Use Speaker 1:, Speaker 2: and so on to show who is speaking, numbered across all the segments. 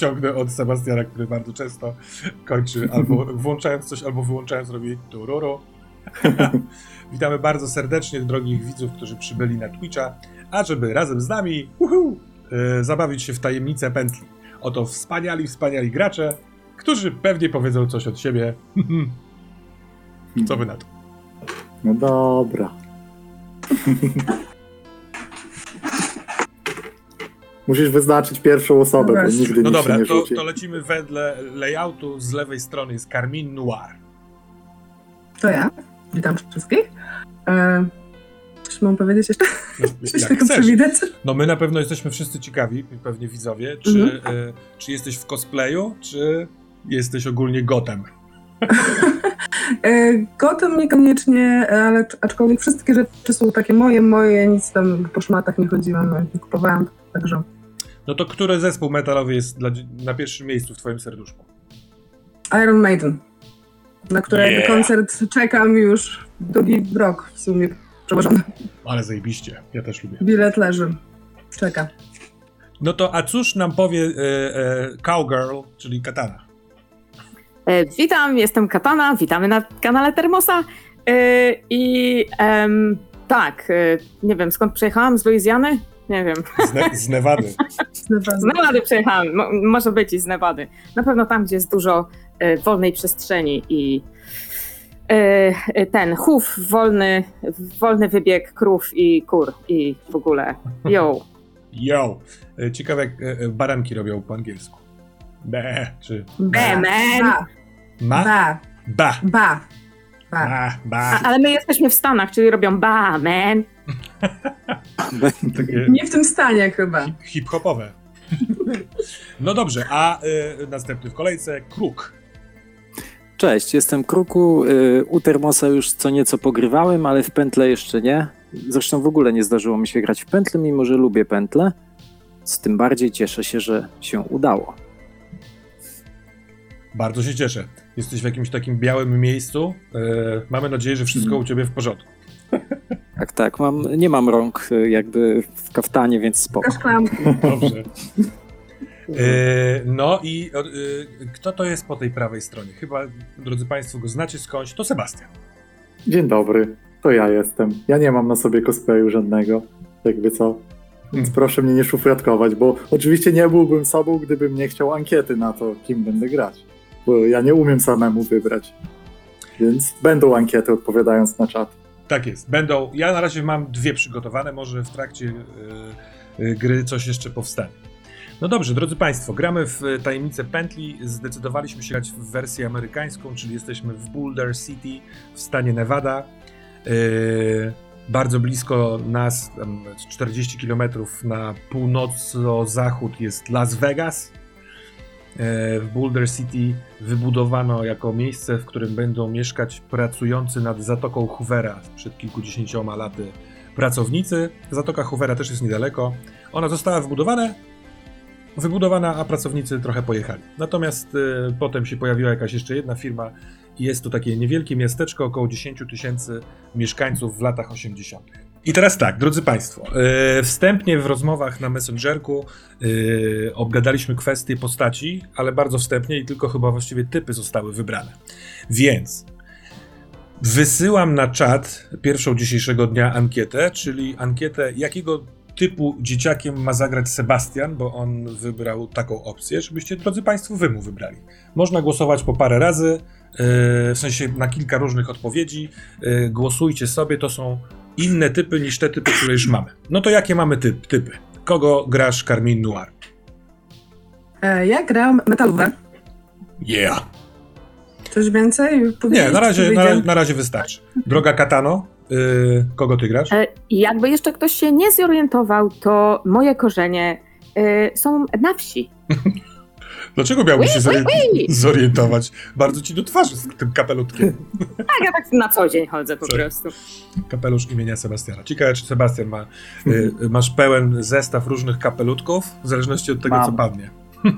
Speaker 1: ściągnę od Sebastiana, który bardzo często kończy albo włączając coś, albo wyłączając robi tururu. Witamy bardzo serdecznie drogich widzów, którzy przybyli na Twitcha, a żeby razem z nami uhu, yy, zabawić się w tajemnicę pętli. Oto wspaniali, wspaniali gracze, którzy pewnie powiedzą coś od siebie. Co wy na to?
Speaker 2: No dobra. Musisz wyznaczyć pierwszą osobę, bo nigdy
Speaker 1: No dobra, to, to lecimy wedle layoutu. Z lewej strony jest Carmine Noir.
Speaker 3: To ja. Witam wszystkich. E, coś mam powiedzieć jeszcze? Coś tylko
Speaker 1: chcesz.
Speaker 3: przewidać?
Speaker 1: No my na pewno jesteśmy wszyscy ciekawi, pewnie widzowie, czy,
Speaker 3: Mhm.
Speaker 1: e, czy jesteś w cosplayu, czy jesteś ogólnie gotem.
Speaker 3: E, Gotem niekoniecznie, ale aczkolwiek wszystkie rzeczy są takie moje, moje, nic tam po szmatach nie chodziłam, nie kupowałam, także
Speaker 1: No to który zespół metalowy jest dla, na pierwszym miejscu w twoim serduszku?
Speaker 3: Iron Maiden, na którego
Speaker 1: Yeah.
Speaker 3: koncert czekam już drugi rok w sumie przełożony.
Speaker 1: Ale zajebiście, ja też lubię.
Speaker 3: Bilet leży, czeka.
Speaker 1: No to a cóż nam powie e, e, Cowgirl, czyli Katana?
Speaker 4: E, Witam, jestem Katana, witamy na kanale Termosa. E, I tak, e, nie wiem skąd przyjechałam, z Luizjany? Nie wiem,
Speaker 1: Z, ne- z Nevady.
Speaker 3: Z Nevady.
Speaker 4: z Nevady przyjechałam, Mo, może być i z Nevady. Na pewno tam, gdzie jest dużo e, wolnej przestrzeni i e, e, ten chów, wolny, wolny wybieg krów i kur i w ogóle. Yo.
Speaker 1: Yo! E, Ciekawe jak e, baranki robią po angielsku. Be, czy
Speaker 4: Be, man.
Speaker 3: Ba,
Speaker 1: ma?
Speaker 3: ba,
Speaker 1: Ba.
Speaker 3: ba, ba.
Speaker 1: Ba, ba.
Speaker 4: A, ale my jesteśmy w Stanach, czyli robią ba, man.
Speaker 1: Takie
Speaker 3: Nie w tym stanie chyba.
Speaker 1: hi- hip-hopowe. No dobrze, a e, następny w kolejce Kruk.
Speaker 5: Cześć, jestem Kruku. y, U Termosa już co nieco pogrywałem, ale w pętle jeszcze nie. Zresztą w ogóle nie zdarzyło mi się grać w pętle, mimo że lubię pętle. Z tym bardziej cieszę się, że się udało.
Speaker 1: Bardzo się cieszę. Jesteś w jakimś takim białym miejscu. E, mamy nadzieję, że wszystko u ciebie w porządku.
Speaker 5: Tak, tak, mam, nie mam rąk y, jakby w kaftanie, więc spoko.
Speaker 1: Dobrze. E, no i e, kto to jest po tej prawej stronie? Chyba, drodzy Państwo, go znacie skądś. To Sebastian.
Speaker 2: Dzień dobry, to ja jestem. Ja nie mam na sobie cosplayu żadnego, jakby co. Więc
Speaker 1: Hmm.
Speaker 2: proszę mnie nie szufladkować, bo oczywiście nie byłbym sobą, gdybym nie chciał ankiety na to, kim będę grać. Bo ja nie umiem samemu wybrać. Więc będą ankiety odpowiadając na czat.
Speaker 1: Tak jest. Będą. Ja na razie mam dwie przygotowane. Może w trakcie e, gry coś jeszcze powstanie. No dobrze, drodzy Państwo, gramy w e, Tajemnicę Pętli. Zdecydowaliśmy się grać w wersję amerykańską, czyli jesteśmy w Boulder City w stanie Nevada. E, bardzo blisko nas, tam 40 km na północ-zachód jest Las Vegas. E, W Boulder City wybudowano jako miejsce, w którym będą mieszkać pracujący nad Zatoką Hoovera przed kilkudziesięcioma laty pracownicy. Zatoka Hoovera też jest niedaleko. Ona została wybudowana, wybudowana, a pracownicy trochę pojechali. Natomiast e, potem się pojawiła jakaś jeszcze jedna firma i jest to takie niewielkie miasteczko, około 10 tysięcy mieszkańców w latach 80. I teraz tak, drodzy Państwo, e, wstępnie w rozmowach na Messengerku e, obgadaliśmy kwestie postaci, ale bardzo wstępnie i tylko chyba właściwie typy zostały wybrane. Więc wysyłam na czat pierwszą dzisiejszego dnia ankietę, czyli ankietę, jakiego typu dzieciakiem ma zagrać Sebastian, bo on wybrał taką opcję, żebyście, drodzy Państwo, wy mu wybrali. Można głosować po parę razy, yy, w sensie na kilka różnych odpowiedzi. Głosujcie sobie, to są inne typy niż te typy, które już mamy. No to jakie mamy typ, typy? Kogo grasz Carmine Noir?
Speaker 3: E, Ja gram metalowe.
Speaker 1: Yeah!
Speaker 3: Coś więcej? powiedzieć,
Speaker 1: Nie, na razie, na, na razie wystarczy. Droga Katano, yy, kogo ty grasz?
Speaker 4: E, Jakby jeszcze ktoś się nie zorientował, to moje korzenie e, są na wsi.
Speaker 1: Dlaczego miałbyś się zori- zorientować? Bardzo ci do twarzy z tym kapelutkiem.
Speaker 4: Tak, ja tak na co dzień chodzę po prostu.
Speaker 1: Kapelusz imienia Sebastiana. Ciekawe, czy Sebastian ma, y, masz pełen zestaw różnych kapelutków, w zależności od tego,
Speaker 2: Mam.
Speaker 1: co padnie.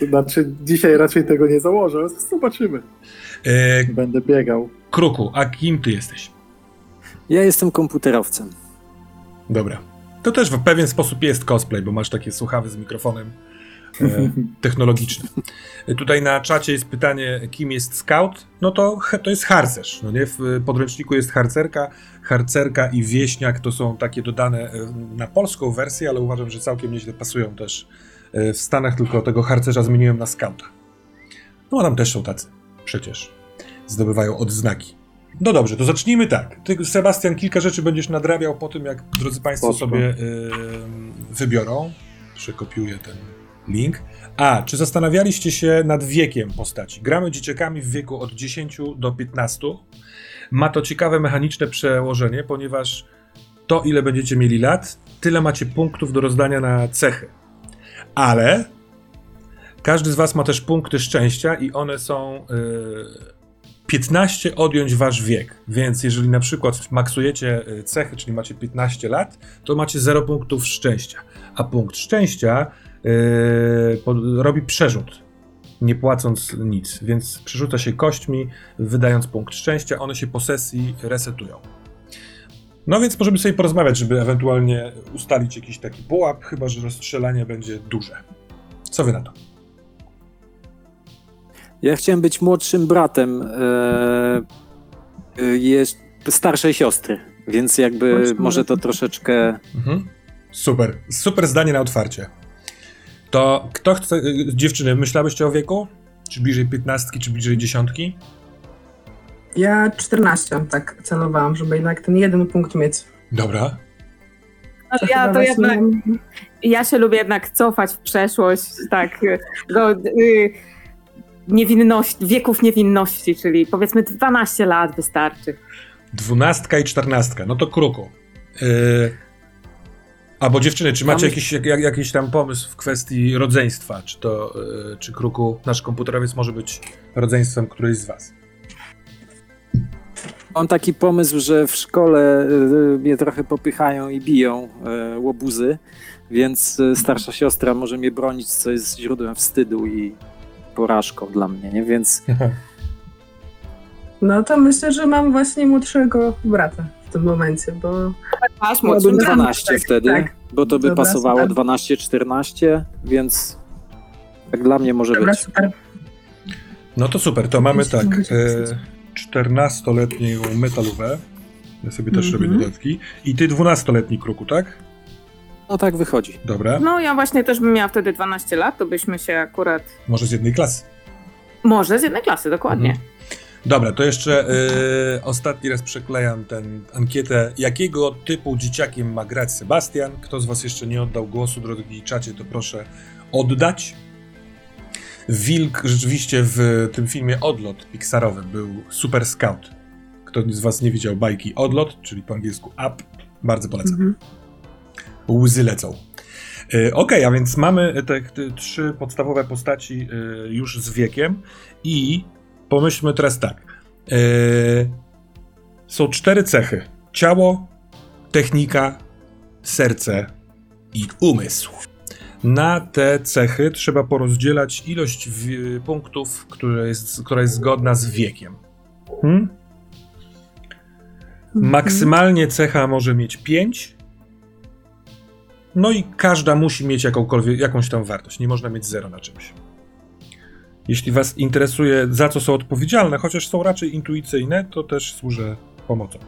Speaker 2: To znaczy, dzisiaj raczej tego nie założę, ale zobaczymy.
Speaker 1: E,
Speaker 2: Będę biegał.
Speaker 1: Kruku, a kim ty jesteś?
Speaker 5: Ja jestem komputerowcem.
Speaker 1: Dobra. To też w pewien sposób jest cosplay, bo masz takie słuchawy z mikrofonem. E, technologiczne. Tutaj na czacie jest pytanie, kim jest scout? No to, to jest harcerz. No nie? W podręczniku jest harcerka. Harcerka i wieśniak to są takie dodane e, na polską wersję, ale uważam, że całkiem nieźle pasują też e, w Stanach, tylko tego harcerza zmieniłem na skauta. No a tam też są tacy przecież. Zdobywają odznaki. No dobrze, to zacznijmy tak. Ty, Sebastian, kilka rzeczy będziesz nadrabiał po tym, jak drodzy Państwo
Speaker 2: Spoko.
Speaker 1: sobie wybiorą. Przekopiuję ten link. A, czy zastanawialiście się nad wiekiem postaci? Gramy dzieciakami w wieku od 10 do 15. Ma to ciekawe mechaniczne przełożenie, ponieważ to, ile będziecie mieli lat, tyle macie punktów do rozdania na cechy. Ale każdy z Was ma też punkty szczęścia i one są. y, 15 odjąć wasz wiek, więc jeżeli na przykład maksujecie y, cechy, czyli macie 15 lat, to macie 0 punktów szczęścia, a punkt szczęścia yy, robi przerzut, nie płacąc nic, więc przerzuca się kośćmi, wydając punkt szczęścia, one się po sesji resetują. No więc możemy sobie porozmawiać, żeby ewentualnie ustalić jakiś taki pułap, chyba że rozstrzelanie będzie duże. Co wy na to?
Speaker 5: Ja chciałem być młodszym bratem e, e, jest starszej siostry, więc jakby może to troszeczkę...
Speaker 1: Mhm. Super, super zdanie na otwarcie. To kto chce, y, dziewczyny, myślałyście o wieku? Czy bliżej 15, czy bliżej dziesiątki?
Speaker 3: Ja 14 tak celowałam, żeby jednak ten jeden punkt mieć.
Speaker 1: Dobra.
Speaker 4: Ja
Speaker 3: Chyba
Speaker 4: to
Speaker 3: właśnie
Speaker 4: jednak,
Speaker 3: mam-
Speaker 4: ja się lubię jednak cofać w przeszłość, tak, do y, niewinności, wieków niewinności, czyli powiedzmy 12 lat wystarczy.
Speaker 1: Dwunastka i czternastka, no to kruku. Yy, albo dziewczyny, czy macie jakiś, jak, jak- jakiś tam pomysł w kwestii rodzeństwa? Czy to, yy, czy kruku, nasz komputerowiec może być rodzeństwem którejś z was?
Speaker 5: Mam taki pomysł, że w szkole e, mnie trochę popychają i biją e, łobuzy, więc starsza siostra może mnie bronić, co jest źródłem wstydu i porażką dla mnie, nie? Więc
Speaker 3: No to myślę, że mam właśnie młodszego brata tym momencie, bo
Speaker 4: Masz
Speaker 3: Dobra.
Speaker 5: 12
Speaker 3: Tak,
Speaker 5: wtedy,
Speaker 3: tak.
Speaker 5: bo to by
Speaker 3: Dobra,
Speaker 5: pasowało
Speaker 3: super.
Speaker 5: 12-14, więc tak dla mnie może
Speaker 3: dobra,
Speaker 5: być.
Speaker 3: super.
Speaker 1: No to super, to mamy tak.
Speaker 3: mogę się
Speaker 1: E,
Speaker 3: wpisać.
Speaker 1: 14-letnią metalówę. Ja sobie też
Speaker 3: Mhm.
Speaker 1: robię dodatki. I ty 12-letni kruku, tak?
Speaker 5: No tak wychodzi.
Speaker 1: Dobra.
Speaker 4: No ja właśnie też bym miała wtedy 12 lat, to byśmy się akurat,
Speaker 1: Może z jednej klasy.
Speaker 4: może z jednej klasy, dokładnie.
Speaker 1: Mhm. Dobra, to jeszcze y, ostatni raz przeklejam tę ankietę. Jakiego typu dzieciakiem ma grać Sebastian? Kto z Was jeszcze nie oddał głosu, drogi czacie, to proszę oddać. Wilk rzeczywiście w tym filmie Odlot Pixarowym był super scout. Kto z Was nie widział bajki Odlot, czyli po angielsku Up, bardzo polecam.
Speaker 3: Mhm.
Speaker 1: Łzy lecą. E, Okej, a więc mamy te, te trzy podstawowe postaci e, już z wiekiem i pomyślmy teraz tak. E, są cztery cechy. Ciało, technika, serce i umysł. Na te cechy trzeba porozdzielać ilość w, punktów, które jest, która jest zgodna z wiekiem. Hmm? Maksymalnie cecha może mieć 5. No i każda musi mieć jakąkolwiek, jakąś tam wartość. Nie można mieć zero na czymś. Jeśli Was interesuje, za co są odpowiedzialne, chociaż są raczej intuicyjne, to też służę pomocą.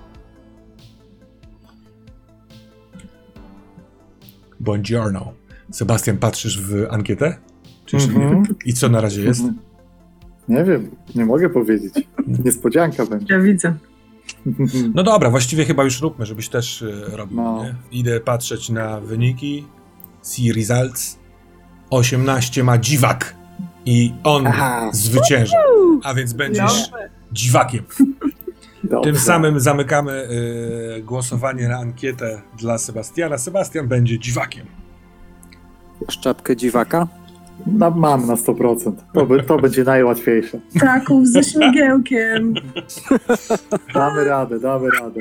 Speaker 1: Buongiorno. Sebastian, patrzysz w ankietę? Czy jeszcze
Speaker 2: Mhm.
Speaker 1: nie? I co na razie jest?
Speaker 2: Nie wiem, nie mogę powiedzieć. Niespodzianka będzie.
Speaker 3: Ja widzę.
Speaker 1: No dobra, właściwie chyba już róbmy, żebyś też y, robił.
Speaker 2: No.
Speaker 1: Nie? Idę patrzeć na wyniki. See results. 18 ma dziwak. I on
Speaker 2: Aha.
Speaker 1: zwycięża. A więc będziesz dziwakiem.
Speaker 2: Dobrze.
Speaker 1: Tym samym zamykamy y, głosowanie na ankietę dla Sebastiana. Sebastian będzie dziwakiem.
Speaker 5: Szczapkę dziwaka.
Speaker 2: No, mam na 100%. To, by, to będzie najłatwiejsze.
Speaker 3: Ptaków ze śmigiełkiem.
Speaker 2: Damy radę, damy radę.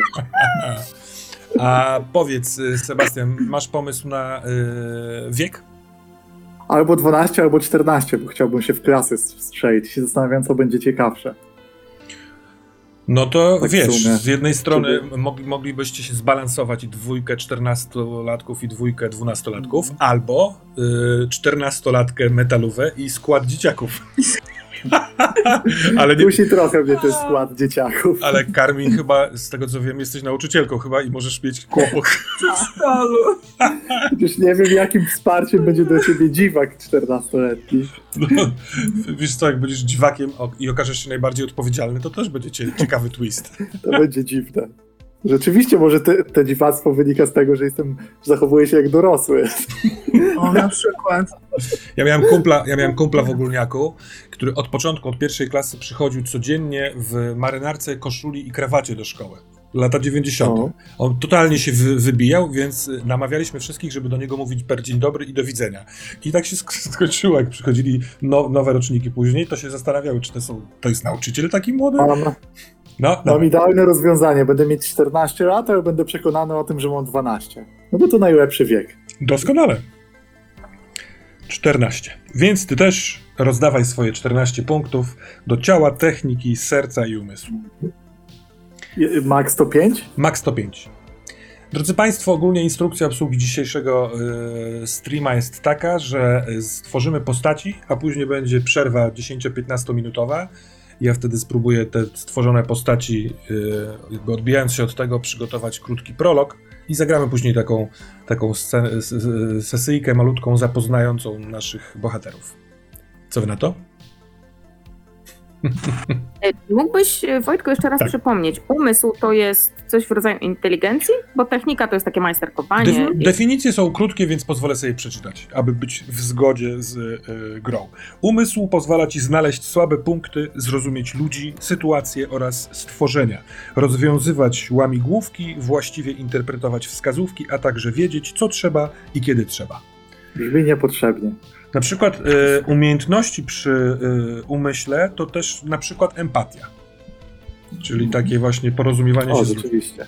Speaker 1: A powiedz, y, Sebastian, masz pomysł na y, wiek?
Speaker 2: Albo 12, albo 14, bo chciałbym się w klasy strzelić. Się zastanawiam, co będzie ciekawsze.
Speaker 1: No to
Speaker 2: Tak
Speaker 1: wiesz, z jednej strony mogli, moglibyście się zbalansować i dwójkę 14-latków i dwójkę 12-latków,
Speaker 2: Mhm.
Speaker 1: albo y, 14-latkę metalówę i skład dzieciaków. ale, nie,
Speaker 2: Musi trochę mnie ten skład dzieciaków.
Speaker 1: ale Karmin chyba, z tego co wiem, jesteś nauczycielką chyba i możesz mieć kłopot.
Speaker 2: Przecież nie wiem, jakim wsparciem będzie do ciebie dziwak 14-letni.
Speaker 1: No, wiesz co, jak będziesz dziwakiem i okażesz się najbardziej odpowiedzialny, to też będzie cie- ciekawy twist.
Speaker 2: To będzie dziwne. Rzeczywiście może te, te dziwactwo wynika z tego, że jestem, że zachowuję się jak dorosły.
Speaker 3: O, na przykład.
Speaker 1: Ja miałem kumpla, ja miałem kumpla w ogólniaku, który od początku, od pierwszej klasy przychodził codziennie w marynarce, koszuli i krawacie do szkoły. Lata 90.
Speaker 2: O.
Speaker 1: On totalnie się wy, wybijał, więc namawialiśmy wszystkich, żeby do niego mówić per dzień dobry i do widzenia. I tak się sk- skończyło, jak przychodzili no, nowe roczniki później, to się zastanawiały, czy to, są, to jest nauczyciel taki młody?
Speaker 2: Mam,
Speaker 1: No,
Speaker 2: mam
Speaker 1: no.
Speaker 2: idealne rozwiązanie. Będę mieć 14 lat, ale będę przekonany o tym, że mam 12. No bo to najlepszy wiek.
Speaker 1: Doskonale. 14. Więc ty też rozdawaj swoje 14 punktów do ciała, techniki, serca i umysłu.
Speaker 2: Max to 5?
Speaker 1: Max 105. Drodzy Państwo, ogólnie instrukcja obsługi dzisiejszego y, streama jest taka, że y, stworzymy postaci, a później będzie przerwa 10-15 minutowa. Ja wtedy spróbuję te stworzone postaci, y, jakby odbijając się od tego, przygotować krótki prolog i zagramy później taką, taką sesyjkę malutką zapoznającą naszych bohaterów. Co wy na to?
Speaker 4: E, Mógłbyś, Wojtku, jeszcze raz
Speaker 1: Tak.
Speaker 4: przypomnieć, umysł to jest coś w rodzaju inteligencji? Bo technika to jest takie majsterkowanie.
Speaker 1: Defi- definicje są krótkie, więc pozwolę sobie przeczytać, aby być w zgodzie z y, grą. Umysł pozwala ci znaleźć słabe punkty, zrozumieć ludzi, sytuacje oraz stworzenia, rozwiązywać łamigłówki, właściwie interpretować wskazówki, a także wiedzieć, co trzeba i kiedy trzeba.
Speaker 2: Brzmi niepotrzebnie.
Speaker 1: Na przykład y, umiejętności przy y, umyśle to też na przykład empatia. Czyli takie właśnie porozumiewanie
Speaker 2: O,
Speaker 1: się z ludźmi.
Speaker 2: rzeczywiście.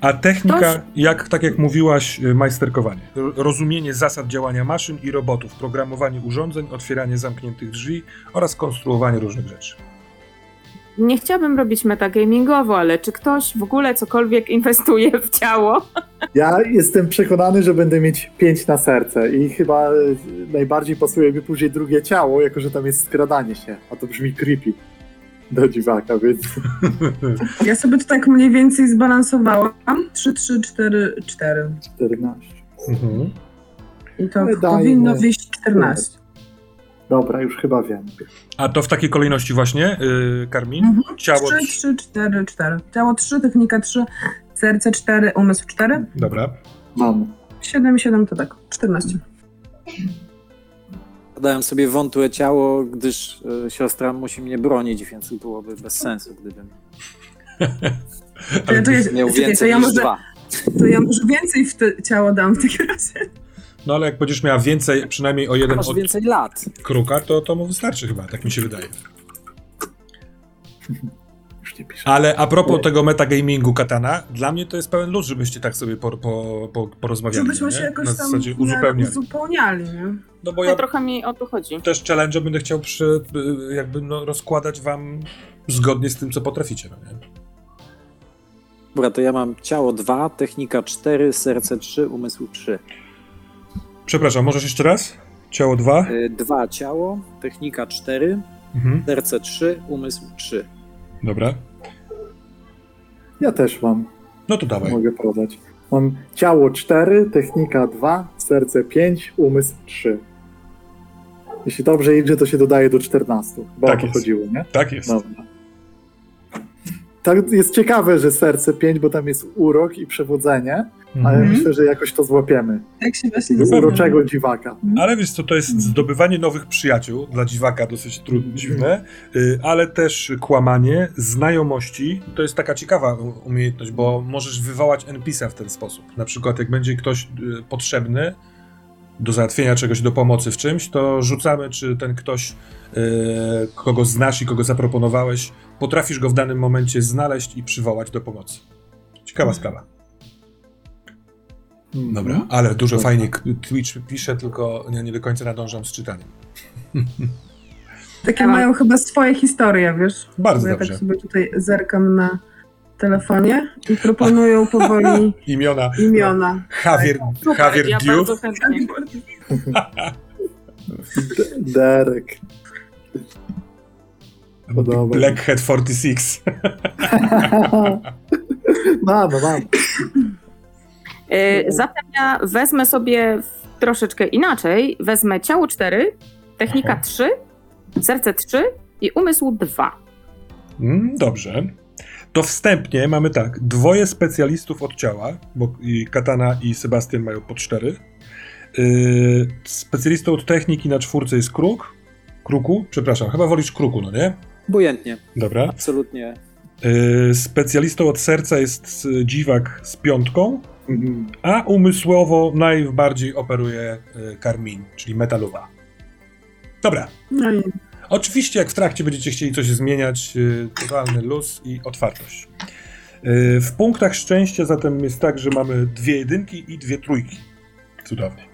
Speaker 1: A technika, jak, tak jak mówiłaś, y, majsterkowanie. Ro- Rozumienie zasad działania maszyn i robotów, programowanie urządzeń, otwieranie zamkniętych drzwi oraz konstruowanie różnych rzeczy.
Speaker 4: Nie chciałabym robić metagamingowo, ale czy ktoś w ogóle cokolwiek inwestuje w ciało?
Speaker 2: Ja jestem przekonany, że będę mieć 5 na serce i chyba e, najbardziej pasuje mi później drugie ciało, jako że tam jest skradanie się, a to brzmi creepy do dziwaka, więc
Speaker 3: Ja sobie to tak mniej więcej zbalansowałam. 3, 3, 4, 4.
Speaker 2: 14.
Speaker 1: Mhm.
Speaker 3: I to
Speaker 2: Wydaje
Speaker 3: powinno wyjść 14.
Speaker 2: Dobra, już chyba wiem.
Speaker 1: A to w takiej kolejności właśnie, yy, Karmin?
Speaker 3: Mhm.
Speaker 1: Ciało...
Speaker 3: 3, 3, 4, 4. Ciało 3, technika 3, serce 4, umysł 4.
Speaker 1: Dobra.
Speaker 2: Mam.
Speaker 3: 7, 7 to tak, 14.
Speaker 5: Dałem sobie wątłe ciało, gdyż e, siostra musi mnie bronić, więc byłoby bez sensu, gdybym
Speaker 3: Ja, to ja,
Speaker 5: miał
Speaker 3: czekaj, to
Speaker 5: więcej
Speaker 3: ja
Speaker 5: niż
Speaker 3: może,
Speaker 5: dwa.
Speaker 3: to ja może więcej w te ciało dam w takim razie.
Speaker 1: No ale jak będziesz miała więcej, przynajmniej o jeden
Speaker 5: Masz
Speaker 1: od
Speaker 5: więcej lat.
Speaker 1: kruka, to, to mu wystarczy chyba, tak mi się wydaje.
Speaker 2: Już nie piszę.
Speaker 1: Ale a propos
Speaker 2: Nie.
Speaker 1: tego metagamingu Katana, dla mnie to jest pełen luz, żebyście tak sobie po, po, po, porozmawiali.
Speaker 3: Żebyśmy
Speaker 1: nie?
Speaker 3: się jakoś
Speaker 1: Na
Speaker 3: tam
Speaker 1: zasadzie uzupełniali.
Speaker 3: uzupełniali, nie?
Speaker 1: No bo
Speaker 4: No
Speaker 1: ja
Speaker 4: trochę mi o to chodzi.
Speaker 1: też challenge będę chciał przy, jakby no, rozkładać wam zgodnie z tym, co potraficie. No nie?
Speaker 5: Dobra, to ja mam ciało 2, technika 4, serce 3, umysł 3.
Speaker 1: Przepraszam, możesz jeszcze raz? Ciało 2.
Speaker 5: 2 ciało, technika 4,
Speaker 1: Mhm.
Speaker 5: serce 3, umysł 3.
Speaker 1: Dobra.
Speaker 2: Ja też mam.
Speaker 1: No to dawaj.
Speaker 2: Mogę podać. Mam ciało 4, technika 2, serce 5, umysł 3. Jeśli dobrze idzie, to się dodaje do 14. Bo
Speaker 1: Tak
Speaker 2: o to
Speaker 1: jest.
Speaker 2: chodziło, nie?
Speaker 1: Tak jest.
Speaker 2: Dobra. Tak jest ciekawe, że serce 5, bo tam jest urok i przewodzenie, ale
Speaker 1: Mhm.
Speaker 2: myślę, że jakoś to złapiemy.
Speaker 3: Jak się właśnie
Speaker 2: uroczego dziwaka.
Speaker 1: Ale wiesz co, to jest zdobywanie nowych przyjaciół dla dziwaka dosyć trudne, dziwne, y, ale też kłamanie, znajomości. To jest taka ciekawa umiejętność, bo możesz wywołać NPC-a w ten sposób. Na przykład jak będzie ktoś y, potrzebny do załatwienia czegoś, do pomocy w czymś, to rzucamy, czy ten ktoś, y, kogo znasz i kogo zaproponowałeś, potrafisz go w danym momencie znaleźć i przywołać do pomocy. Ciekawa sprawa.
Speaker 2: Mhm.
Speaker 1: Dobra, ale dużo
Speaker 2: Dobra.
Speaker 1: fajnie Twitch pisze, tylko ja nie do końca nadążam z czytaniem.
Speaker 3: Takie
Speaker 4: mam-
Speaker 3: mają chyba swoje historie, wiesz?
Speaker 1: Bardzo
Speaker 3: Bo ja
Speaker 1: dobrze.
Speaker 3: tak sobie tutaj zerkam na telefonie i proponują powoli
Speaker 1: Imiona.
Speaker 3: imiona.
Speaker 1: Javier,
Speaker 4: Super,
Speaker 1: Javier
Speaker 4: ja
Speaker 1: Diu.
Speaker 2: Derek. Podoba.
Speaker 1: Blackhead 46.
Speaker 2: Mam, mam.
Speaker 4: E, Zatem ja wezmę sobie troszeczkę inaczej. Wezmę ciało 4, technika
Speaker 1: Aha.
Speaker 4: 3, serce 3 i umysł 2.
Speaker 1: Mm, dobrze. To wstępnie mamy tak. Dwoje specjalistów od ciała, bo i Katana i Sebastian mają po cztery. Yy, specjalistą od techniki na czwórce jest Kruk. Kruku? Przepraszam, chyba wolisz Kruku, no nie?
Speaker 5: Obojętnie,
Speaker 1: Dobra.
Speaker 5: absolutnie.
Speaker 1: Yy, specjalistą od serca jest y, dziwak z piątką,
Speaker 2: Mhm.
Speaker 1: A umysłowo najbardziej operuje Karmin, czyli metalowa. Dobra.
Speaker 3: No i
Speaker 1: Oczywiście, jak w trakcie będziecie chcieli coś zmieniać, yy, totalny luz i otwartość. Yy, w punktach szczęścia zatem jest tak, że mamy dwie jedynki i dwie trójki. Cudownie.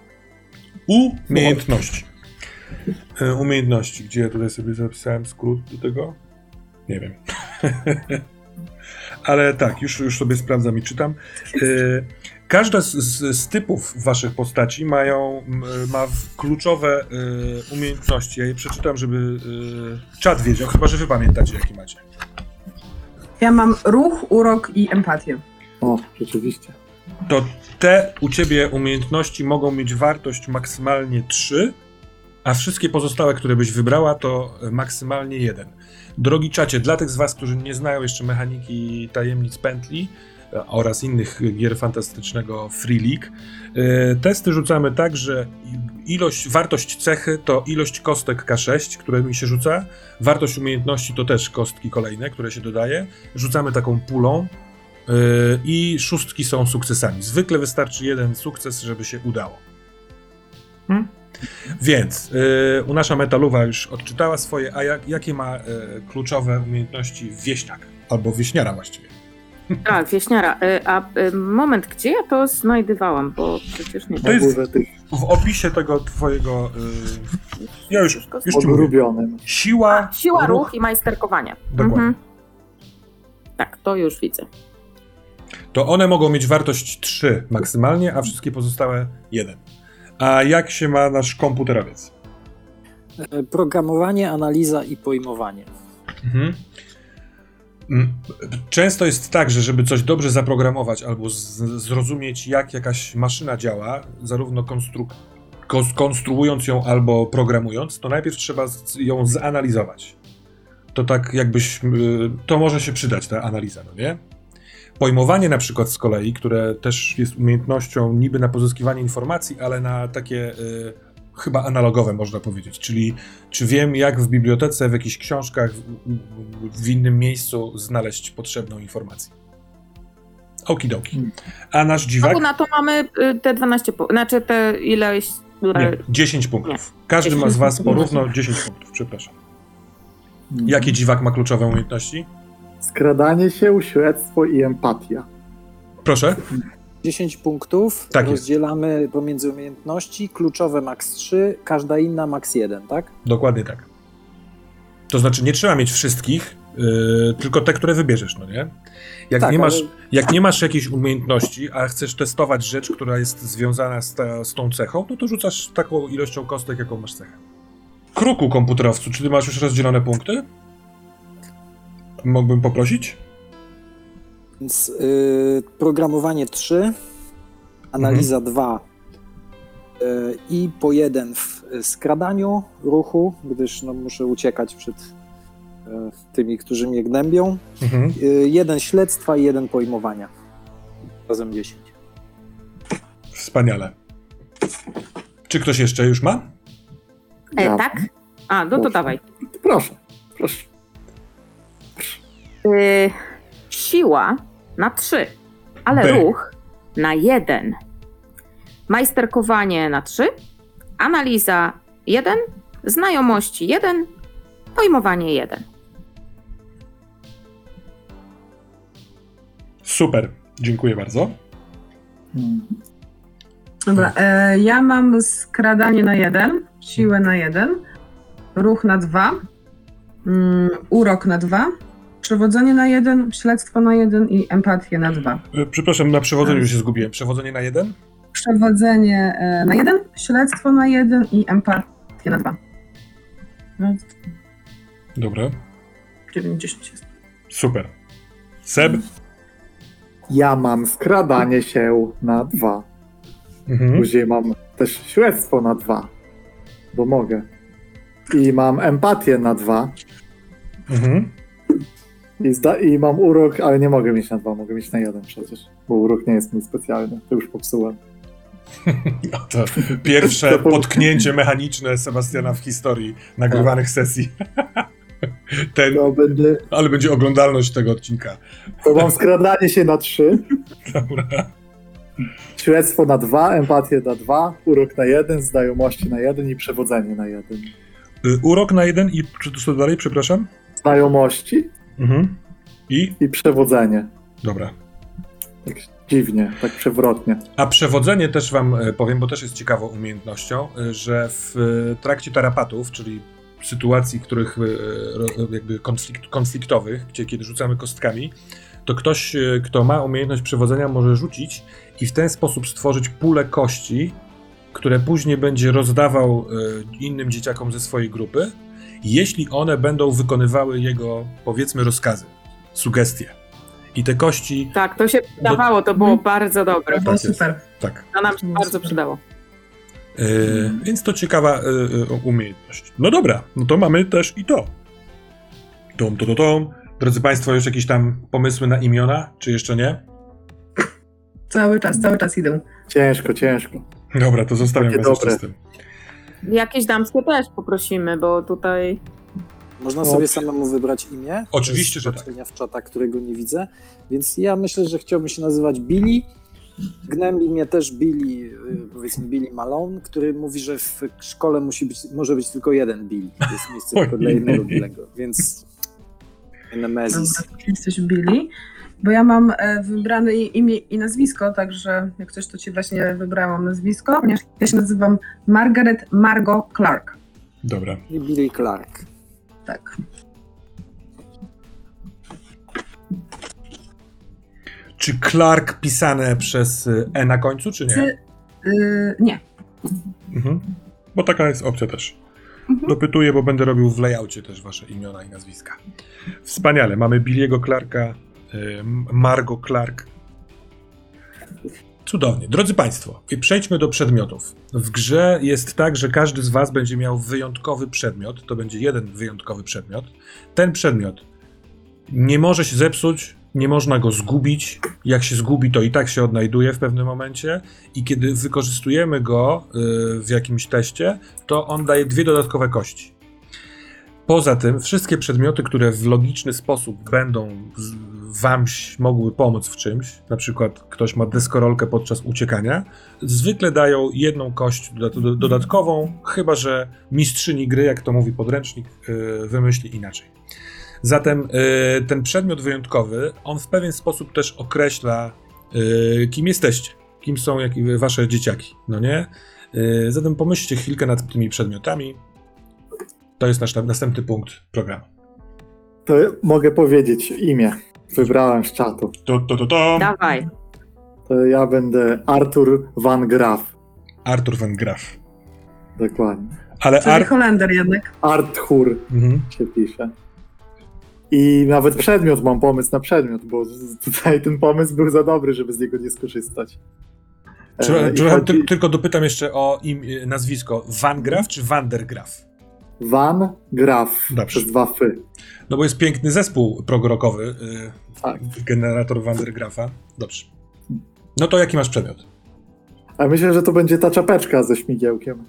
Speaker 1: Umiejętności. Umiejętności. Gdzie ja tutaj sobie zapisałem skrót do tego? Nie wiem. Ale tak, już, już sobie sprawdzam i czytam. Każda z, z, z typów waszych postaci mają, ma kluczowe y, umiejętności. Ja je przeczytam, żeby y, czat wiedział, chyba że wy pamiętacie, jakie macie.
Speaker 3: ja mam ruch, urok i empatię.
Speaker 2: O, rzeczywiście.
Speaker 1: To te u ciebie umiejętności mogą mieć wartość maksymalnie 3, a wszystkie pozostałe, które byś wybrała, to y, maksymalnie 1. Drogi czacie, dla tych z was, którzy nie znają jeszcze mechaniki tajemnic pętli e, oraz innych gier fantastycznego Free League, e, testy rzucamy tak, że ilość, wartość cechy to ilość kostek K6, które mi się rzuca, wartość umiejętności to też kostki kolejne, które się dodaje. Rzucamy taką pulą, Yy, i szóstki są sukcesami. Zwykle wystarczy jeden sukces, żeby się udało. Hmm? Więc yy, u nasza metalowa już odczytała swoje, a jak, jakie ma yy, kluczowe umiejętności wieśniak? Albo wieśniara właściwie.
Speaker 4: Tak, wieśniara. E, A e, moment, gdzie ja to znajdowałam? Bo przecież nie
Speaker 1: To jest- W opisie tego twojego... Yy, ja już, już ci mówię.
Speaker 2: odrubionym.
Speaker 1: Siła,
Speaker 4: A, siła,
Speaker 1: ruch,
Speaker 4: ruch i majsterkowanie.
Speaker 1: Dokładnie.
Speaker 4: Mhm. Tak, to już widzę.
Speaker 1: to one mogą mieć wartość 3 maksymalnie, a wszystkie pozostałe 1. A jak się ma nasz komputerowiec?
Speaker 5: E, Programowanie, analiza i pojmowanie.
Speaker 1: Mhm. Mm, Często jest tak, że żeby coś dobrze zaprogramować albo zrozumieć, jak jakaś maszyna działa, zarówno konstru- konstruując ją albo programując, to najpierw trzeba ją zanalizować. To tak jakbyś. To może się przydać, ta analiza, no nie? Pojmowanie na przykład z kolei, które też jest umiejętnością niby na pozyskiwanie informacji, ale na takie y, chyba analogowe można powiedzieć, czyli czy wiem, jak w bibliotece, w jakichś książkach, w, w innym miejscu znaleźć potrzebną informację. Okidoki.
Speaker 2: Hmm.
Speaker 1: A nasz dziwak?
Speaker 4: Znowu na to mamy y, te 12, po- znaczy te ileś...
Speaker 1: Nie, 10 punktów. Każdy ma z was porówno 10 punktów, przepraszam.
Speaker 2: Mhm.
Speaker 1: Jaki dziwak ma kluczowe umiejętności?
Speaker 2: Skradanie się, śledztwo i empatia.
Speaker 1: Proszę.
Speaker 5: 10 punktów
Speaker 1: Tak jest.
Speaker 5: rozdzielamy pomiędzy umiejętności, kluczowe max 3, każda inna max 1, tak?
Speaker 1: Dokładnie tak. To znaczy, nie trzeba mieć wszystkich, yy, tylko te, które wybierzesz, no nie? Jak,
Speaker 5: Tak,
Speaker 1: nie masz,
Speaker 5: ale-
Speaker 1: jak nie masz jakiejś umiejętności, a chcesz testować rzecz, która jest związana z, ta, z tą cechą, no to rzucasz taką ilością kostek, jaką masz cechę. Kruku komputerowcu, czy ty masz już rozdzielone punkty? Mógłbym poprosić?
Speaker 5: Więc y, programowanie 3, analiza 2 y, i po jeden w skradaniu, ruchu, gdyż no, muszę uciekać przed y, tymi, którzy mnie gnębią.
Speaker 1: Mhm.
Speaker 5: Y, jeden śledztwa i jeden pojmowania. Razem 10.
Speaker 1: Wspaniale. Czy ktoś jeszcze już ma?
Speaker 4: E,
Speaker 2: Ja-
Speaker 4: tak? A, no to
Speaker 2: Proszę.
Speaker 4: dawaj.
Speaker 2: Proszę, proszę.
Speaker 4: Y, siła na 3, ale
Speaker 1: B.
Speaker 4: ruch na 1. Majsterkowanie na 3, analiza 1, znajomości 1, pojmowanie 1.
Speaker 1: Super. Dziękuję bardzo.
Speaker 3: Dobra, e, ja mam skradanie na jeden, siłę na jeden, ruch na dwa, Mm, urok na dwa, przewodzenie na jeden, śledztwo na jeden i empatię na dwa.
Speaker 1: E, Przepraszam, na przewodzeniu się zgubiłem. Przewodzenie na jeden?
Speaker 3: Przewodzenie e, na jeden, śledztwo na jeden i empatię na dwa. No,
Speaker 1: Dobra,
Speaker 3: 90 jest.
Speaker 1: super. Seb?
Speaker 2: Ja mam skradanie się na dwa.
Speaker 1: Mhm.
Speaker 2: Później mam też śledztwo na dwa, bo mogę. I mam empatię na dwa.
Speaker 1: Mhm.
Speaker 2: I, zda- I mam urok, ale nie mogę mieć na dwa, mogę mieć na jeden przecież. Bo urok nie jest mój specjalny. To już popsułem.
Speaker 1: No to pierwsze potknięcie mechaniczne Sebastiana w historii nagrywanych sesji. Ten,
Speaker 2: To będę.
Speaker 1: ale będzie oglądalność tego odcinka.
Speaker 2: To mam skradanie się na trzy,
Speaker 1: Dobra.
Speaker 2: śledztwo na dwa, empatię na dwa, urok na jeden, znajomości na jeden i przewodzenie na jeden.
Speaker 1: Y, Urok na jeden i czy to co dalej, przepraszam?
Speaker 2: Znajomości
Speaker 1: Mhm. I?
Speaker 2: i przewodzenie.
Speaker 1: Dobra.
Speaker 2: Tak dziwnie, tak przewrotnie.
Speaker 1: A przewodzenie też wam e, powiem, bo też jest ciekawą umiejętnością, e, że w e, trakcie tarapatów, czyli sytuacji, których jakby konflikt, konfliktowych, gdzie kiedy rzucamy kostkami, to ktoś, kto ma umiejętność przewodzenia, może rzucić i w ten sposób stworzyć pulę kości, które później będzie rozdawał innym dzieciakom ze swojej grupy, jeśli one będą wykonywały jego, powiedzmy, rozkazy, sugestie. I te kości,
Speaker 4: Tak, to się przydawało, to było
Speaker 3: Mhm.
Speaker 4: bardzo dobre.
Speaker 1: Jest.
Speaker 3: super.
Speaker 1: tak,
Speaker 4: To nam się bardzo
Speaker 3: super.
Speaker 4: przydało.
Speaker 1: E, więc to ciekawa e, umiejętność. No dobra, no to mamy też i to. Tom, to, to, tom. Drodzy Państwo, już jakieś tam pomysły na imiona, czy jeszcze nie?
Speaker 3: Cały czas, cały czas idę.
Speaker 2: Ciężko, ciężko.
Speaker 1: Dobra, to zostawiam
Speaker 2: Takie
Speaker 1: Was z tym.
Speaker 4: Jakieś damskie też poprosimy, bo tutaj
Speaker 5: Można sobie samemu wybrać imię.
Speaker 1: Oczywiście, że tak.
Speaker 5: w czata, którego nie widzę. Więc ja myślę, że chciałbym się nazywać Billy. Gnębi mnie też Billy, y, powiedzmy Billy Malone, który mówi, że w szkole musi być, może być tylko jeden Billy. To jest miejsce tylko dla jednego Billego, więc Nemesis.
Speaker 3: Jesteś Billy. Bo ja mam e, wybrane imię i nazwisko, także jak coś, to ci właśnie wybrałam nazwisko, ponieważ ja się nazywam Margaret Margot Clark.
Speaker 1: Dobra.
Speaker 5: I Billy Clark.
Speaker 3: Tak.
Speaker 1: Czy Clark pisane przez E na końcu, czy nie?
Speaker 3: Ty- Y, nie.
Speaker 1: Mhm. Bo taka jest opcja też.
Speaker 3: Mhm.
Speaker 1: Dopytuję, bo będę robił w layoutie też Wasze imiona i nazwiska. Wspaniale. Mamy Billiego Clarka, Margo Clark. Cudownie. Drodzy Państwo, przejdźmy do przedmiotów. W grze jest tak, że każdy z Was będzie miał wyjątkowy przedmiot. To będzie jeden wyjątkowy przedmiot. Ten przedmiot nie może się zepsuć, nie można go zgubić. Jak się zgubi, to i tak się odnajduje w pewnym momencie. I kiedy wykorzystujemy go y, w jakimś teście, to on daje dwie dodatkowe kości. Poza tym, wszystkie przedmioty, które w logiczny sposób będą wam mogły pomóc w czymś, na przykład ktoś ma deskorolkę podczas uciekania, zwykle dają jedną kość dodat- do- dodatkową, chyba że mistrzyni gry, jak to mówi podręcznik, y, wymyśli inaczej. Zatem y, ten przedmiot wyjątkowy, on w pewien sposób też określa, y, kim jesteście, kim są jak, wasze dzieciaki, no nie? Zatem pomyślcie chwilkę nad tymi przedmiotami. To jest nasz następny punkt programu.
Speaker 2: To mogę powiedzieć imię. Wybrałem z czatu.
Speaker 1: To, to, to, to.
Speaker 4: dawaj.
Speaker 2: To ja będę Arthur Van Graaf.
Speaker 1: Arthur van Graaf.
Speaker 2: Dokładnie.
Speaker 1: Ale
Speaker 3: Czyli
Speaker 1: Ar...
Speaker 3: Holender jednak.
Speaker 2: Arthur
Speaker 1: Mhm.
Speaker 2: się pisze. I nawet przedmiot, mam pomysł na przedmiot, bo tutaj ten pomysł był za dobry, żeby z niego nie skorzystać. E,
Speaker 1: Trzeba,
Speaker 2: i
Speaker 1: trzeba,
Speaker 2: chodzi-
Speaker 1: ty, tylko dopytam jeszcze o im, nazwisko. Van Graaf czy Van der Graaf?
Speaker 2: Van Graaf
Speaker 1: Dobrze.
Speaker 2: przez dwa fy.
Speaker 1: No bo jest piękny zespół progrokowy, y,
Speaker 2: Tak.
Speaker 1: generator Van der Graafa. Dobrze. No to jaki masz przedmiot?
Speaker 2: A myślę, że to będzie ta czapeczka ze śmigiełkiem.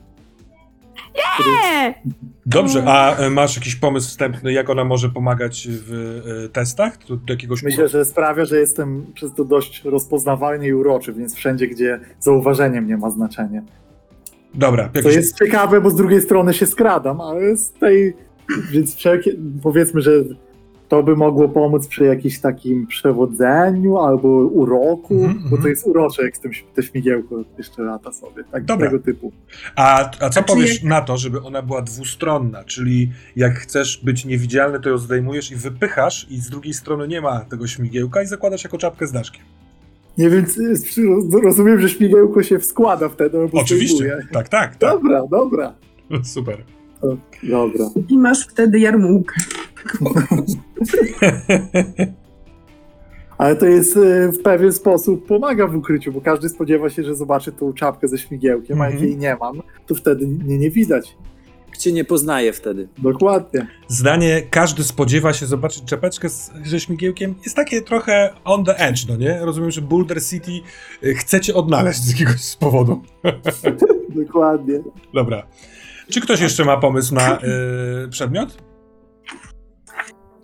Speaker 4: Nie!
Speaker 1: Dobrze, a y, masz jakiś pomysł wstępny, jak ona może pomagać w y, testach? Do, do jakiegoś
Speaker 2: Myślę, że sprawia, że jestem przez to dość rozpoznawalny i uroczy, więc wszędzie, gdzie zauważenie mnie ma znaczenie.
Speaker 1: Dobra,
Speaker 2: To jest ciekawe, bo z drugiej strony się skradam, ale z tej. Więc wszelkie. Powiedzmy, że to by mogło pomóc przy jakimś takim przewodzeniu albo uroku,
Speaker 1: Mhm,
Speaker 2: bo to
Speaker 1: mhm.
Speaker 2: jest urocze, jak z tym te śmigiełko jeszcze lata sobie, tak
Speaker 1: Dobra.
Speaker 2: tego typu.
Speaker 1: A, a co
Speaker 3: A
Speaker 1: powiesz
Speaker 3: jak-
Speaker 1: na to, żeby ona była dwustronna? Czyli jak chcesz być niewidzialny, to ją zdejmujesz i wypychasz, i z drugiej strony nie ma tego śmigiełka, i zakładasz jako czapkę z daszkiem.
Speaker 2: Nie wiem, czy- rozumiem, że śmigiełko się wskłada wtedy,
Speaker 1: Oczywiście. Tak, tak, tak.
Speaker 2: Dobra, dobra,
Speaker 1: Super.
Speaker 2: dobra.
Speaker 3: I masz wtedy jarmułkę.
Speaker 2: Ale to jest e, w pewien sposób pomaga w ukryciu, bo każdy spodziewa się, że zobaczy tą czapkę ze śmigiełkiem, a jak
Speaker 1: Mhm.
Speaker 2: jej nie mam, to wtedy mnie nie widać.
Speaker 5: Cię nie poznaje wtedy.
Speaker 2: Dokładnie.
Speaker 1: Zdanie, każdy spodziewa się zobaczyć czapeczkę z, ze śmigiełkiem, jest takie trochę on the edge, no nie? Rozumiem, że Boulder City y, chcecie odnaleźć z jakiegoś z powodu.
Speaker 2: Dokładnie.
Speaker 1: Dobra. Czy ktoś jeszcze ma pomysł na y, przedmiot?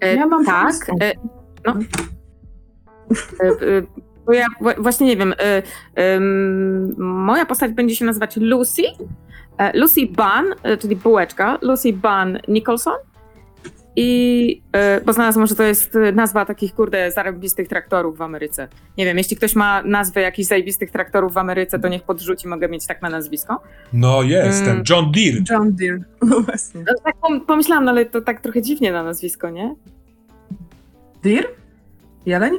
Speaker 4: E,
Speaker 3: Ja mam
Speaker 4: Tak. E, no. E, e, Bo ja właśnie nie wiem. e, Moja postać będzie się nazywać Lucy. E, Lucy Bunn, e, czyli bułeczka. Lucy Bunn Nicholson. I, e, bo znalazłam, że to jest nazwa takich, kurde, zarobistych traktorów w Ameryce. Nie wiem, jeśli ktoś ma nazwę jakichś zajebistych traktorów w Ameryce, to niech podrzuci, mogę mieć tak na nazwisko.
Speaker 1: No jest, ten
Speaker 4: Mm.
Speaker 1: John Deere.
Speaker 3: John Deere. No właśnie.
Speaker 4: No, tak pom- pomyślałam, no ale to tak trochę dziwnie na nazwisko, nie?
Speaker 3: Deer? Jeleń?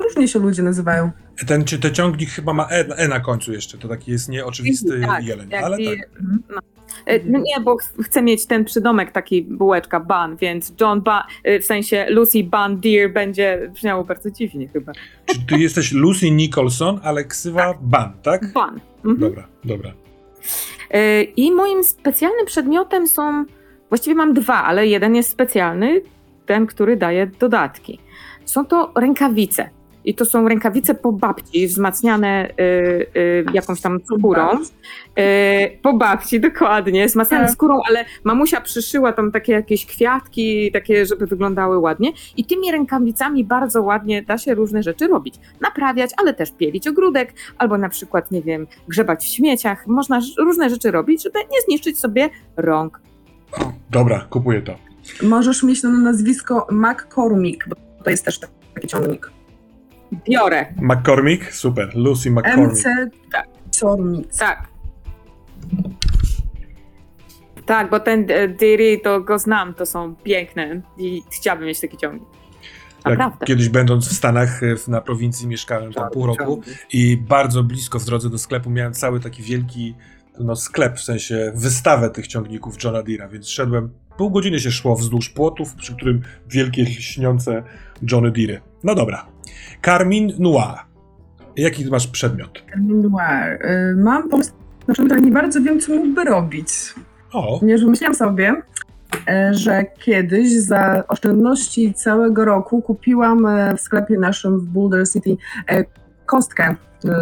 Speaker 3: Różnie się ludzie nazywają.
Speaker 1: Ten, czy ten ciągnik chyba ma e, e na końcu jeszcze, to taki jest nieoczywisty
Speaker 4: Tak,
Speaker 1: jeleń,
Speaker 4: jak
Speaker 1: ale
Speaker 4: i-
Speaker 1: tak.
Speaker 4: No. E, No nie, bo ch- chcę mieć ten przydomek taki bułeczka, Bun, więc John Bun, w sensie Lucy Bun Deer będzie brzmiało bardzo dziwnie chyba.
Speaker 1: Czy ty jesteś Lucy Nicholson, ale ksywa Ban, tak?
Speaker 4: Bun. Mhm.
Speaker 1: Dobra, dobra.
Speaker 4: E, I moim specjalnym przedmiotem są, właściwie mam dwa, ale jeden jest specjalny, ten, który daje dodatki. Są to rękawice. I to są rękawice po babci, wzmacniane y, y, jakąś tam skórą. Y, po babci, dokładnie, wzmacniane
Speaker 3: Tak.
Speaker 4: skórą, ale mamusia przyszyła tam takie jakieś kwiatki, takie, żeby wyglądały ładnie. I tymi rękawicami bardzo ładnie da się różne rzeczy robić. Naprawiać, ale też pielić ogródek, albo na przykład, nie wiem, grzebać w śmieciach. Można różne rzeczy robić, żeby nie zniszczyć sobie rąk.
Speaker 1: Dobra, kupuję to.
Speaker 3: Możesz mieć na nazwisko McCormick, bo to jest też taki ciągnik.
Speaker 4: Biorę,
Speaker 1: McCormick? Super. Lucy McCormick.
Speaker 3: MC Cormick.
Speaker 4: tak. Tak, bo ten e, Diri to go znam, to są piękne i chciałabym mieć taki ciągnik. Naprawdę.
Speaker 1: kiedyś będąc w Stanach, e, na prowincji mieszkałem tam pół roku i bardzo blisko w drodze do sklepu miałem cały taki wielki no, sklep, w sensie wystawę tych ciągników Johna Deere'a, więc szedłem, pół godziny się szło wzdłuż płotów, przy którym wielkie, lśniące Johnny Deere. No dobra. Carmin Noir. Jaki masz przedmiot?
Speaker 3: Noir. Y, Mam pomysł, na czym nie bardzo wiem, co mógłby robić.
Speaker 1: O,
Speaker 3: Ponieważ wymyśliłam sobie, e, że kiedyś za oszczędności całego roku kupiłam e, w sklepie naszym w Boulder City e, kostkę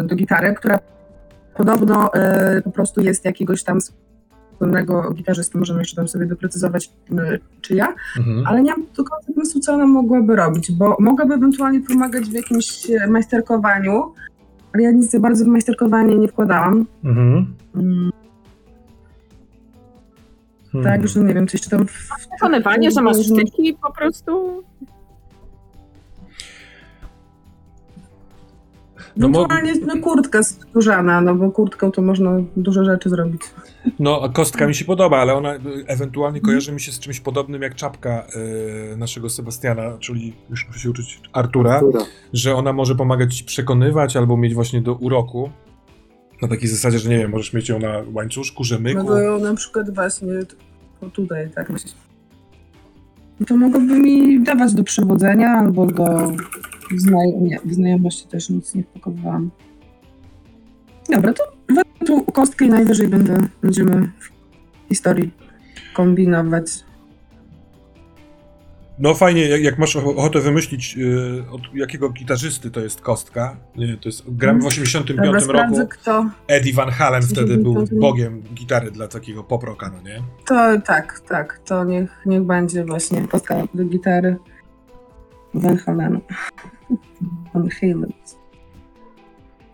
Speaker 3: do gitary, która podobno po prostu jest jakiegoś tam słynnego gitarzysty, możemy jeszcze tam sobie doprecyzować e, czy ja,
Speaker 1: mhm.
Speaker 3: ale nie mam do końca pomysłu, co ona mogłaby robić, bo mogłaby ewentualnie pomagać w jakimś e, majsterkowaniu, ale ja nic za bardzo w majsterkowanie nie wkładałam.
Speaker 1: Mhm.
Speaker 3: Mm,
Speaker 1: Mhm.
Speaker 3: Tak, że nie wiem, coś tam... w-
Speaker 4: Wykonywanie, że masz sztyki po prostu.
Speaker 1: No,
Speaker 3: Ewentualnie no, kurtka skórzana, no bo kurtką to można dużo rzeczy zrobić.
Speaker 1: no, a kostka mi się podoba, ale ona ewentualnie kojarzy mi się z czymś podobnym jak czapka y, naszego Sebastiana, czyli już muszę się uczyć Artura,
Speaker 2: Która?
Speaker 1: że ona może pomagać ci przekonywać albo mieć właśnie do uroku. Na takiej zasadzie, że nie wiem, możesz mieć ją na łańcuszku,
Speaker 3: No
Speaker 1: rzemyku.
Speaker 3: to na przykład właśnie to tutaj, tak myślę. No To mogłoby mi dawać do przewodzenia albo do znaj- nie, do znajomości też nic nie wpakowałam. Dobra, to tu kostkę i najwyżej będę, będziemy w historii kombinować.
Speaker 1: No fajnie, jak, jak masz ocho- ochotę wymyślić, y, od jakiego gitarzysty to jest kostka. Nie, to jest, grałem w 85
Speaker 3: Dobra, sprawdzę
Speaker 1: roku.
Speaker 3: kto.
Speaker 1: Eddie Van Halen wtedy był
Speaker 3: 85.
Speaker 1: bogiem gitary dla takiego poproka, no nie?
Speaker 3: To tak, tak, to niech, niech będzie właśnie kostka do gitary Van Halenu. Van Halen.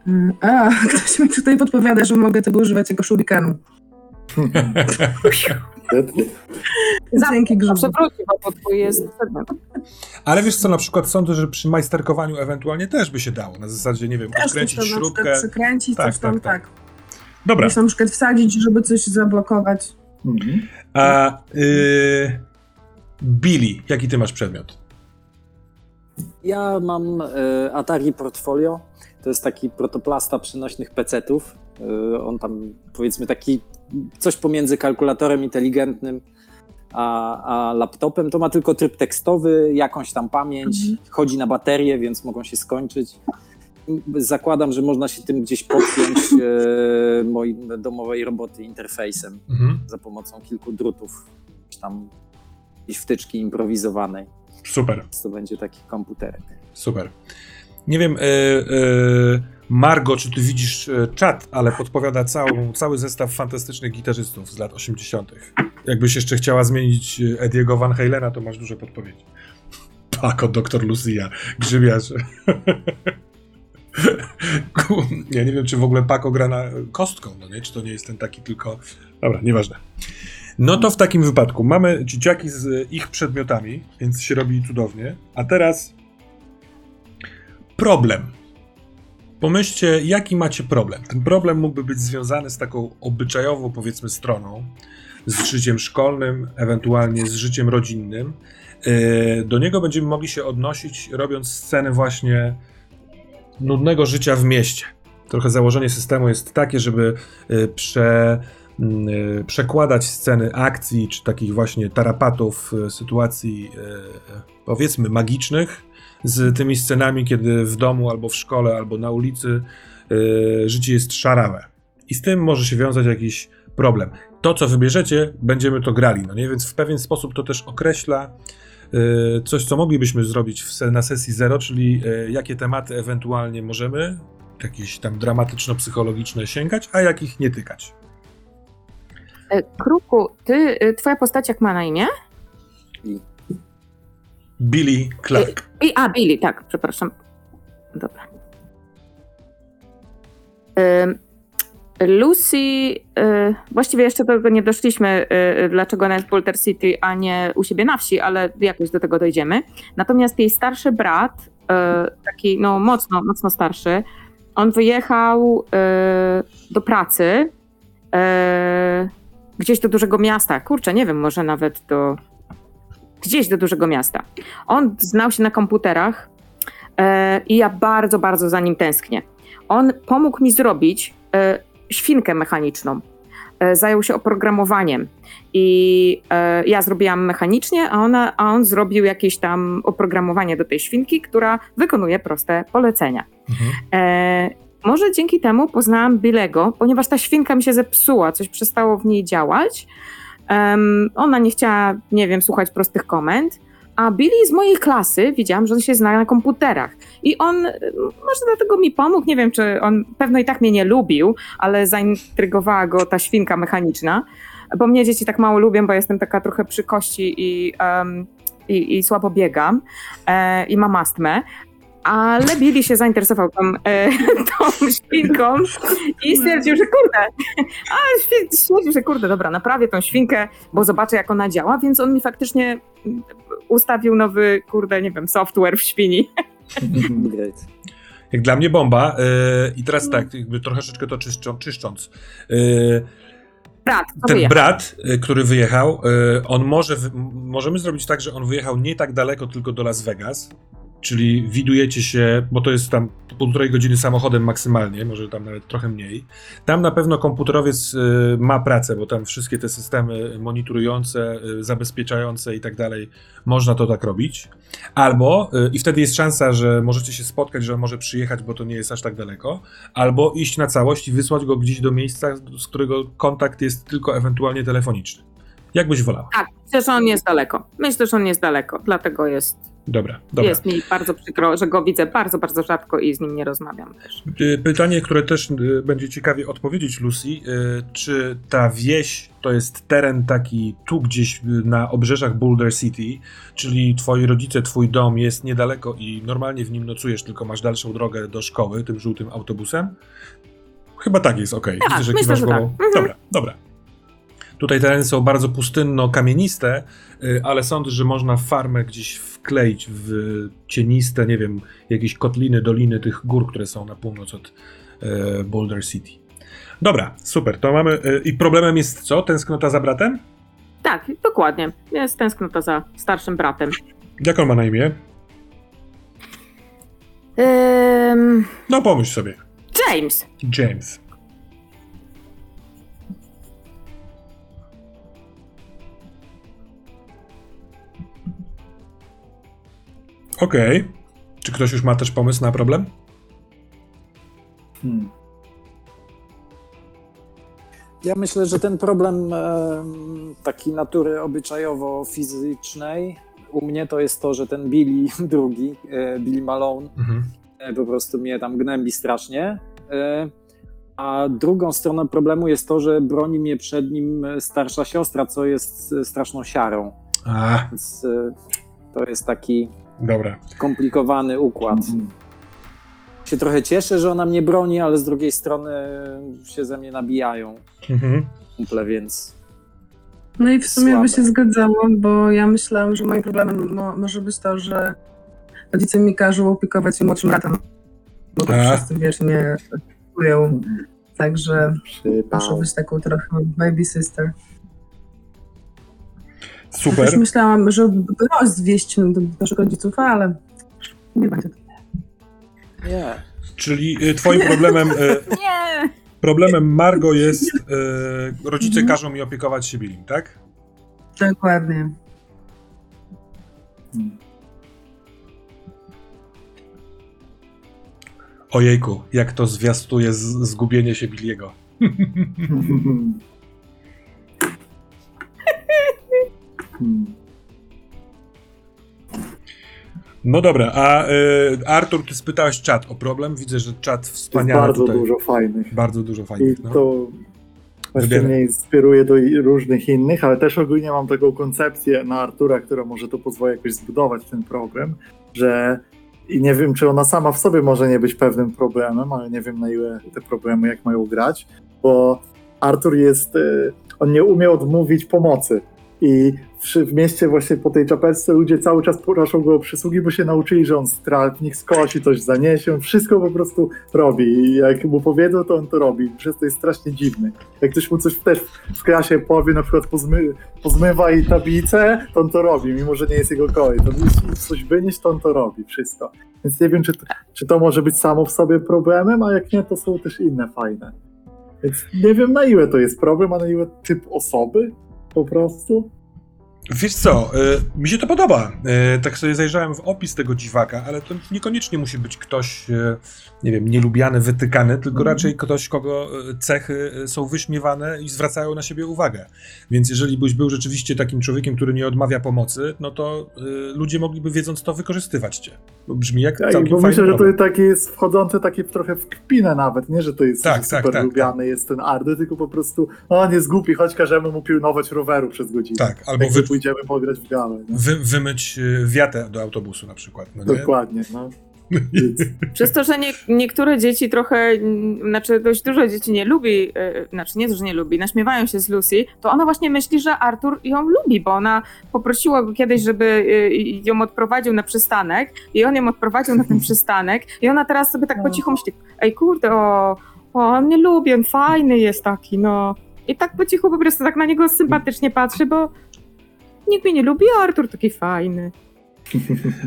Speaker 3: Mm, A, ktoś mi tutaj podpowiada, że mogę tego używać jako.
Speaker 2: Świetnie.
Speaker 3: Dzięki grzybu.
Speaker 4: Przewróci, bo to jest przedmiot.
Speaker 1: Ale wiesz co, na przykład sądzę, że przy majsterkowaniu ewentualnie też by się dało. Na zasadzie, nie wiem,
Speaker 3: Też
Speaker 1: odkręcić
Speaker 3: na
Speaker 1: śrubkę.
Speaker 3: przykład przykręcić,
Speaker 1: Tak,
Speaker 3: coś tam,
Speaker 1: tak, tak.
Speaker 3: tak.
Speaker 1: Dobra.
Speaker 3: Gdzieś na przykład wsadzić, żeby coś zablokować.
Speaker 2: Mhm.
Speaker 1: A y, Billy, jaki ty masz przedmiot?
Speaker 5: Ja mam e, Atari Portfolio. To jest taki protoplasta przenośnych pecetów. E, on tam, powiedzmy, taki coś pomiędzy kalkulatorem inteligentnym a, a laptopem. To ma tylko tryb tekstowy, jakąś tam pamięć,
Speaker 3: Mhm.
Speaker 5: chodzi na baterię, więc mogą się skończyć. Zakładam, że można się tym gdzieś podpiąć e, mojej domowej roboty interfejsem
Speaker 1: Mhm.
Speaker 5: za pomocą kilku drutów, czy tam jakiejś wtyczki improwizowanej.
Speaker 1: Super,
Speaker 5: to będzie taki komputerek.
Speaker 1: super. Nie wiem, y, y, Margo, czy ty widzisz y, czat, ale podpowiada całą, cały zestaw fantastycznych gitarzystów z lat 80. Jakbyś jeszcze chciała zmienić Ediego Van Halena, to masz duże podpowiedzi. Paco, Dr. Lucia, grzybiarz. Ja nie wiem, czy w ogóle Paco gra na kostką, no nie? Czy to nie jest ten taki tylko... Dobra, nieważne. No to w takim wypadku mamy dzieciaki z ich przedmiotami, więc się robi cudownie. A teraz problem. Pomyślcie, jaki macie problem. Ten problem mógłby być związany z taką obyczajową, powiedzmy, stroną, z życiem szkolnym, ewentualnie z życiem rodzinnym. Yy, Do niego będziemy mogli się odnosić, robiąc scenę właśnie nudnego życia w mieście. Trochę założenie systemu jest takie, żeby yy, prze, przekładać sceny akcji, czy takich właśnie tarapatów, yy, sytuacji, yy, powiedzmy, magicznych, z tymi scenami, kiedy w domu, albo w szkole, albo na ulicy życie jest szarawe. I z tym może się wiązać jakiś problem. To, co wybierzecie, będziemy to grali, no nie? Więc w pewien sposób to też określa coś, co moglibyśmy zrobić na sesji zero, czyli jakie tematy ewentualnie możemy, jakieś tam dramatyczno-psychologiczne sięgać, a jakich nie tykać.
Speaker 4: E, Kruku, ty, y, twoja postać jak ma na imię?
Speaker 1: Billy Clark.
Speaker 4: I, a, Billy, tak, przepraszam. Dobra. Lucy, właściwie jeszcze do tego nie doszliśmy, dlaczego ona jest w Boulder City, a nie u siebie na wsi, ale jakoś do tego dojdziemy. Natomiast jej starszy brat, taki no mocno, mocno starszy, on wyjechał do pracy gdzieś do dużego miasta. Kurczę, nie wiem, może nawet do gdzieś do dużego miasta. On znał się na komputerach e, i ja bardzo, bardzo za nim tęsknię. On pomógł mi zrobić e, świnkę mechaniczną. E, zajął się oprogramowaniem i e, ja zrobiłam mechanicznie, a, ona, a on zrobił jakieś tam oprogramowanie do tej świnki, która wykonuje proste polecenia.
Speaker 1: Mhm.
Speaker 4: Może dzięki temu poznałam Billego, ponieważ ta świnka mi się zepsuła, coś przestało w niej działać. Em, ona nie chciała, nie wiem, słuchać prostych komend. A Billy z mojej klasy widziałam, że on się zna na komputerach. I on e, może dlatego mi pomógł. Nie wiem, czy on pewno i tak mnie nie lubił, ale zaintrygowała go ta świnka mechaniczna. Bo mnie dzieci tak mało lubią, bo jestem taka trochę przy kości i, em, i, i słabo biegam e, i mam astmę. Ale Billy się zainteresował tą, e, tą świnką i stwierdził, że kurde, a stwierdził, że kurde, dobra, naprawię tą świnkę, bo zobaczę jak ona działa, więc on mi faktycznie ustawił nowy, kurde, nie wiem, software w świni.
Speaker 5: Great.
Speaker 1: Jak dla mnie bomba. Yy, I teraz tak, jakby troszeczkę to czyszczą, czyszcząc. Yy,
Speaker 4: Brat,
Speaker 1: ten
Speaker 4: wyjechał.
Speaker 1: brat, y, który wyjechał, on może, możemy zrobić tak, że on wyjechał nie tak daleko, tylko do Las Vegas, czyli widujecie się, bo to jest tam półtorej godziny samochodem maksymalnie, może tam nawet trochę mniej. Tam na pewno komputerowiec y, ma pracę, bo tam wszystkie te systemy monitorujące, y, zabezpieczające i tak dalej, można to tak robić. Albo, y, i wtedy jest szansa, że możecie się spotkać, że może przyjechać, bo to nie jest aż tak daleko, albo iść na całość i wysłać go gdzieś do miejsca, z którego kontakt jest tylko ewentualnie telefoniczny. Jak byś wolała?
Speaker 4: Tak, myślę, że on jest daleko. Myślę, że on jest daleko, dlatego jest,
Speaker 1: Dobra, dobra.
Speaker 4: jest mi bardzo przykro, że go widzę bardzo, bardzo rzadko i z nim nie rozmawiam też.
Speaker 1: Y, Pytanie, które też y, będzie ciekawie odpowiedzieć Lucy, y, czy ta wieś to jest teren taki tu gdzieś na obrzeżach Boulder City, czyli twoi rodzice, twój dom jest niedaleko i normalnie w nim nocujesz, tylko masz dalszą drogę do szkoły tym żółtym autobusem? Chyba tak jest, okej.
Speaker 4: Tak,
Speaker 1: Widzę, że
Speaker 4: myślę,
Speaker 1: kiwasz
Speaker 4: że tak. Mhm.
Speaker 1: Dobra, dobra. Tutaj tereny są bardzo pustynno-kamieniste, ale sądzę, że można farmę gdzieś wkleić w cieniste, nie wiem, jakieś kotliny, doliny tych gór, które są na północ od e, Boulder City. Dobra, super, to mamy. e, I problemem jest co? Tęsknota za bratem?
Speaker 4: Tak, dokładnie. Jest tęsknota za starszym bratem.
Speaker 1: Jak on ma na imię? No pomyśl sobie.
Speaker 4: James.
Speaker 1: James. Okej. Czy ktoś już ma też pomysł na problem?
Speaker 2: Hmm.
Speaker 5: Ja myślę, że ten problem em, taki natury obyczajowo-fizycznej u mnie to jest to, że ten Billy drugi, e, Billy Malone,
Speaker 1: Mhm.
Speaker 5: e, po prostu mnie tam gnębi strasznie. E, A drugą stroną problemu jest to, że broni mnie przed nim e, starsza siostra, co jest e, straszną siarą.
Speaker 1: A,
Speaker 5: Więc e, to jest taki
Speaker 1: dobra.
Speaker 5: skomplikowany układ.
Speaker 2: Mhm.
Speaker 5: Się trochę cieszę, że ona mnie broni, ale z drugiej strony się ze mnie nabijają
Speaker 1: Mhm.
Speaker 5: kumple, więc
Speaker 3: No i w sumie
Speaker 5: Słabe.
Speaker 3: by się zgadzało, bo ja myślałam, że moim problemem mo- może być to, że rodzice mi każą opiekować się młodszym bratem. Bo to
Speaker 1: A.
Speaker 3: wszyscy wiesz, nie. Także muszę
Speaker 2: Przypał.
Speaker 3: być taką trochę baby sister. Też
Speaker 1: Super.
Speaker 3: myślałam, że rozwieść do naszych rodziców, ale nie będzie.
Speaker 5: nie.
Speaker 1: Czyli y, twoim problemem, y,
Speaker 4: Nie!
Speaker 1: problemem Margo jest y, rodzice
Speaker 3: Mhm.
Speaker 1: każą mi opiekować się Billim, tak?
Speaker 3: Dokładnie.
Speaker 1: Ojejku, jak to zwiastuje z, zgubienie się Billiego.
Speaker 2: Hmm.
Speaker 1: No dobra, a y, Artur, ty spytałeś czat o problem. Widzę, że czat
Speaker 2: Jest
Speaker 1: wspaniale
Speaker 2: bardzo
Speaker 1: tutaj.
Speaker 2: dużo fajnych.
Speaker 1: Bardzo dużo
Speaker 2: I
Speaker 1: fajnych. No.
Speaker 2: to właśnie mnie inspiruje do i- różnych innych, ale też ogólnie mam taką koncepcję na Artura, która może to pozwoli jakoś zbudować ten problem, że i nie wiem, czy ona sama w sobie może nie być pewnym problemem, ale nie wiem na ile te problemy jak mają grać, bo Artur jest, y, on nie umie odmówić pomocy i przy, w mieście właśnie po tej czapeczce ludzie cały czas proszą go o przysługi, bo się nauczyli, że on stratnik skosi, coś zaniesie, wszystko po prostu robi i jak mu powiedzą, to on to robi, przez to jest strasznie dziwny. Jak ktoś mu coś też w klasie powie, na przykład pozmy, pozmywaj tablicę, to on to robi, mimo że nie jest jego kolej. To jeśli coś wynieść, to on to robi, wszystko. Więc nie wiem, czy czy to może być samo w sobie problemem, a jak nie, to są też inne fajne. Więc nie wiem, na ile to jest problem, a na ile typ osoby po prostu.
Speaker 1: Wiesz co, y, mi się to podoba. Y, tak sobie zajrzałem w opis tego dziwaka, ale to niekoniecznie musi być ktoś, y, nie wiem, nielubiany, wytykany, tylko
Speaker 2: Mhm.
Speaker 1: raczej ktoś, kogo y, cechy y, są wyśmiewane i zwracają na siebie uwagę. Więc jeżeli byś był rzeczywiście takim człowiekiem, który nie odmawia pomocy, no to y, ludzie mogliby wiedząc to wykorzystywać cię. Bo brzmi jak
Speaker 2: Tak,
Speaker 1: całkiem
Speaker 2: bo myślę, że to
Speaker 1: problem.
Speaker 2: taki jest wchodzący taki trochę w kpinę nawet, nie, że to jest
Speaker 1: Tak, tak,
Speaker 2: super
Speaker 1: tak,
Speaker 2: lubiany jest ten Ardy, tylko po prostu no, on jest głupi, choć każemy mu pilnować roweru przez godzinę.
Speaker 1: Tak, albo wy,
Speaker 2: pójdziemy pograć w. Nie?
Speaker 1: wy, wymyć wiatę do autobusu na przykład. No nie?
Speaker 2: Dokładnie, no.
Speaker 4: Przez to, że nie, niektóre dzieci trochę, znaczy dość dużo dzieci nie lubi, e, znaczy nie, że nie lubi, naśmiewają się z Lucy, to ona właśnie myśli, że Artur ją lubi, bo ona poprosiła go kiedyś, żeby e, ją odprowadził na przystanek i on ją odprowadził na ten przystanek i ona teraz sobie tak po cichu myśli, ej kurde, o, o on mnie lubi, on fajny jest taki, no. I tak po cichu po prostu tak na niego sympatycznie patrzy, bo nikt mnie nie lubi, a Artur taki fajny.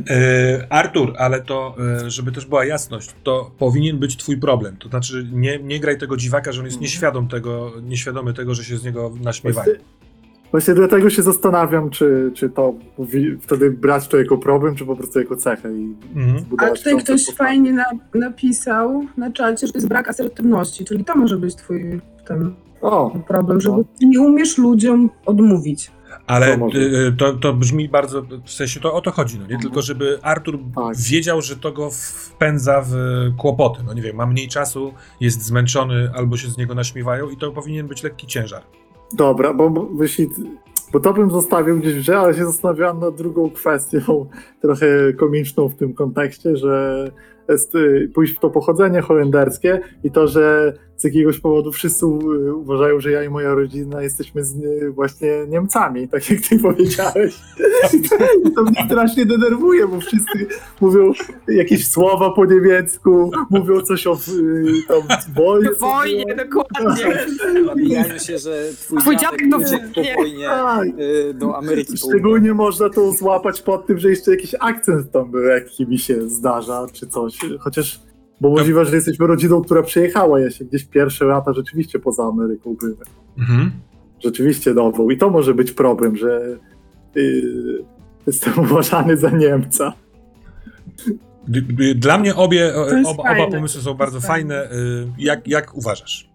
Speaker 1: E, Artur, ale to, e, żeby też była jasność, to powinien być twój problem. To znaczy, nie, nie graj tego dziwaka, że on jest
Speaker 2: Mhm.
Speaker 1: nieświadom tego, nieświadomy tego, że się z niego naśmiewają.
Speaker 2: właśnie, właśnie dlatego się zastanawiam, czy, czy to wtedy brać to jako problem, czy po prostu jako cechę i
Speaker 1: Mhm.
Speaker 3: A tutaj ktoś fajnie na, napisał na czacie, że to jest brak asertywności, czyli to może być twój ten
Speaker 2: O,
Speaker 3: problem, że
Speaker 2: No.
Speaker 3: nie umiesz ludziom odmówić.
Speaker 1: Ale
Speaker 2: To może.
Speaker 1: e, to, to brzmi bardzo, w sensie to o to chodzi, no nie?
Speaker 2: Mhm.
Speaker 1: Tylko żeby Artur
Speaker 2: Tak.
Speaker 1: wiedział, że to go wpędza w kłopoty. No nie wiem, ma mniej czasu, jest zmęczony albo się z niego naśmiewają i to powinien być lekki ciężar.
Speaker 2: dobra, bo, bo jeśli... Bo to bym zostawił gdzieś w grze, ale się zastanawiałem nad drugą kwestią, trochę komiczną w tym kontekście, że jest, y, pójść w to pochodzenie holenderskie i to, że z jakiegoś powodu wszyscy uważają, że ja i moja rodzina jesteśmy z, właśnie Niemcami, tak jak ty powiedziałeś. I to mnie strasznie denerwuje, bo wszyscy mówią jakieś słowa po niemiecku, mówią coś o y, tam wojnie.
Speaker 4: Wojnie, dokładnie.
Speaker 5: Obijają się, że twój,
Speaker 4: Twój
Speaker 5: dziadek
Speaker 4: to
Speaker 5: po wojnie
Speaker 2: Tak.
Speaker 5: y, do Ameryki.
Speaker 2: Szczególnie można to złapać pod tym, że jeszcze jakiś akcent tam był, jaki mi się zdarza, czy coś. Chociaż, bo możliwe, że jesteśmy rodziną, która przyjechała. Ja się gdzieś pierwsze lata rzeczywiście poza Ameryką byłem.
Speaker 1: Mhm.
Speaker 2: Rzeczywiście nową. I to może być problem, że yy, jestem uważany za Niemca.
Speaker 1: Dla mnie obie, oba, oba pomysły są bardzo fajne. Y, Jak, jak uważasz?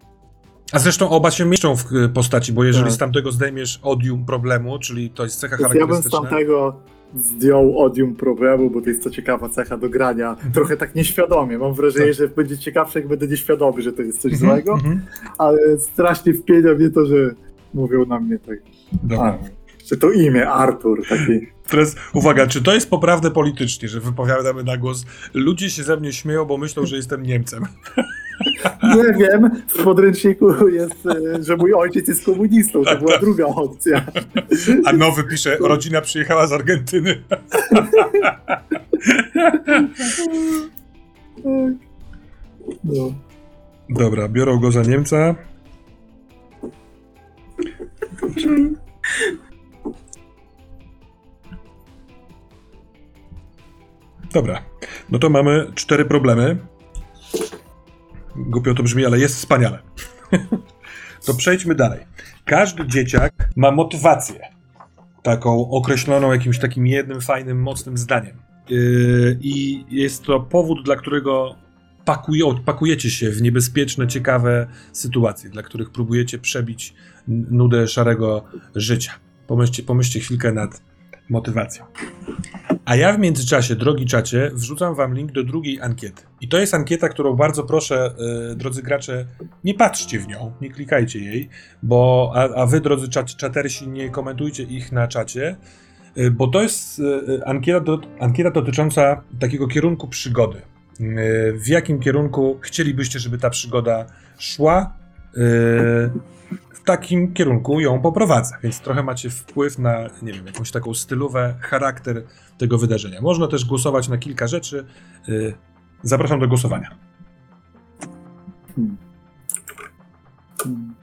Speaker 1: A zresztą oba się mieszczą w y, postaci, bo jeżeli
Speaker 2: Tak.
Speaker 1: z tamtego zdejmiesz odium problemu, czyli to jest cecha
Speaker 2: Więc ja bym z
Speaker 1: charakterystyczna.
Speaker 2: tamtego zdjął odium problemu, bo to jest to ciekawa cecha do grania.
Speaker 1: Mhm.
Speaker 2: Trochę tak nieświadomie. Mam wrażenie, że będzie ciekawsze, jak będę nieświadomy, że to jest coś
Speaker 1: Mhm,
Speaker 2: złego.
Speaker 1: mhm.
Speaker 2: ale strasznie wpienia mnie to, że mówią na mnie tak.
Speaker 1: Dobra.
Speaker 2: A, że to imię Artur, taki.
Speaker 1: Teraz uwaga, czy to jest poprawne politycznie, że wypowiadamy na głos? Ludzie się ze mnie śmieją, bo myślą, że jestem Niemcem.
Speaker 2: Nie wiem, w podręczniku jest, że mój ojciec jest komunistą. To była druga opcja.
Speaker 1: A nowy pisze, rodzina przyjechała z Argentyny.
Speaker 2: No.
Speaker 1: Dobra, biorą go za Niemca. Dobra, no to mamy cztery problemy. Głupio to brzmi, ale jest wspaniale. to przejdźmy dalej. Każdy dzieciak ma motywację. Taką określoną jakimś takim jednym fajnym, mocnym zdaniem. Yy, I jest to powód, dla którego pakują, pakujecie się w niebezpieczne, ciekawe sytuacje, dla których próbujecie przebić nudę szarego życia. Pomyślcie, pomyślcie chwilkę nad motywacją. A ja w międzyczasie, drogi czacie, wrzucam wam link do drugiej ankiety. I to jest ankieta, którą bardzo proszę, y, drodzy gracze, nie patrzcie w nią, nie klikajcie jej, bo a, a wy, drodzy czat, czatersi, nie komentujcie ich na czacie, y, bo to jest y, y, ankieta, do, ankieta dotycząca takiego kierunku przygody. W jakim kierunku chcielibyście, żeby ta przygoda szła? W takim kierunku ją poprowadzę, więc trochę macie wpływ na, nie wiem, jakąś taką stylówę, charakter tego wydarzenia. Można też głosować na kilka rzeczy. Y, Zapraszam do głosowania.
Speaker 2: Hmm. Hmm.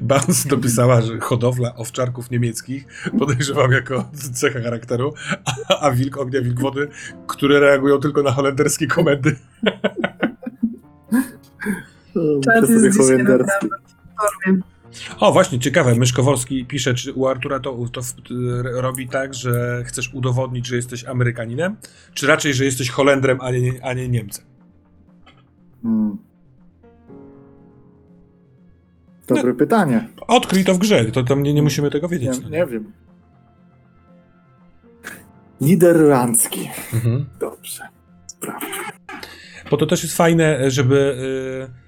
Speaker 1: Bans dopisała, że hodowla owczarków niemieckich podejrzewam jako cecha charakteru, a, a wilk ognia, wilk wody, które reagują tylko na holenderskie komendy.
Speaker 2: Muszę
Speaker 3: Czas jest dzisiaj
Speaker 2: holenderski.
Speaker 1: O, właśnie, ciekawe. Myszkowolski pisze, czy u Artura to, to robi tak, że chcesz udowodnić, że jesteś Amerykaninem, czy raczej, że jesteś Holendrem, a nie, a nie Niemcem?
Speaker 2: Hmm. Dobre pytanie.
Speaker 1: Odkryj to w grze, to, to nie, nie musimy tego
Speaker 2: Nie,
Speaker 1: wiedzieć. no
Speaker 2: nie wiem. Niderlandzki.
Speaker 1: Mhm.
Speaker 2: Dobrze. Sprawdź.
Speaker 1: Bo to też jest fajne, żeby y, mm,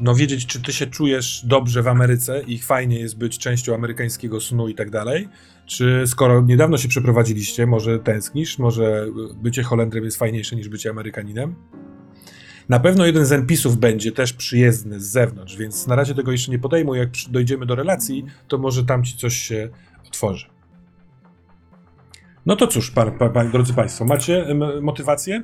Speaker 1: no wiedzieć, czy ty się czujesz dobrze w Ameryce i fajnie jest być częścią amerykańskiego snu i tak dalej. Czy skoro niedawno się przeprowadziliście, może tęsknisz, może bycie Holendrem jest fajniejsze niż bycie Amerykaninem? Na pewno jeden z NPC-ów będzie też przyjezdny z zewnątrz, więc na razie tego jeszcze nie podejmuj. Jak dojdziemy do relacji, to może tam ci coś się otworzy. No to cóż, drodzy Państwo, macie motywację?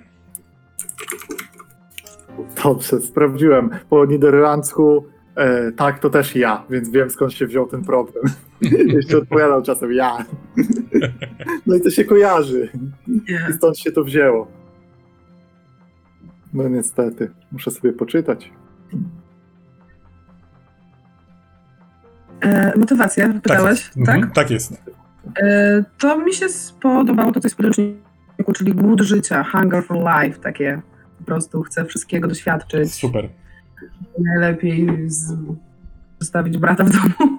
Speaker 2: Dobrze, sprawdziłem. Po niderlandzku e, tak, to też ja, więc wiem skąd się wziął ten problem. Jeszcze odpowiadał czasem ja. No i to się kojarzy. I stąd się to wzięło. No niestety, muszę sobie poczytać.
Speaker 3: E, motywacja, pytałeś,
Speaker 1: jest.
Speaker 3: tak?
Speaker 1: Mhm, tak jest.
Speaker 3: E, to mi się spodobało to, co jest w podręczniku, czyli głód życia, hunger for life, takie prostu chcę wszystkiego doświadczyć.
Speaker 1: Super.
Speaker 3: Najlepiej z... zostawić brata w domu.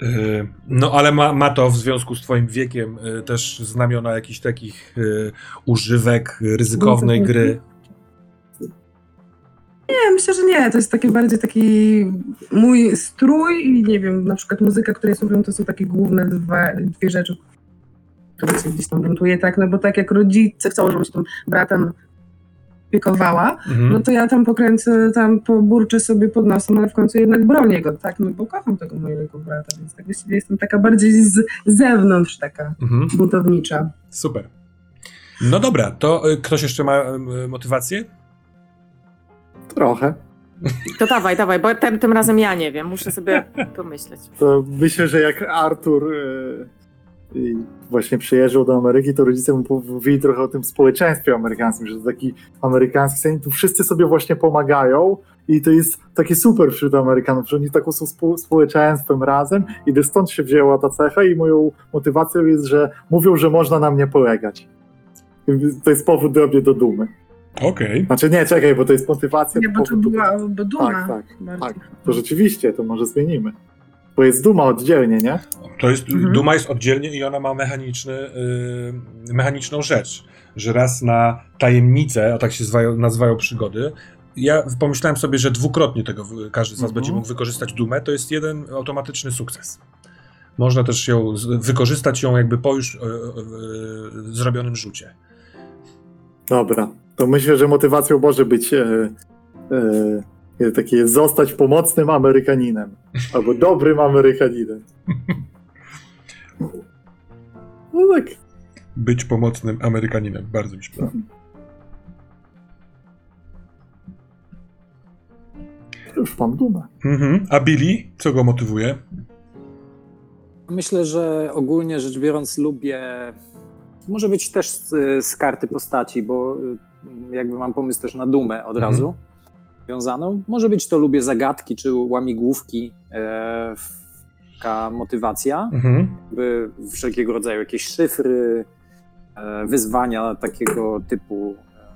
Speaker 1: Yy, No, ale ma, ma to w związku z Twoim wiekiem yy, też znamiona jakichś takich yy, używek, ryzykownej gry.
Speaker 3: Nie, myślę, że nie. To jest taki bardziej taki mój strój i nie wiem, na przykład muzyka, której słucham, to są takie główne dwa, dwie rzeczy, który się gdzieś tam gruntuje, tak, no bo tak jak rodzice chcą, żebym się tym bratem opiekowała,
Speaker 1: Mhm.
Speaker 3: no to ja tam pokręcę, tam poburczę sobie pod nosem, ale w końcu jednak bronię go, tak, no bo kocham tego mojego brata, więc tak właściwie jestem taka bardziej z zewnątrz taka
Speaker 1: Mhm.
Speaker 3: budownicza.
Speaker 1: Super. No dobra, to y, ktoś jeszcze ma y, motywację?
Speaker 2: Trochę.
Speaker 4: To dawaj, dawaj, bo tym, tym razem ja nie wiem, muszę sobie pomyśleć.
Speaker 2: To myślę, że jak Artur e, i właśnie przyjeżdżał do Ameryki, to rodzice mu mówili trochę o tym społeczeństwie amerykańskim, że to taki amerykański sen, tu wszyscy sobie właśnie pomagają i to jest takie super wśród Amerykanów, że oni taką są spo, społeczeństwem razem i stąd się wzięła ta cecha i moją motywacją jest, że mówią, że można na mnie polegać. I To jest powód dla mnie do dumy.
Speaker 1: Okej.
Speaker 2: Znaczy nie, czekaj, bo to jest motywacja.
Speaker 3: Nie, bo to
Speaker 2: do-
Speaker 3: była bo duma.
Speaker 2: Tak, tak, tak. To rzeczywiście, to może zmienimy. Bo jest duma oddzielnie, nie?
Speaker 1: To jest,
Speaker 3: Mhm.
Speaker 1: Duma jest oddzielnie i ona ma mechaniczny, y, mechaniczną rzecz, że raz na tajemnicę, a tak się zwają, nazywają przygody, ja pomyślałem sobie, że dwukrotnie tego każdy z nas
Speaker 2: Mhm.
Speaker 1: będzie mógł wykorzystać dumę, to jest jeden automatyczny sukces. Można też ją, wykorzystać ją jakby po już y, y, y, zrobionym rzucie.
Speaker 2: Dobra, to myślę, że motywacją może być e, takie zostać pomocnym Amerykaninem. Albo dobrym Amerykaninem. No tak.
Speaker 1: Być pomocnym Amerykaninem, bardzo mi się podoba.
Speaker 2: Już mam dumę.
Speaker 1: Mhm. A Billy, co go motywuje?
Speaker 5: Myślę, że ogólnie rzecz biorąc lubię. Może być też z, z karty postaci, bo y, jakby mam pomysł też na dumę od
Speaker 1: Mhm.
Speaker 5: razu wiązaną. Może być to lubię zagadki czy łamigłówki, e, taka motywacja,
Speaker 1: Mhm.
Speaker 5: wszelkiego rodzaju jakieś szyfry, e, wyzwania takiego typu, e,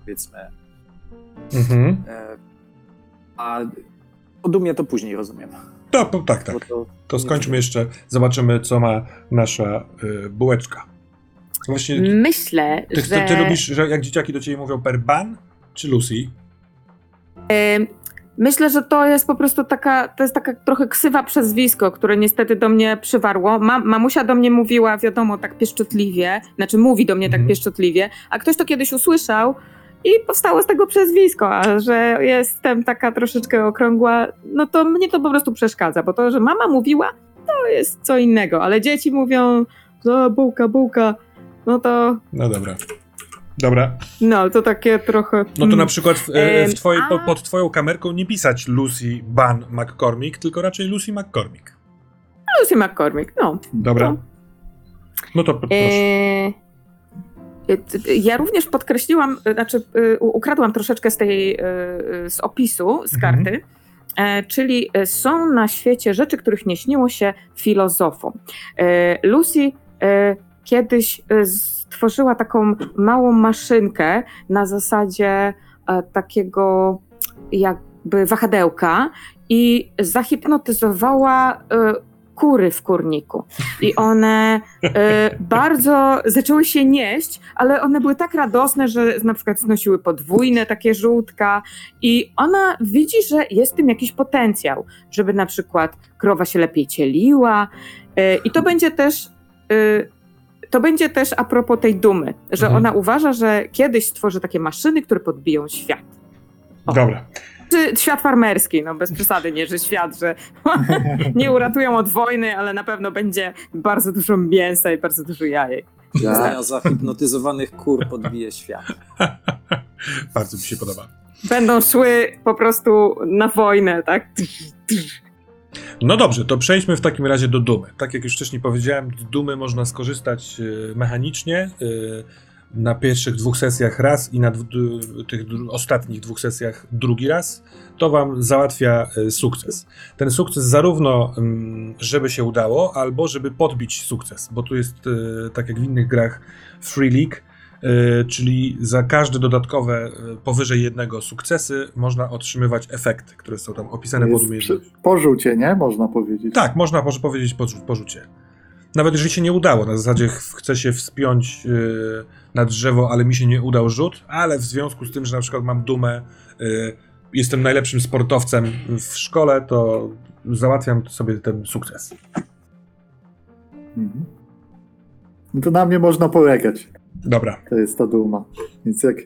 Speaker 5: powiedzmy.
Speaker 1: Mhm.
Speaker 5: E, a o dumie to później rozumiem.
Speaker 1: To, to, tak, tak.
Speaker 5: To,
Speaker 1: To skończmy jeszcze, zobaczymy, co ma nasza y, bułeczka. Właśnie,
Speaker 4: Myślę,
Speaker 1: ty,
Speaker 4: że...
Speaker 1: ty, ty lubisz, że jak dzieciaki do ciebie mówią per ban czy Lucy?
Speaker 4: Myślę, że to jest po prostu taka, to jest taka trochę ksywa przezwisko, które niestety do mnie przywarło. Mam, mamusia do mnie mówiła, wiadomo, tak pieszczotliwie, znaczy mówi do mnie tak
Speaker 1: Mhm.
Speaker 4: pieszczotliwie, a ktoś to kiedyś usłyszał i powstało z tego przezwisko, a że jestem taka troszeczkę okrągła, no to mnie to po prostu przeszkadza, bo to, że mama mówiła, to jest co innego, ale dzieci mówią, no bułka, bułka, no to,
Speaker 1: No dobra. Dobra.
Speaker 4: no to takie trochę...
Speaker 1: No to na przykład w, e, w twojej,
Speaker 4: a-
Speaker 1: pod, pod twoją kamerką nie pisać Lucy Ban McCormick, tylko raczej Lucy McCormick.
Speaker 4: Lucy McCormick, no.
Speaker 1: Dobra.
Speaker 4: No.
Speaker 1: No to proszę.
Speaker 4: E, t- t- Ja również podkreśliłam, e, znaczy e, ukradłam troszeczkę z tej, e, e, z opisu, z
Speaker 1: Mhm.
Speaker 4: karty, e, czyli e, są na świecie rzeczy, których nie śniło się filozofom. E, Lucy e, kiedyś e, stworzyła taką małą maszynkę na zasadzie e, takiego jakby wahadełka i zahipnotyzowała e, kury w kurniku. I one e, bardzo zaczęły się nieść, ale one były tak radosne, że na przykład znosiły podwójne takie żółtka i ona widzi, że jest w tym jakiś potencjał, żeby na przykład krowa się lepiej cieliła i to będzie też to będzie też a propos tej dumy, że
Speaker 1: Mhm.
Speaker 4: ona uważa, że kiedyś stworzy takie maszyny, które podbiją świat. o.
Speaker 1: Dobra.
Speaker 4: Czy świat farmerski, no bez przesady, nie, że świat, że nie uratują od wojny, ale na pewno będzie bardzo dużo mięsa i bardzo dużo jajek.
Speaker 5: Zdania zahipnotyzowanych kur podbije świat.
Speaker 1: Bardzo mi się podoba.
Speaker 4: Będą szły po prostu na wojnę, tak?
Speaker 1: No dobrze, to przejdźmy w takim razie do dumy. Tak jak już wcześniej powiedziałem, z dumy można skorzystać y, mechanicznie y, na pierwszych dwóch sesjach raz i na tych ostatnich dwóch sesjach drugi raz. To wam załatwia y, sukces. Ten sukces zarówno, mm, żeby się udało, albo żeby podbić sukces, bo tu jest tak jak w innych grach Free League, czyli za każde dodatkowe y, powyżej jednego sukcesy można otrzymywać efekty, które są tam opisane pod umiejętnością.
Speaker 2: porzucie, nie? Można powiedzieć.
Speaker 1: Tak, można powiedzieć porzu- porzucie. Nawet jeżeli się nie udało, na zasadzie ch- chcę się wspiąć yy, na drzewo, ale mi się nie udał rzut, ale w związku z tym, że na przykład mam dumę, jestem najlepszym sportowcem w szkole, to załatwiam sobie ten sukces.
Speaker 2: Mhm. No to na mnie można polegać.
Speaker 1: Dobra.
Speaker 2: To jest ta duma. Więc jak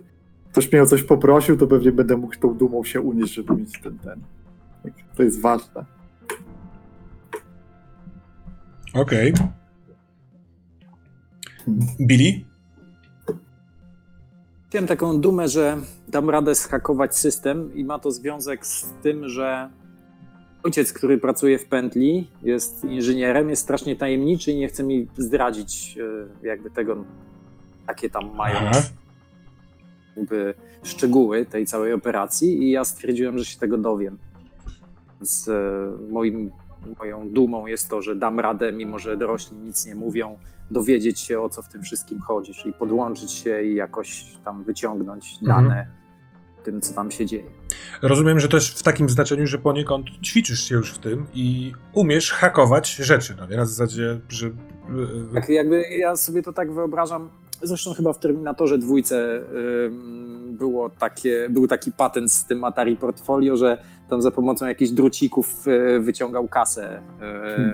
Speaker 2: ktoś mnie o coś poprosił, to pewnie będę mógł tą dumą się unieść, żeby mieć ten ten. Tak, To jest ważne.
Speaker 1: Okej. Billy?
Speaker 5: Miałem taką dumę, że dam radę zhakować system i ma to związek z tym, że ojciec, który pracuje w pętli, jest inżynierem, jest strasznie tajemniczy i nie chce mi zdradzić e, jakby tego, jakie tam mają
Speaker 1: Aha.
Speaker 5: jakby szczegóły tej całej operacji i ja stwierdziłem, że się tego dowiem. Z e, moim, moją dumą jest to, że dam radę, mimo że dorośli nic nie mówią, dowiedzieć się o co w tym wszystkim chodzi, czyli podłączyć się i jakoś tam wyciągnąć
Speaker 1: Mhm.
Speaker 5: dane o tym, co tam się dzieje.
Speaker 1: Rozumiem, że też w takim znaczeniu, że poniekąd ćwiczysz się już w tym i umiesz hakować rzeczy. No nie? Na zasadzie, że...
Speaker 5: Tak jakby ja sobie to tak wyobrażam, zresztą chyba w Terminatorze dwójce było takie, był taki patent z tym Atari Portfolio, że tam za pomocą jakichś drucików y, wyciągał kasę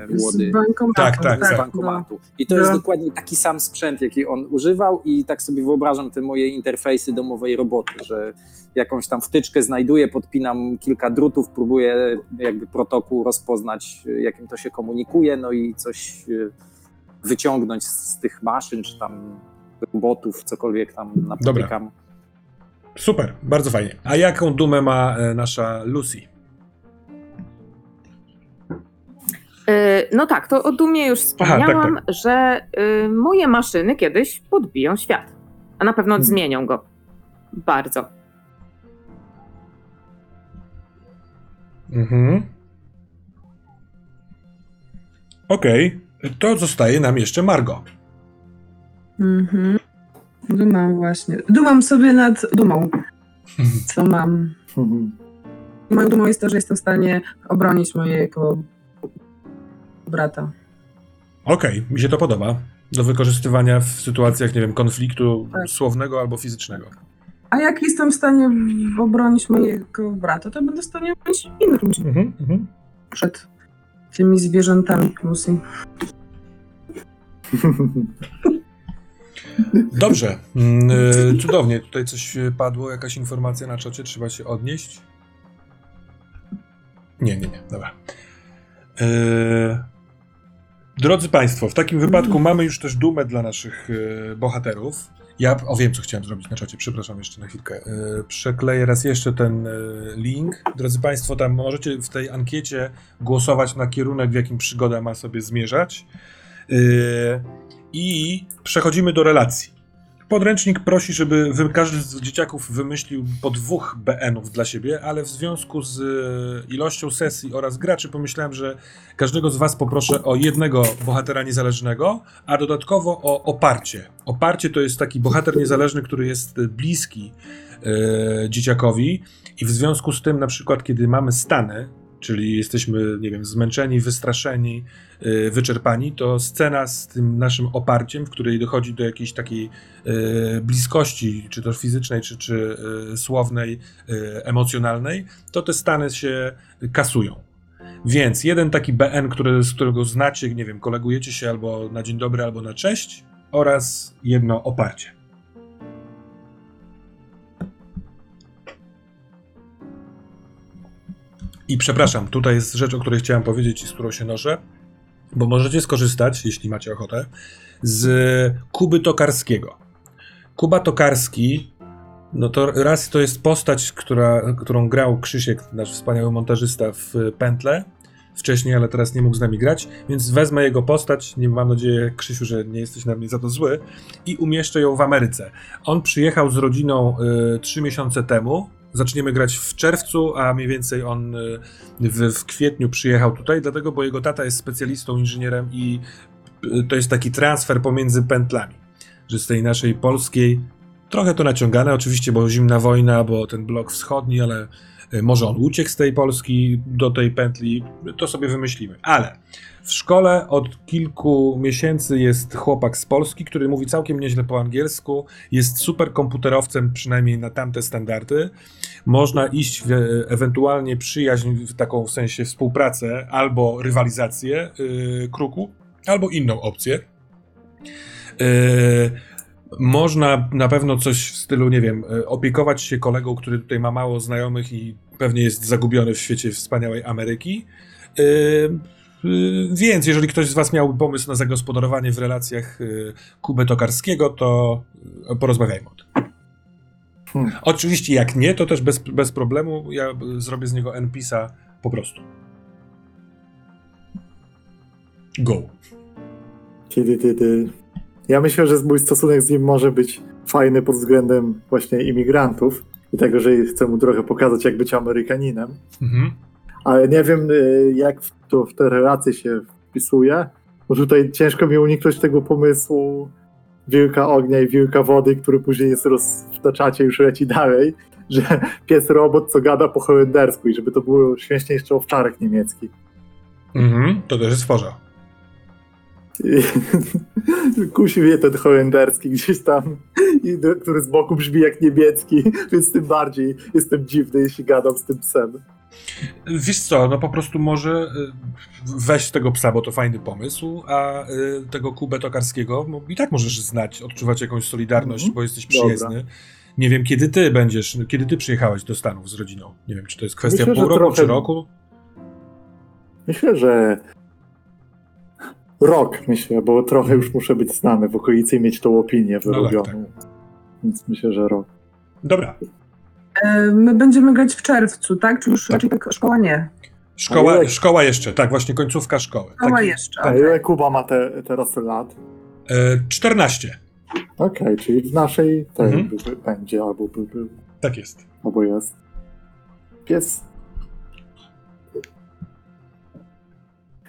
Speaker 5: y, młody.
Speaker 3: Z bankomatu.
Speaker 1: Tak, tak,
Speaker 5: z
Speaker 1: tak.
Speaker 5: bankomatu. I to
Speaker 3: No.
Speaker 5: jest dokładnie taki sam sprzęt, jaki on używał i tak sobie wyobrażam te moje interfejsy domowej roboty, że jakąś tam wtyczkę znajduję, podpinam kilka drutów, próbuję jakby protokół rozpoznać, jakim to się komunikuje, no i coś y, wyciągnąć z tych maszyn, czy tam robotów, cokolwiek tam napotykam.
Speaker 1: Super, bardzo fajnie. A jaką dumę ma e, nasza Lucy?
Speaker 4: Y, No tak, to o dumie już wspomniałam, że y, moje maszyny kiedyś podbiją świat. A na pewno
Speaker 2: Hmm.
Speaker 4: zmienią go. Bardzo.
Speaker 1: Mhm. Okej, to zostaje nam jeszcze Margo.
Speaker 3: Mhm. Dumam właśnie. Dumam sobie nad dumą, co mam. Moją dumą jest to, że jestem w stanie obronić mojego brata.
Speaker 1: Okej, mi się to podoba. Do wykorzystywania w sytuacjach, nie wiem, konfliktu
Speaker 3: Tak.
Speaker 1: słownego albo fizycznego.
Speaker 3: A jak jestem w stanie w- obronić mojego brata, to będę w stanie obronić innych ludzi
Speaker 1: Mhm, mhm.
Speaker 3: przed tymi zwierzętami Lucy.
Speaker 1: Dobrze, mm, y, cudownie. Tutaj coś y, padło, jakaś informacja na czacie, trzeba się odnieść. Nie, nie, nie, dobra. Y, Drodzy Państwo, w takim wypadku mamy już też dumę dla naszych bohaterów. Ja o wiem, co chciałem zrobić na czacie, przepraszam jeszcze na chwilkę. Przekleję raz jeszcze ten link. Drodzy Państwo, tam możecie w tej ankiecie głosować na kierunek, w jakim przygoda ma sobie zmierzać. I przechodzimy do relacji. Podręcznik prosi, żeby każdy z dzieciaków wymyślił po dwóch BN-ów dla siebie, ale w związku z e, ilością sesji oraz graczy pomyślałem, że każdego z was poproszę o jednego bohatera niezależnego, a dodatkowo o oparcie. Oparcie to jest taki bohater niezależny, który jest bliski e, dzieciakowi i w związku z tym na przykład, kiedy mamy stany, czyli jesteśmy, nie wiem, zmęczeni, wystraszeni, y, wyczerpani, to scena z tym naszym oparciem, w której dochodzi do jakiejś takiej y, bliskości, czy to fizycznej, czy, czy y, słownej, emocjonalnej, to te stany się kasują. Więc jeden taki BN, który, z którego znacie, nie wiem, kolegujecie się albo na dzień dobry, albo na cześć, oraz jedno oparcie. I przepraszam, tutaj jest rzecz, o której chciałem powiedzieć i z którą się noszę, bo możecie skorzystać, jeśli macie ochotę, z Kuby Tokarskiego. Kuba Tokarski, no to raz to jest postać, która, którą grał Krzysiek, nasz wspaniały montażysta w Pętle, wcześniej, ale teraz nie mógł z nami grać, więc wezmę jego postać, nie mam nadzieję, Krzysiu, że nie jesteś na mnie za to zły, i umieszczę ją w Ameryce. On przyjechał z rodziną y, trzy miesiące temu, zaczniemy grać w czerwcu, a mniej więcej on y, w, w kwietniu przyjechał tutaj, dlatego, bo jego tata jest specjalistą, inżynierem i y, to jest taki transfer pomiędzy pętlami, że z tej naszej polskiej, trochę to naciągane oczywiście, bo zimna wojna, bo ten blok wschodni, ale y, może on uciekł z tej Polski do tej pętli, to sobie wymyślimy. Ale w szkole od kilku miesięcy jest chłopak z Polski, który mówi całkiem nieźle po angielsku, jest super komputerowcem, przynajmniej na tamte standardy. Można iść w ewentualnie przyjaźń, w taką w sensie współpracę albo rywalizację yy, kruku, albo inną opcję. można na pewno coś w stylu, nie wiem, e, opiekować się kolegą, który tutaj ma mało znajomych i pewnie jest zagubiony w świecie wspaniałej Ameryki. E, Więc jeżeli ktoś z Was miałby pomysł na zagospodarowanie w relacjach e, Kuby Tokarskiego, to e, porozmawiajmy o tym.
Speaker 2: Hmm.
Speaker 1: Oczywiście jak nie, to też bez, bez problemu. Ja zrobię z niego NPisa po prostu. Go.
Speaker 2: Ty, ty, ty. Ja myślę, że mój stosunek z nim może być fajny pod względem właśnie imigrantów i tego, że chcę mu trochę pokazać, jak być Amerykaninem.
Speaker 1: Mhm.
Speaker 2: Ale nie wiem, y, jak w- to w te relacje się wpisuje, bo tutaj ciężko mi uniknąć tego pomysłu wilka ognia i wilka wody, który później jest roztaczacie już leci dalej, że pies robot, co gada po holendersku i żeby to było śmiesznie jeszcze owczarek niemiecki.
Speaker 1: Mhm. To też jest forza.
Speaker 2: Kusi mnie ten holenderski gdzieś tam, który z boku brzmi jak niemiecki, więc tym bardziej jestem dziwny, jeśli gadam z tym psem.
Speaker 1: Wiesz co, no po prostu może y, weź tego psa, bo to fajny pomysł, a y, tego Kubę Tokarskiego no, i tak możesz znać, odczuwać jakąś solidarność,
Speaker 2: Mhm.
Speaker 1: bo jesteś
Speaker 2: Dobra.
Speaker 1: przyjezdny. Nie wiem, kiedy ty będziesz, kiedy ty przyjechałeś do Stanów z rodziną. Nie wiem, czy to jest kwestia
Speaker 2: Myślę,
Speaker 1: pół roku,
Speaker 2: trochę-
Speaker 1: czy roku.
Speaker 2: Myślę, że rok, myślę, bo trochę już muszę być znany w okolicy i mieć tą opinię
Speaker 1: No tak,
Speaker 2: wyrobioną. Więc myślę, że rok.
Speaker 1: Dobra.
Speaker 3: E, My będziemy grać w czerwcu, tak? Czy już
Speaker 1: Tak.
Speaker 3: raczej tak szkoła nie?
Speaker 1: Szkoła, szkoła jeszcze, tak, właśnie końcówka szkoły.
Speaker 3: Szkoła
Speaker 1: Tak,
Speaker 3: jeszcze.
Speaker 2: A
Speaker 3: okej.
Speaker 2: ile Kuba ma te, teraz lat?
Speaker 1: e, 14.
Speaker 2: Okej, czyli w naszej tej
Speaker 1: Mhm.
Speaker 2: by, by, będzie, albo by był,
Speaker 1: Tak jest.
Speaker 2: albo jest. Pies.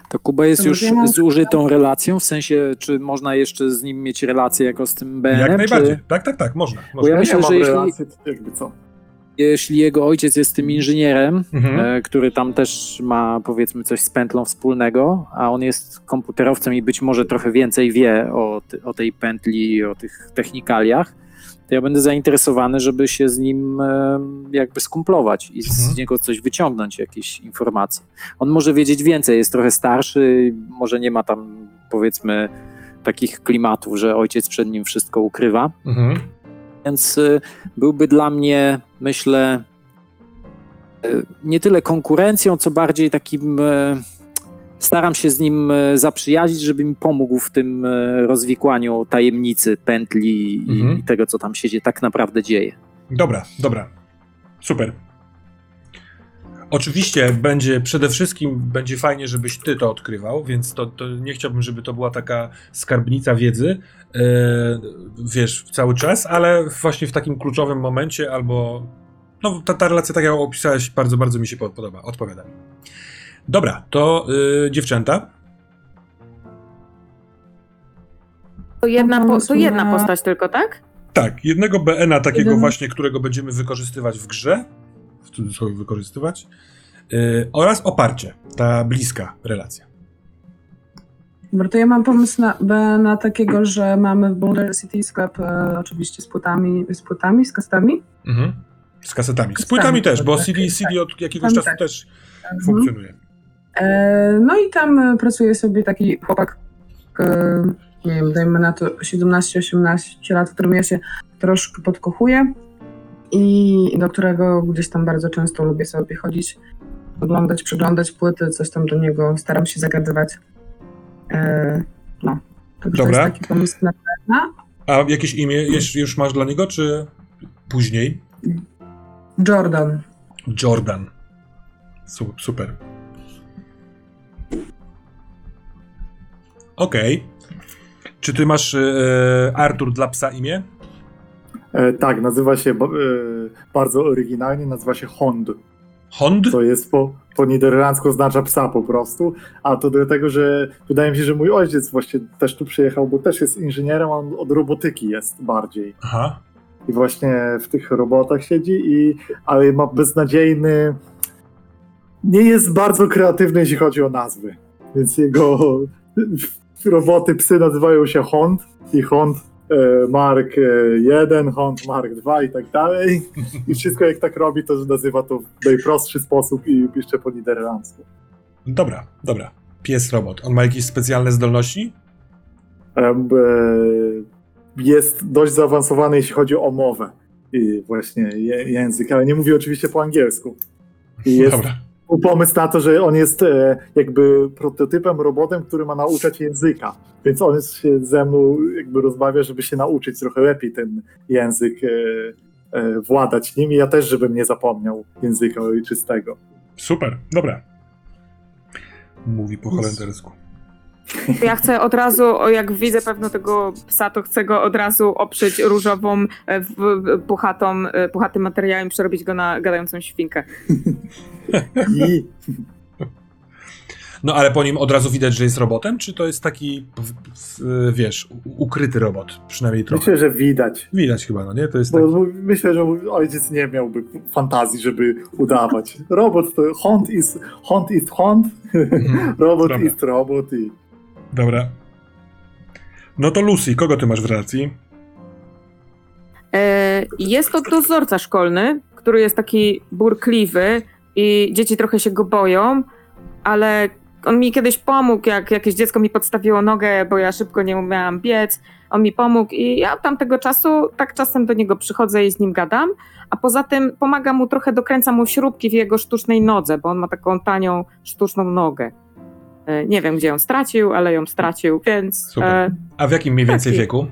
Speaker 5: To Kuba jest już
Speaker 3: ja mam-
Speaker 5: zużytą relacją, w sensie, czy można jeszcze z nim mieć relację jako z tym BN-em?
Speaker 1: Jak najbardziej.
Speaker 5: Czy,
Speaker 1: Tak, tak, tak, można.
Speaker 5: Bo
Speaker 1: można.
Speaker 5: ja myślę, że jeśli-
Speaker 2: relacji, to jakby co.
Speaker 5: jeśli jego ojciec jest tym inżynierem,
Speaker 1: Mhm.
Speaker 5: e, który tam też ma powiedzmy coś z pętlą wspólnego, a on jest komputerowcem i być może trochę więcej wie o, o tej pętli o tych technikaliach, to ja będę zainteresowany, żeby się z nim e, jakby skumplować i z
Speaker 1: Mhm.
Speaker 5: niego coś wyciągnąć, jakieś informacje. On może wiedzieć więcej, jest trochę starszy, może nie ma tam powiedzmy takich klimatów, że ojciec przed nim wszystko ukrywa.
Speaker 1: Mhm.
Speaker 5: Więc y, byłby dla mnie, myślę, y, nie tyle konkurencją, co bardziej takim. y, Staram się z nim zaprzyjaźnić, żeby mi pomógł w tym rozwikłaniu tajemnicy, pętli i,
Speaker 1: Mhm.
Speaker 5: i tego, co tam się tak naprawdę dzieje.
Speaker 1: Dobra, dobra. Super. Oczywiście będzie przede wszystkim będzie fajnie, żebyś ty to odkrywał, więc to, to nie chciałbym, żeby to była taka skarbnica wiedzy, wiesz, cały czas, ale właśnie w takim kluczowym momencie albo no ta, ta relacja, tak jak ją opisałeś, bardzo, bardzo mi się po- podoba, odpowiada mi. Dobra, to y, dziewczęta.
Speaker 4: To jedna, po, to jedna
Speaker 3: na-
Speaker 4: postać tylko, tak?
Speaker 1: Tak, jednego BN-a takiego
Speaker 3: Jeden-
Speaker 1: właśnie, którego będziemy wykorzystywać w grze, w cudzysłowie wykorzystywać, yy, oraz oparcie, ta bliska relacja.
Speaker 3: Dobra, to ja mam pomysł na, na takiego, że mamy w Boulder City sklep e, oczywiście z płytami, z płytami, z kastami.
Speaker 1: Mhm. Z kasetami. Z
Speaker 3: Kasetami,
Speaker 1: płytami też, bo CD,
Speaker 3: tak.
Speaker 1: CD od jakiegoś
Speaker 3: Tam
Speaker 1: czasu
Speaker 3: tak.
Speaker 1: też
Speaker 3: Mhm.
Speaker 1: funkcjonuje.
Speaker 3: E, no i tam e, pracuje sobie taki chłopak, e, nie wiem, dajmy na to 17-18 lat, w którym ja się troszkę podkochuję i do którego gdzieś tam bardzo często lubię sobie chodzić, oglądać, przeglądać płyty, coś tam do niego staram się zagadywać. E, no, także
Speaker 1: Dobra.
Speaker 3: to jest taki pomysł na pewno.
Speaker 1: A jakieś imię już, już masz dla niego, czy później?
Speaker 3: Jordan.
Speaker 1: Jordan. Su- Super. Okej. Czy ty masz e, Artur dla psa imię?
Speaker 2: E, tak, nazywa się e, bardzo oryginalnie, nazywa się Hond.
Speaker 1: Hond?
Speaker 2: co jest po, po niderlandzku oznacza psa po prostu, a to dlatego, że wydaje mi się, że mój ojciec właśnie też tu przyjechał, bo też jest inżynierem, on od robotyki jest bardziej.
Speaker 1: Aha.
Speaker 2: I właśnie w tych robotach siedzi, i, ale ma beznadziejny, nie jest bardzo kreatywny, jeśli chodzi o nazwy. Więc jego roboty, psy nazywają się Hond i Hond Mark e, 1, Hond Mark 2 i tak dalej. I wszystko jak tak robi, to nazywa to w najprostszy sposób i pisze po niderlandzku.
Speaker 1: Dobra, dobra. Pies robot. On ma jakieś specjalne zdolności?
Speaker 2: e, jest dość zaawansowany, jeśli chodzi o mowę i właśnie język, ale nie mówi oczywiście po angielsku. I jest
Speaker 1: Dobra.
Speaker 2: Był pomysł na to, że on jest e, jakby prototypem, robotem, który ma nauczać języka. Więc on się ze mną jakby rozmawia, żeby się nauczyć trochę lepiej ten język e, e, władać nim. I ja też, żebym nie zapomniał języka ojczystego.
Speaker 1: Super, dobra. Mówi po holendersku.
Speaker 4: Ja chcę od razu, o, jak widzę pewno tego psa, to chcę go od razu oprzeć różową, e, w, w, puchatą, e, puchatym materiałem przerobić go na gadającą świnkę.
Speaker 1: No ale po nim od razu widać, że jest robotem, czy to jest taki, wiesz, ukryty robot? Przynajmniej trochę.
Speaker 2: myślę, że widać.
Speaker 1: Widać chyba, no nie? To jest taki...
Speaker 2: bo myślę, że mój ojciec nie miałby fantazji, żeby udawać. Robot to hunt is hunt is hunt,
Speaker 1: Mhm.
Speaker 2: robot
Speaker 1: Dobra.
Speaker 2: is robot i
Speaker 1: Dobra. No to Lucy, kogo ty masz w relacji?
Speaker 4: E, Jest to dozorca szkolny, który jest taki burkliwy i dzieci trochę się go boją, ale on mi kiedyś pomógł, jak jakieś dziecko mi podstawiło nogę, bo ja szybko nie umiałam biec. On mi pomógł i ja od tamtego czasu tak czasem do niego przychodzę i z nim gadam, a poza tym pomagam mu trochę, dokręcam mu śrubki w jego sztucznej nodze, bo on ma taką tanią, sztuczną nogę. E, Nie wiem, gdzie ją stracił, ale ją stracił, więc...
Speaker 1: Super.
Speaker 4: E,
Speaker 1: A w jakim mniej więcej
Speaker 4: Taki.
Speaker 1: wieku?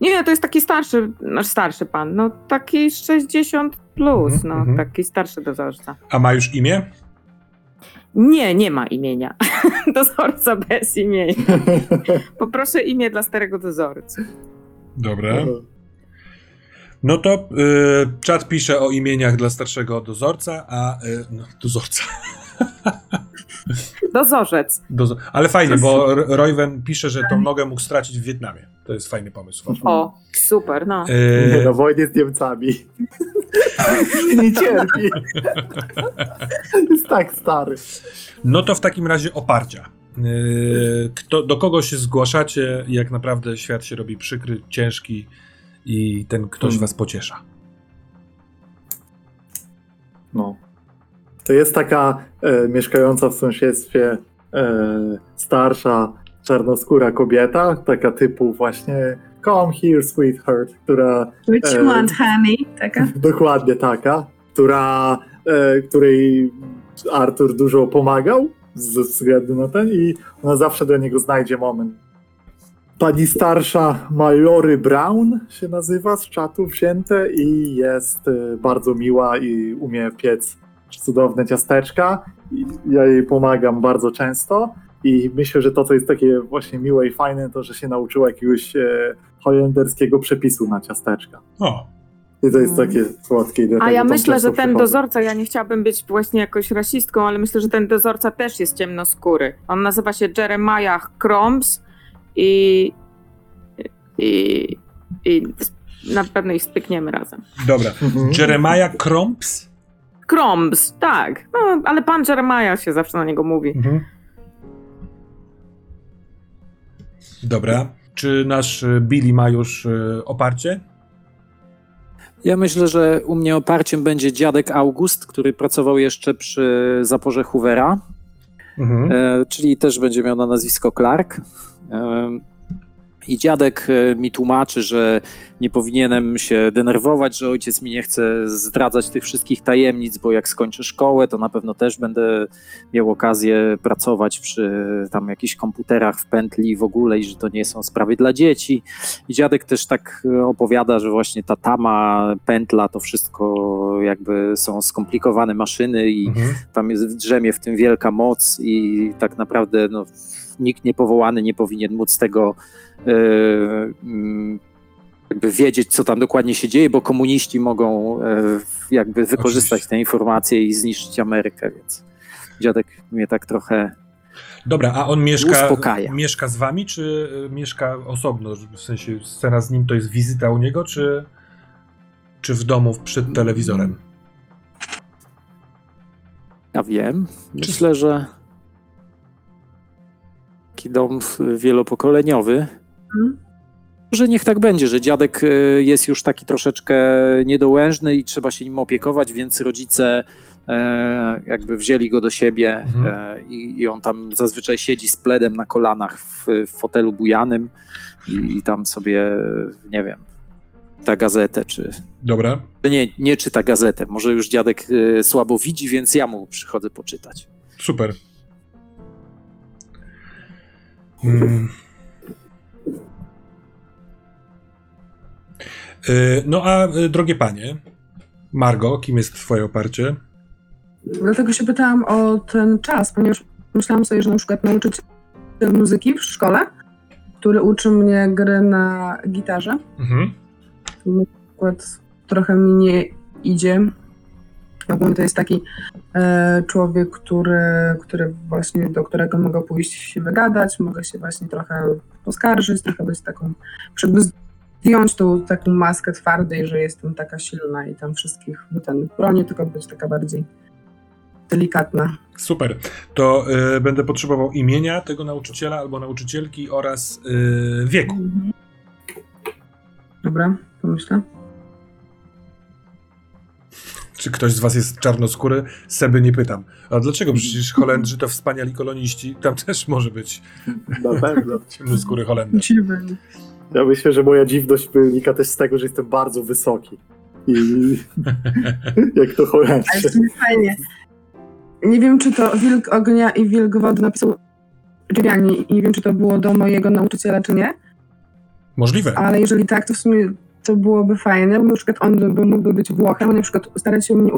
Speaker 4: nie, to jest taki starszy, nasz starszy pan, no taki 60 plus,
Speaker 1: Mhm,
Speaker 4: no
Speaker 1: mhm.
Speaker 4: taki starszy dozorca.
Speaker 1: A ma już imię?
Speaker 4: Nie, nie ma imienia. Dozorca bez imienia. Poproszę imię dla starego dozorcy.
Speaker 1: Dobra. No to y, czat pisze o imieniach dla starszego dozorca, a y, no, dozorca.
Speaker 4: Dozorzec.
Speaker 1: Dozo- ale fajnie, bo Royven pisze, że tą nogę mógł stracić w Wietnamie. To jest fajny pomysł.
Speaker 4: O, super, no.
Speaker 2: Nie,
Speaker 1: Y,
Speaker 2: na wojnie z Niemcami. nie cierpi. Jest tak stary.
Speaker 1: no to w takim razie oparcia. Y, Kto, do kogo się zgłaszacie, jak naprawdę świat się robi przykry, ciężki i ten ktoś
Speaker 2: Hmm.
Speaker 1: was pociesza.
Speaker 2: No. To jest taka e, mieszkająca w sąsiedztwie e, starsza, czarnoskóra kobieta, taka typu właśnie come here sweetheart, która
Speaker 3: What you want, honey? Taka?
Speaker 2: dokładnie taka, która, e, której Arthur dużo pomagał ze względu na ten i ona zawsze do niego znajdzie moment. Pani starsza Mallory Brown się nazywa, z czatu wzięte i jest e, bardzo miła i umie piec cudowne ciasteczka. I ja jej pomagam bardzo często i myślę, że to, co jest takie właśnie miłe i fajne, to, że się nauczyła jakiegoś e, holenderskiego przepisu na ciasteczka.
Speaker 1: O,
Speaker 2: I to jest takie słodkie. i
Speaker 4: A ja myślę, że ten
Speaker 2: przychodzę.
Speaker 4: dozorca, ja nie chciałabym być właśnie jakoś rasistką, ale myślę, że ten dozorca też jest ciemnoskóry. On nazywa się Jeremiah Crombs i, i, i na pewno ich spykniemy razem.
Speaker 1: dobra.
Speaker 2: Mhm.
Speaker 1: Jeremiah Kromps?
Speaker 4: Crombs, tak. No, ale pan Jeremiah się zawsze na niego mówi.
Speaker 1: Mhm. Dobra. Czy nasz y, Billy ma już y, oparcie?
Speaker 5: Ja myślę, że u mnie oparciem będzie dziadek August, który pracował jeszcze przy zaporze Hoovera,
Speaker 1: Mhm.
Speaker 5: e, czyli też będzie miał na nazwisko Clark. E, I dziadek e, mi tłumaczy, że nie powinienem się denerwować, że ojciec mi nie chce zdradzać tych wszystkich tajemnic, bo jak skończę szkołę, to na pewno też będę miał okazję pracować przy tam jakichś komputerach w pętli w ogóle i że to nie są sprawy dla dzieci. I dziadek też tak e, opowiada, że właśnie ta tama, pętla, to wszystko jakby są skomplikowane maszyny i
Speaker 1: Mhm.
Speaker 5: tam jest drzemie w tym wielka moc i tak naprawdę no, nikt niepowołany nie powinien móc tego jakby wiedzieć, co tam dokładnie się dzieje, bo komuniści mogą e, jakby wykorzystać
Speaker 1: Oczywiście.
Speaker 5: te informacje i zniszczyć Amerykę, więc dziadek mnie tak trochę
Speaker 1: Dobra, a on mieszka,
Speaker 5: Uspokaja.
Speaker 1: mieszka z wami, czy y, mieszka osobno? W sensie scena z nim to jest wizyta u niego, czy, czy w domu przed telewizorem?
Speaker 5: Ja wiem. Myślę, że taki dom wielopokoleniowy.
Speaker 3: Mhm.
Speaker 5: Że niech tak będzie, że dziadek e, jest już taki troszeczkę niedołężny i trzeba się nim opiekować, więc rodzice e, jakby wzięli go do siebie
Speaker 1: Mhm.
Speaker 5: e, i, i on tam zazwyczaj siedzi z pledem na kolanach w, w fotelu bujanym i, i tam sobie, nie wiem, ta gazetę, czy
Speaker 1: Dobra.
Speaker 5: nie, nie czyta gazetę. Może już dziadek słabo widzi, więc ja mu przychodzę poczytać.
Speaker 1: Super. Mm. No a y, drogie panie, Margo, kim jest twoje oparcie?
Speaker 3: Dlatego się pytałam o ten czas, ponieważ myślałam sobie, że na przykład nauczyciel muzyki w szkole, który uczy mnie gry na gitarze,
Speaker 1: Mhm.
Speaker 3: na przykład trochę mi nie idzie. Ogólnie to jest taki e, człowiek, który, który właśnie, do którego mogę pójść się wygadać, mogę się właśnie trochę poskarżyć, trochę być taką, żeby zdjąć tą taką maskę twardej, że jestem taka silna i tam wszystkich ten bronię, tylko być taka bardziej delikatna.
Speaker 1: Super. To y, będę potrzebował imienia tego nauczyciela albo nauczycielki oraz y, wieku.
Speaker 3: Dobra, pomyślę.
Speaker 1: Czy ktoś z was jest czarnoskóry? Seby nie pytam. A dlaczego? Przecież Holendrzy to wspaniali koloniści. Tam też może być
Speaker 2: Na pewno.
Speaker 1: ciemnoskóry Holender.
Speaker 3: Dziwy.
Speaker 2: Ja myślę, że moja dziwność wynika też z tego, że jestem bardzo wysoki. I jak to
Speaker 3: A
Speaker 2: Holendrzy.
Speaker 3: jeszcze mi fajnie. Nie wiem, czy to Wilk Ognia i Wilk Wody napisał Giuliani i nie wiem, czy to było do mojego nauczyciela, czy nie,
Speaker 1: Możliwe.
Speaker 3: ale jeżeli tak, to w sumie to byłoby fajne, bo na przykład on by mógłby być Włochem, a na przykład starać się mnie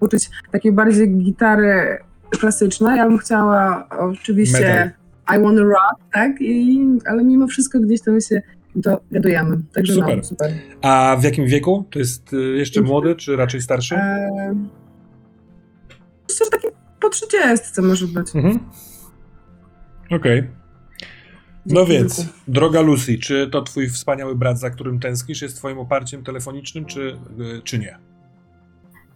Speaker 3: uczyć takiej bardziej gitary klasycznej. Ja bym chciała oczywiście
Speaker 1: Metal.
Speaker 3: I Wanna Rock, tak? I, ale mimo wszystko gdzieś tam się dowiadujemy. Także
Speaker 1: Super.
Speaker 3: no, super.
Speaker 1: A w jakim wieku? To jest y, jeszcze młody, czy raczej starszy?
Speaker 3: Eee, myślę, że taki po 30 może być.
Speaker 1: Mhm. Okej. No więc, droga Lucy, czy to twój wspaniały brat, za którym tęsknisz, jest twoim oparciem telefonicznym, czy, y, czy nie?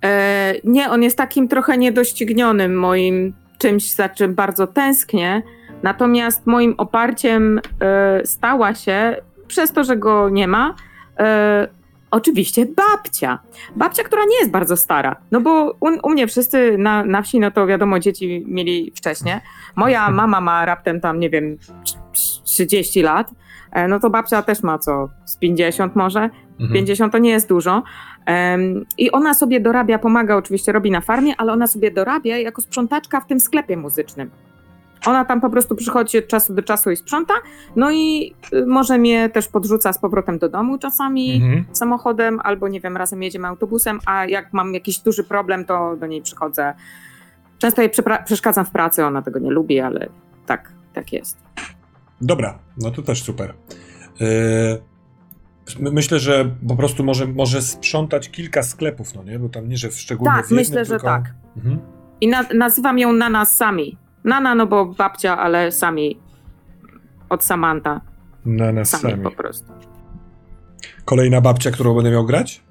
Speaker 4: E, nie, on jest takim trochę niedoścignionym moim czymś, za czym bardzo tęsknię. Natomiast moim oparciem e, stała się, przez to, że go nie ma, e, oczywiście babcia. Babcia, która nie jest bardzo stara. No bo u, u mnie wszyscy na, na wsi, no to wiadomo, dzieci mieli wcześniej. Moja mama ma raptem tam, nie wiem, 30 lat. E, no to babcia też ma co, z 50 może.
Speaker 1: Mhm.
Speaker 4: 50 to nie jest dużo. I ona sobie dorabia, pomaga oczywiście, robi na farmie, ale ona sobie dorabia jako sprzątaczka w tym sklepie muzycznym. Ona tam po prostu przychodzi od czasu do czasu i sprząta, no i y, może mnie też podrzuca z powrotem do domu czasami
Speaker 1: Mhm.
Speaker 4: samochodem, albo nie wiem, razem jedziemy autobusem, a jak mam jakiś duży problem, to do niej przychodzę. Często jej przeszkadzam w pracy, ona tego nie lubi, ale tak, tak jest.
Speaker 1: Dobra, no to też super. Yy, my- myślę, że po prostu może, może sprzątać kilka sklepów, no nie? Bo tam nie, że w szczególnie
Speaker 4: Tak,
Speaker 1: w jednym,
Speaker 4: myślę, że
Speaker 1: tylko...
Speaker 4: tak.
Speaker 1: Mhm.
Speaker 4: I na- nazywam ją Nana Sami. Nana, no bo babcia, ale Sami od Samanta.
Speaker 1: Na nas
Speaker 4: Sami,
Speaker 1: sami.
Speaker 4: po prostu.
Speaker 1: Kolejna babcia, którą będę miał grać?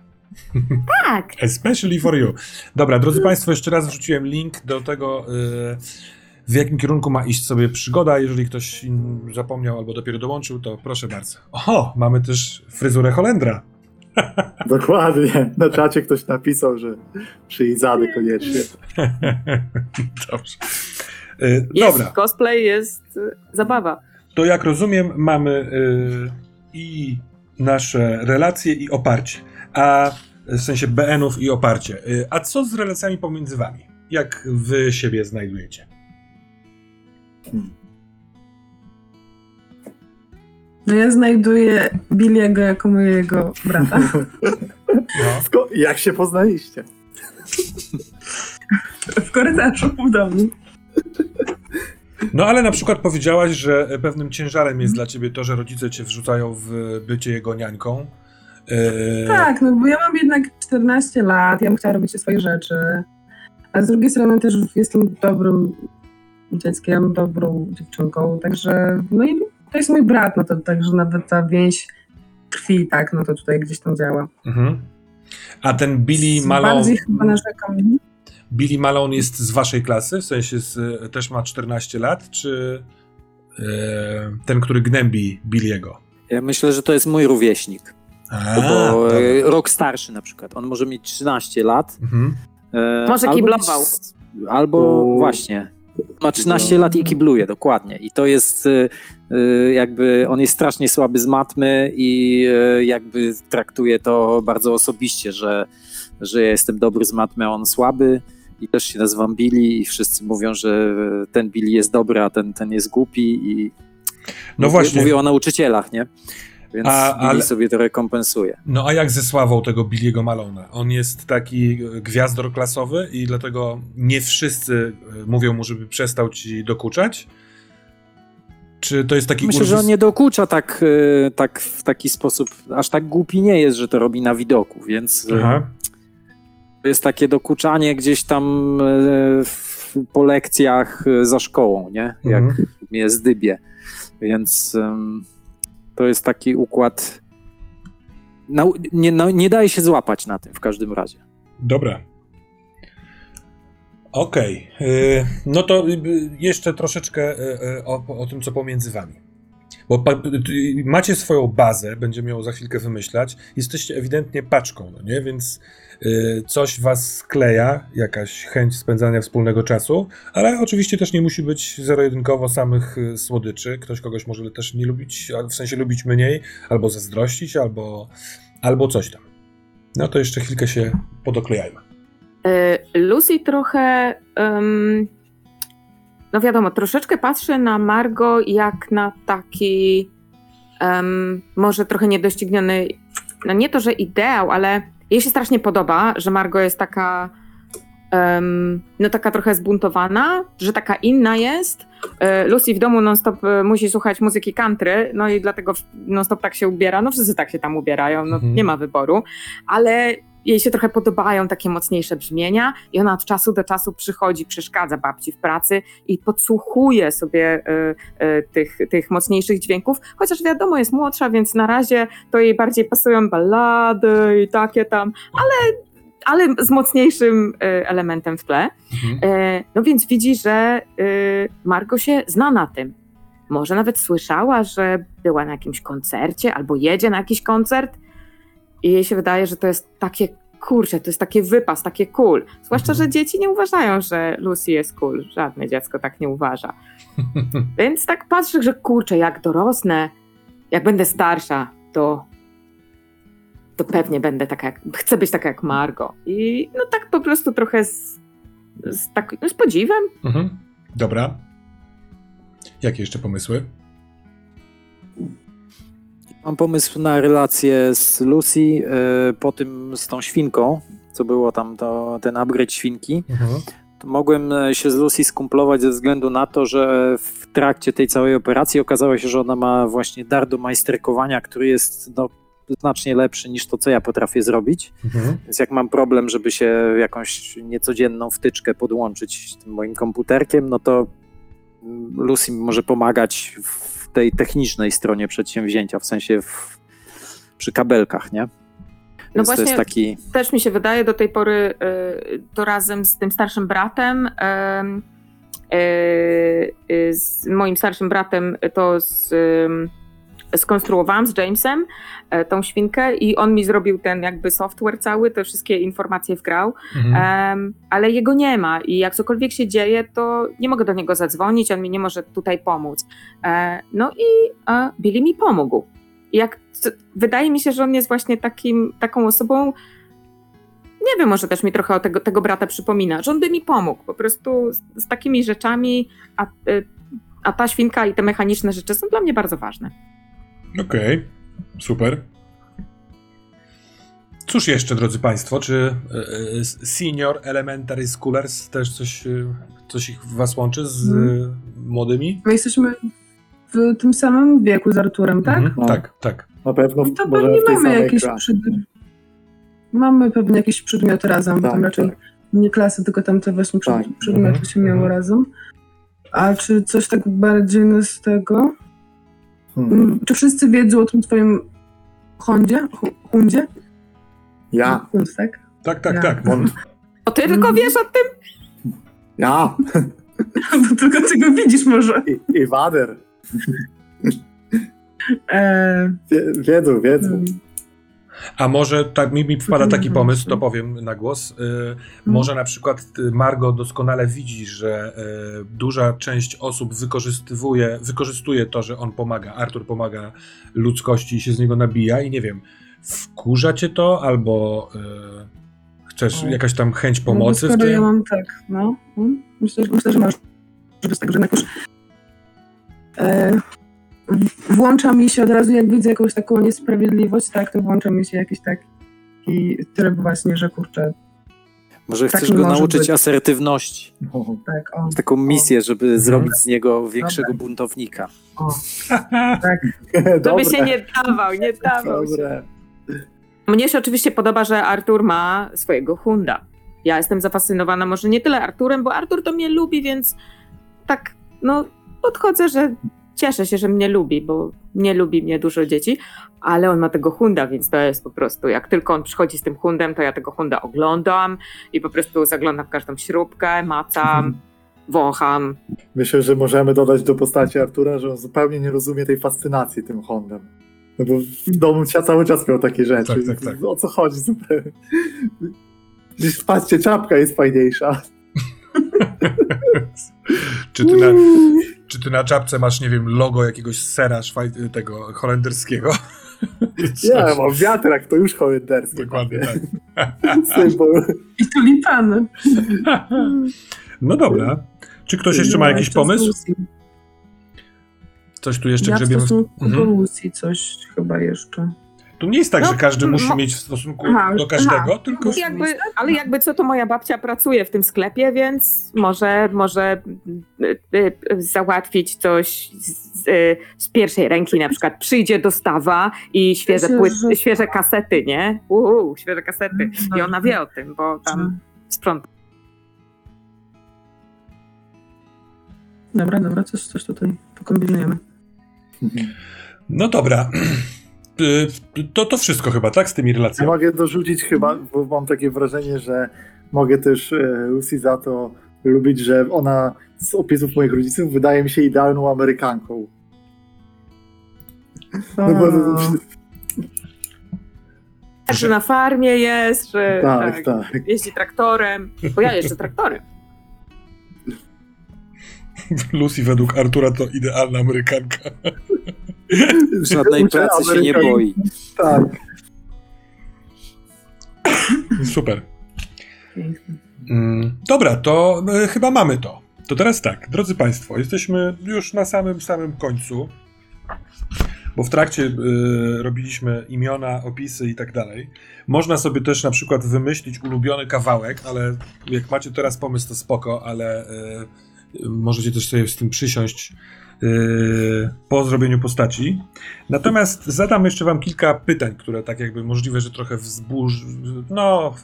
Speaker 4: Tak.
Speaker 1: Especially for you. Dobra, drodzy Państwo, jeszcze raz wrzuciłem link do tego, yy, w jakim kierunku ma iść sobie przygoda. Jeżeli ktoś zapomniał albo dopiero dołączył, to proszę bardzo. O, mamy też fryzurę Holendra.
Speaker 2: Dokładnie. Na czacie ktoś napisał, że przyjdzany koniecznie.
Speaker 1: Dobrze. Yy,
Speaker 4: Jest
Speaker 1: dobra,
Speaker 4: cosplay, jest y, zabawa.
Speaker 1: to jak rozumiem, mamy yy, i nasze relacje i oparcie. A w sensie BN-ów i oparcie. Yy, a co z relacjami pomiędzy wami? Jak wy siebie znajdujecie?
Speaker 3: No ja znajduję Billiego jako mojego brata.
Speaker 1: No.
Speaker 2: Sko- jak się poznaliście?
Speaker 3: W korytarzu w domu.
Speaker 1: No ale na przykład powiedziałaś, że pewnym ciężarem jest dla ciebie to, że rodzice cię wrzucają w bycie jego niańką. Yy,
Speaker 3: Tak, no bo ja mam jednak 14 lat, ja bym chciała robić swoje rzeczy. A z drugiej strony też jestem dobrym dzieckiem, dobrą dziewczynką, także no i to jest mój brat, no to także nawet ta więź krwi, tak, no to tutaj gdzieś tam działa.
Speaker 1: Mhm. A ten Billy Malone,
Speaker 3: Bardziej chyba narzekam.
Speaker 1: Billy Malone jest z waszej klasy? W sensie z, też ma 14 lat? Czy yy, ten, który gnębi Billiego?
Speaker 5: Ja myślę, że to jest mój rówieśnik.
Speaker 1: A,
Speaker 5: bo
Speaker 1: dobra.
Speaker 5: e, rok starszy na przykład. On może mieć 13 lat,
Speaker 1: Mhm.
Speaker 5: E,
Speaker 4: Może
Speaker 5: albo
Speaker 4: kiblował.
Speaker 5: być- Albo
Speaker 2: U.
Speaker 5: właśnie. Ma 13 lat i kibluje, dokładnie. I to jest y, jakby, on jest strasznie słaby z matmy i y, jakby traktuje to bardzo osobiście, że, że ja jestem dobry z matmy, a on słaby. I też się nazywam Billy i wszyscy mówią, że ten Billy jest dobry, a ten, ten jest głupi i
Speaker 1: No
Speaker 5: mówię,
Speaker 1: właśnie.
Speaker 5: mówię o nauczycielach, nie? Więc
Speaker 1: A,
Speaker 5: Billy
Speaker 1: ale-
Speaker 5: sobie to rekompensuje.
Speaker 1: No a jak ze sławą tego Billiego Malona? On jest taki e, gwiazdor klasowy i dlatego nie wszyscy e, mówią mu, żeby przestał ci dokuczać? Czy to jest taki
Speaker 5: Myślę, że on nie dokucza tak, y, tak w taki sposób, aż tak głupi nie jest, że to robi na widoku, więc
Speaker 1: Aha.
Speaker 5: To jest takie dokuczanie gdzieś tam w- po lekcjach y, za szkołą, nie? Jak
Speaker 1: Mhm.
Speaker 5: mnie zdybie. Więc to jest taki układ. Nie, no, nie daje się złapać na tym w każdym razie.
Speaker 1: Dobra. Okej. y, No to jeszcze troszeczkę o, o tym, co pomiędzy wami. Bo macie swoją bazę, będziemy ją za chwilkę wymyślać. Jesteście ewidentnie paczką, no nie? Więc coś was skleja, jakaś chęć spędzania wspólnego czasu, ale oczywiście też nie musi być zero-jedynkowo samych y, słodyczy. Ktoś kogoś może też nie lubić, w sensie lubić mniej, albo zazdrościć, albo, albo coś tam. No to jeszcze chwilkę się podoklejajmy.
Speaker 4: Y, Lucy trochę, ym, no wiadomo, troszeczkę patrzy na Margo jak na taki ym, może trochę niedościgniony, no nie to, że ideał, ale jej się strasznie podoba, że Margo jest taka ym, no taka trochę zbuntowana, że taka inna jest. Y, Lucy w domu non-stop y, musi słuchać muzyki country, no i dlatego non-stop tak się ubiera, no wszyscy tak się tam ubierają, no
Speaker 1: Mhm.
Speaker 4: nie ma wyboru, ale jej się trochę podobają takie mocniejsze brzmienia i ona od czasu do czasu przychodzi, przeszkadza babci w pracy i podsłuchuje sobie y, y, tych, tych mocniejszych dźwięków, chociaż wiadomo, jest młodsza, więc na razie to jej bardziej pasują ballady i takie tam, ale, ale z mocniejszym y, elementem w tle.
Speaker 1: Mhm.
Speaker 4: E, No więc widzi, że y, Margo się zna na tym. Może nawet słyszała, że była na jakimś koncercie albo jedzie na jakiś koncert i jej się wydaje, że to jest takie kurczę, to jest takie wypas, takie cool. Zwłaszcza,
Speaker 1: Mhm.
Speaker 4: że dzieci nie uważają, że Lucy jest cool. Żadne dziecko tak nie uważa. Więc tak patrzę, że kurczę, jak dorosnę, jak będę starsza, to to pewnie będę taka jak, chcę być taka jak Margo. I no tak po prostu trochę z, z, tak, z podziwem.
Speaker 1: Mhm. Dobra. Jakie jeszcze pomysły?
Speaker 5: Mam pomysł na relację z Lucy y, po tym z tą świnką, co było tam to, ten upgrade świnki.
Speaker 1: Mhm.
Speaker 5: mogłem e, się z Lucy skumplować ze względu na to, że w trakcie tej całej operacji okazało się, że ona ma właśnie dar do majsterkowania, który jest no, znacznie lepszy niż to, co ja potrafię zrobić.
Speaker 1: Mhm.
Speaker 5: Więc jak mam problem, żeby się jakąś niecodzienną wtyczkę podłączyć tym moim komputerkiem, no to mm, Lucy mi może pomagać w tej technicznej stronie przedsięwzięcia, w sensie w, przy kabelkach, nie? Więc to
Speaker 4: właśnie-
Speaker 5: jest taki...
Speaker 4: Też mi się wydaje do tej pory y, to razem z tym starszym bratem, em, y, y, z moim starszym bratem to z, skonstruowałam z Jamesem e, tą świnkę i on mi zrobił ten jakby software cały, te wszystkie informacje wgrał,
Speaker 1: Mhm.
Speaker 4: Em, ale jego nie ma i jak cokolwiek się dzieje, to nie mogę do niego zadzwonić, on mi nie może tutaj pomóc. E, no i e, Billy mi pomógł. Jak, c- wydaje mi się, że on jest właśnie takim, taką osobą, nie wiem, może też mi trochę o tego, tego brata przypomina, że on by mi pomógł po prostu z, z takimi rzeczami, a, y, a ta świnka i te mechaniczne rzeczy są dla mnie bardzo ważne.
Speaker 1: Okej, super. Cóż jeszcze, drodzy Państwo, czy e, e, Senior Elementary Schoolers też coś, e, coś ich was łączy z e, młodymi?
Speaker 3: My jesteśmy w tym samym wieku z Arturem, tak?
Speaker 1: Mhm.
Speaker 2: No.
Speaker 1: Tak, tak.
Speaker 2: Na pewno
Speaker 3: No to pewnie
Speaker 2: w tej
Speaker 3: mamy
Speaker 2: samej
Speaker 3: jakieś przedmioty. Mamy pewnie jakieś przedmioty razem, bo
Speaker 2: Tak,
Speaker 3: tam raczej
Speaker 2: tak.
Speaker 3: nie klasy, tylko tam te właśnie
Speaker 2: Tak.
Speaker 3: przedmioty
Speaker 1: Mhm.
Speaker 3: się miało
Speaker 1: Mhm.
Speaker 3: razem. A czy coś tak bardziej z tego?
Speaker 2: Hmm.
Speaker 3: Mm, Czy wszyscy wiedzą o tym twoim Hondzie? Hu- Hundzie?
Speaker 2: Ja,
Speaker 3: Hund, tak?
Speaker 1: Tak, tak,
Speaker 3: Ja.
Speaker 1: tak.
Speaker 2: on,
Speaker 4: O ty tylko wiesz o tym?
Speaker 2: ja
Speaker 3: Bo tylko tego widzisz może.
Speaker 2: i, i Wader. Wie- Wiedzą, wiedzą.
Speaker 3: mm.
Speaker 1: A może tak mi, mi wpada taki
Speaker 3: Mhm.
Speaker 1: pomysł, to powiem na głos. Y, może na przykład y, Margo doskonale widzi, że y, duża część osób wykorzystywuje, wykorzystuje to, że on pomaga, Artur pomaga ludzkości i się z niego nabija i nie wiem, wkurza cię to albo chcesz jakaś tam chęć
Speaker 3: No
Speaker 1: pomocy w
Speaker 3: skoro ja
Speaker 1: tym?
Speaker 3: mam tak, no. mm, Myślę, że- myślę że masz żeby z tego, że już e, włącza mi się od razu, jak widzę jakąś taką niesprawiedliwość, tak, to włącza mi się jakiś taki tryb właśnie, że kurczę,
Speaker 5: Może
Speaker 3: Tak
Speaker 5: chcesz go nauczyć
Speaker 3: być.
Speaker 5: asertywności.
Speaker 2: No.
Speaker 3: tak, o,
Speaker 5: Taką misję, żeby zrobić z niego większego
Speaker 3: Dobra.
Speaker 5: buntownika.
Speaker 3: o, tak,
Speaker 4: To by
Speaker 2: Dobre,
Speaker 4: się nie dawał, nie dawał się.
Speaker 2: Dobre.
Speaker 4: Mnie się oczywiście podoba, że Artur ma swojego hunda. Ja jestem zafascynowana może nie tyle Arturem, bo Artur to mnie lubi, więc tak, no, podchodzę, że cieszę się, że mnie lubi, bo nie lubi mnie dużo dzieci, ale on ma tego hunda, więc to jest po prostu, jak tylko on przychodzi z tym hundem, to ja tego hunda oglądam i po prostu zaglądam w każdą śrubkę, macam, wącham.
Speaker 2: Myślę, że możemy dodać do postaci Artura, że on zupełnie nie rozumie tej fascynacji tym Hondem. No bo w domu ja cały czas miał takie rzeczy.
Speaker 1: Tak, tak, tak.
Speaker 2: O co chodzi zupełnie? Gdzieś patrzcie, czapka jest fajniejsza.
Speaker 1: czy, ty na, czy ty na czapce masz, nie wiem, logo jakiegoś sera szwaj- tego holenderskiego?
Speaker 2: Ja mam wiatrak, to już holenderskie.
Speaker 1: Dokładnie tak.
Speaker 2: Symbol.
Speaker 3: i tulipany.
Speaker 1: No dobra. Czy ktoś jeszcze ma
Speaker 3: No,
Speaker 1: jakiś pomysł? Coś tu jeszcze
Speaker 3: Ja w
Speaker 1: grzebiemy? w-
Speaker 3: stosunku do
Speaker 1: Mhm.
Speaker 3: Lucy coś chyba jeszcze.
Speaker 1: To nie jest tak,
Speaker 4: No,
Speaker 1: że każdy musi
Speaker 4: mo-
Speaker 1: mieć w stosunku
Speaker 3: Aha,
Speaker 1: do każdego,
Speaker 3: aha.
Speaker 1: tylko
Speaker 4: Jakby,
Speaker 3: tak?
Speaker 4: ale jakby co, to moja babcia pracuje w tym sklepie, więc może, może y, y, załatwić coś z, y, z pierwszej ręki, na przykład przyjdzie dostawa i świeże, płyt,
Speaker 3: że-
Speaker 4: świeże kasety, nie? Uuu, świeże kasety. I
Speaker 3: Dobrze.
Speaker 4: ona wie o tym, bo tam sprząta.
Speaker 3: Dobra, dobra, coś, coś tutaj pokombinujemy.
Speaker 1: No dobra. To, to wszystko chyba, tak? Z tymi
Speaker 2: Ja
Speaker 1: relacjami.
Speaker 2: mogę dorzucić chyba, bo mam takie wrażenie, że mogę też e, Lucy za to lubić, że ona z opisów moich rodziców wydaje mi się idealną Amerykanką. No bo,
Speaker 4: Że na farmie jest, że
Speaker 2: tak,
Speaker 4: tak,
Speaker 2: tak.
Speaker 4: jeździ traktorem, bo ja jeżdżę traktorem.
Speaker 1: Lucy według Artura to idealna Amerykanka.
Speaker 5: Żadnej pracy się nie boi.
Speaker 2: Tak.
Speaker 1: Super. Mm, Dobra, to y, chyba mamy to. To teraz tak, drodzy Państwo, jesteśmy już na samym, samym końcu, bo w trakcie y, robiliśmy imiona, opisy i tak dalej. Można sobie też na przykład wymyślić ulubiony kawałek, ale jak macie teraz pomysł, to spoko, ale y, możecie też sobie z tym przysiąść po zrobieniu postaci. Natomiast zadam jeszcze Wam kilka pytań, które tak jakby możliwe, że trochę wzburz, no,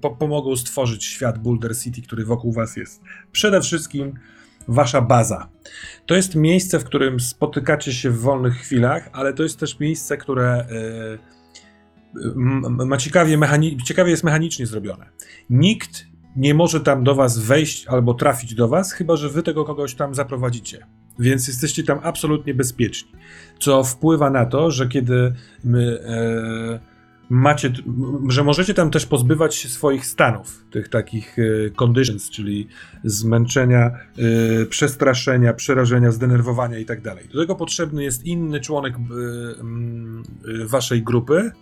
Speaker 1: po, pomogą stworzyć świat Boulder City, który wokół Was jest. Przede wszystkim Wasza baza. To jest miejsce, w którym spotykacie się w wolnych chwilach, ale to jest też miejsce, które y, m- ma ciekawie, mechani- ciekawie jest mechanicznie zrobione. Nikt nie może tam do Was wejść albo trafić do Was, chyba że Wy tego kogoś tam zaprowadzicie. Więc jesteście tam absolutnie bezpieczni. Co wpływa na to, że kiedy my, e, macie, że możecie tam też pozbywać się swoich stanów, tych takich e, conditions, czyli zmęczenia, e, przestraszenia, przerażenia, zdenerwowania i tak dalej. Do tego potrzebny jest inny członek e, e, waszej grupy,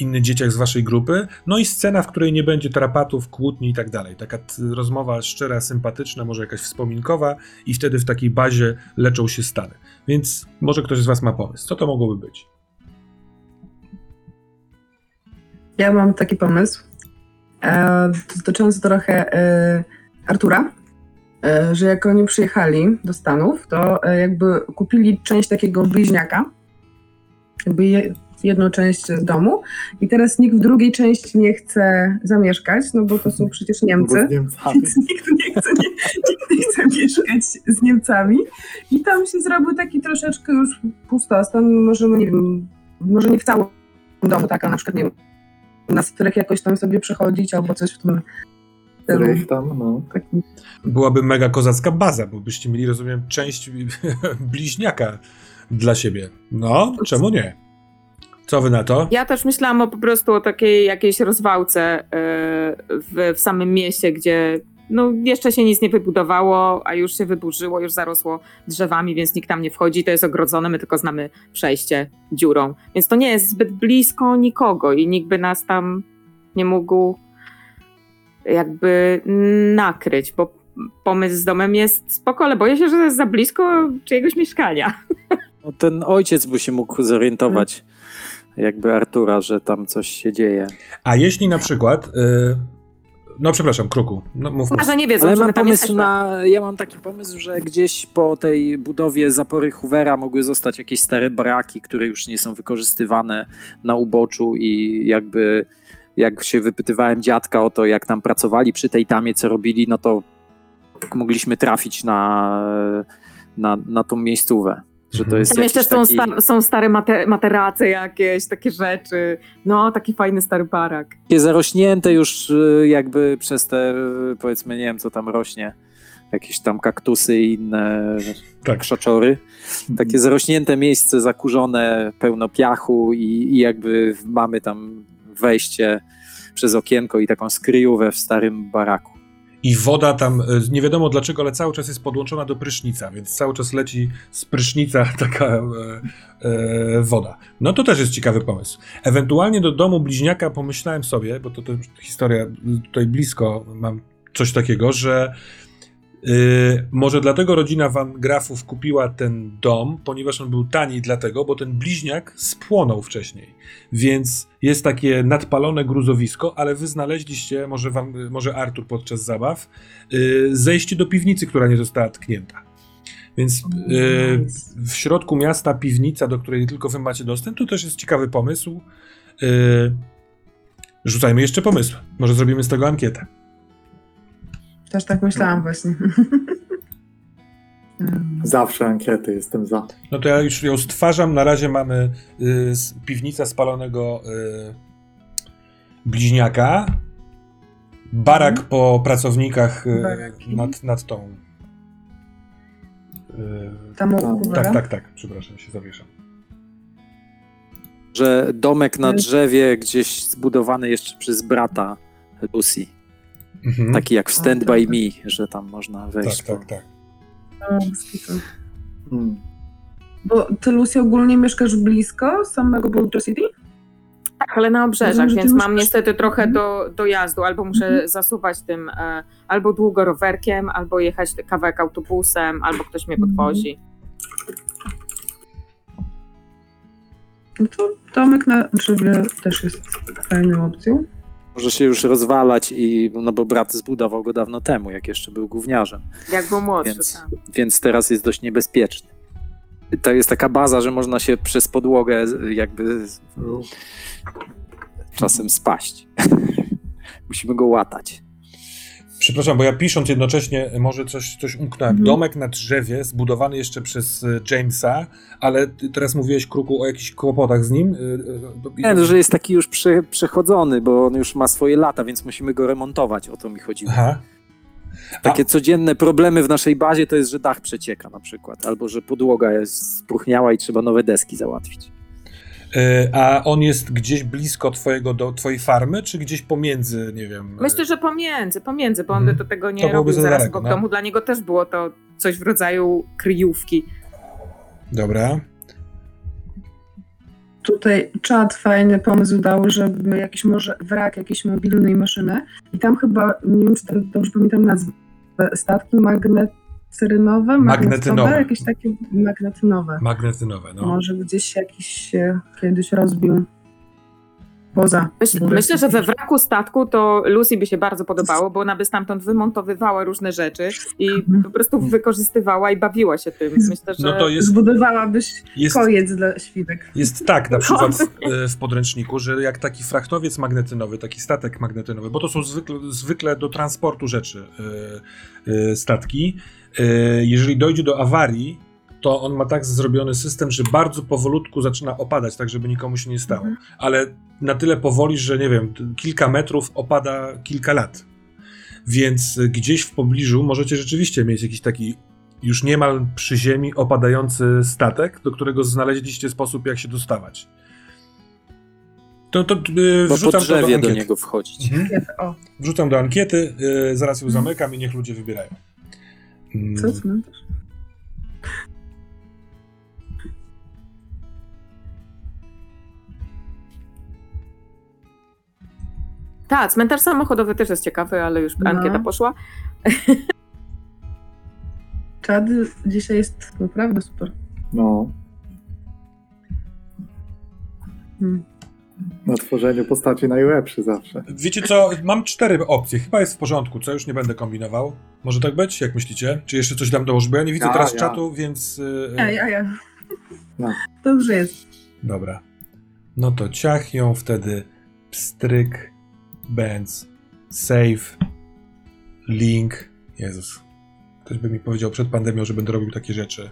Speaker 1: inny dzieciak z waszej grupy, no i scena, w której nie będzie tarapatów, kłótni i tak dalej. Taka rozmowa szczera, sympatyczna, może jakaś wspominkowa i wtedy w takiej bazie leczą się stany. Więc może ktoś z was ma pomysł. Co to mogłoby być?
Speaker 3: Ja mam taki pomysł, e, dotyczący trochę e, Artura, e, że jak oni przyjechali do Stanów, to jakby kupili część takiego bliźniaka, jakby je, jedną część domu i teraz nikt w drugiej części nie chce zamieszkać, no bo to są przecież
Speaker 2: Bo
Speaker 3: Niemcy. Więc nikt nie chce, nie, nikt nie chce mieszkać z Niemcami. I tam się zrobił taki troszeczkę już pustostan. Możemy, nie wiem, może nie w całym domu, tak, a na przykład, nie wiem, na stryk jakoś tam sobie przechodzić albo coś w tym stylu.
Speaker 2: Których tam, no.
Speaker 1: Byłaby mega kozacka baza, bo byście mieli, rozumiem, część bliźniaka dla siebie. No, czemu nie? Co wy na to?
Speaker 4: Ja też myślałam o po prostu o takiej jakiejś rozwałce e, w, w samym mieście, gdzie no, jeszcze się nic nie wybudowało, a już się wyburzyło, już zarosło drzewami, więc nikt tam nie wchodzi. To jest ogrodzone, my tylko znamy przejście dziurą. Więc to nie jest zbyt blisko nikogo i nikt by nas tam nie mógł jakby nakryć, bo pomysł z domem jest spoko, ale boję się, że to jest za blisko czyjegoś mieszkania.
Speaker 5: No, ten ojciec by się mógł zorientować, jakby Artura, że tam coś się dzieje.
Speaker 1: A jeśli na przykład. y, no przepraszam, kruku. No, mów, mów.
Speaker 4: Może nie wiedzą,
Speaker 5: Ale mam pomysł na. Ja mam taki pomysł, że gdzieś po tej budowie zapory Hoovera mogły zostać jakieś stare baraki, które już nie są wykorzystywane na uboczu i jakby jak się wypytywałem dziadka o to, jak tam pracowali przy tej tamie, co robili, no to mogliśmy trafić na, na, na tą miejscówę. Że to jest
Speaker 4: Tam jeszcze są,
Speaker 5: taki,
Speaker 4: sta- są stare mate- materace jakieś, takie rzeczy. No, taki fajny stary barak.
Speaker 5: takie zarośnięte już y, jakby przez te, y, powiedzmy, nie wiem co tam rośnie, jakieś tam kaktusy i inne
Speaker 1: Tak.
Speaker 5: krzaczory. Takie zarośnięte miejsce, zakurzone, pełno piachu i, i jakby mamy tam wejście przez okienko i taką skryjówę w starym baraku.
Speaker 1: I woda tam, y, nie wiadomo dlaczego, ale cały czas jest podłączona do prysznica, więc cały czas leci z prysznica taka e, e, woda. No to też jest ciekawy pomysł. Ewentualnie do domu bliźniaka pomyślałem sobie, bo to, to historia tutaj blisko, mam coś takiego, że y, może dlatego rodzina Van Grafów kupiła ten dom, ponieważ on był tani dlatego, bo ten bliźniak spłonął wcześniej. Więc jest takie nadpalone gruzowisko, ale wy znaleźliście, może, wam, może Artur podczas zabaw, y, zejście do piwnicy, która nie została tknięta. Więc y, w środku miasta piwnica, do której tylko wy macie dostęp, to też jest ciekawy pomysł. Rzucajmy jeszcze pomysł. Może zrobimy z tego ankietę.
Speaker 3: Też tak myślałam właśnie. Mm.
Speaker 2: Zawsze ankiety, jestem za.
Speaker 1: No to ja już ją stwarzam. Na razie mamy y, piwnica spalonego y, bliźniaka. Barak po pracownikach y, nad, nad tą. Y,
Speaker 3: Tam u
Speaker 2: Tak,
Speaker 1: tak, tak, tak. Przepraszam, się zawieszam.
Speaker 5: Że domek na
Speaker 3: Mm.
Speaker 5: drzewie gdzieś zbudowany jeszcze przez brata Lucy.
Speaker 1: Mhm.
Speaker 5: Taki jak w Stand By
Speaker 3: tak.
Speaker 5: Me, że tam można wejść.
Speaker 1: tak, tak, tak.
Speaker 3: No, bez kitu.
Speaker 2: Hmm.
Speaker 3: Bo ty, Lucy, ogólnie mieszkasz blisko samego Boulder City?
Speaker 4: Tak, ale na obrzeżach,
Speaker 3: Rozumiem,
Speaker 4: więc mam
Speaker 3: masz-
Speaker 4: niestety trochę
Speaker 3: Mhm.
Speaker 4: do, do jazdu. Albo muszę
Speaker 3: Mhm.
Speaker 4: zasuwać tym e, albo długo rowerkiem, albo jechać kawałek autobusem, albo ktoś mnie
Speaker 3: Mhm.
Speaker 4: podwozi.
Speaker 3: No to domek na drzewie też jest fajną opcją.
Speaker 5: Może się już rozwalać i, no bo brat zbudował go dawno temu, jak jeszcze był gówniarzem.
Speaker 4: Jak był młodszy,
Speaker 5: Więc-
Speaker 4: tak.
Speaker 5: więc teraz jest dość niebezpieczny. To jest taka baza, że można się przez podłogę jakby czasem spaść. Musimy go łatać.
Speaker 1: Przepraszam, bo ja pisząc jednocześnie może coś, coś umknąłem.
Speaker 3: Mhm.
Speaker 1: Domek na drzewie, zbudowany jeszcze przez y, Jamesa, ale teraz mówiłeś, Kruku, o jakichś kłopotach z nim. Y,
Speaker 5: Nie, no, że jest taki już prze, przechodzony, bo on już ma swoje lata, więc musimy go remontować. O to mi chodziło.
Speaker 1: Aha.
Speaker 5: Takie codzienne problemy w naszej bazie to jest, że dach przecieka na przykład, albo że podłoga jest spróchniała i trzeba nowe deski załatwić.
Speaker 1: Y, A on jest gdzieś blisko twojego, do twojej farmy, czy gdzieś pomiędzy, nie wiem... y,
Speaker 4: Myślę, że pomiędzy, pomiędzy, bo on
Speaker 1: Mhm.
Speaker 4: by do tego nie
Speaker 1: To
Speaker 4: robił
Speaker 1: za
Speaker 4: zaraz
Speaker 1: daleko,
Speaker 4: obok
Speaker 1: no.
Speaker 4: domu. Dla niego też było to coś w rodzaju kryjówki.
Speaker 1: Dobra.
Speaker 3: Tutaj czat fajny pomysł dał, żeby jakiś może wrak jakiejś mobilnej maszyny i tam chyba, nie wiem czy to dobrze pamiętam nazwę, statki magnetynowe,
Speaker 1: Magnetynowe.
Speaker 3: jakieś takie magnetynowe.
Speaker 1: Magnetynowe, no.
Speaker 3: Może gdzieś jakiś się kiedyś rozbił poza.
Speaker 4: Myśl, myślę, że we wraku statku to Lucy by się bardzo podobało, bo ona by stamtąd wymontowywała różne rzeczy i po prostu wykorzystywała i bawiła się tym. Myślę, że
Speaker 1: No to jest,
Speaker 3: Zbudowałabyś
Speaker 1: jest,
Speaker 3: koniec dla świnek.
Speaker 1: jest tak na przykład w, y, w podręczniku, że jak taki frachtowiec magnetynowy, taki statek magnetynowy, bo to są zwykle, zwykle do transportu rzeczy y, y, statki, jeżeli dojdzie do awarii, to on ma tak zrobiony system, że bardzo powolutku zaczyna opadać, tak żeby nikomu się nie stało.
Speaker 3: Mhm.
Speaker 1: Ale na tyle powoli, że nie wiem, kilka metrów opada kilka lat. Więc y, gdzieś w pobliżu możecie rzeczywiście mieć jakiś taki już niemal przy ziemi opadający statek, do którego znaleźliście sposób, jak się dostawać. To, to y,
Speaker 5: po
Speaker 1: wrzucam to do
Speaker 5: drzewie do
Speaker 1: ankiety.
Speaker 5: niego wchodzić.
Speaker 1: Mhm. Wrzucam do ankiety, y, zaraz ją zamykam i niech ludzie wybierają. Mm,
Speaker 3: co cmentarz?
Speaker 4: Tak, cmentarz samochodowy też jest ciekawy, ale już
Speaker 3: No.
Speaker 4: ankieta poszła.
Speaker 3: Czad dzisiaj jest naprawdę super.
Speaker 2: No,
Speaker 3: Hmm.
Speaker 2: Na tworzeniu postaci najlepszy zawsze.
Speaker 1: Wiecie co, mam cztery opcje, chyba jest w porządku, co już nie będę kombinował. Może tak być, jak myślicie? Czy jeszcze coś dam dołożyć? Bo ja nie widzę
Speaker 2: Ja,
Speaker 1: teraz
Speaker 2: ja.
Speaker 1: czatu, więc... y,
Speaker 3: Ja, ja, ja.
Speaker 2: No.
Speaker 3: Dobrze jest.
Speaker 1: Dobra. No to ciach ją wtedy pstryk, bęc, save, link. Jezus. Ktoś by mi powiedział przed pandemią, że będę robił takie rzeczy.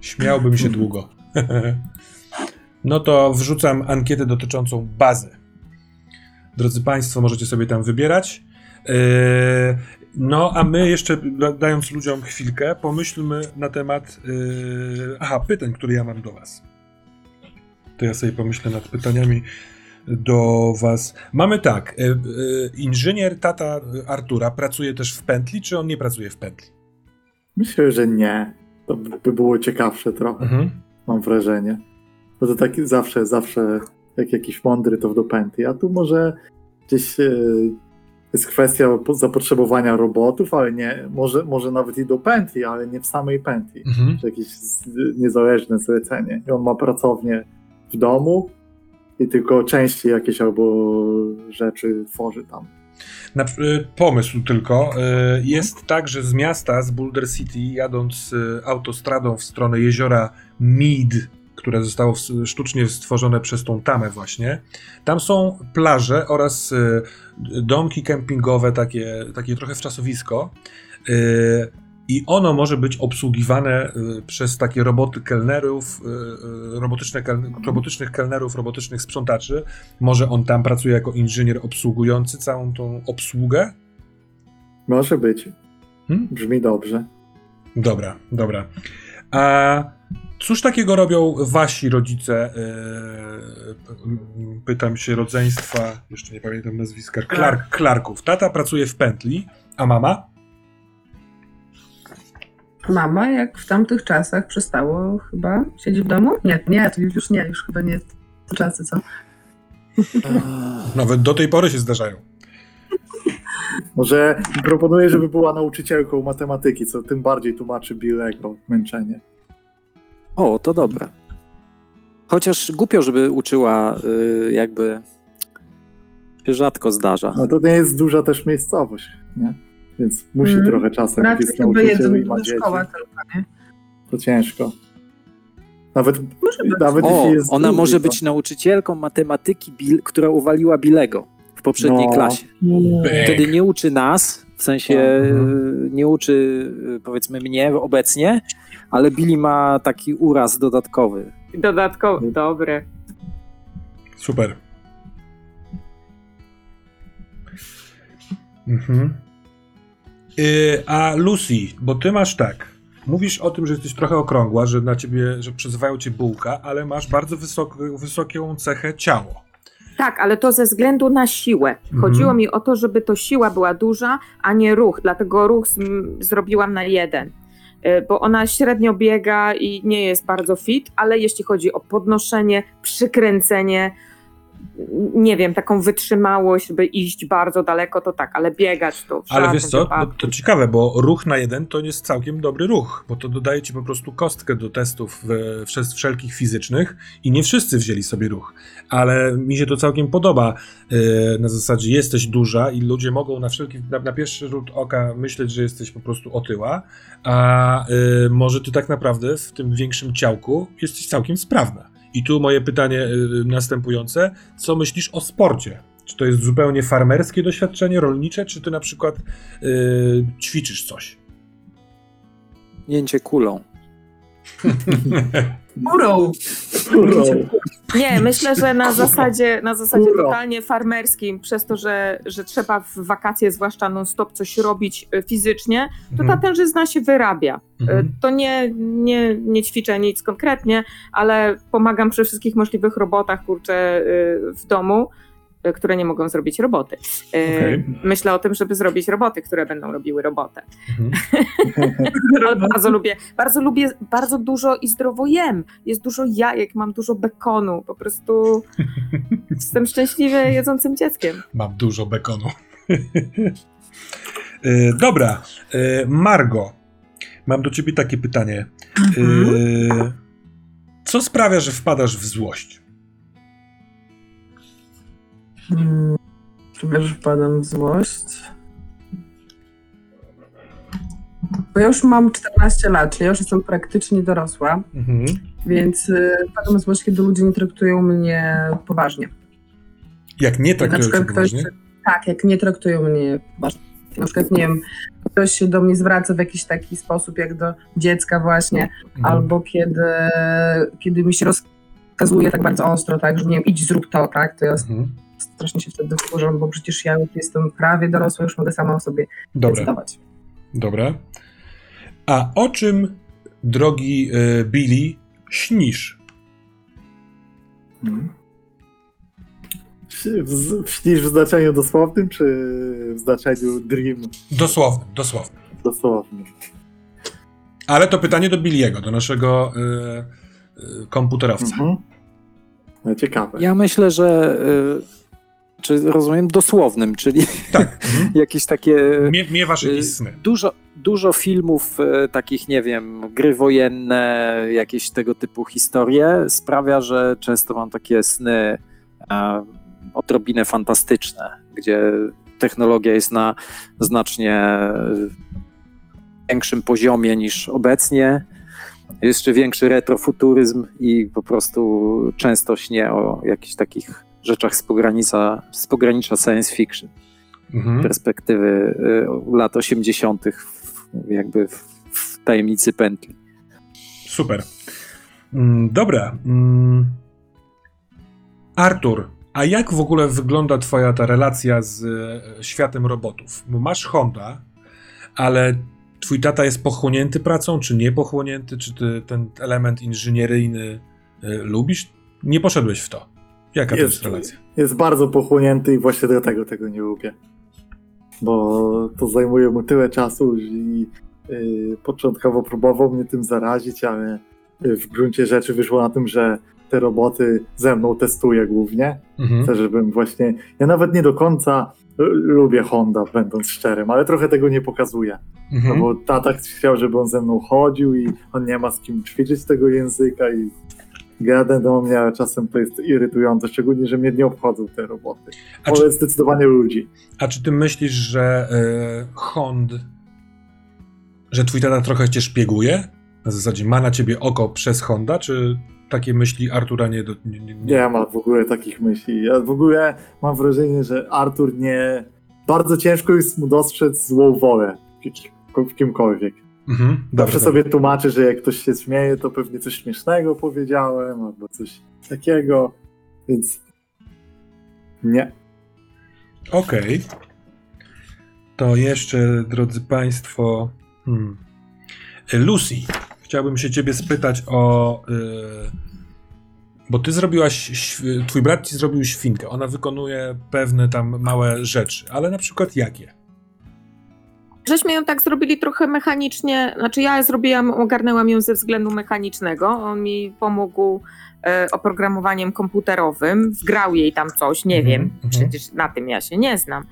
Speaker 1: Śmiałbym się długo. no to wrzucam ankietę dotyczącą bazy. Drodzy Państwo, możecie sobie tam wybierać. Yy, No, a my jeszcze, da- dając ludziom chwilkę, pomyślmy na temat. Yy, aha, pytań, które ja mam do Was to ja sobie pomyślę nad pytaniami do Was. Mamy tak, e, inżynier tata Artura pracuje też w pętli, czy on nie pracuje w pętli?
Speaker 2: Myślę, że nie. To by by było ciekawsze trochę,
Speaker 1: Mhm.
Speaker 2: mam wrażenie. Bo to taki zawsze, zawsze jak jakiś mądry to w dopęty. A tu może gdzieś e, jest kwestia po- zapotrzebowania robotów, ale nie, może, może nawet i do pętli, ale nie w samej pętli.
Speaker 1: Mhm.
Speaker 2: Czy jakieś niezależne zlecenie. I on ma pracownię w domu i tylko części jakieś albo rzeczy tworzy tam.
Speaker 1: Na, e, pomysł tylko. e, Jest tak, że z miasta, z Boulder City, jadąc autostradą w stronę jeziora Mead, które zostało w- sztucznie stworzone przez tą tamę właśnie, tam są plaże oraz e, domki kempingowe, takie, takie trochę wczasowisko. e, I ono może być obsługiwane y, przez takie roboty kelnerów, y, y, robotyczne robotycznych kelnerów, robotycznych sprzątaczy. Może on tam pracuje jako inżynier obsługujący całą tą obsługę?
Speaker 2: Może być.
Speaker 1: Hmm?
Speaker 2: Brzmi dobrze.
Speaker 1: Dobra, dobra. A cóż takiego robią wasi rodzice? Yy, pytam się rodzeństwa, jeszcze nie pamiętam nazwiska, Clark, Clarków. Tata pracuje w pętli, a mama?
Speaker 3: Mama, jak w tamtych czasach przestało chyba siedzieć w domu? Nie, nie, to już nie, już chyba nie te czasy, co?
Speaker 1: Nawet do tej pory się zdarzają.
Speaker 2: Może proponuję, żeby była nauczycielką matematyki, co tym bardziej tłumaczy Billego męczenie.
Speaker 5: O, to dobre. Chociaż głupio, żeby uczyła y, jakby się rzadko zdarza.
Speaker 2: No to nie jest duża też miejscowość, nie? Więc musi
Speaker 3: Mm.
Speaker 2: trochę czasem, jak jest nauczyciel i ma
Speaker 3: do
Speaker 2: dzieci,
Speaker 3: szkoła tylko, nie?
Speaker 2: to ciężko. Nawet,
Speaker 3: Może być.
Speaker 2: nawet
Speaker 5: O,
Speaker 2: jeśli jest
Speaker 5: ona może
Speaker 2: to-
Speaker 5: być nauczycielką matematyki, Bill, która uwaliła Bilego w poprzedniej
Speaker 2: No.
Speaker 5: klasie.
Speaker 1: Bang.
Speaker 5: Wtedy nie uczy nas, w sensie y, nie uczy y, powiedzmy mnie obecnie, ale Billy ma taki uraz dodatkowy.
Speaker 4: Dodatkowo, dobre.
Speaker 1: Super. Mhm. Y, a Lucy, bo ty masz tak. Mówisz o tym, że jesteś trochę okrągła, że na ciebie, że przezywają cię bułka, ale masz bardzo wysok, wysoką cechę ciało.
Speaker 4: Tak, ale to ze względu na siłę.
Speaker 1: Mhm.
Speaker 4: Chodziło mi o to, żeby to siła była duża, a nie ruch. Dlatego ruch z- zrobiłam na jeden. Y, Bo ona średnio biega i nie jest bardzo fit, ale jeśli chodzi o podnoszenie, przykręcenie, nie wiem, taką wytrzymałość, żeby iść bardzo daleko, to tak, ale biegać to
Speaker 1: Ale wiesz co, no, to ciekawe, bo ruch na jeden to jest całkiem dobry ruch, bo to dodaje ci po prostu kostkę do testów e, wszel- wszelkich fizycznych i nie wszyscy wzięli sobie ruch. Ale mi się to całkiem podoba e, na zasadzie jesteś duża i ludzie mogą na wszelki, na, na pierwszy rzut oka myśleć, że jesteś po prostu otyła, a e, może ty tak naprawdę w tym większym ciałku jesteś całkiem sprawna. I tu moje pytanie e, następujące, co myślisz o sporcie? Czy to jest zupełnie farmerskie doświadczenie, rolnicze, czy ty na przykład yy, ćwiczysz coś?
Speaker 5: Mięcie kulą.
Speaker 3: Górą!
Speaker 2: Kurą.
Speaker 4: Nie, myślę, że na zasadzie, na zasadzie totalnie farmerskim, przez to, że, że trzeba w wakacje zwłaszcza non-stop coś robić y, fizycznie, to ta
Speaker 1: Mhm.
Speaker 4: tężyzna się wyrabia. Y,
Speaker 1: Mhm.
Speaker 4: To nie, nie, nie ćwiczę nic konkretnie, ale pomagam przy wszystkich możliwych robotach, kurczę, y, w domu, które nie mogą zrobić roboty. Y,
Speaker 1: Okej.
Speaker 4: Myślę o tym, żeby zrobić roboty, które będą robiły robotę.
Speaker 1: Mhm.
Speaker 4: Bardzo lubię, bardzo lubię, bardzo dużo i zdrowo jem. Jest dużo jajek, mam dużo bekonu. Po prostu jestem szczęśliwie jedzącym dzieckiem.
Speaker 1: Mam dużo bekonu. E, Dobra, e, Margo, mam do ciebie takie pytanie. E, Co sprawia, że wpadasz w złość?
Speaker 3: Hmm, że wpadam w złość. Bo ja już mam 14 lat, czyli ja już jestem praktycznie dorosła,
Speaker 1: Mhm.
Speaker 3: więc y, wpadam w złość, kiedy ludzie nie traktują mnie poważnie.
Speaker 1: Jak nie traktują cię
Speaker 3: przykład ktoś,
Speaker 1: poważnie?
Speaker 3: tak, jak nie traktują mnie poważnie. Na przykład, nie wiem, ktoś się do mnie zwraca w jakiś taki sposób, jak do dziecka właśnie,
Speaker 1: Mhm.
Speaker 3: albo kiedy, kiedy mi się rozkazuje tak bardzo ostro, tak, że nie wiem, idź zrób to, tak, to ja
Speaker 1: Mhm.
Speaker 3: Strasznie się wtedy wkurzam, bo przecież ja już jestem prawie dorosła, już mogę sama o sobie
Speaker 1: Dobra,
Speaker 3: decydować.
Speaker 1: dobra. A o czym, drogi e, Billy, śnisz?
Speaker 2: W, w, śnisz w znaczeniu dosłownym, czy w znaczeniu dream
Speaker 1: Dosłownym, dosłownym.
Speaker 2: dosłownym?
Speaker 1: Ale to pytanie do Billiego, do naszego e, e, komputerowca.
Speaker 2: Mhm. No, Ciekawe.
Speaker 5: Ja myślę, że rozumiem dosłownym, czyli
Speaker 1: Tak. Mhm.
Speaker 5: jakieś takie
Speaker 1: Mie, miewasz jakieś sny.
Speaker 5: dużo, dużo filmów y, takich, nie wiem, gry wojenne, jakieś tego typu historie sprawia, że często mam takie sny e, odrobinę fantastyczne, gdzie technologia jest na znacznie y, większym poziomie niż obecnie. Jeszcze większy retrofuturyzm i po prostu często śnię o jakichś takich rzeczach z pogranicza, z pogranicza science fiction
Speaker 1: Mhm.
Speaker 5: perspektywy y, lat 80., w- jakby w, w tajemnicy pętli.
Speaker 1: Super. Mm, Dobra. Mm. Artur, a jak w ogóle wygląda twoja ta relacja z e, światem robotów? Bo masz Honda, ale twój tata jest pochłonięty pracą, czy nie pochłonięty? Czy ty ten element inżynieryjny e, lubisz? Nie poszedłeś w to. Jaka to jest
Speaker 2: Jest.
Speaker 1: relacja?
Speaker 2: Jest bardzo pochłonięty i właśnie dlatego tego nie lubię. Bo to zajmuje mu tyle czasu i yy, początkowo próbował mnie tym zarazić, ale w gruncie rzeczy wyszło na tym, że te roboty ze mną testuje głównie.
Speaker 1: Mhm.
Speaker 2: Chcę, żebym właśnie. Ja nawet nie do końca lubię Honda, będąc szczerym, ale trochę tego nie pokazuję. No
Speaker 1: Mhm.
Speaker 2: bo tata chciał, żeby on ze mną chodził i on nie ma z kim ćwiczyć tego języka i gadę do mnie, ale czasem to jest irytujące, szczególnie, że mnie nie obchodzą te roboty.
Speaker 1: A
Speaker 2: Ale
Speaker 1: czy,
Speaker 2: zdecydowanie ludzi.
Speaker 1: a czy ty myślisz, że e, Hond, że twój tata trochę cię szpieguje? Na zasadzie ma na ciebie oko przez Honda, czy takie myśli Artura nie... Do, nie, nie,
Speaker 2: Nie ma w ogóle takich myśli. Ja w ogóle mam wrażenie, że Artur nie... Bardzo ciężko jest mu dostrzec złą wolę w kimkolwiek.
Speaker 1: Mhm.
Speaker 2: Zawsze
Speaker 1: Dobrze,
Speaker 2: sobie tłumaczy, że jak ktoś się śmieje, to pewnie coś śmiesznego powiedziałem, albo coś takiego, więc nie.
Speaker 1: Okej. To jeszcze, drodzy Państwo. Hmm. Lucy, chciałbym się Ciebie spytać o. y, bo Ty zrobiłaś. Twój brat Ci zrobił świnkę. Ona wykonuje pewne tam małe rzeczy, ale na przykład jakie?
Speaker 4: Żeśmy ją tak zrobili trochę mechanicznie, znaczy ja zrobiłam, ogarnęłam ją ze względu mechanicznego. On mi pomógł e, oprogramowaniem komputerowym, wgrał jej tam coś, nie
Speaker 1: Mhm,
Speaker 4: wiem,
Speaker 1: mhm.
Speaker 4: przecież na tym ja się nie znam.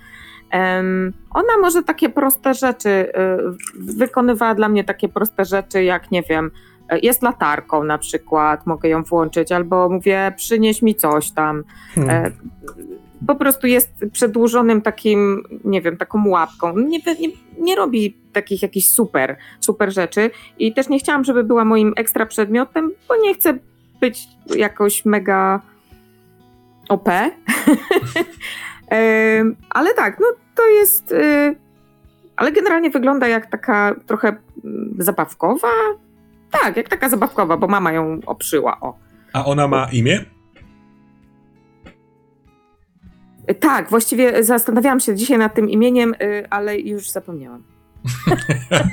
Speaker 4: Em, ona może takie proste rzeczy, e, wykonywała dla mnie takie proste rzeczy, jak nie wiem, e, jest latarką na przykład, mogę ją włączyć, albo mówię, przynieś mi coś tam.
Speaker 1: Hmm.
Speaker 4: Po prostu jest przedłużonym takim, nie wiem, taką łapką. Nie, nie, nie robi takich jakichś super, super rzeczy i też nie chciałam, żeby była moim ekstra przedmiotem, bo nie chcę być jakoś mega OP. Ale tak, no to jest. y, Ale generalnie wygląda jak taka trochę mm, zabawkowa. Tak, jak taka zabawkowa, bo mama ją oprzyła. O.
Speaker 1: A ona ma imię?
Speaker 4: Tak, właściwie zastanawiałam się dzisiaj nad tym imieniem, y, ale już zapomniałam.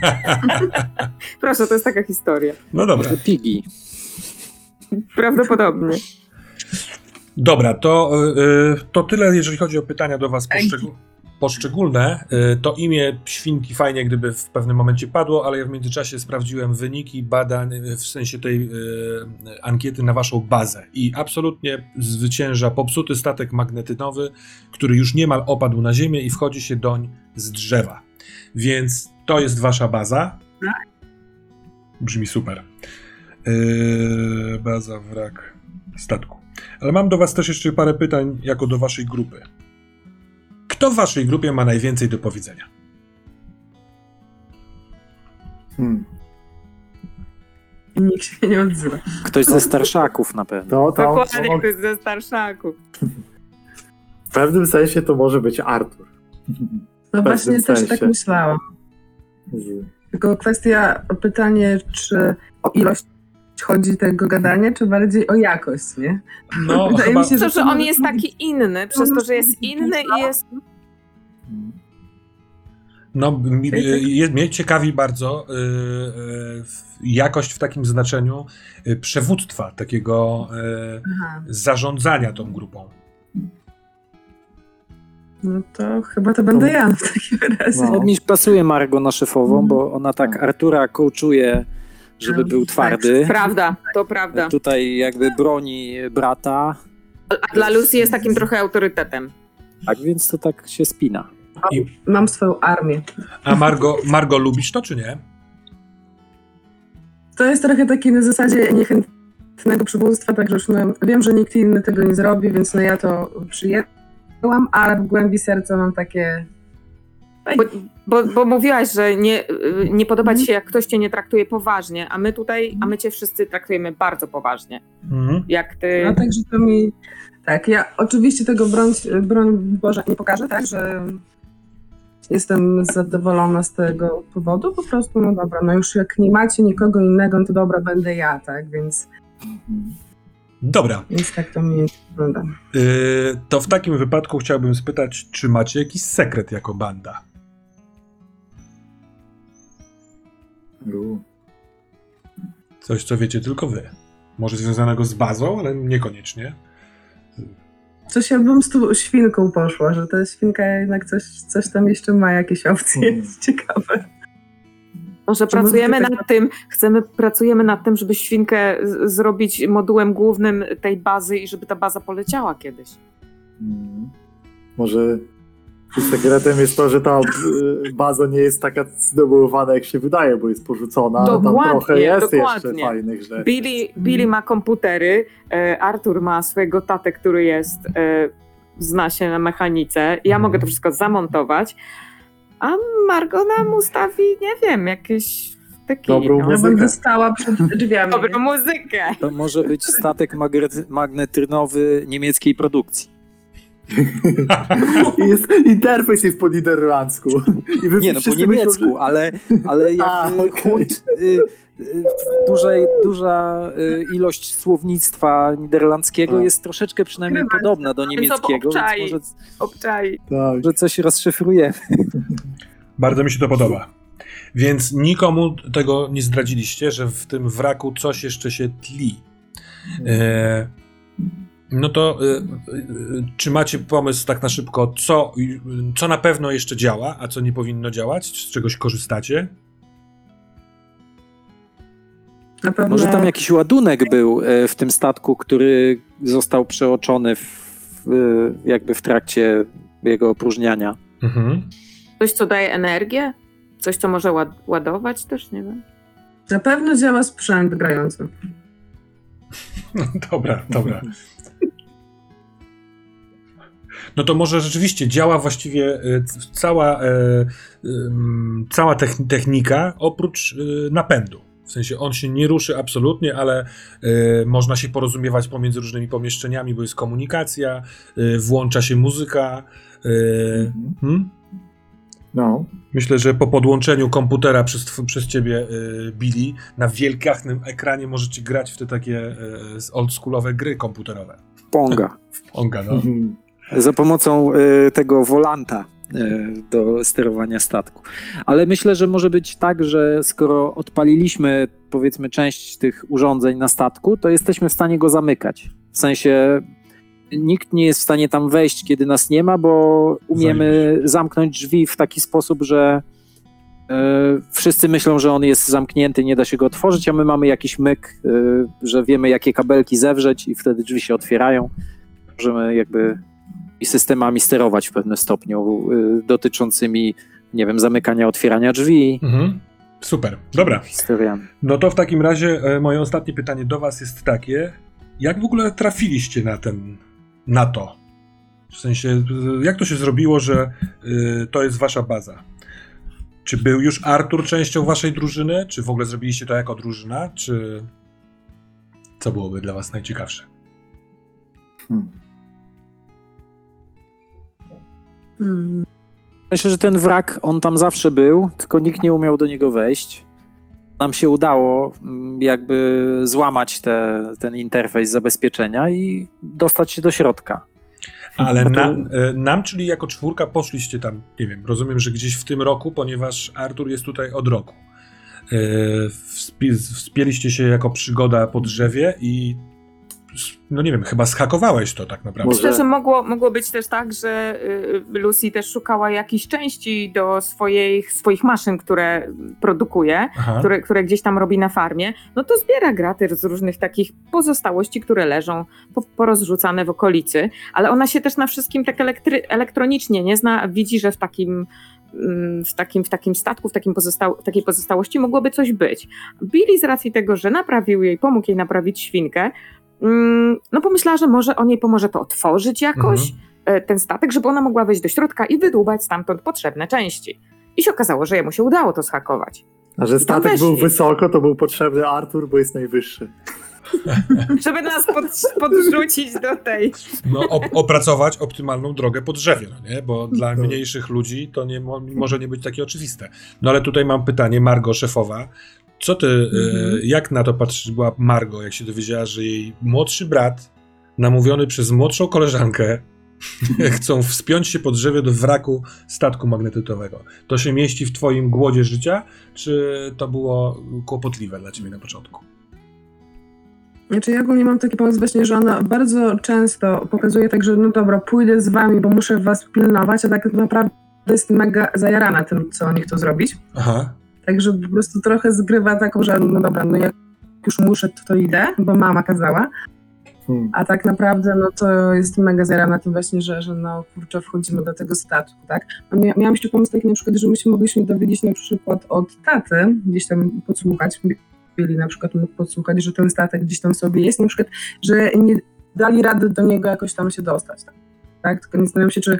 Speaker 4: Proszę, to jest taka historia.
Speaker 1: No dobra.
Speaker 5: Pigi.
Speaker 4: Prawdopodobnie.
Speaker 1: Dobra, to, y, to tyle, jeżeli chodzi o pytania do Was poszczegól- poszczególne. Y, To imię świnki fajnie, gdyby w pewnym momencie padło, ale ja w międzyczasie sprawdziłem wyniki badań, y, w sensie tej y, ankiety na Waszą bazę. I absolutnie zwycięża popsuty statek magnetynowy, który już niemal opadł na ziemię i wchodzi się doń z drzewa. Więc to jest Wasza baza. Brzmi super. Yy, baza wrak statku. Ale mam do Was też jeszcze parę pytań, jako do Waszej grupy. Kto w Waszej grupie ma najwięcej do powiedzenia?
Speaker 2: Hmm.
Speaker 3: Nikt się nie odzywa.
Speaker 5: Ktoś ze starszaków na pewno.
Speaker 2: To, to,
Speaker 4: Dokładnie,
Speaker 2: to,
Speaker 4: to jest ze starszaków.
Speaker 2: w pewnym sensie to może być Artur.
Speaker 3: No właśnie
Speaker 2: pewnym
Speaker 3: też
Speaker 2: sensie.
Speaker 3: tak myślałam. Tylko kwestia, pytanie, czy o ilość chodzi tego gadania, czy bardziej o jakość, nie?
Speaker 1: No,
Speaker 3: Wydaje
Speaker 1: chyba,
Speaker 3: mi się,
Speaker 4: To, że on jest taki inny, przez to, że jest inny i jest...
Speaker 1: no mi, je, mnie ciekawi bardzo yy, yy, jakość w takim znaczeniu yy, przewództwa, takiego yy,
Speaker 3: Aha,
Speaker 1: zarządzania tą grupą.
Speaker 3: no to chyba to będę ja w takim razie.
Speaker 2: No.
Speaker 5: No. Mi pasuje Margo na szefową, bo ona tak Artura coachuje, żeby był twardy.
Speaker 4: Prawda, to prawda.
Speaker 5: Tutaj jakby broni brata,
Speaker 4: A dla Lucy jest takim trochę autorytetem.
Speaker 5: tak więc to tak się spina.
Speaker 3: Mam swoją armię.
Speaker 1: A Margo, Margo lubisz to, czy nie?
Speaker 3: To jest trochę takie na zasadzie niechętnego przywództwa, także już no, wiem, że nikt inny tego nie zrobi, więc no ja to przyjęłam, ale w głębi serca mam takie...
Speaker 4: Bo, bo, bo mówiłaś, że nie, nie podoba ci się, jak ktoś cię nie traktuje poważnie, a my tutaj, a my cię wszyscy traktujemy bardzo poważnie.
Speaker 1: Mhm.
Speaker 4: Jak ty...
Speaker 3: No także to mi... Tak, ja oczywiście tego broń, broń Boże nie pokażę, tak, że jestem zadowolona z tego powodu, po prostu no dobra, no już jak nie macie nikogo innego, no to dobra, będę ja, tak, więc,
Speaker 1: Dobra,
Speaker 3: więc tak to mi wygląda.
Speaker 1: yy, to w takim wypadku chciałbym spytać, czy macie jakiś sekret jako banda?
Speaker 2: U.
Speaker 1: Coś, co wiecie tylko wy. Może związanego z bazą, ale niekoniecznie.
Speaker 3: Coś ja bym z tą świnką poszła, że ta świnka jednak coś, coś tam jeszcze ma, jakieś opcje,
Speaker 2: Mhm.
Speaker 3: jest ciekawe.
Speaker 4: Może
Speaker 3: Czy
Speaker 4: pracujemy nad tym, chcemy, pracujemy nad tym, żeby świnkę zrobić modułem głównym tej bazy i żeby ta baza poleciała kiedyś.
Speaker 2: Mm. Może sekretem jest to, że ta y, baza nie jest taka zdobywana, jak się wydaje, bo jest porzucona, ale tam trochę jest
Speaker 4: dokładnie.
Speaker 2: jeszcze fajnych rzeczy.
Speaker 4: Billy, Billy ma komputery, e, Artur ma swojego tatę, który jest, e, zna się na mechanice. Ja
Speaker 1: Mhm.
Speaker 4: mogę to wszystko zamontować, a Margo nam ustawi, nie wiem, jakieś taki,
Speaker 2: Dobrą
Speaker 4: no,
Speaker 3: Ja
Speaker 2: Muzykę.
Speaker 3: będę stała przed drzwiami.
Speaker 4: dobrą muzykę.
Speaker 5: To może być statek magnetrynowy niemieckiej produkcji.
Speaker 2: Jest, interfejs jest po niderlandzku. I wy
Speaker 5: Nie no, po niemiecku,
Speaker 2: myślą,
Speaker 5: ale, ale
Speaker 2: A,
Speaker 5: jakby
Speaker 2: okej.
Speaker 5: chunt, y, y, dużej, duża y, ilość słownictwa niderlandzkiego
Speaker 2: A.
Speaker 5: jest troszeczkę przynajmniej podobna do niemieckiego, może,
Speaker 4: Obczaj.
Speaker 2: że- Tak.
Speaker 5: może coś rozszyfrujemy.
Speaker 1: Bardzo mi się to podoba. Więc nikomu tego nie zdradziliście, że w tym wraku coś jeszcze się tli. E, no to e, e, czy macie pomysł tak na szybko, co, co na pewno jeszcze działa, a co nie powinno działać? Z czegoś korzystacie?
Speaker 3: Na pewno
Speaker 5: Może tam jakiś ładunek był e, w tym statku, który został przeoczony w, jakby w trakcie jego opróżniania.
Speaker 1: Mhm.
Speaker 4: Coś, co daje energię? Coś, co może ład- ładować też, nie wiem.
Speaker 3: na pewno działa sprzęt grający.
Speaker 1: Dobra, dobra. No to może rzeczywiście działa właściwie e, cała, e, cała techn- technika oprócz e, napędu. W sensie on się nie ruszy absolutnie, ale można się porozumiewać pomiędzy różnymi pomieszczeniami, bo jest komunikacja, włącza się muzyka.
Speaker 2: Mhm.
Speaker 1: hmm?
Speaker 2: No.
Speaker 1: Myślę, że po podłączeniu komputera przez, przez ciebie, Billy, na wielgachnym ekranie możecie grać w te takie e, oldschoolowe gry komputerowe.
Speaker 5: Ponga.
Speaker 1: Onga, no.
Speaker 2: Mhm.
Speaker 5: Za pomocą y, tego volanta y, do sterowania statku. Ale myślę, że może być tak, że skoro odpaliliśmy powiedzmy część tych urządzeń na statku, to jesteśmy w stanie go zamykać. W sensie nikt nie jest w stanie tam wejść, kiedy nas nie ma, bo umiemy zamknąć drzwi w taki sposób, że y, wszyscy myślą, że on jest zamknięty, nie da się go otworzyć, a my mamy jakiś myk, y, że wiemy jakie kabelki zewrzeć i wtedy drzwi się otwierają. Możemy jakby i systemami sterować w pewnym stopniu y, dotyczącymi, nie wiem, zamykania, otwierania drzwi,
Speaker 1: Mhm. Super, dobra.
Speaker 5: historiami.
Speaker 1: No to w takim razie e, moje ostatnie pytanie do was jest takie. Jak w ogóle trafiliście na ten, na to? W sensie, jak to się zrobiło, że e, to jest wasza baza? Czy był już Artur częścią waszej drużyny? Czy w ogóle zrobiliście to jako drużyna? Czy co byłoby dla was najciekawsze?
Speaker 2: Hmm.
Speaker 5: Myślę, że ten wrak, on tam zawsze był, tylko nikt nie umiał do niego wejść. Nam się udało mm, jakby złamać te, ten interfejs zabezpieczenia i dostać się do środka.
Speaker 1: Ale nam, e, nam, czyli jako czwórka, poszliście tam, nie wiem, rozumiem, że gdzieś w tym roku, ponieważ Artur jest tutaj od roku. E, wspi- Wspięliście się jako przygoda po drzewie i no nie wiem, chyba schakowałeś to tak naprawdę.
Speaker 4: Myślę, że mogło, mogło być też tak, że y, Lucy też szukała jakichś części do swoich, swoich maszyn, które produkuje,
Speaker 1: Aha.
Speaker 4: które, które gdzieś tam robi na farmie. No to zbiera graty z różnych takich pozostałości, które leżą po, porozrzucane w okolicy, ale ona się też na wszystkim tak elektry, elektronicznie nie zna, widzi, że w takim mm, w takim, w takim statku, w, takim pozostał, w takiej pozostałości mogłoby coś być. Billy z racji tego, że naprawił jej, pomógł jej naprawić świnkę, no pomyślała, że może on jej pomoże to otworzyć jakoś, e, ten statek, żeby ona mogła wejść do środka i wydłubać stamtąd potrzebne części. I się okazało, że jemu się udało to zhakować.
Speaker 2: A że statek był wysoko, to był potrzebny Artur, bo jest najwyższy.
Speaker 4: Żeby nas pod, podrzucić do tej.
Speaker 1: No, op- opracować optymalną drogę po drzewie, no nie? bo dla
Speaker 2: Tak.
Speaker 1: mniejszych ludzi to nie mo- może nie być takie oczywiste. No ale tutaj mam pytanie, Margo, szefowa. Co ty,
Speaker 3: Mhm.
Speaker 1: e, jak na to patrzyła Margo, jak się dowiedziała, że jej młodszy brat, namówiony przez młodszą koleżankę, chcą wspiąć się po drzewie do wraku statku magnetytowego? To się mieści w twoim głodzie życia, czy to było kłopotliwe dla ciebie na początku?
Speaker 3: Znaczy ja ogólnie mam taki pomysł właśnie, że ona bardzo często pokazuje tak, że no dobra, pójdę z wami, bo muszę was pilnować, a tak naprawdę jest mega zajarana tym, co oni chcą zrobić.
Speaker 1: Aha.
Speaker 3: Także po prostu trochę zgrywa taką, że no dobra, no jak już muszę, to, to idę, bo mama kazała.
Speaker 2: Hmm.
Speaker 3: A tak naprawdę, no to jest mega zajarana tym właśnie, że, że no kurczę, wchodzimy do tego statku, tak? Mia- miałam jeszcze pomysł taki na przykład, że my się mogliśmy dowiedzieć na przykład od taty, gdzieś tam podsłuchać, Billy na przykład mógł podsłuchać, że ten statek gdzieś tam sobie jest, na przykład, że nie dali rady do niego jakoś tam się dostać, tak? tak? Tylko nie zastanawiam się, czy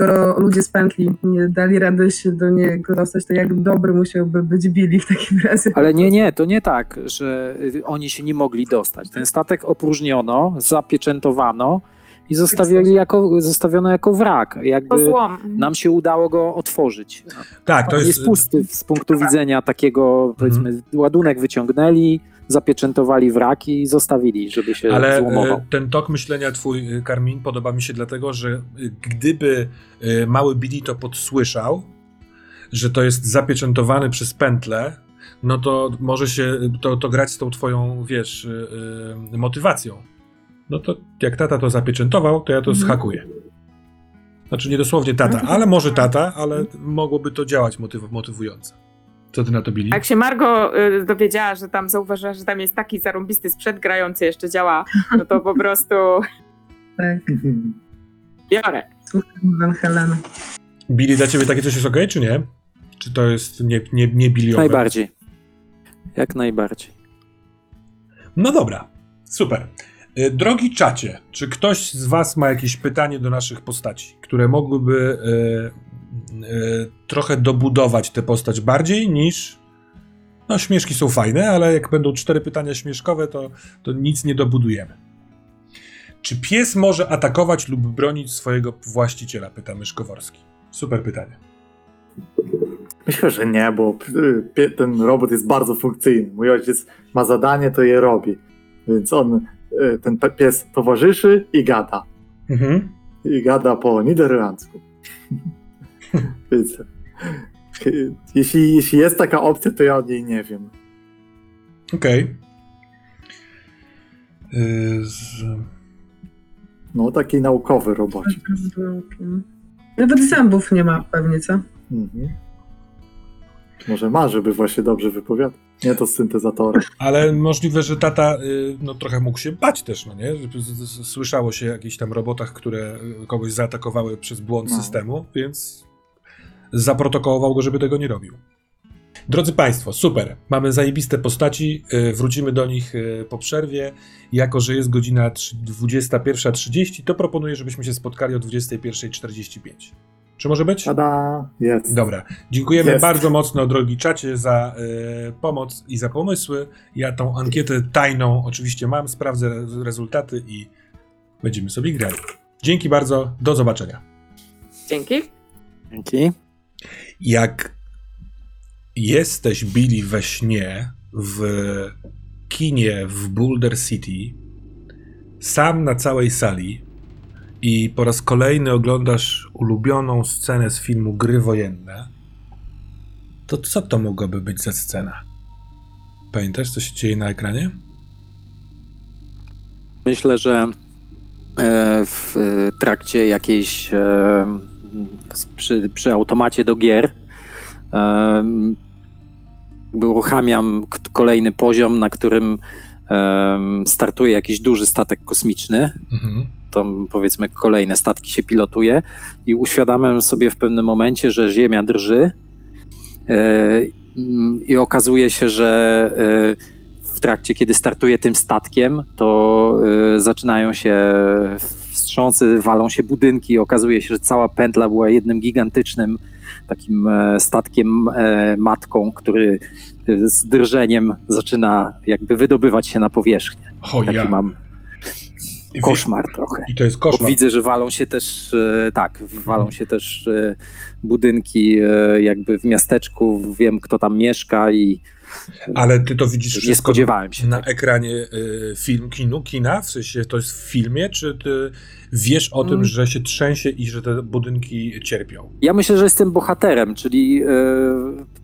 Speaker 3: skoro ludzie z pętli nie dali rady się do niego dostać, to jak dobry musiałby być Billy w takim razie.
Speaker 5: Ale nie, nie, to nie tak, że y, oni się nie mogli dostać. Ten statek opróżniono, zapieczętowano i zostawili jako, zostawiono jako wrak. Jakby nam się udało go otworzyć.
Speaker 1: Tak, to jest...
Speaker 5: jest pusty z punktu widzenia takiego, powiedzmy, ładunek wyciągnęli, zapieczętowali wraki i zostawili, żeby się
Speaker 1: Ale
Speaker 5: złomował.
Speaker 1: e, ten tok myślenia twój, e, Karmin, podoba mi się dlatego, że e, gdyby mały Billy to podsłyszał, że to jest zapieczętowane przez pętlę, no to może się to, to grać z tą twoją, wiesz, e, motywacją. No to jak tata to zapieczętował, to ja to
Speaker 3: Mhm.
Speaker 1: zhakuję. Znaczy nie dosłownie tata, ale może tata, ale mogłoby to działać motyw, motywująco. Co ty na to, Billy?
Speaker 4: Jak się Margo y, dowiedziała, że tam zauważyła, że tam jest taki zarąbisty sprzęt grający jeszcze działa, no to po prostu
Speaker 3: Tak,
Speaker 4: biorę.
Speaker 3: słucham Van Helena.
Speaker 1: Billy, dla ciebie takie coś jest ok, czy nie? Czy to jest nie, nie, nie biliowe?
Speaker 5: Najbardziej. Jak najbardziej.
Speaker 1: No dobra, super. Y, Drogi czacie, czy ktoś z Was ma jakieś pytanie do naszych postaci, które mogłyby y, trochę dobudować tę postać bardziej niż. No, śmieszki są fajne, ale jak będą cztery pytania śmieszkowe, to, to nic nie dobudujemy. Czy pies może atakować lub bronić swojego właściciela? Pyta Myszkoworski. Super pytanie.
Speaker 2: Myślę, że nie, bo y, ten robot jest bardzo funkcyjny. Mój ojciec ma zadanie, to je robi. Więc on, y, ten pies towarzyszy i gada.
Speaker 1: Mhm.
Speaker 2: i gada po niderlandzku. Więc y, jeśli, jeśli jest taka opcja, to ja o niej nie wiem.
Speaker 1: Okej. Y, z-
Speaker 2: No, taki naukowy robocik.
Speaker 3: Nawet zębów nie ma pewnie, co?
Speaker 2: Mhm. Może ma, żeby właśnie dobrze wypowiadać. Nie to z syntezatorem.
Speaker 1: Ale możliwe, że tata y, no, trochę mógł się bać też, no nie? Słyszało się o jakichś tam robotach, które kogoś zaatakowały przez błąd
Speaker 2: No.
Speaker 1: systemu, więc zaprotokołował go, żeby tego nie robił. Drodzy Państwo, super. Mamy zajebiste postaci. y, Wrócimy do nich y, po przerwie. Jako, że jest godzina trzy- 21.30, to proponuję, żebyśmy się spotkali o 21.45. Czy może być?
Speaker 2: Tada, jest.
Speaker 1: Dobra, dziękujemy
Speaker 2: Jest.
Speaker 1: bardzo mocno, drogi czacie, za y, pomoc i za pomysły. Ja tą ankietę tajną oczywiście mam, sprawdzę re- rezultaty i będziemy sobie grali. Dzięki bardzo, do zobaczenia.
Speaker 4: Dzięki.
Speaker 5: Dzięki.
Speaker 1: Jak jesteś Billy we śnie w kinie w Boulder City, sam na całej sali i po raz kolejny oglądasz ulubioną scenę z filmu Gry Wojenne, to co to mogłaby być za scena? Pamiętasz, co się dzieje na ekranie?
Speaker 5: Myślę, że e, w e, trakcie jakiejś e, przy, przy automacie do gier jakby uruchamiam kolejny poziom, na którym e, startuje jakiś duży statek kosmiczny.
Speaker 1: Mhm.
Speaker 5: Tam powiedzmy kolejne statki się pilotuje i uświadamiam sobie w pewnym momencie, że Ziemia drży e, i okazuje się, że e, w trakcie, kiedy startuję tym statkiem, to e, zaczynają się wstrząsy, walą się budynki. Okazuje się, że cała pętla była jednym gigantycznym takim e, statkiem e, matką, który e, z drżeniem zaczyna jakby wydobywać się na powierzchnię.
Speaker 1: O
Speaker 5: Taki
Speaker 1: ja.
Speaker 5: mam koszmar trochę.
Speaker 1: I to jest
Speaker 5: Bo
Speaker 1: koszmar.
Speaker 5: widzę, że walą się też, tak, walą się też budynki jakby w miasteczku, wiem kto tam mieszka i
Speaker 1: Ale ty to widzisz
Speaker 5: nie spodziewałem się.
Speaker 1: na
Speaker 5: tego.
Speaker 1: ekranie y, film, kinu, kina? W sensie to jest w filmie, czy ty wiesz o tym,
Speaker 5: Mm.
Speaker 1: że się trzęsie i że te budynki cierpią?
Speaker 5: Ja myślę, że jestem bohaterem, czyli e,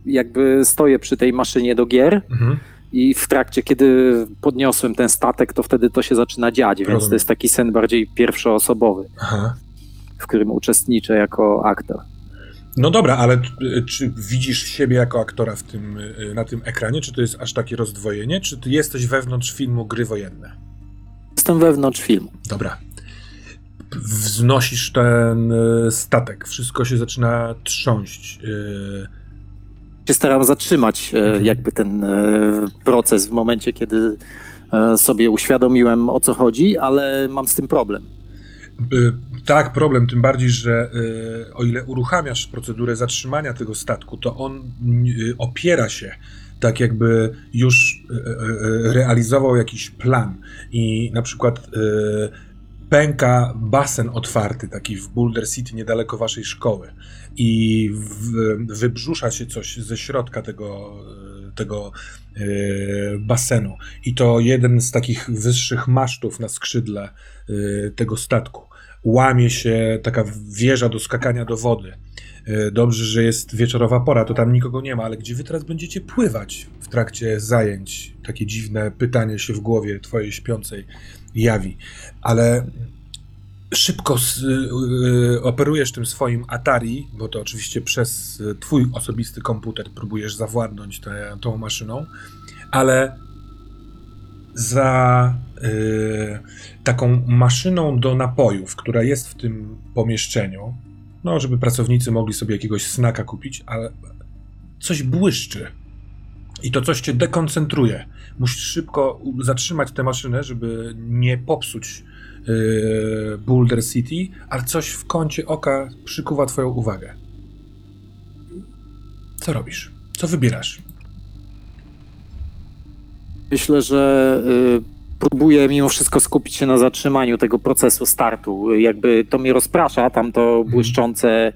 Speaker 5: jakby stoję przy tej maszynie do gier
Speaker 1: Mhm.
Speaker 5: i w trakcie, kiedy podniosłem ten statek, to wtedy to się zaczyna dziać, więc
Speaker 1: Rozumiem.
Speaker 5: to jest taki sen bardziej pierwszoosobowy,
Speaker 1: Aha.
Speaker 5: w którym uczestniczę jako aktor.
Speaker 1: No dobra, ale y, czy widzisz siebie jako aktora w tym, y, na tym ekranie? Czy to jest aż takie rozdwojenie? Czy ty jesteś wewnątrz filmu Gry Wojenne?
Speaker 5: Jestem wewnątrz filmu.
Speaker 1: Dobra. Wznosisz ten y, statek, wszystko się zaczyna trząść.
Speaker 5: się staram zatrzymać e,
Speaker 1: Mhm.
Speaker 5: jakby ten e, proces w momencie, kiedy e, sobie uświadomiłem o co chodzi, ale mam z tym problem.
Speaker 1: Tak, problem, tym bardziej, że y, o ile uruchamiasz procedurę zatrzymania tego statku, to on y, opiera się tak jakby już y, realizował jakiś plan. I na przykład pęka basen otwarty taki w Boulder City niedaleko waszej szkoły. I w, wybrzusza się coś ze środka tego, tego basenu. I to jeden z takich wyższych masztów na skrzydle tego statku łamie się taka wieża do skakania do wody. E, Dobrze, że jest wieczorowa pora, to tam nikogo nie ma, ale gdzie wy teraz będziecie pływać w trakcie zajęć? Takie dziwne pytanie się w głowie twojej śpiącej jawi. Ale szybko s- y, y, operujesz tym swoim Atari, bo to oczywiście przez twój osobisty komputer próbujesz zawładnąć tę- tą maszyną, ale za taką maszyną do napojów, która jest w tym pomieszczeniu, no, żeby pracownicy mogli sobie jakiegoś snaka kupić, ale coś błyszczy. I to coś cię dekoncentruje. Musisz szybko zatrzymać tę maszynę, żeby nie popsuć yy, Boulder City, ale coś w kącie oka przykuwa twoją uwagę. Co robisz? Co wybierasz?
Speaker 5: Myślę, że y, próbuję mimo wszystko skupić się na zatrzymaniu tego procesu startu. Jakby to mnie rozprasza, tam to błyszczące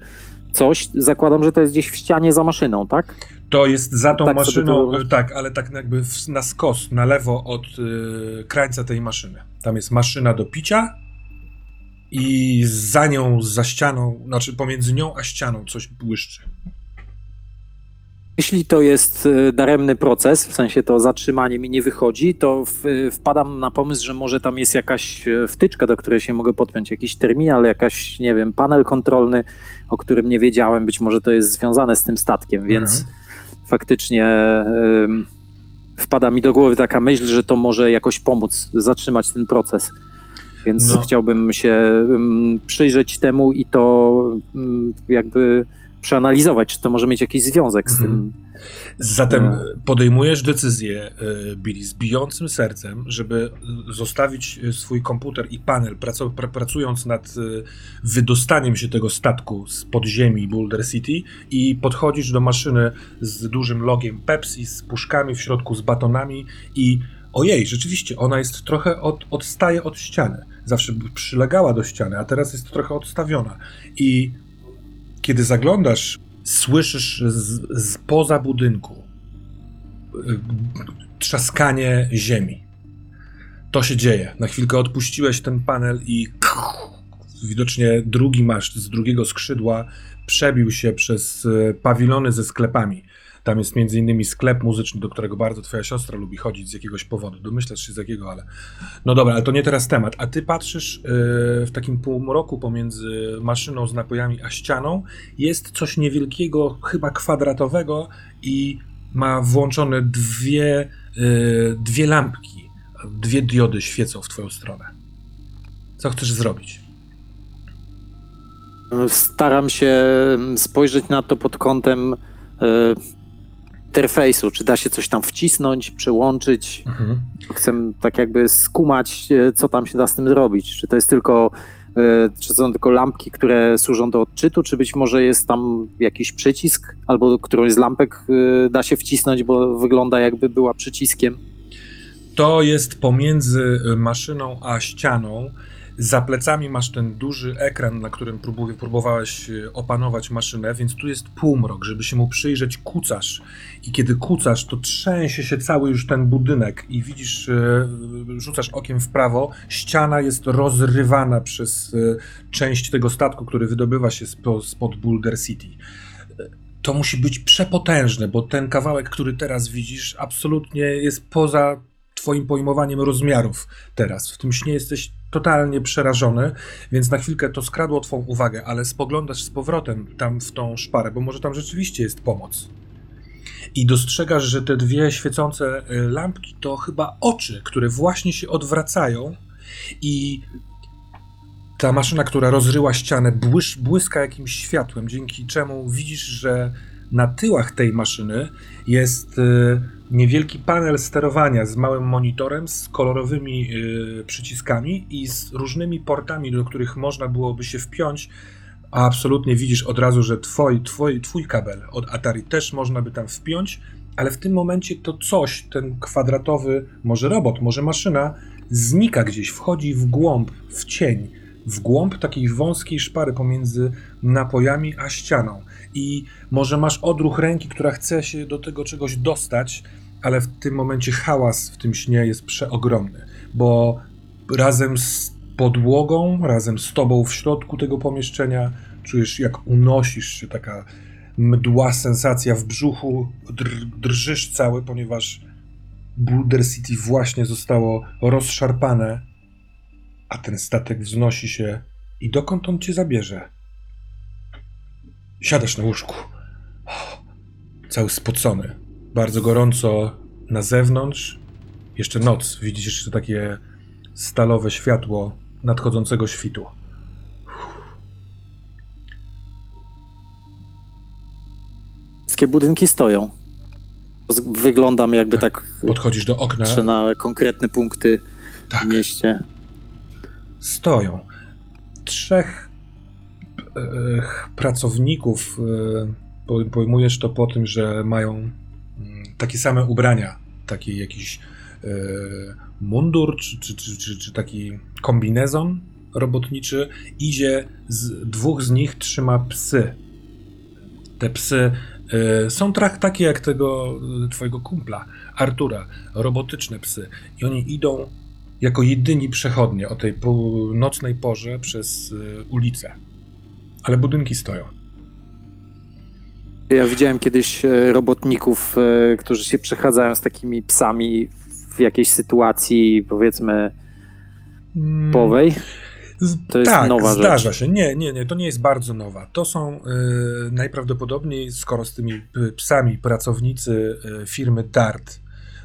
Speaker 5: coś. Zakładam, że to jest gdzieś w ścianie za maszyną, tak?
Speaker 1: To jest za tą
Speaker 5: Tak
Speaker 1: maszyną,
Speaker 5: to-
Speaker 1: y, tak, ale tak jakby na skos, na lewo od y, krańca tej maszyny. Tam jest maszyna do picia i za nią, za ścianą, znaczy pomiędzy nią a ścianą coś błyszczy.
Speaker 5: Jeśli to jest e, daremny proces, w sensie to zatrzymanie mi nie wychodzi, to e, wpadam na pomysł, że może tam jest jakaś e, wtyczka, do której się mogę podpiąć, jakiś terminal, jakaś, nie wiem, panel kontrolny, o którym nie wiedziałem, być może to jest związane z tym statkiem, więc
Speaker 1: Mhm.
Speaker 5: faktycznie wpada mi do głowy taka myśl, że to może jakoś pomóc zatrzymać ten proces. Więc
Speaker 1: No.
Speaker 5: chciałbym się przyjrzeć temu i to jakby przeanalizować, czy to może mieć jakiś związek z
Speaker 1: Mhm.
Speaker 5: tym.
Speaker 1: Zatem
Speaker 5: No.
Speaker 1: podejmujesz decyzję, e, Billy, z bijącym sercem, żeby zostawić e, swój komputer i panel, pracując nad e, wydostaniem się tego statku z podziemi Boulder City i podchodzisz do maszyny z dużym logiem Pepsi, z puszkami w środku, z batonami i ojej, rzeczywiście, ona jest trochę od, odstaje od ściany. Zawsze przylegała do ściany, a teraz jest trochę odstawiona. I kiedy zaglądasz, słyszysz z, z poza budynku y, trzaskanie ziemi. To się dzieje. Na chwilkę odpuściłeś ten panel i widocznie drugi maszt z drugiego skrzydła przebił się przez y, pawilony ze sklepami. Tam jest między innymi sklep muzyczny, do którego bardzo twoja siostra lubi chodzić z jakiegoś powodu. Domyślasz się z jakiego, ale... No dobra, ale to nie teraz temat. A ty patrzysz y, w takim półmroku pomiędzy maszyną z napojami a ścianą. Jest coś niewielkiego, chyba kwadratowego i ma włączone dwie, y, dwie lampki. Dwie diody świecą w twoją stronę. Co chcesz zrobić?
Speaker 5: Staram się spojrzeć na to pod kątem e, interfejsu, czy da się coś tam wcisnąć, przełączyć. Chcę tak jakby skumać, e, co tam się da z tym zrobić. Czy to jest tylko, e, czy są tylko lampki, które służą do odczytu, czy być może jest tam jakiś przycisk, albo którąś z lampek e, da się wcisnąć, bo wygląda jakby była przyciskiem.
Speaker 1: To jest pomiędzy maszyną a ścianą. Za plecami masz ten duży ekran, na którym próbuj, próbowałeś y, opanować maszynę, więc tu jest półmrok, żeby się mu przyjrzeć, kucasz. I kiedy kucasz, to trzęsie się cały już ten budynek i widzisz, y, rzucasz okiem w prawo, ściana jest rozrywana przez y, część tego statku, który wydobywa się spo, spod Boulder City. To musi być przepotężne, bo ten kawałek, który teraz widzisz, absolutnie jest poza twoim pojmowaniem rozmiarów teraz. W tym śnie jesteś totalnie przerażony, więc na chwilkę to skradło twą uwagę, ale spoglądasz z powrotem tam w tą szparę, bo może tam rzeczywiście jest pomoc. I dostrzegasz, że te dwie świecące y, lampki to chyba oczy, które właśnie się odwracają i ta maszyna, która rozryła ścianę, błysz, błyska jakimś światłem, dzięki czemu widzisz, że na tyłach tej maszyny jest y, niewielki panel sterowania z małym monitorem, z kolorowymi y, przyciskami i z różnymi portami, do których można byłoby się wpiąć. A absolutnie widzisz od razu, że twoj, twoj, twój kabel od Atari też można by tam wpiąć, ale w tym momencie to coś, ten kwadratowy, może robot, może maszyna, znika gdzieś, wchodzi w głąb, w cień, w głąb takiej wąskiej szpary pomiędzy napojami a ścianą. I może masz odruch ręki, która chce się do tego czegoś dostać, ale w tym momencie hałas w tym śnie jest przeogromny, bo razem z podłogą, razem z tobą w środku tego pomieszczenia czujesz, jak unosisz się, taka mdła sensacja w brzuchu, dr- drżysz cały, ponieważ Boulder City właśnie zostało rozszarpane, a ten statek wznosi się i dokąd on cię zabierze? Siadasz na łóżku, cały spocony, bardzo gorąco na zewnątrz, jeszcze noc, widzisz jeszcze takie stalowe światło nadchodzącego świtu.
Speaker 5: Wszystkie budynki stoją. Wyglądam jakby tak
Speaker 1: Podchodzisz do okna,
Speaker 5: patrzę na konkretne punkty
Speaker 1: tak,
Speaker 5: w mieście.
Speaker 1: stoją. Trzech pracowników, e, po- pojmujesz to po tym, że mają mm, takie same ubrania, taki jakiś e, mundur, czy, czy, czy, czy, taki kombinezon robotniczy. Idzie, z, dwóch z nich trzyma psy. Te psy e, są trach takie jak tego e, twojego kumpla, Artura, robotyczne psy. I oni idą jako jedyni przechodnie o tej północnej porze przez ulicę. Ale budynki stoją.
Speaker 5: Ja widziałem kiedyś e, robotników, e, którzy się przechadzają z takimi psami w jakiejś sytuacji, powiedzmy,
Speaker 1: Mm,
Speaker 5: powej. To jest
Speaker 1: tak,
Speaker 5: nowa
Speaker 1: zdarza
Speaker 5: rzecz.
Speaker 1: się. Nie, nie, nie, to nie jest bardzo nowa. To są y, najprawdopodobniej, skoro z tymi psami pracownicy firmy Dart,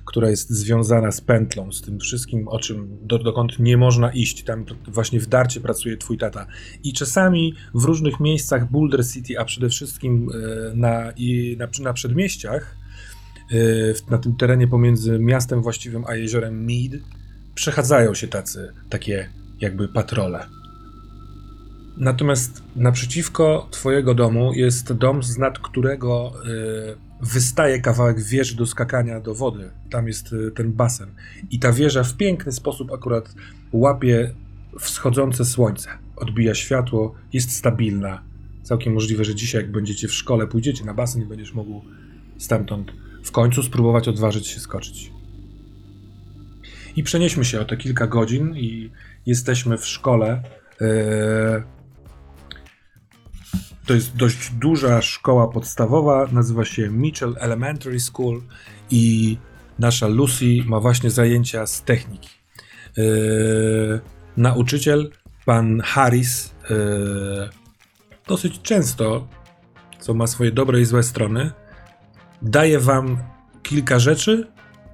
Speaker 1: która jest związana z pętlą, z tym wszystkim, o czym do, dokąd nie można iść. Tam właśnie w Darcie pracuje twój tata. I czasami w różnych miejscach Boulder City, a przede wszystkim y, na, na, na przedmieściach, w- na tym terenie pomiędzy miastem właściwym a jeziorem Mead, przechadzają się tacy, takie jakby patrole. Natomiast naprzeciwko twojego domu jest dom, z nad którego y, wystaje kawałek wieży do skakania do wody. Tam jest y, ten basen. I ta wieża w piękny sposób akurat łapie wschodzące słońce. Odbija światło, jest stabilna. Całkiem możliwe, że dzisiaj, jak będziecie w szkole, pójdziecie na basen i będziesz mógł stamtąd w końcu spróbować odważyć się skoczyć. I przenieśmy się o te kilka godzin i jesteśmy w szkole. Eee, To jest dość duża szkoła podstawowa, nazywa się Mitchell Elementary School i nasza Lucy ma właśnie zajęcia z techniki. Eee, Nauczyciel, pan Harris, eee, dosyć często, co ma swoje dobre i złe strony, daje wam kilka rzeczy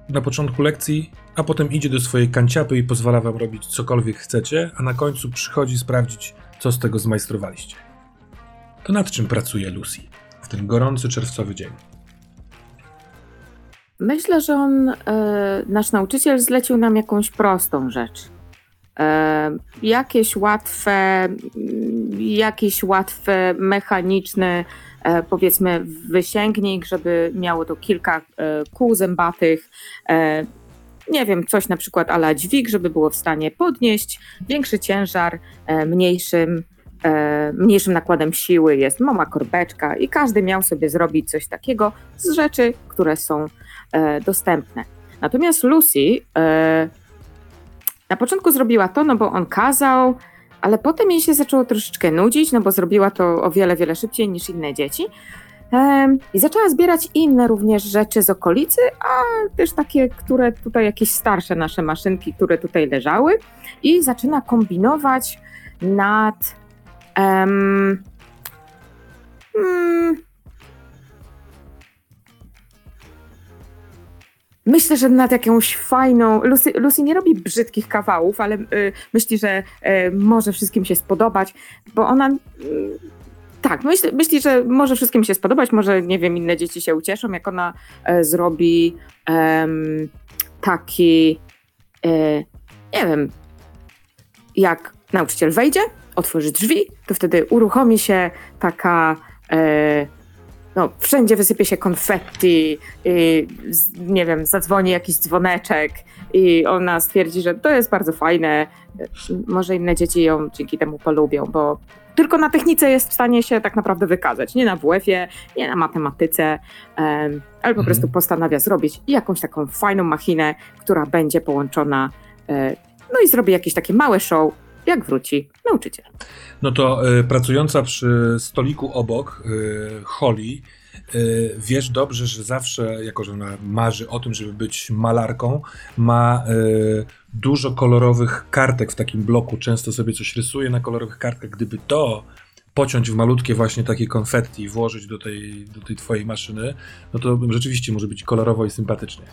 Speaker 1: na początku lekcji, a potem idzie do swojej kanciapy i pozwala wam robić cokolwiek chcecie, a na końcu przychodzi sprawdzić, co z tego zmajstrowaliście. To nad czym pracuje Lucy w ten gorący czerwcowy dzień?
Speaker 4: Myślę, że on, e, nasz nauczyciel, zlecił nam jakąś prostą rzecz. E, jakieś łatwe, jakiś łatwy, mechaniczny, e, powiedzmy, wysięgnik, żeby miało to kilka kół zębatych. Nie wiem, coś na przykład ala dźwig, żeby było w stanie podnieść większy ciężar mniejszym, mniejszym nakładem siły. Jest mała korbeczka i każdy miał sobie zrobić coś takiego z rzeczy, które są e, dostępne. Natomiast Lucy e, na początku zrobiła to, no bo on kazał, ale potem jej się zaczęło troszeczkę nudzić, no bo zrobiła to o wiele, wiele szybciej niż inne dzieci. I zaczęła zbierać inne również rzeczy z okolicy, a też takie, które tutaj jakieś starsze nasze maszynki, które tutaj leżały. I zaczyna kombinować nad. Mm, Myślę, że nad jakąś fajną. Lucy, Lucy nie robi brzydkich kawałów, ale y, myśli, że y, może wszystkim się spodobać, bo ona. y, tak, myśli, myśli, że może wszystkim się spodobać, może nie wiem, inne dzieci się ucieszą, jak ona e, zrobi taki. E, nie wiem, jak nauczyciel wejdzie, otworzy drzwi, to wtedy uruchomi się taka. E, no, wszędzie wysypie się konfetti, i, nie wiem, zadzwoni jakiś dzwoneczek i ona stwierdzi, że to jest bardzo fajne. Może inne dzieci ją dzięki temu polubią, bo tylko na technice jest w stanie się tak naprawdę wykazać. Nie na WF-ie, nie na matematyce, em, ale po
Speaker 1: Mhm.
Speaker 4: prostu postanawia zrobić jakąś taką fajną machinę, która będzie połączona, e, no i zrobi jakieś takie małe show, jak wróci nauczyciel.
Speaker 1: No to y, pracująca przy stoliku obok, y, Holly, y, wiesz dobrze, że zawsze, jako że ona marzy o tym, żeby być malarką, ma y, dużo kolorowych kartek w takim bloku. Często sobie coś rysuje na kolorowych kartkach. Gdyby to pociąć w malutkie właśnie takie konfetti i włożyć do tej, do tej twojej maszyny, no to rzeczywiście może być kolorowo i sympatycznie.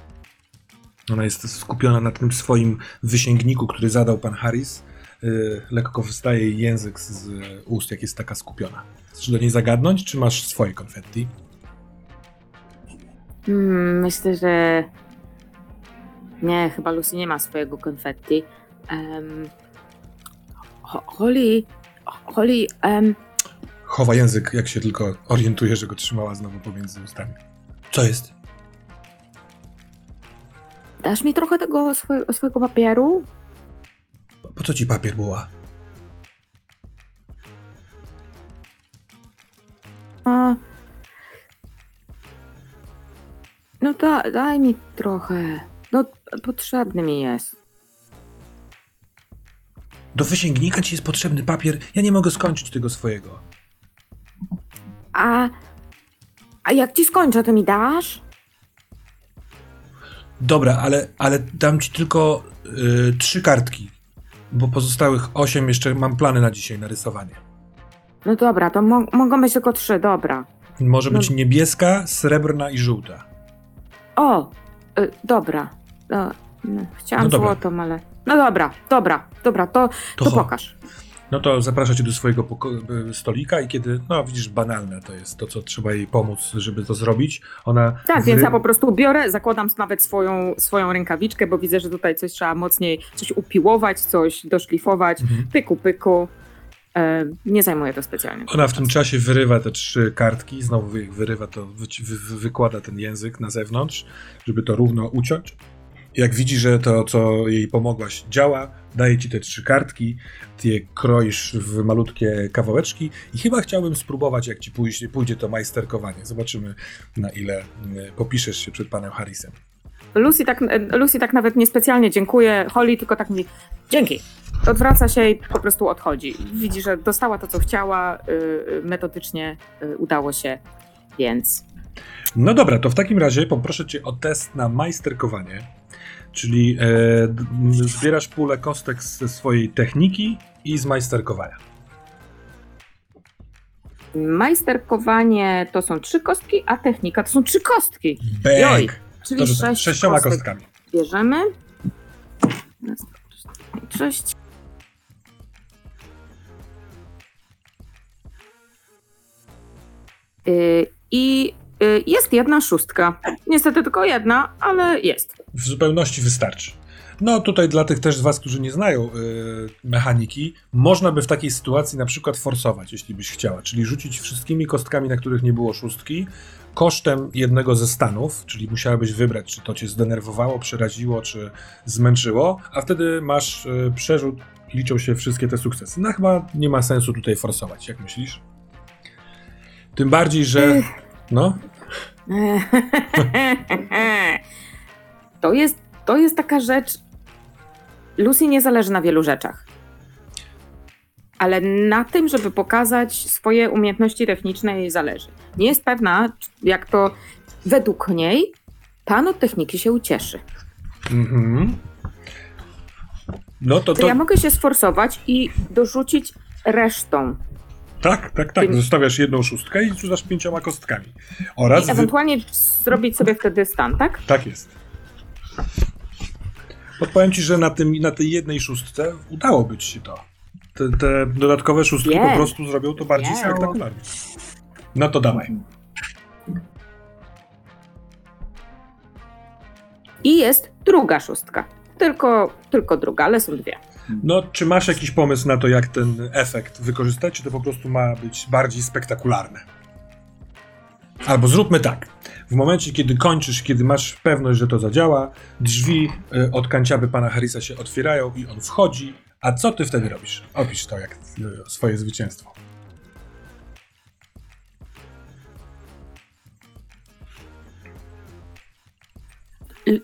Speaker 1: Ona jest skupiona na tym swoim wysięgniku, który zadał pan Harris. Y, lekko wystaje jej język z ust, jak jest taka skupiona. Chcesz do niej zagadnąć, czy masz swoje konfetti?
Speaker 4: Hmm, myślę, że. Nie, chyba Lucy nie ma swojego konfetti. Um, Holly. Holly. Um,
Speaker 1: Chowa język, jak się tylko orientuje, że go trzymała znowu pomiędzy ustami. Co jest?
Speaker 4: dasz mi trochę tego swojego papieru?
Speaker 1: Po co ci papier była?
Speaker 4: A, no da, daj mi trochę. No, potrzebny mi jest.
Speaker 1: Do wysięgnika ci jest potrzebny papier. Ja nie mogę skończyć tego swojego.
Speaker 4: A, a jak ci skończę, to mi dasz?
Speaker 1: Dobra, ale, ale dam ci tylko y, trzy kartki, bo pozostałych osiem jeszcze mam plany na dzisiaj narysowanie.
Speaker 4: No dobra, to mo- mogą być tylko trzy, dobra.
Speaker 1: Może być
Speaker 4: No.
Speaker 1: niebieska, srebrna i żółta.
Speaker 4: O, y, dobra. No, no, chciałam
Speaker 1: No dobra.
Speaker 4: złotą, ale... No dobra, dobra, dobra, to,
Speaker 1: To
Speaker 4: to pokaż.
Speaker 1: No to zaprasza cię do swojego y, stolika i kiedy, no widzisz, banalne to jest to, co trzeba jej pomóc, żeby to zrobić. Ona.
Speaker 4: Tak, więc ja po prostu biorę, zakładam nawet swoją, swoją rękawiczkę, bo widzę, że tutaj coś trzeba mocniej, coś upiłować, coś doszlifować.
Speaker 1: Mhm.
Speaker 4: Pyku, pyku. E, nie zajmuje to specjalnie.
Speaker 1: Ona w tym czasie wyrywa te trzy kartki, znowu jak wyrywa to, wy, wy, wykłada ten język na zewnątrz, żeby to równo uciąć. Jak widzi, że to, co jej pomogłaś, działa, daje ci te trzy kartki, ty je kroisz w malutkie kawałeczki i chyba chciałbym spróbować, jak ci pójdzie, pójdzie to majsterkowanie. Zobaczymy, na ile y, popiszesz się przed panem Harrisem.
Speaker 4: Lucy tak, Lucy tak nawet niespecjalnie dziękuję Holly, tylko tak mówi dzięki. Odwraca się i po prostu odchodzi. Widzi, że dostała to, co chciała, y, y, metodycznie y, udało się, więc
Speaker 1: No dobra, to w takim razie poproszę cię o test na majsterkowanie, czyli e, zbierasz pulę kostek ze swojej techniki i z majsterkowania.
Speaker 4: majsterkowanie to są trzy kostki, a technika to są trzy kostki. Joj,
Speaker 1: Bang!
Speaker 4: Czyli
Speaker 1: To rzucam.
Speaker 4: sześć
Speaker 1: Sześcioma
Speaker 4: kostek
Speaker 1: kostkami.
Speaker 4: bierzemy. Raz, dwa, trzy, Sześć. Y, I y, jest jedna szóstka. Niestety tylko jedna, ale jest.
Speaker 1: W zupełności wystarczy. No tutaj dla tych też z was, którzy nie znają y, mechaniki, można by w takiej sytuacji na przykład forsować, jeśli byś chciała, czyli rzucić wszystkimi kostkami, na których nie było szóstki, kosztem jednego ze stanów, czyli musiałabyś wybrać, czy to cię zdenerwowało, przeraziło, czy zmęczyło, a wtedy masz y, przerzut, liczą się wszystkie te sukcesy. No chyba nie ma sensu tutaj forsować, jak myślisz? Tym bardziej, że... No,
Speaker 4: To jest, to jest taka rzecz. Lucy nie zależy na wielu rzeczach. Ale na tym, żeby pokazać swoje umiejętności techniczne, jej zależy. Nie jest pewna, jak to według niej pan od techniki się ucieszy.
Speaker 1: mhm. No to,
Speaker 4: To
Speaker 1: to
Speaker 4: ja mogę się sforsować i dorzucić resztą.
Speaker 1: Tak, tak, tak. Zostawiasz jedną szóstkę i rzucasz pięcioma kostkami. Oraz.
Speaker 4: I
Speaker 1: Wy...
Speaker 4: ewentualnie zrobić sobie wtedy stan, tak?
Speaker 1: Tak jest. Podpowiem ci, że na, tym, na tej jednej szóstce udałoby ci się to. Te, te dodatkowe szóstki
Speaker 4: Wiem.
Speaker 1: po prostu zrobią to bardziej
Speaker 4: Wiem.
Speaker 1: spektakularnie. No to dawaj.
Speaker 4: I jest druga szóstka. Tylko, tylko druga, ale są dwie.
Speaker 1: No, czy masz jakiś pomysł na to, jak ten efekt wykorzystać, czy to po prostu ma być bardziej spektakularne? Albo zróbmy tak. W momencie, kiedy kończysz, kiedy masz pewność, że to zadziała, drzwi y, od kanciaby pana Harrisa się otwierają i on wchodzi. A co ty wtedy robisz? Opisz to jak y, swoje zwycięstwo.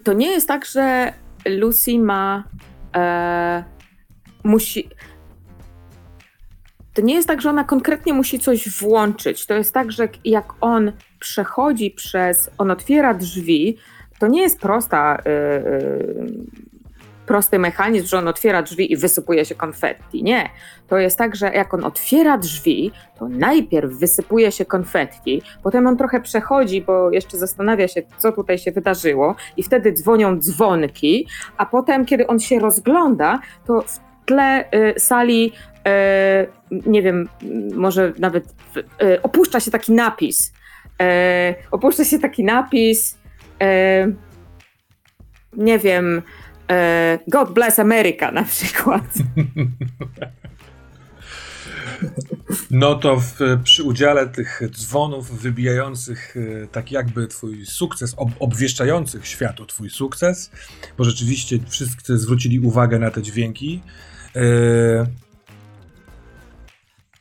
Speaker 4: To nie jest tak, że Lucy ma. E, musi. To nie jest tak, że ona konkretnie musi coś włączyć. To jest tak, że jak on przechodzi przez. On otwiera drzwi, to nie jest prosta. E, e, prosty mechanizm, że on otwiera drzwi i wysypuje się konfetti. Nie. To jest tak, że jak on otwiera drzwi, to najpierw wysypuje się konfetti, potem on trochę przechodzi, bo jeszcze zastanawia się, co tutaj się wydarzyło, i wtedy dzwonią dzwonki, a potem, kiedy on się rozgląda, to w tle y, sali, y, nie wiem, y, może nawet y, opuszcza się taki napis. Y, opuszcza się taki napis. Y, nie wiem. y, God bless America na przykład.
Speaker 1: No to w, przy udziale tych dzwonów wybijających y, tak jakby twój sukces, ob, obwieszczających światu twój sukces, bo rzeczywiście wszyscy zwrócili uwagę na te dźwięki.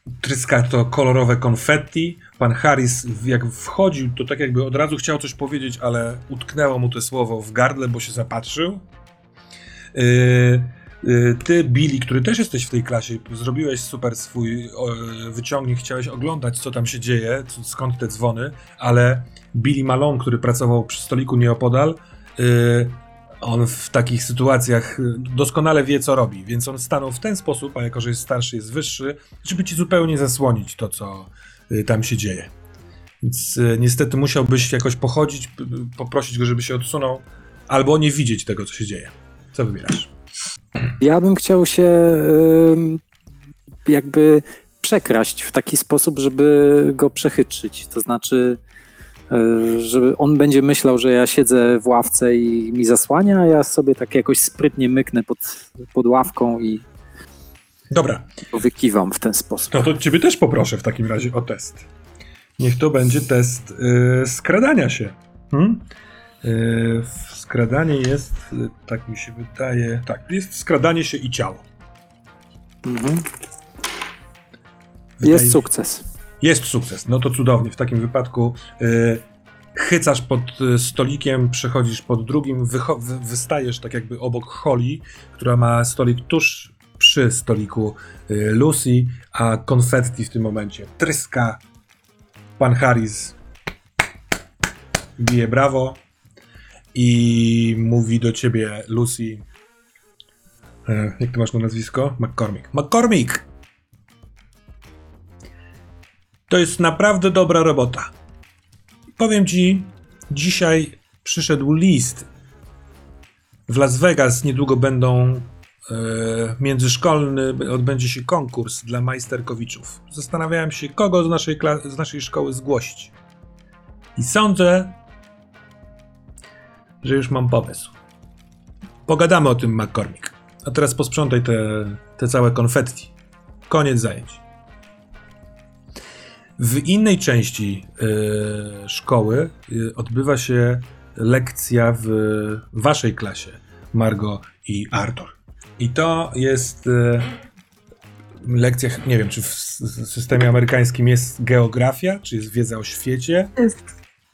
Speaker 1: Yy, tryska to kolorowe konfetti. Pan Harris, jak wchodził, to tak jakby od razu chciał coś powiedzieć, ale utknęło mu to słowo w gardle, bo się zapatrzył. Yy, y, ty, Billy, który też jesteś w tej klasie, zrobiłeś super swój wyciągnik, chciałeś oglądać, co tam się dzieje, skąd te dzwony, ale Billy Malone, który pracował przy stoliku nieopodal, y, on w takich sytuacjach y, doskonale wie, co robi, więc on stanął w ten sposób, a jako, że jest starszy, jest wyższy, żeby ci zupełnie zasłonić to, co y, tam się dzieje. Więc y, niestety musiałbyś jakoś pochodzić, poprosić go, żeby się odsunął, albo nie widzieć tego, co się dzieje. Co wybierasz?
Speaker 5: Ja bym chciał się jakby przekraść w taki sposób, żeby go przechytrzyć. To znaczy, żeby on będzie myślał, że ja siedzę w ławce i mi zasłania, a ja sobie tak jakoś sprytnie myknę pod, pod ławką i
Speaker 1: Dobra,
Speaker 5: wykiwam w ten sposób.
Speaker 1: no to ciebie też poproszę w takim razie o test. Niech to będzie test y, skradania się. Hmm? Y, skradanie jest, y, tak mi się wydaje, tak, jest skradanie się i ciało.
Speaker 5: Mhm.
Speaker 1: Wydaje
Speaker 5: Jest sukces.
Speaker 1: Jest sukces, no to cudownie. W takim wypadku y, chycasz pod y, stolikiem, przechodzisz pod drugim, wystajesz tak jakby obok Holly, która ma stolik tuż przy stoliku y, Lucy, a konfetti w tym momencie tryska. Pan Harris bije brawo i mówi do ciebie Lucy. e, Jak ty masz na nazwisko? McCormick. McCormick! To jest naprawdę dobra robota. Powiem ci, dzisiaj przyszedł list. W Las Vegas niedługo będą e, międzyszkolny, odbędzie się konkurs dla majsterkowiczów. Zastanawiałem się, kogo z naszej, z naszej szkoły zgłosić. I sądzę, że już mam pomysł. Pogadamy o tym, McCormick. A teraz posprzątaj te, te całe konfetti. Koniec zajęć. W innej części y, szkoły y, odbywa się lekcja w waszej klasie, Margo i Arthur. I to jest y, lekcja, nie wiem, czy w systemie amerykańskim jest geografia, czy jest wiedza o świecie.
Speaker 3: Jest.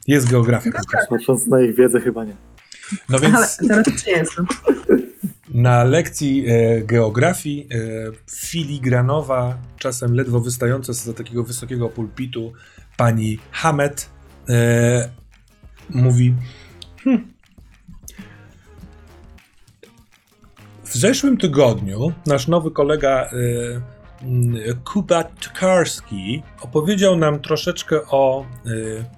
Speaker 1: Jest geografia.
Speaker 2: Patrząc na ich wiedzę chyba nie.
Speaker 1: No
Speaker 3: Ale
Speaker 1: więc
Speaker 3: teoretycznie jestem.
Speaker 1: Na lekcji e, geografii e, filigranowa, czasem ledwo wystająca z takiego wysokiego pulpitu, pani Hamet e, mówi: "Hm. W zeszłym tygodniu nasz nowy kolega e, Kuba Tokarski opowiedział nam troszeczkę o e,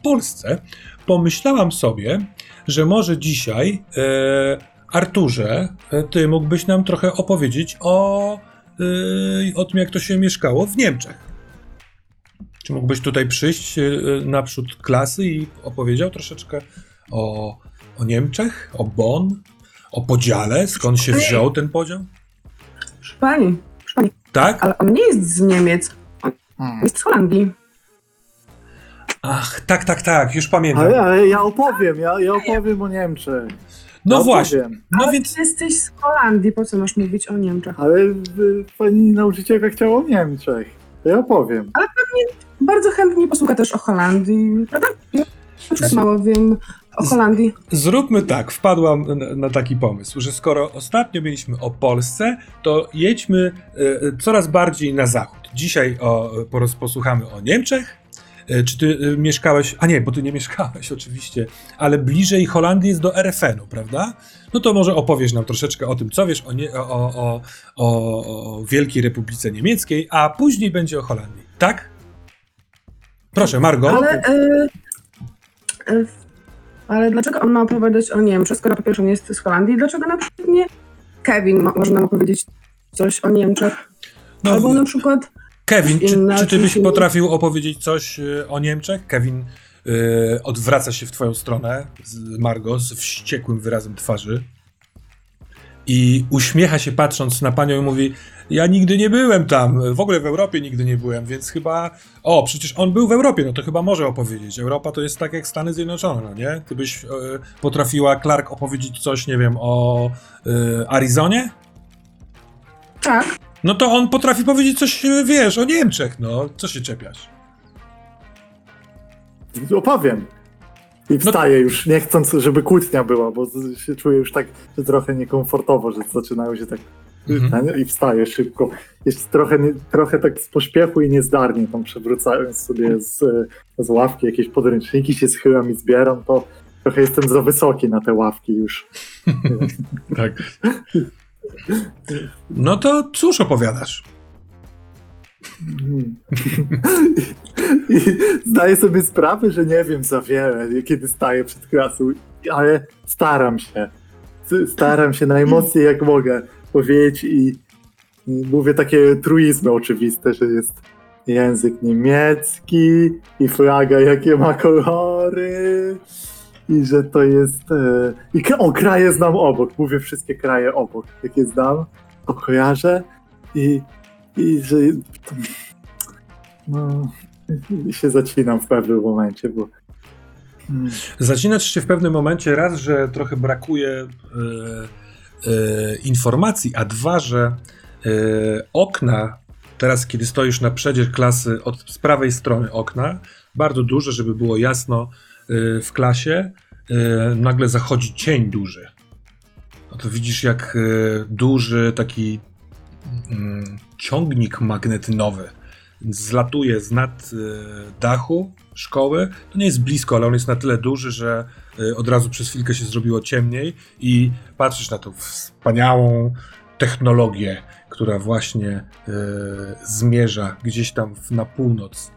Speaker 1: Polsce. Pomyślałam sobie, że może dzisiaj e, Arturze, e, ty mógłbyś nam trochę opowiedzieć o, yy, o tym, jak to się mieszkało w Niemczech. Czy mógłbyś tutaj przyjść yy, naprzód klasy i opowiedział troszeczkę o, o Niemczech, o Bonn, o podziale, skąd się wziął ten podział?
Speaker 3: Proszę pani, proszę pani,
Speaker 1: Tak?
Speaker 3: ale on nie jest z Niemiec,
Speaker 2: Hmm.
Speaker 3: jest z Holandii.
Speaker 1: Ach, tak, tak, tak, już pamiętam.
Speaker 2: Ale, ale ja opowiem, ja, ja opowiem o Niemczech.
Speaker 1: No
Speaker 2: ja
Speaker 1: właśnie, no
Speaker 3: ale
Speaker 1: więc
Speaker 3: ty jesteś z Holandii, po co masz mówić o Niemczech?
Speaker 2: Ale y, pani nauczycielka chciała o Niemczech. To ja opowiem.
Speaker 3: Bardzo chętnie posłucha też o Holandii, prawda? Ja na przykład mało wiem o Holandii.
Speaker 1: Zróbmy tak, wpadłam na, na taki pomysł, że skoro ostatnio mieliśmy o Polsce, to jedźmy e, e, coraz bardziej na zachód. Dzisiaj o, poros- posłuchamy o Niemczech. E, Czy ty e, mieszkałeś, a nie, bo ty nie mieszkałeś oczywiście, ale bliżej Holandii jest do RFN-u, prawda? No to może opowiesz nam troszeczkę o tym, co wiesz o, nie, o, o, o, o Wielkiej Republice Niemieckiej, a później będzie o Holandii, tak? Proszę, Margo.
Speaker 3: Ale, e, ale dlaczego on ma opowiadać o Niemczech, skoro po pierwsze nie jest z Holandii? Dlaczego na przykład nie Kevin ma, może nam opowiedzieć coś o Niemczech?
Speaker 1: No,
Speaker 3: Albo na przykład
Speaker 1: Kevin, czy, czy ty byś potrafił opowiedzieć coś y, o Niemczech? Kevin y, odwraca się w twoją stronę, z Margo, z wściekłym wyrazem twarzy i uśmiecha się patrząc na panią i mówi ja nigdy nie byłem tam, w ogóle w Europie nigdy nie byłem, więc chyba... O, przecież on był w Europie, no to chyba może opowiedzieć. Europa to jest tak jak Stany Zjednoczone, no nie? Ty byś y, potrafiła, Clark, opowiedzieć coś, nie wiem, o y, Arizonie?
Speaker 3: tak,
Speaker 1: No to on potrafi powiedzieć coś, y, wiesz, o Niemczech, no. Co się czepiasz?
Speaker 2: Opowiem. I wstaję już, nie chcąc, żeby kłótnia była, bo się czuję już tak że trochę niekomfortowo, że zaczynają się tak
Speaker 1: Mhm.
Speaker 2: i wstaję szybko. Jeszcze trochę, trochę tak z pośpiechu i niezdarnie tam przewracając sobie z, z ławki jakieś podręczniki, się schylam i zbieram, to trochę jestem za wysoki na te ławki już.
Speaker 1: Tak. No to cóż opowiadasz?
Speaker 2: Zdaję sobie sprawę, że nie wiem za wiele, kiedy staję przed klasą, ale staram się. Staram się najmocniej jak mogę powiedzieć i mówię takie truizmy oczywiste, że jest język niemiecki i flaga jakie ma kolory i że to jest... E, I o, kraje znam obok, mówię wszystkie kraje obok, jakie znam, to kojarzę i, i że to, no, się zacinam w pewnym momencie, bo mm,
Speaker 1: Zacinasz się w pewnym momencie raz, że trochę brakuje e, e, informacji, a dwa, że okna, teraz kiedy stoisz na przedzie klasy, od z prawej strony okna, bardzo duże, żeby było jasno w klasie, e, nagle zachodzi cień duży. No to widzisz, jak e, duży taki mm, ciągnik magnetynowy zlatuje z nad dachu szkoły. To nie jest blisko, ale on jest na tyle duży, że od razu przez chwilkę się zrobiło ciemniej i patrzysz na tą wspaniałą technologię, która właśnie zmierza gdzieś tam na północ.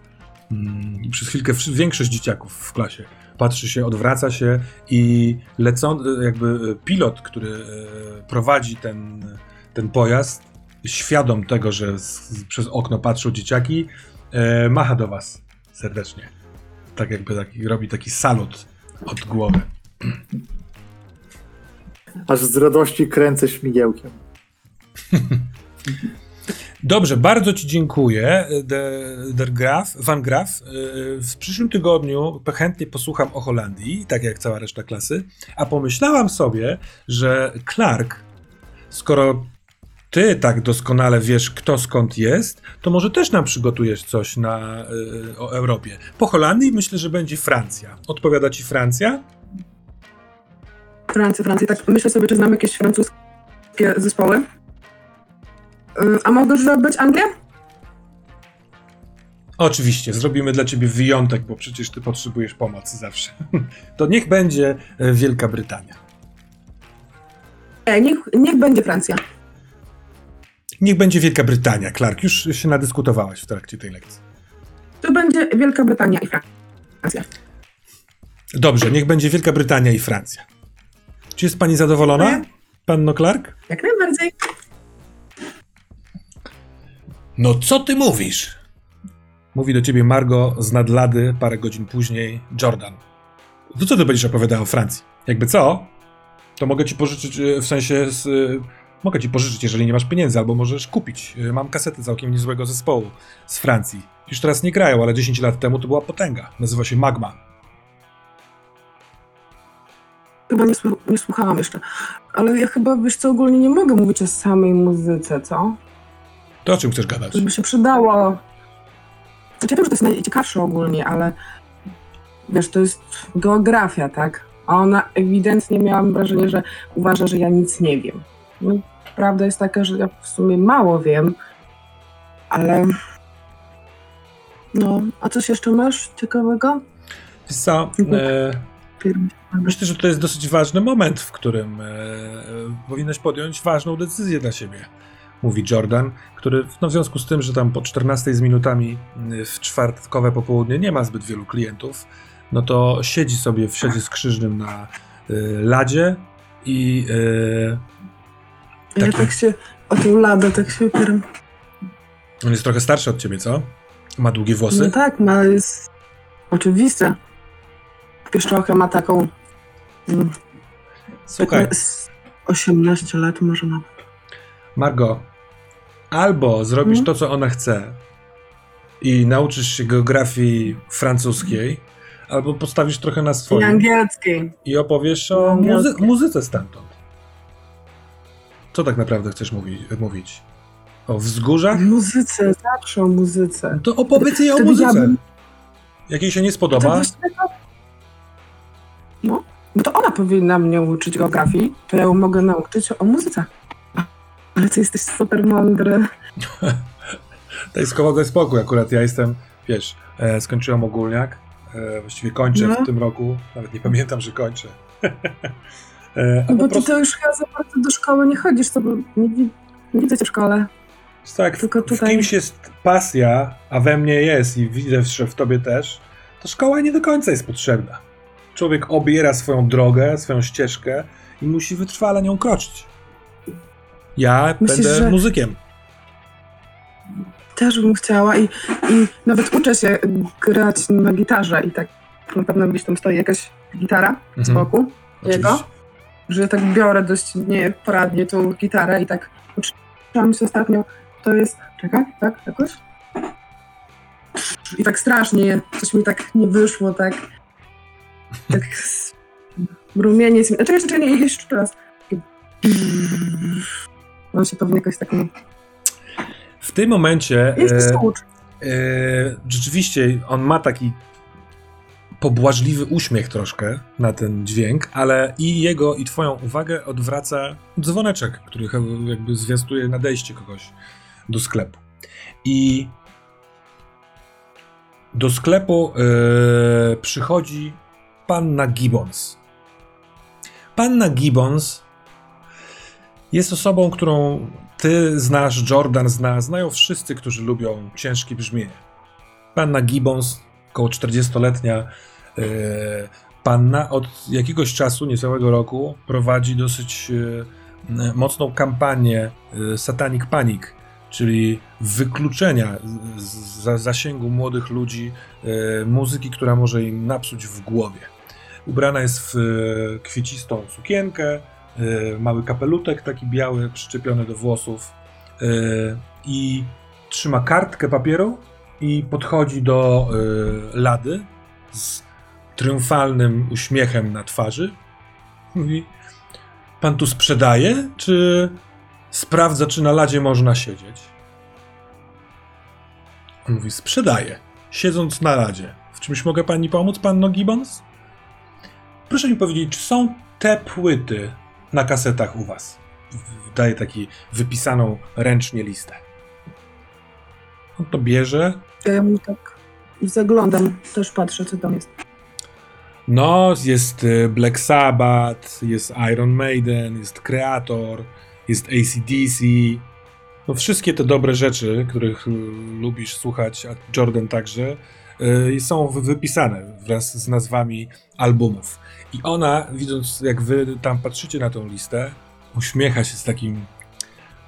Speaker 1: Mm, I przez chwilkę większość dzieciaków w klasie patrzy się, odwraca się i lecą, e, jakby e, pilot, który e, prowadzi ten, ten pojazd, świadom tego, że z, przez okno patrzą dzieciaki, e, macha do was serdecznie. Tak jakby taki, robi taki salut od głowy.
Speaker 2: aż z radości kręcę śmigiełkiem.
Speaker 1: Dobrze, bardzo Ci dziękuję, der, der Graf, Van Graf. E, W przyszłym tygodniu chętnie posłucham o Holandii, tak jak cała reszta klasy, a pomyślałam sobie, że Clark, skoro Ty tak doskonale wiesz, kto skąd jest, to może też nam przygotujesz coś na, e, o Europie. Po Holandii myślę, że będzie Francja. Odpowiada Ci Francja?
Speaker 3: Francja, Francja. Tak myślę sobie, czy znam jakieś francuskie zespoły. A mogę być Anglia?
Speaker 1: Oczywiście, zrobimy dla ciebie wyjątek, bo przecież ty potrzebujesz pomocy zawsze. To niech będzie e, Wielka Brytania.
Speaker 3: Nie, niech, niech będzie Francja.
Speaker 1: Niech będzie Wielka Brytania, Clark. Już się nadyskutowałaś w trakcie tej lekcji.
Speaker 3: To będzie Wielka Brytania i Francja.
Speaker 1: Dobrze, niech będzie Wielka Brytania i Francja. Czy jest pani zadowolona, panno Clark?
Speaker 3: Jak najbardziej.
Speaker 1: No co ty mówisz? Mówi do ciebie Margo z nadlady parę godzin później Jordan. To co ty będziesz opowiadał o Francji? Jakby co? To mogę ci pożyczyć, e, w sensie z, e, mogę ci pożyczyć, jeżeli nie masz pieniędzy, albo możesz kupić. E, Mam kasety całkiem niezłego zespołu z Francji. Już teraz nie grają, ale 10 lat temu to była potęga. Nazywa się Magma.
Speaker 3: Chyba nie, nie słuchałam jeszcze. Ale ja chyba, wiesz co, ogólnie nie mogę mówić o samej muzyce, co?
Speaker 1: To o czym chcesz gadać?
Speaker 3: To by się przydało. Znaczy, ja wiem, że to jest najciekawsze ogólnie, ale wiesz, to jest geografia, tak? A ona ewidentnie miałam wrażenie, że uważa, że ja nic nie wiem. No, prawda jest taka, że ja w sumie mało wiem, ale. No, a coś jeszcze masz ciekawego?
Speaker 1: Wiesz co, e, myślę, że to jest dosyć ważny moment, w którym e, powinnaś podjąć ważną decyzję dla siebie. Mówi Jordan, który no, w związku z tym, że tam po 14 z minutami y, w czwartkowe popołudnie nie ma zbyt wielu klientów, no to siedzi sobie w siedzie skrzyżnym na y, ladzie i y,
Speaker 3: Ja
Speaker 1: Taki-
Speaker 3: tak się o tą ladę tak się opieram.
Speaker 1: on jest trochę starszy od ciebie, co? Ma długie włosy.
Speaker 3: No tak, ma jest oczywiste. Pieszczochę ma taką. mm,
Speaker 1: Słuchaj,
Speaker 3: taką z 18 lat może nawet.
Speaker 1: Margo, albo zrobisz
Speaker 3: Mhm.
Speaker 1: to, co ona chce i nauczysz się geografii francuskiej, albo postawisz trochę na
Speaker 3: I
Speaker 1: swoim
Speaker 3: angielskiej.
Speaker 1: i opowiesz o
Speaker 3: I
Speaker 1: muzy- muzyce stamtąd. Co tak naprawdę chcesz mówi- mówić? O wzgórzach?
Speaker 3: muzyce, zawsze o muzyce.
Speaker 1: No To opowiedz jej o muzyce.
Speaker 3: widziałabym-
Speaker 1: Jak jej się nie spodoba,
Speaker 3: to... No, bo to ona powinna mnie uczyć geografii, to ja ją mogę nauczyć o muzyce. Ale ty jesteś super mądry.
Speaker 1: Daj spokój, spokój. Akurat ja jestem, wiesz, e, skończyłem ogólniak. E, właściwie kończę
Speaker 3: No.
Speaker 1: w tym roku. Nawet nie pamiętam, że kończę. e,
Speaker 3: No bo ty
Speaker 1: prostu,
Speaker 3: to już chyba za bardzo do szkoły nie chodzisz, to bo nie, nie widzę cię w szkole.
Speaker 1: tak,
Speaker 3: tylko
Speaker 1: w
Speaker 3: tutaj-
Speaker 1: kimś jest pasja, a we mnie jest i widzę, że w tobie też, to szkoła nie do końca jest potrzebna. Człowiek obiera swoją drogę, swoją ścieżkę i musi wytrwale nią kroczyć. Ja
Speaker 3: Myślisz,
Speaker 1: będę
Speaker 3: że-
Speaker 1: muzykiem.
Speaker 3: Też bym chciała i, i nawet uczę się grać na gitarze i tak na pewno gdzieś tam stoi jakaś gitara z
Speaker 1: Mhm.
Speaker 3: boku jego,
Speaker 1: Oczywiście.
Speaker 3: że tak biorę dość nieporadnie tą gitarę i tak uczyłam się ostatnio, to jest, czekaj, tak, jakoś? I tak strasznie, coś mi tak nie wyszło, tak, tak rumieniec, mi- czekaj, czekaj, nie, jeszcze raz. Się pewnie jakoś.
Speaker 1: W tym momencie
Speaker 3: Jeszcze
Speaker 1: e, e, rzeczywiście on ma taki pobłażliwy uśmiech troszkę na ten dźwięk, ale i jego, i twoją uwagę odwraca dzwoneczek, który jakby zwiastuje nadejście kogoś do sklepu. I do sklepu e, przychodzi panna Gibbons. Panna Gibbons jest osobą, którą ty znasz, Jordan zna, znają wszyscy, którzy lubią ciężkie brzmienie. Panna Gibbons, około 40-letnia e, panna, od jakiegoś czasu, niecałego roku, prowadzi dosyć e, mocną kampanię e, Satanic Panic, czyli wykluczenia z, z za- zasięgu młodych ludzi muzyki, która może im napsuć w głowie. Ubrana jest w kwiecistą sukienkę, mały kapelutek taki biały przyczepiony do włosów e, i trzyma kartkę papieru i podchodzi do e, lady z triumfalnym uśmiechem na twarzy. Mówi: Pan tu sprzedaje, czy sprawdza, czy na ladzie można siedzieć? On mówi: Sprzedaję, siedząc na ladzie. W czymś mogę pani pomóc, panno Gibbons? Proszę mi powiedzieć, czy są te płyty na kasetach u was? Daje taki wypisaną ręcznie listę. On to bierze.
Speaker 3: Ja mu tak zaglądam, też patrzę, co tam jest.
Speaker 1: No, jest y, Black Sabbath, jest Iron Maiden, jest Creator, jest ACDC. No, wszystkie te dobre rzeczy, których y, lubisz słuchać, a Jordan także, y, są wy- wypisane wraz z nazwami albumów. I ona, widząc jak wy tam patrzycie na tą listę, uśmiecha się z takim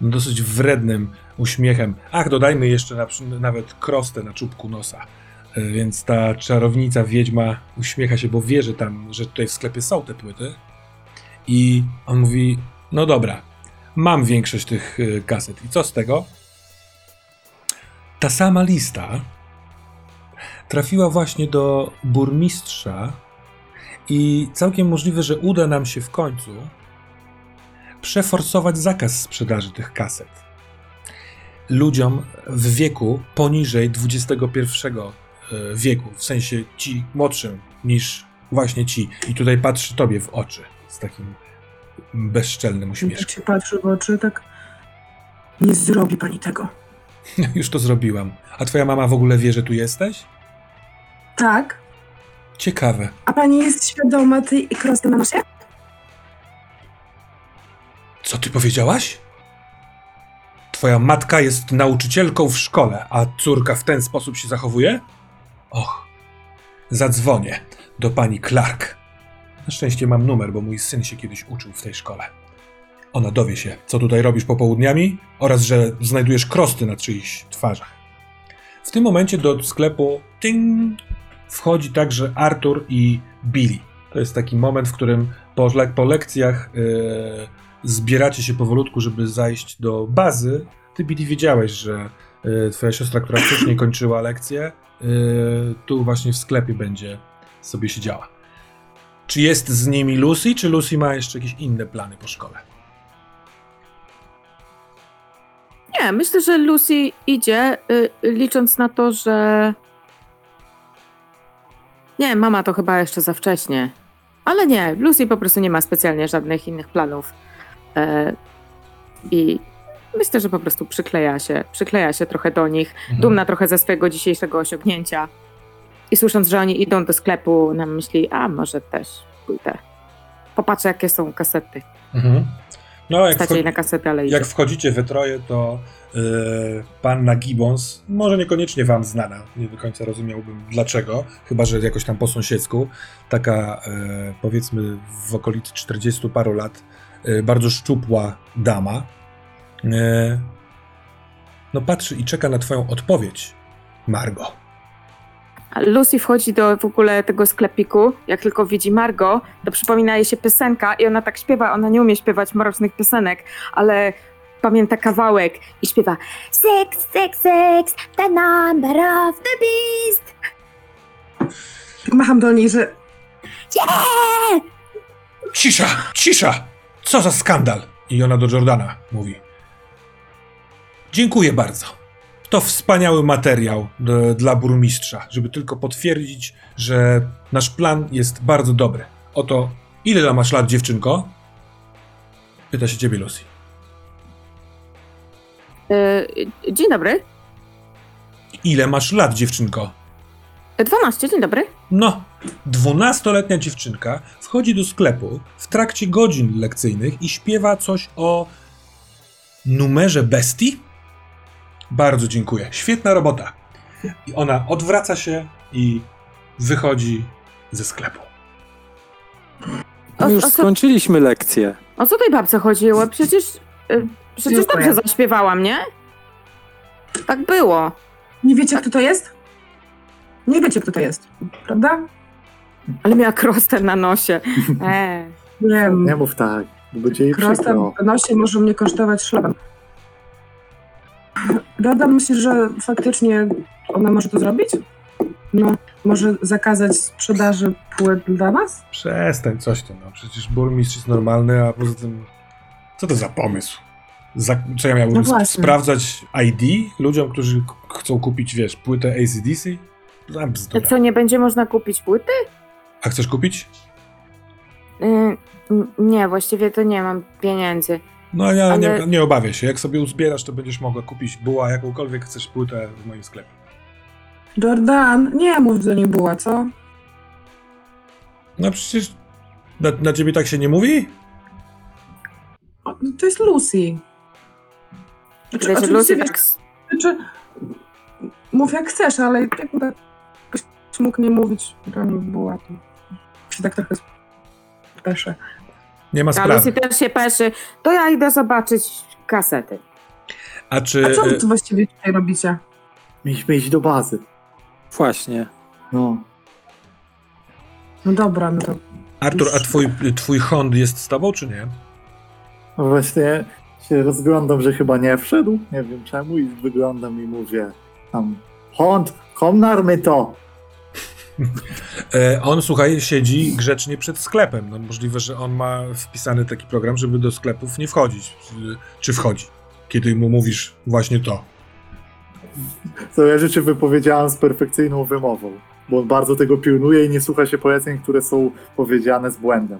Speaker 1: no, dosyć wrednym uśmiechem. Ach, dodajmy jeszcze na, nawet krostę na czubku nosa. E, Więc ta czarownica, wiedźma uśmiecha się, bo wie, że tam, że tutaj w sklepie są te płyty. I on mówi, no dobra, mam większość tych y, kaset. I co z tego? Ta sama lista trafiła właśnie do burmistrza i całkiem możliwe, że uda nam się w końcu przeforsować zakaz sprzedaży tych kaset. Ludziom w wieku poniżej 21 e, wieku, w sensie ci młodszym niż właśnie ci. I tutaj patrzy tobie w oczy z takim bezczelnym uśmieszkiem.
Speaker 3: się patrzy w oczy, tak. Nie zrobi pani tego.
Speaker 1: Już to zrobiłam. A twoja mama w ogóle wie, że tu jesteś?
Speaker 3: Tak.
Speaker 1: Ciekawe.
Speaker 3: A pani jest świadoma tej krosty na nosie?
Speaker 1: Co ty powiedziałaś? Twoja matka jest nauczycielką w szkole, a córka w ten sposób się zachowuje? Och, zadzwonię do pani Clark. Na szczęście mam numer, bo mój syn się kiedyś uczył w tej szkole. Ona dowie się, co tutaj robisz popołudniami oraz, że znajdujesz krosty na czyichś twarzach. W tym momencie do sklepu ting, wchodzi także Arthur i Billy. To jest taki moment, w którym po, po lekcjach yy, zbieracie się powolutku, żeby zajść do bazy. Ty, Billy, wiedziałeś, że y, twoja siostra, która wcześniej kończyła lekcję, y, tu właśnie w sklepie będzie sobie siedziała. Czy jest z nimi Lucy, czy Lucy ma jeszcze jakieś inne plany po szkole?
Speaker 4: Nie, myślę, że Lucy idzie, y, licząc na to, że. Nie, mama to chyba jeszcze za wcześnie. Ale nie, Lucy po prostu nie ma specjalnie żadnych innych planów. E, I myślę, że po prostu przykleja się, przykleja się trochę do nich,
Speaker 1: Mhm.
Speaker 4: dumna trochę ze swojego dzisiejszego osiągnięcia. I słysząc, że oni idą do sklepu, nam myśli, a może też pójdę. Popatrzę, jakie są kasety.
Speaker 1: Mhm. No, jak,
Speaker 4: na kasetę, ale idzie.
Speaker 1: jak wchodzicie we troje, to yy, panna Gibbons, może niekoniecznie wam znana, nie do końca rozumiałbym dlaczego, chyba że jakoś tam po sąsiedzku, taka yy, powiedzmy w okolicy 40 paru lat, yy, bardzo szczupła dama, no patrzy i czeka na twoją odpowiedź, Margo.
Speaker 4: Lucy wchodzi do w ogóle tego sklepiku, jak tylko widzi Margo, to przypomina jej się piosenka i ona tak śpiewa, ona nie umie śpiewać mrocznych piosenek, ale pamięta kawałek i śpiewa Six, six, six, the number of the beast.
Speaker 3: Tak macham do niej, że
Speaker 4: Yeah!
Speaker 1: Cisza, cisza! Co za skandal! I ona do Jordana mówi. Dziękuję bardzo. To wspaniały materiał d- dla burmistrza, żeby tylko potwierdzić, że nasz plan jest bardzo dobry. Oto, ile masz lat, dziewczynko? Pyta się ciebie Lucy.
Speaker 4: Y, dzień dobry.
Speaker 1: Ile masz lat, dziewczynko?
Speaker 4: 12, dzień dobry.
Speaker 1: No, dwunastoletnia dziewczynka wchodzi do sklepu w trakcie godzin lekcyjnych i śpiewa coś o numerze bestii? Bardzo dziękuję. Świetna robota. I ona odwraca się i wychodzi ze sklepu.
Speaker 4: O,
Speaker 5: My już
Speaker 4: o,
Speaker 5: skończyliśmy lekcję.
Speaker 4: o co tej babce chodziło? Przecież, y, przecież
Speaker 3: Dziękuję.
Speaker 4: dobrze zaśpiewałam, nie? Tak było.
Speaker 3: nie wiecie, kto to jest? Nie wiecie, kto to jest, prawda?
Speaker 4: Ale miała krostę na nosie. E.
Speaker 3: Wiem.
Speaker 2: Nie mów tak, będzie jej przykro.
Speaker 3: w nosie może mnie kosztować szlaban. Rada myśli, że faktycznie ona może to zrobić? No, może zakazać sprzedaży płyt dla nas?
Speaker 1: Przestań, coś ty, no. Przecież burmistrz jest normalny, a poza tym... Co to za pomysł? Za, co ja miałbym
Speaker 3: No
Speaker 1: sprawdzać ID ludziom, którzy k- chcą kupić, wiesz, płytę ACDC? Bzdura.
Speaker 4: co, nie będzie można kupić płyty?
Speaker 1: A chcesz kupić?
Speaker 4: Y, nie, właściwie to nie mam pieniędzy.
Speaker 1: No ja nie,
Speaker 4: Ale-
Speaker 1: nie obawiaj się, jak sobie uzbierasz, to będziesz mogła kupić buła, jakąkolwiek chcesz płytę w moim sklepie.
Speaker 3: Jordan, nie mów do niej była, co?
Speaker 1: No przecież na, na ciebie tak się nie mówi?
Speaker 3: O, no To jest Lucy. Znaczy,
Speaker 4: Wiecie, Lucy
Speaker 3: wiesz,
Speaker 4: tak
Speaker 3: znaczy, mów jak chcesz, ale jakby tak ktoś mógł nie mówić, to nie była, to się tak trochę speszę.
Speaker 1: Nie ma
Speaker 4: A
Speaker 1: sprawy.
Speaker 4: Lucy też się peszy. To ja idę zobaczyć kasety.
Speaker 1: A czy...
Speaker 3: A co wy tu właściwie tutaj robicie?
Speaker 2: Mieliśmy iść do bazy.
Speaker 5: Właśnie.
Speaker 2: No.
Speaker 3: No dobra, no to
Speaker 1: Artur, a twój, twój Hond jest z tobą, czy nie?
Speaker 2: No Właśnie się rozglądam, że chyba nie wszedł. Nie wiem czemu i wyglądam i mówię tam Hond, komnarmy to!
Speaker 1: E, on, słuchaj, siedzi grzecznie przed sklepem. No, możliwe, że on ma wpisany taki program, żeby do sklepów nie wchodzić. Czy, wchodzi? Kiedy mu mówisz właśnie to.
Speaker 2: Zależy, czy wypowiedziałem z perfekcyjną wymową. Bo on bardzo tego pilnuje i nie słucha się poleceń, które są powiedziane z błędem.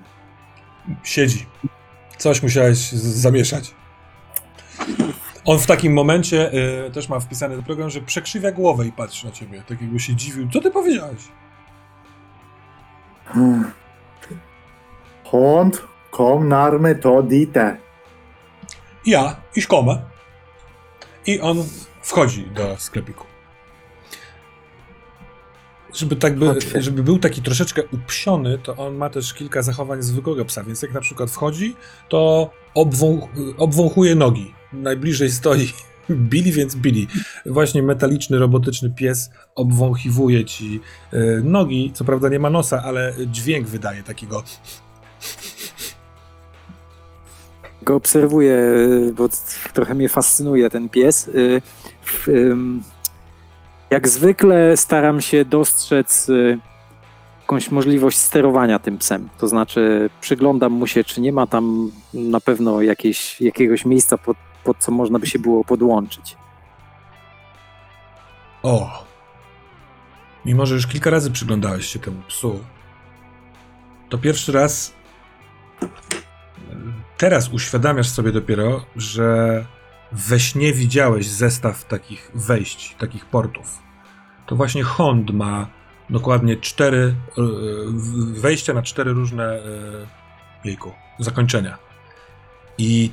Speaker 1: Siedzi. Coś musiałeś zamieszać. On w takim momencie y, też ma wpisany program, że przekrzywia głowę i patrzy na ciebie. Tak jakby się dziwił. Co ty powiedziałeś?
Speaker 2: Hond, komnarmy to dite.
Speaker 1: Ja, iż komę. I on wchodzi do sklepiku. Żeby, tak by, żeby był taki troszeczkę upsiony, to on ma też kilka zachowań zwykłego psa, więc jak na przykład wchodzi, to obwąch, obwąchuje nogi. Najbliżej stoi Billy, więc Billy. Właśnie metaliczny, robotyczny pies obwąchiwuje ci y, nogi. Co prawda nie ma nosa, ale dźwięk wydaje takiego.
Speaker 5: Go obserwuję, y, bo trochę mnie fascynuje ten pies. Ym, Jak zwykle staram się dostrzec jakąś możliwość sterowania tym psem. To znaczy, przyglądam mu się, czy nie ma tam na pewno jakieś, jakiegoś miejsca, pod, pod co można by się było podłączyć.
Speaker 1: O! Mimo, że już kilka razy przyglądałeś się temu psu, to pierwszy raz teraz uświadamiasz sobie dopiero, że we śnie widziałeś zestaw takich wejść, takich portów. To właśnie Hond ma dokładnie cztery e, wejścia na cztery różne e, jejku, zakończenia. I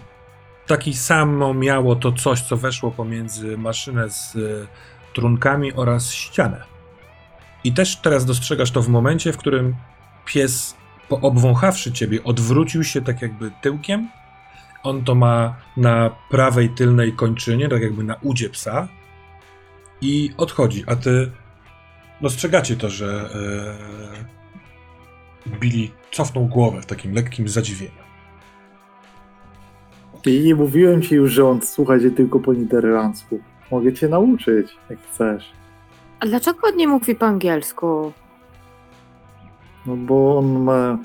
Speaker 1: taki samo miało to coś, co weszło pomiędzy maszynę z e, trunkami oraz ścianę. I też teraz dostrzegasz to w momencie, w którym pies, po obwąchawszy ciebie, odwrócił się tak jakby tyłkiem. On to ma na prawej tylnej kończynie, tak jakby na udzie psa. I odchodzi, a ty dostrzegacie to, że e, Billy cofnął głowę w takim lekkim zadziwieniu.
Speaker 2: I mówiłem ci już, że on słucha cię tylko po niderlandzku. Mogę cię nauczyć, jak chcesz.
Speaker 4: A dlaczego on nie mówi po angielsku?
Speaker 2: No bo on ma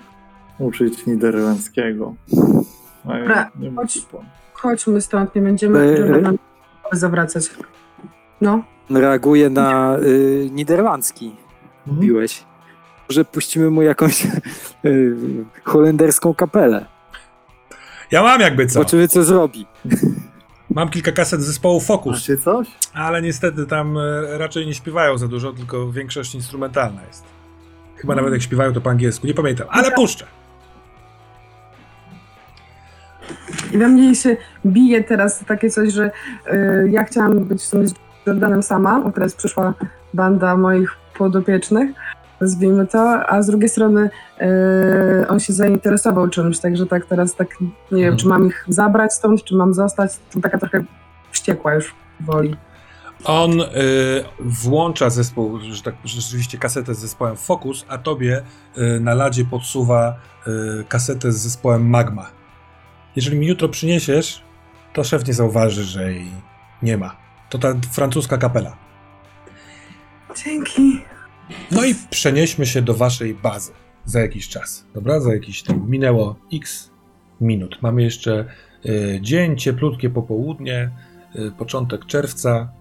Speaker 2: uczyć niderlandzkiego. A ja
Speaker 3: Dobra,
Speaker 2: nie
Speaker 3: chodź.
Speaker 2: po-
Speaker 3: Chodźmy stąd, nie będziemy
Speaker 5: E,
Speaker 3: Jordanem zawracać. No,
Speaker 5: Reaguje na y, niderlandzki.
Speaker 2: Mhm.
Speaker 5: Mówiłeś. Może puścimy mu jakąś y, holenderską kapelę.
Speaker 1: Ja mam jakby co.
Speaker 5: Zobaczymy, co zrobi.
Speaker 1: Mam kilka kaset zespołu Focus,
Speaker 2: Macie coś?
Speaker 1: ale niestety tam e, raczej nie śpiewają za dużo, tylko większość instrumentalna jest. Chyba nawet jak śpiewają to po angielsku, nie pamiętam, ale puszczę.
Speaker 3: i we mnie się bije teraz takie coś, że y, ja chciałam być w sumie z Jordanem sama, bo teraz przyszła banda moich podopiecznych, nazwijmy to, a z drugiej strony y, on się zainteresował czymś, także tak teraz tak nie wiem, czy mam ich zabrać stąd, czy mam zostać, to taka trochę wściekła już woli.
Speaker 1: On y, włącza zespół, że tak rzeczywiście kasetę z zespołem Focus, a tobie y, na ladzie podsuwa kasetę z zespołem Magma. Jeżeli mi jutro przyniesiesz, to szef nie zauważy, że jej nie ma. To ta francuska kapela.
Speaker 3: Dzięki.
Speaker 1: No i przenieśmy się do waszej bazy za jakiś czas, dobra? Za jakiś tam minęło x minut. Mamy jeszcze y, dzień, cieplutkie popołudnie, y, początek czerwca.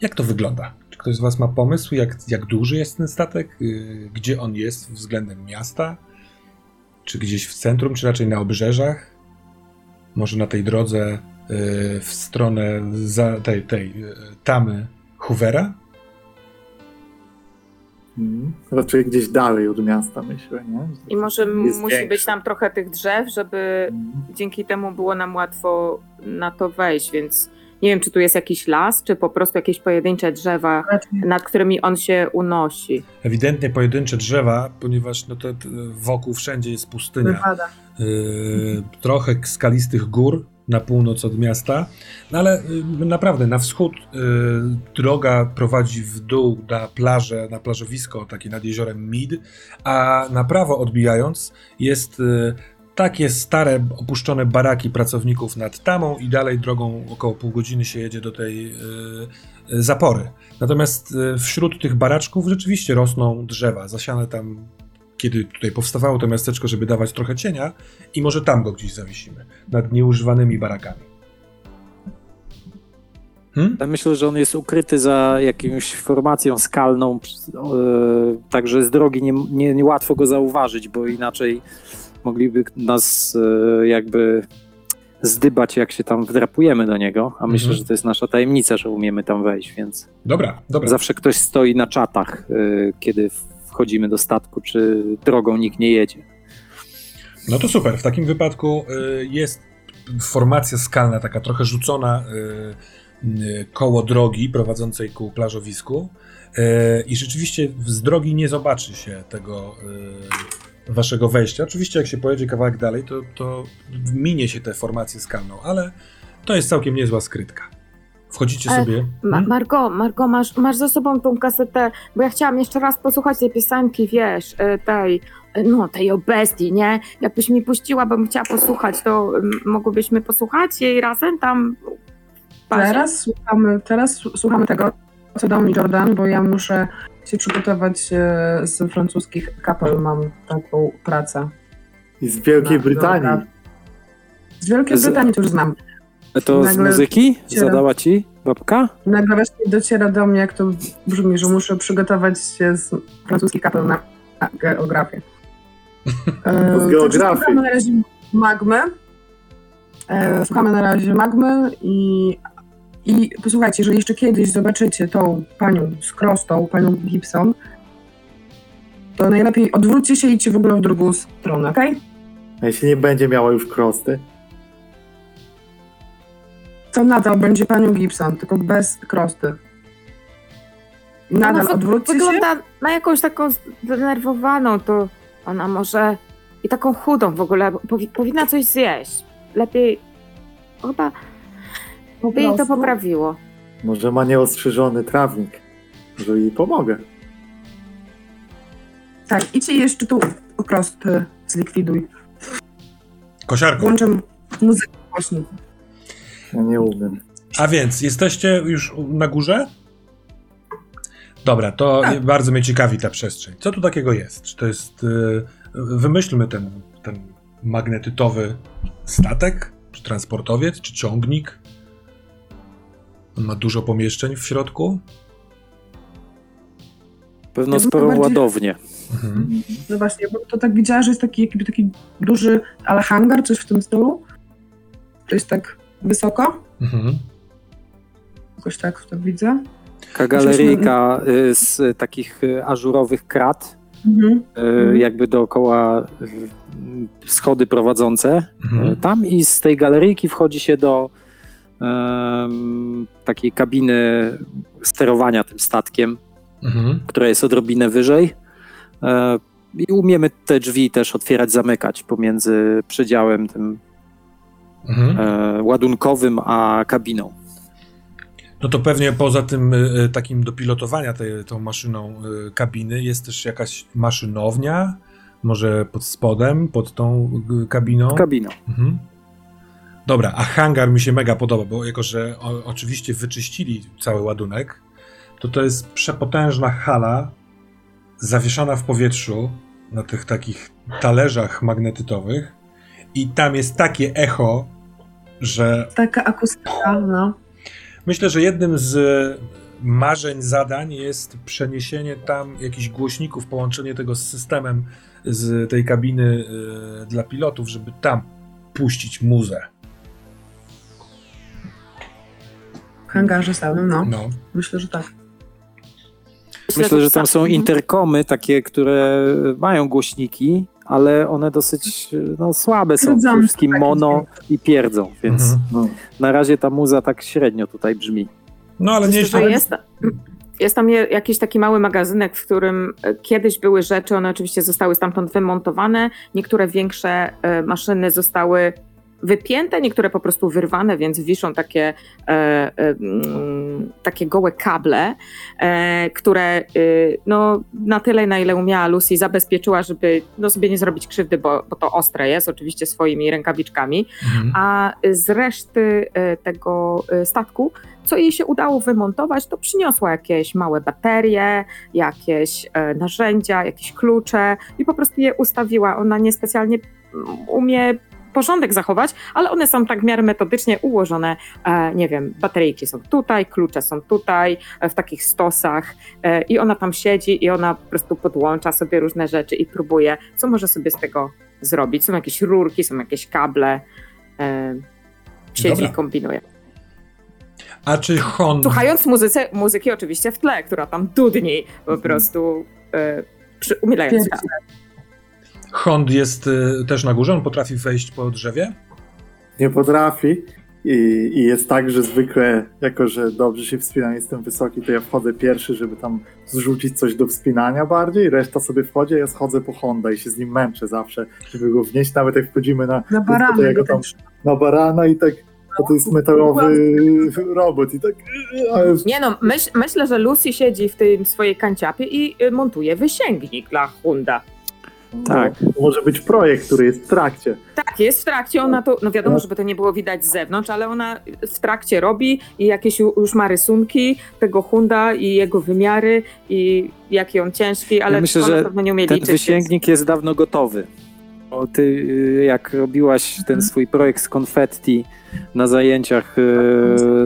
Speaker 1: Jak to wygląda? Czy ktoś z was ma pomysł, jak, jak duży jest ten statek? Y, gdzie on jest względem miasta? Czy gdzieś w centrum, czy raczej na obrzeżach? Może na tej drodze y, w stronę za, tej, tej y, tamy Hoovera?
Speaker 2: Mhm. Raczej gdzieś dalej od miasta, myślę, nie?
Speaker 4: I może musi
Speaker 2: większy.
Speaker 4: być tam trochę tych drzew, żeby
Speaker 2: Mhm.
Speaker 4: dzięki temu było nam łatwo na to wejść, więc nie wiem, czy tu jest jakiś las, czy po prostu jakieś pojedyncze drzewa,
Speaker 3: Raczej
Speaker 4: nad którymi on się unosi.
Speaker 1: ewidentnie pojedyncze drzewa, ponieważ no to, to wokół wszędzie jest pustynia.
Speaker 3: wypada.
Speaker 1: Yy, trochę skalistych gór na północ od miasta, no ale yy, naprawdę na wschód yy, droga prowadzi w dół na plażę, na plażowisko takie nad jeziorem Mid, a na prawo odbijając jest yy, takie stare, opuszczone baraki pracowników nad Tamą i dalej drogą około pół godziny się jedzie do tej zapory. Natomiast wśród tych baraczków rzeczywiście rosną drzewa, zasiane tam kiedy tutaj powstawało to miasteczko, żeby dawać trochę cienia i może tam go gdzieś zawiesimy, nad nieużywanymi barakami. Hmm?
Speaker 5: Ja myślę, że on jest ukryty za jakąś formacją skalną, e, także z drogi nie, nie, nie łatwo go zauważyć, bo inaczej mogliby nas e, jakby zdybać, jak się tam wdrapujemy do niego, a myślę,
Speaker 1: Mhm.
Speaker 5: że to jest nasza tajemnica, że umiemy tam wejść, więc
Speaker 1: Dobra, dobra.
Speaker 5: zawsze ktoś stoi na czatach, e, kiedy wchodzimy do statku, czy drogą nikt nie jedzie.
Speaker 1: No to super. W takim wypadku y, jest formacja skalna, taka trochę rzucona y, y, koło drogi prowadzącej ku plażowisku. I rzeczywiście z drogi nie zobaczy się tego waszego wejścia. Oczywiście, jak się pojedzie kawałek dalej, to, to minie się tę formację skalną, ale to jest całkiem niezła skrytka. Wchodzicie
Speaker 4: Ale
Speaker 1: sobie.
Speaker 4: Ma-
Speaker 1: Hmm?
Speaker 4: Margo, Margo masz, masz za sobą tą kasetę, bo ja chciałam jeszcze raz posłuchać tej piosenki, wiesz, e, tej, e, no tej o bestii, nie? Jakbyś mi puściła, bym chciała posłuchać, to mogłybyśmy posłuchać jej razem tam?
Speaker 3: Teraz słuchamy, teraz słuchamy tego, co dał mi Jordan, bo ja muszę się przygotować e, z francuskich kapel, mam taką pracę.
Speaker 2: I z Wielkiej
Speaker 3: No,
Speaker 2: Brytanii.
Speaker 3: dobra. Z Wielkiej
Speaker 5: Z-
Speaker 3: Brytanii to już znam.
Speaker 5: To z muzyki
Speaker 3: się-
Speaker 5: zadała ci babka?
Speaker 3: Nagle właśnie dociera do mnie, jak to brzmi, że muszę przygotować się z francuskich kapel na, geografię. E,
Speaker 2: Z geografii.
Speaker 3: słuchamy na razie magmy E, Słuchamy na razie Magmy i, i posłuchajcie, jeżeli jeszcze kiedyś zobaczycie tą panią z krostą, panią Gibson, to najlepiej odwróćcie się i idźcie w ogóle w drugą stronę, okej?
Speaker 2: A jeśli nie będzie miała już krosty,
Speaker 3: To nadal będzie panią Gibson, tylko bez krosty. Nadal
Speaker 4: Ona wy-
Speaker 3: odwróćcie się.
Speaker 4: Wygląda na jakąś taką zdenerwowaną, to ona może i taką chudą w ogóle, powi- powinna coś zjeść. Lepiej, chyba
Speaker 3: po
Speaker 4: by jej to
Speaker 3: prostu.
Speaker 4: poprawiło.
Speaker 2: może ma nieostrzyżony trawnik. Może jej pomogę.
Speaker 3: Tak, idźcie jeszcze tu krosty zlikwiduj.
Speaker 1: Kosiarką.
Speaker 3: Włączę muzykę.
Speaker 2: Ja nie umiem.
Speaker 1: A więc, jesteście już na górze? Dobra, to
Speaker 3: Tak.
Speaker 1: bardzo mnie ciekawi ta przestrzeń. Co tu takiego jest? Czy to jest... y, Wymyślmy ten, ten magnetytowy statek? Czy transportowiec? Czy ciągnik? On ma dużo pomieszczeń w środku?
Speaker 5: Pewno
Speaker 3: Ja
Speaker 5: sporą
Speaker 3: bardziej-
Speaker 5: ładownię.
Speaker 1: Mhm.
Speaker 3: No właśnie, bo to tak widziała, że jest taki, jakby taki duży, ale hangar, coś w tym stylu. To jest tak wysoko.
Speaker 1: Mhm.
Speaker 3: Jakoś tak to widzę.
Speaker 5: Taka galeryjka y, z takich y, ażurowych krat,
Speaker 3: Mhm.
Speaker 5: y,
Speaker 3: Mhm.
Speaker 5: jakby dookoła schody prowadzące
Speaker 1: Mhm.
Speaker 5: tam i z tej galeryjki wchodzi się do em, takiej kabiny sterowania tym statkiem,
Speaker 1: Mhm.
Speaker 5: która jest odrobinę wyżej. E, I umiemy te drzwi też otwierać, zamykać pomiędzy przedziałem tym
Speaker 1: Mhm.
Speaker 5: e, ładunkowym a kabiną.
Speaker 1: No to pewnie poza tym y, y, takim do pilotowania tej, tą maszyną kabiny jest też jakaś maszynownia, może pod spodem, pod tą kabiną.
Speaker 5: Kabiną.
Speaker 1: Mhm. Dobra, a hangar mi się mega podoba, bo jako, że o, oczywiście wyczyścili cały ładunek, to to jest przepotężna hala zawieszona w powietrzu na tych takich talerzach magnetytowych i tam jest takie echo, że
Speaker 3: Taka akustyka, no.
Speaker 1: Myślę, że jednym z marzeń, zadań jest przeniesienie tam jakichś głośników, połączenie tego z systemem z tej kabiny y, dla pilotów, żeby tam puścić muzę.
Speaker 3: W hangarze samym, no.
Speaker 1: No.
Speaker 3: Myślę, że tak.
Speaker 5: Myślę, że tam są interkomy takie, które mają głośniki, ale one dosyć no, słabe są. Przede wszystkim mono i pierdzą, więc
Speaker 1: Mhm.
Speaker 2: No.
Speaker 5: na razie ta muza tak średnio tutaj brzmi.
Speaker 1: No ale nieźle.
Speaker 4: że jest, jest tam jakiś taki mały magazynek, w którym e, kiedyś były rzeczy, one oczywiście zostały stamtąd wymontowane. Niektóre większe e, maszyny zostały wypięte, niektóre po prostu wyrwane, więc wiszą takie, e, e, mm, takie gołe kable, e, które e, no, na tyle, na ile umiała Lucy, zabezpieczyła, żeby no, sobie nie zrobić krzywdy, bo, bo to ostre jest, oczywiście swoimi rękawiczkami
Speaker 1: Mhm.
Speaker 4: a z reszty e, tego e, statku, co jej się udało wymontować, to przyniosła jakieś małe baterie, jakieś e, narzędzia, jakieś klucze i po prostu je ustawiła. Ona niespecjalnie mm, umie porządek zachować, ale one są tak w miarę metodycznie ułożone. E, nie wiem, bateryjki są tutaj, klucze są tutaj, e, w takich stosach e, i ona tam siedzi i ona po prostu podłącza sobie różne rzeczy i próbuje, co może sobie z tego zrobić. Są jakieś rurki, są jakieś kable. E, siedzi
Speaker 1: Dobra.
Speaker 4: i kombinuje.
Speaker 1: A czy Hon.
Speaker 4: Słuchając muzyce, muzyki oczywiście w tle, która tam dudni po prostu e, przy, umilając
Speaker 3: Pięknie.
Speaker 1: Hond jest y, też na górze, on potrafi wejść po drzewie?
Speaker 2: Nie potrafi. I, I jest tak, że zwykle, jako że dobrze się wspinam, jestem wysoki, to ja wchodzę pierwszy, żeby tam zrzucić coś do wspinania bardziej, reszta sobie wchodzi, a ja schodzę po Honda i się z nim męczę zawsze, żeby go wnieść, nawet jak wchodzimy na,
Speaker 3: Na
Speaker 2: to
Speaker 3: barany.
Speaker 2: jego tam- na barana i tak, to, to jest metalowy robot i tak,
Speaker 4: Nie no, myśl, myślę, że Lucy siedzi w tym swojej kanciapie i y, montuje wysięgnik dla Honda.
Speaker 5: Tak.
Speaker 2: no, to może być projekt, który jest w trakcie.
Speaker 4: Tak, jest w trakcie, ona to, no wiadomo, żeby to nie było widać z zewnątrz, ale ona w trakcie robi i jakieś ju- już ma rysunki tego Honda i jego wymiary i jaki on ciężki, ale
Speaker 5: Ja myślę,
Speaker 4: to na
Speaker 5: że
Speaker 4: pewno nie umie
Speaker 5: Ten
Speaker 4: liczyć. więc-
Speaker 5: wysięgnik jest dawno gotowy. Bo ty, y, jak robiłaś ten swój projekt z konfetti na zajęciach y,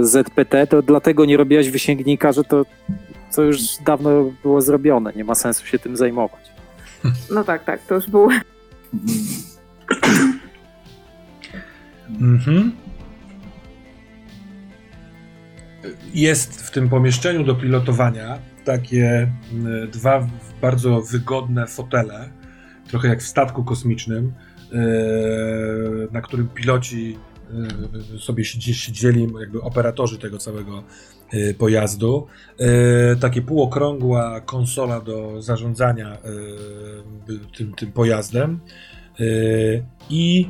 Speaker 5: ZPT, to dlatego nie robiłaś wysięgnika, że to, to już dawno było zrobione. Nie ma sensu się tym zajmować.
Speaker 4: No tak, tak, to już było.
Speaker 1: Mhm. Jest w tym pomieszczeniu do pilotowania takie mm, dwa bardzo wygodne fotele, trochę jak w statku kosmicznym, e, na którym piloci e, sobie siedzi- siedzieli, jakby operatorzy tego całego pojazdu. E, Takie półokrągła konsola do zarządzania e, tym, tym pojazdem. I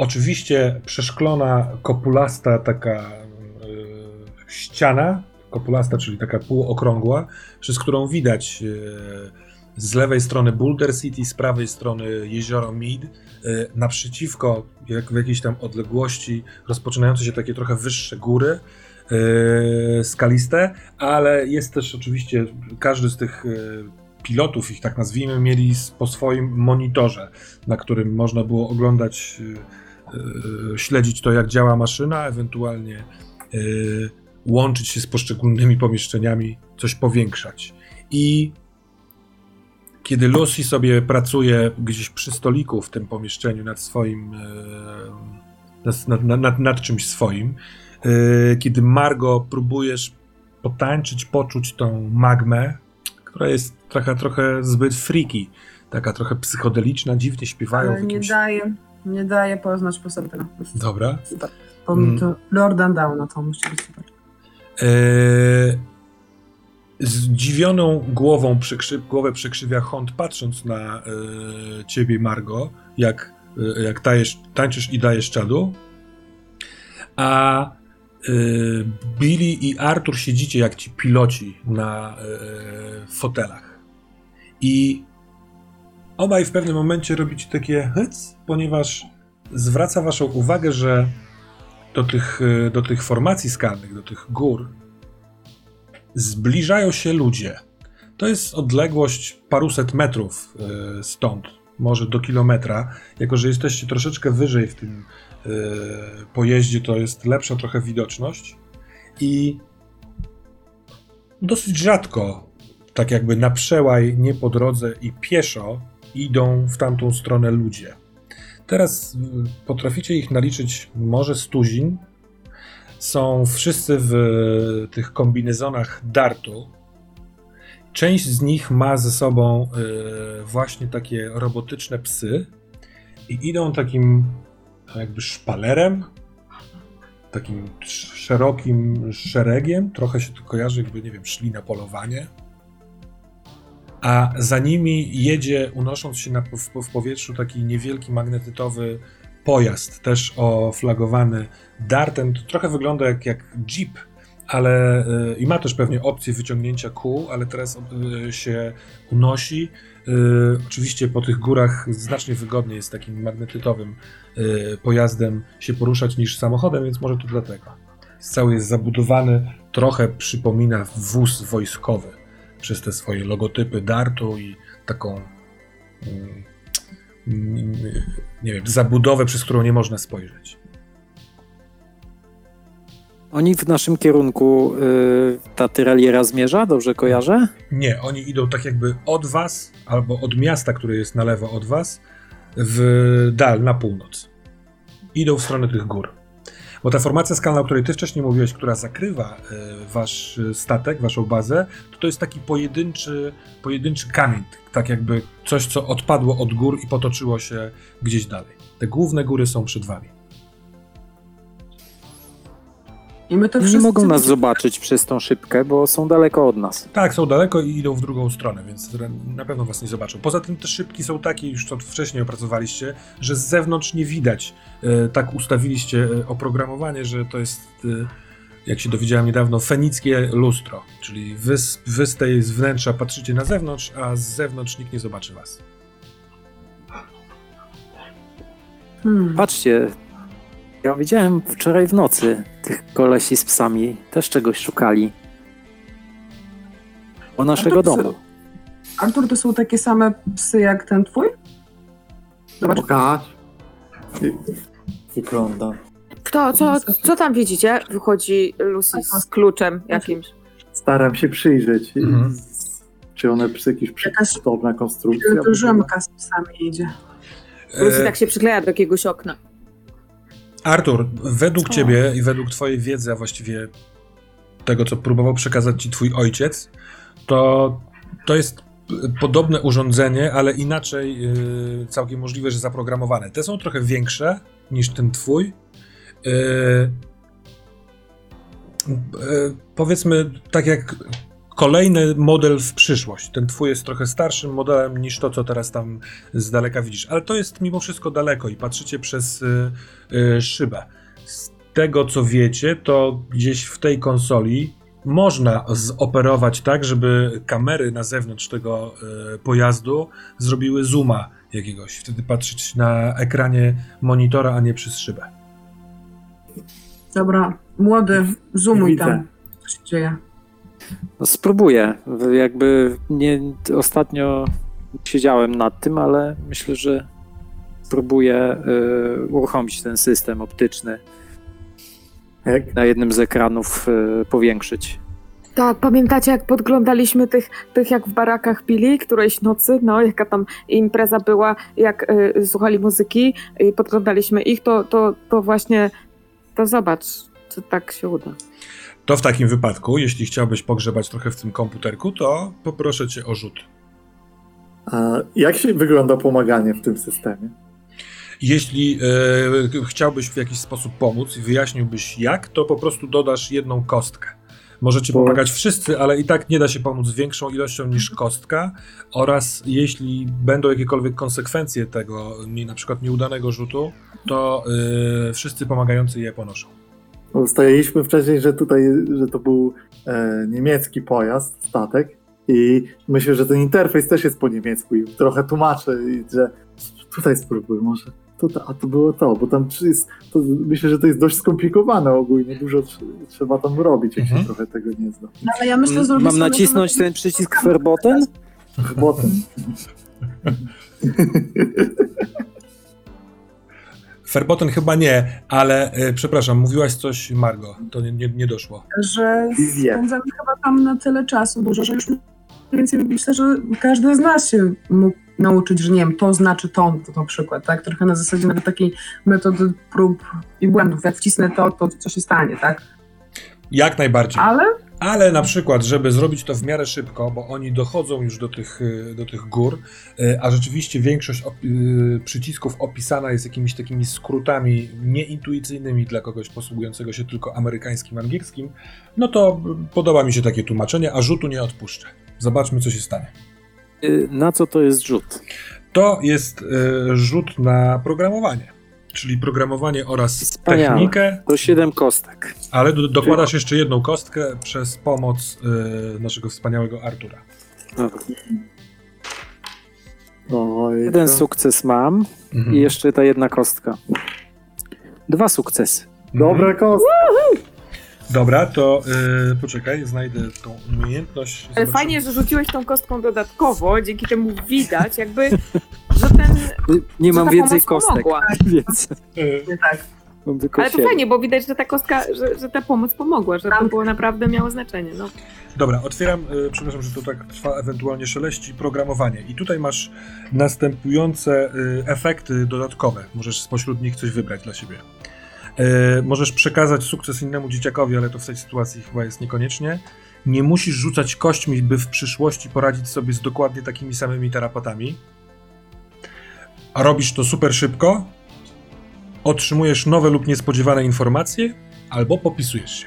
Speaker 1: Oczywiście przeszklona, kopulasta taka ściana, kopulasta, czyli taka półokrągła, przez którą widać z lewej strony Boulder City, z prawej strony jezioro Mead, naprzeciwko, jak w jakiejś tam odległości, rozpoczynające się takie trochę wyższe góry, skaliste, ale jest też oczywiście każdy z tych e, pilotów, ich tak nazwijmy, mieli po swoim monitorze, na którym można było oglądać, e, e, śledzić to, jak działa maszyna, ewentualnie e, łączyć się z poszczególnymi pomieszczeniami, coś powiększać. I kiedy Lucy sobie pracuje gdzieś przy stoliku w tym pomieszczeniu nad swoim, e, nad, nad, nad, nad czymś swoim, e, kiedy Margo próbujesz potańczyć, poczuć tą magmę, która jest trochę, trochę zbyt freaky, taka trochę psychodeliczna, dziwnie śpiewają
Speaker 3: Ale
Speaker 1: w
Speaker 3: nie
Speaker 1: jakimś...
Speaker 3: daje, nie daje poznać po sobie tego. To jest
Speaker 1: Dobra.
Speaker 3: Super. Bo
Speaker 1: Mm.
Speaker 3: to Lord and Down, no to musi być super.
Speaker 1: Eee, zdziwioną głową przykrzy, głowę przykrzywia Hond, patrząc na e, ciebie, Margo, jak, e, jak tajesz, tańczysz i dajesz czadu. A Billy i Arthur siedzicie jak ci piloci na e, fotelach. I obaj w pewnym momencie robicie takie hyc, ponieważ zwraca waszą uwagę, że do tych, e, do tych formacji skalnych, do tych gór, zbliżają się ludzie. To jest odległość paruset metrów stąd, może do kilometra. Jako, że jesteście troszeczkę wyżej w tym pojeździe, to jest lepsza trochę widoczność. I dosyć rzadko, tak jakby na przełaj, nie po drodze i pieszo, idą w tamtą stronę ludzie. Teraz y, potraficie ich naliczyć może stuzin. Są wszyscy w tych kombinezonach dartu. Część z nich ma ze sobą y, właśnie takie robotyczne psy i idą takim jakby szpalerem, takim sz- szerokim szeregiem. Trochę się to kojarzy, jakby, nie wiem, szli na polowanie. A za nimi jedzie, unosząc się na, w, w powietrzu, taki niewielki magnetytowy pojazd, też oflagowany dartem. To trochę wygląda jak, jak jeep, ale y, i ma też pewnie opcję wyciągnięcia kół, ale teraz y, się unosi. Y, oczywiście po tych górach znacznie wygodniej jest takim magnetytowym pojazdem się poruszać niż samochodem, więc może to dlatego. Cały jest zabudowany, trochę przypomina wóz wojskowy przez te swoje logotypy dartu i taką mm, nie wiem, zabudowę, przez którą nie można spojrzeć.
Speaker 5: Oni w naszym kierunku, y, ta tyraliera zmierza, dobrze kojarzę?
Speaker 1: Nie, oni idą tak jakby od was, albo od miasta, które jest na lewo od was, w dal, na północ. Idą w stronę tych gór. Bo ta formacja skalna, o której ty wcześniej mówiłeś, która zakrywa e, wasz statek, waszą bazę, to to jest taki pojedynczy, pojedynczy kamień, tak jakby coś, co odpadło od gór i potoczyło się gdzieś dalej. Te główne góry są przed wami.
Speaker 3: I my to
Speaker 5: Nie mogą nas
Speaker 3: widzimy.
Speaker 5: zobaczyć przez tą szybkę, bo są daleko od nas.
Speaker 1: Tak, są daleko i idą w drugą stronę, więc na pewno was nie zobaczą. Poza tym te szybki są takie, już to wcześniej opracowaliście, że z zewnątrz nie widać. E, tak ustawiliście e, oprogramowanie, że to jest, e, jak się dowiedziałem niedawno, fenickie lustro. Czyli wy, z- wy z tej z wnętrza patrzycie na zewnątrz, a z zewnątrz nikt nie zobaczy was.
Speaker 3: Hmm.
Speaker 5: Patrzcie, ja widziałem wczoraj w nocy tych kolesi z psami. Też czegoś szukali. O naszego
Speaker 3: psy.
Speaker 5: domu.
Speaker 3: Artur, to są takie same psy jak ten twój? Zobacz,
Speaker 2: Pokaż. Wygląda.
Speaker 4: Kto, co, co tam widzicie? Wychodzi Lucy z kluczem jakimś.
Speaker 2: Staram się przyjrzeć.
Speaker 1: Mhm.
Speaker 2: Czy one przy jakiś przytopna konstrukcja?
Speaker 3: to Rzymka z psami idzie.
Speaker 4: Lucy
Speaker 1: E,
Speaker 4: tak się przykleja do jakiegoś okna.
Speaker 1: Artur, według
Speaker 4: O.
Speaker 1: ciebie i według twojej wiedzy, a właściwie tego, co próbował przekazać ci twój ojciec, to, to jest podobne urządzenie, ale inaczej yy, całkiem możliwe, że zaprogramowane. Te są trochę większe niż ten twój. Yy, yy, powiedzmy, tak jak kolejny model w przyszłość. Ten twój jest trochę starszym modelem niż to, co teraz tam z daleka widzisz, ale to jest mimo wszystko daleko i patrzycie przez y, y, szybę. Z tego, co wiecie, to gdzieś w tej konsoli można zoperować tak, żeby kamery na zewnątrz tego y, pojazdu zrobiły zooma jakiegoś. Wtedy patrzeć na ekranie monitora, a nie przez szybę.
Speaker 3: Dobra, młody, zoomuj tam. Co się dzieje?
Speaker 5: No, spróbuję. Jakby nie ostatnio siedziałem nad tym, ale myślę, że spróbuję y, uruchomić ten system optyczny
Speaker 2: Jak?
Speaker 5: na jednym z ekranów y, powiększyć.
Speaker 4: Tak, pamiętacie jak podglądaliśmy tych, tych jak w barakach pili którejś nocy, no jaka tam impreza była, jak y, słuchali muzyki i podglądaliśmy ich, to, to, to właśnie, to zobacz, czy tak się uda.
Speaker 1: To w takim wypadku, jeśli chciałbyś pogrzebać trochę w tym komputerku, to poproszę cię o rzut.
Speaker 2: A jak się wygląda pomaganie w tym systemie?
Speaker 1: Jeśli e, chciałbyś w jakiś sposób pomóc i wyjaśniłbyś jak, to po prostu dodasz jedną kostkę. Możecie
Speaker 2: Bo-
Speaker 1: pomagać wszyscy, ale i tak nie da się pomóc większą ilością niż kostka. Oraz jeśli będą jakiekolwiek konsekwencje tego, nie- na przykład nieudanego rzutu, to e, wszyscy pomagający je ponoszą.
Speaker 2: Ustaliliśmy wcześniej, że tutaj, że to był e, niemiecki pojazd, statek i myślę, że ten interfejs też jest po niemiecku i trochę tłumaczę, i że tutaj spróbuj może. Tutaj, a to było to, bo tam jest, to myślę, że to jest dość skomplikowane ogólnie, dużo tr- trzeba tam robić, jak
Speaker 1: Mhm.
Speaker 2: się trochę tego nie zna.
Speaker 3: No, ale ja myślę, że
Speaker 5: Mam nacisnąć ten przycisk Verboten?
Speaker 2: Potem.
Speaker 1: Ferboten chyba nie, ale e, przepraszam, mówiłaś coś, Margo, to nie, nie, nie doszło.
Speaker 3: że
Speaker 2: Wizję.
Speaker 3: spędzamy chyba tam na tyle czasu dużo, że już mniej więcej myślę, że każdy z nas się mógł nauczyć, że nie wiem, to znaczy to, to na przykład, tak? Trochę na zasadzie nawet takiej metody prób i błędów. Jak wcisnę to, to co się stanie, tak?
Speaker 1: Jak najbardziej.
Speaker 3: Ale
Speaker 1: Ale na przykład, żeby zrobić to w miarę szybko, bo oni dochodzą już do tych, y, do tych gór, y, a rzeczywiście większość op- y, przycisków opisana jest jakimiś takimi skrótami nieintuicyjnymi dla kogoś posługującego się tylko amerykańskim, angielskim, no to podoba mi się takie tłumaczenie, a rzutu nie odpuszczę. Zobaczmy, co się stanie.
Speaker 5: Na co to jest rzut?
Speaker 1: To jest rzut na programowanie, czyli programowanie oraz
Speaker 5: Wspaniałe.
Speaker 1: technikę,
Speaker 5: To 7 kostek.
Speaker 1: ale do, dokładasz jeszcze jedną kostkę przez pomoc y, naszego wspaniałego Artura.
Speaker 2: Oj,
Speaker 5: Jeden sukces mam
Speaker 1: Mhm.
Speaker 5: i jeszcze ta jedna kostka. Dwa sukcesy.
Speaker 2: Dobra kost.
Speaker 1: Dobra, to y, poczekaj, znajdę tą umiejętność.
Speaker 4: Ale
Speaker 1: Zobaczymy.
Speaker 4: fajnie, że rzuciłeś tą kostką dodatkowo, dzięki temu widać jakby, że ten...
Speaker 5: Y, Nie
Speaker 4: Że
Speaker 5: mam
Speaker 4: ta
Speaker 5: więcej kostek,
Speaker 4: pomogła.
Speaker 5: więc
Speaker 1: Y,
Speaker 3: nie tak.
Speaker 5: mam tylko
Speaker 4: Ale to fajnie, bo widać, że ta kostka, że, że ta pomoc pomogła, że to było naprawdę miało znaczenie. No.
Speaker 1: dobra, otwieram, y, przepraszam, że to tak trwa, ewentualnie szeleści, programowanie. I tutaj masz następujące y, efekty dodatkowe. Możesz spośród nich coś wybrać dla siebie. Y, możesz przekazać sukces innemu dzieciakowi, ale to w tej sytuacji chyba jest niekoniecznie. Nie musisz rzucać kośćmi, by w przyszłości poradzić sobie z dokładnie takimi samymi tarapatami. A robisz to super szybko, otrzymujesz nowe lub niespodziewane informacje, albo popisujesz się.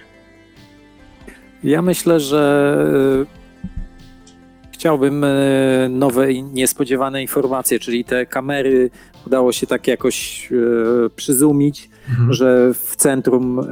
Speaker 5: Ja myślę, że chciałbym y, nowe i niespodziewane informacje, czyli te kamery udało się tak jakoś y, przyzumić, że w centrum e,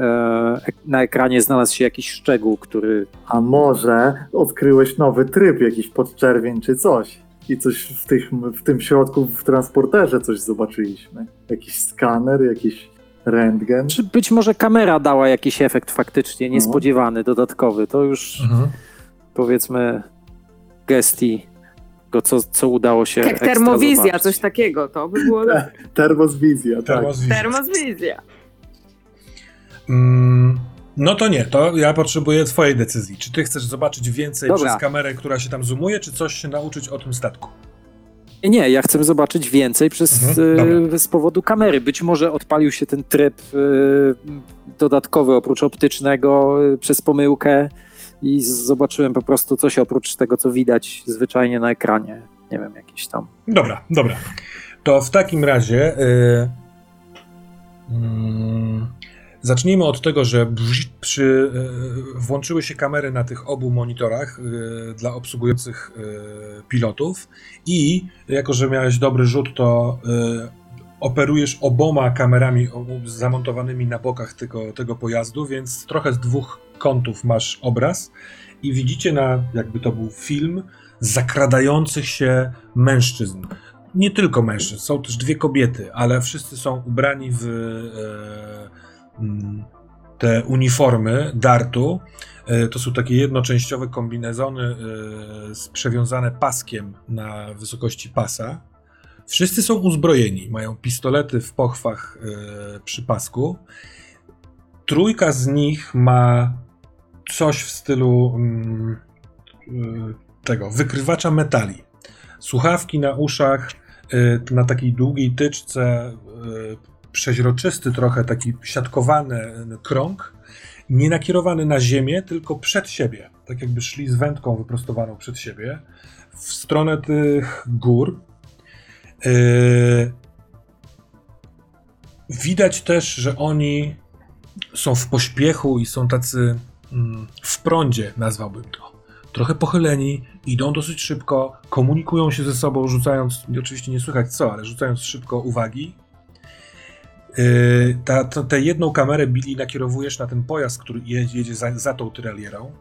Speaker 5: na ekranie znalazł się jakiś szczegół, który
Speaker 2: A może odkryłeś nowy tryb, jakiś podczerwień czy coś? I coś w, tych, w tym środku, w transporterze coś zobaczyliśmy. Jakiś skaner, jakiś rentgen.
Speaker 5: Czy być może kamera dała jakiś efekt faktycznie
Speaker 2: No.
Speaker 5: niespodziewany, dodatkowy? To już
Speaker 1: Mhm.
Speaker 5: powiedzmy gestii, go co, co udało się.
Speaker 4: Jak
Speaker 5: ekstra
Speaker 4: termowizja,
Speaker 5: zobaczyć.
Speaker 4: coś takiego, to by było
Speaker 2: Termoswizja, tak.
Speaker 1: Termoswizja.
Speaker 4: termowizja.
Speaker 1: Mm, no to nie, to ja potrzebuję twojej decyzji. Czy ty chcesz zobaczyć więcej
Speaker 5: Dobra.
Speaker 1: przez kamerę, która się tam zoomuje, czy coś się nauczyć o tym statku?
Speaker 5: Nie, nie, ja chcę zobaczyć więcej przez,
Speaker 1: Mhm,
Speaker 5: e, z powodu kamery. Być może odpalił się ten tryb e, dodatkowy oprócz optycznego e, przez pomyłkę i zobaczyłem po prostu coś oprócz tego, co widać zwyczajnie na ekranie. Nie wiem, jakieś tam.
Speaker 1: Dobra, dobra. To w takim razie y, mm, zacznijmy od tego, że przy, y, włączyły się kamery na tych obu monitorach y, dla obsługujących y, pilotów i jako, że miałeś dobry rzut, to y, operujesz oboma kamerami zamontowanymi na bokach tego, tego pojazdu, więc trochę z dwóch kątów masz obraz i widzicie na, jakby to był film, zakradających się mężczyzn. Nie tylko mężczyzn, są też dwie kobiety, ale wszyscy są ubrani w e, mm, te uniformy dartu. E, to są takie jednoczęściowe kombinezony e, przewiązane paskiem na wysokości pasa. Wszyscy są uzbrojeni, mają pistolety w pochwach przy pasku. Trójka z nich ma coś w stylu mm, y, tego wykrywacza metali. Słuchawki na uszach, y, na takiej długiej tyczce, y, przeźroczysty trochę, taki siatkowany krąg, nie nakierowany na ziemię, tylko przed siebie. Tak jakby szli z wędką wyprostowaną przed siebie, w stronę tych gór. Widać też, że oni są w pośpiechu i są tacy w prądzie, nazwałbym to. Trochę pochyleni, idą dosyć szybko, komunikują się ze sobą, rzucając, oczywiście nie słychać co, ale rzucając szybko uwagi. Yy, ta, tę jedną kamerę Billy nakierowujesz na ten pojazd, który jedzie, jedzie za, za tą tyralierą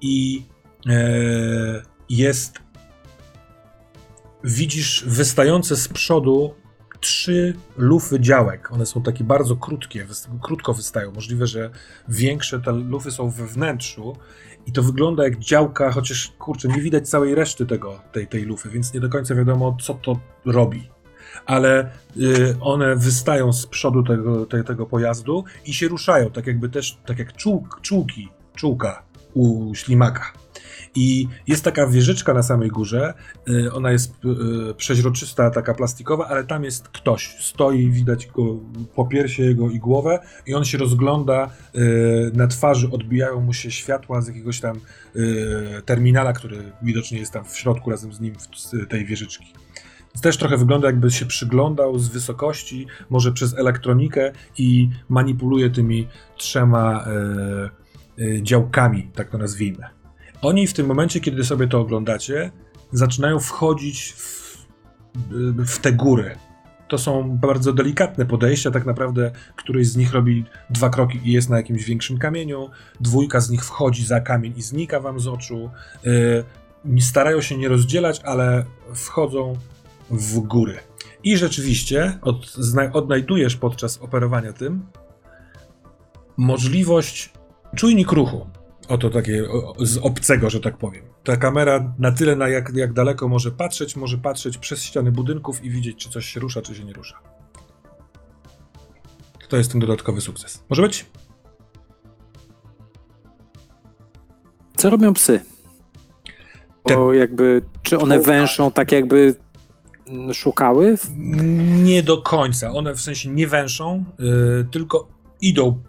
Speaker 1: i yy, jest widzisz wystające z przodu trzy lufy działek. One są takie bardzo krótkie, krótko wystają. Możliwe, że większe te lufy są we wnętrzu i to wygląda jak działka, chociaż kurczę, nie widać całej reszty tego, tej, tej lufy, więc nie do końca wiadomo, co to robi. Ale y, one wystają z przodu tego, te, tego pojazdu i się ruszają, tak jakby też, tak jak czółk, czółki, czółka u ślimaka. I jest taka wieżyczka na samej górze. y, Ona jest y, przeźroczysta, taka plastikowa, ale tam jest ktoś. Stoi, widać go po piersie jego i głowę, i on się rozgląda. y, Na twarzy odbijają mu się światła z jakiegoś tam terminala, który widocznie jest tam w środku razem z nim w tej wieżyczki. Też trochę wygląda, jakby się przyglądał z wysokości, może przez elektronikę i manipuluje tymi trzema y, y, działkami, tak to nazwijmy. Oni w tym momencie, kiedy sobie to oglądacie, zaczynają wchodzić w, w te góry. To są bardzo delikatne podejścia, tak naprawdę któryś z nich robi dwa kroki i jest na jakimś większym kamieniu, dwójka z nich wchodzi za kamień i znika wam z oczu. Yy, starają się nie rozdzielać, ale wchodzą w góry. I rzeczywiście od, odnajdujesz podczas operowania tym możliwość czujnik ruchu. Oto takie o, z obcego, że tak powiem. Ta kamera na tyle, na jak, jak daleko może patrzeć, może patrzeć przez ściany budynków i widzieć, czy coś się rusza, czy się nie rusza. To jest ten dodatkowy sukces. Może być?
Speaker 5: Co robią psy?
Speaker 1: Te-
Speaker 5: Bo jakby, czy one węszą tak jakby mm, szukały?
Speaker 1: Nie do końca. One w sensie nie węszą, yy, tylko idą.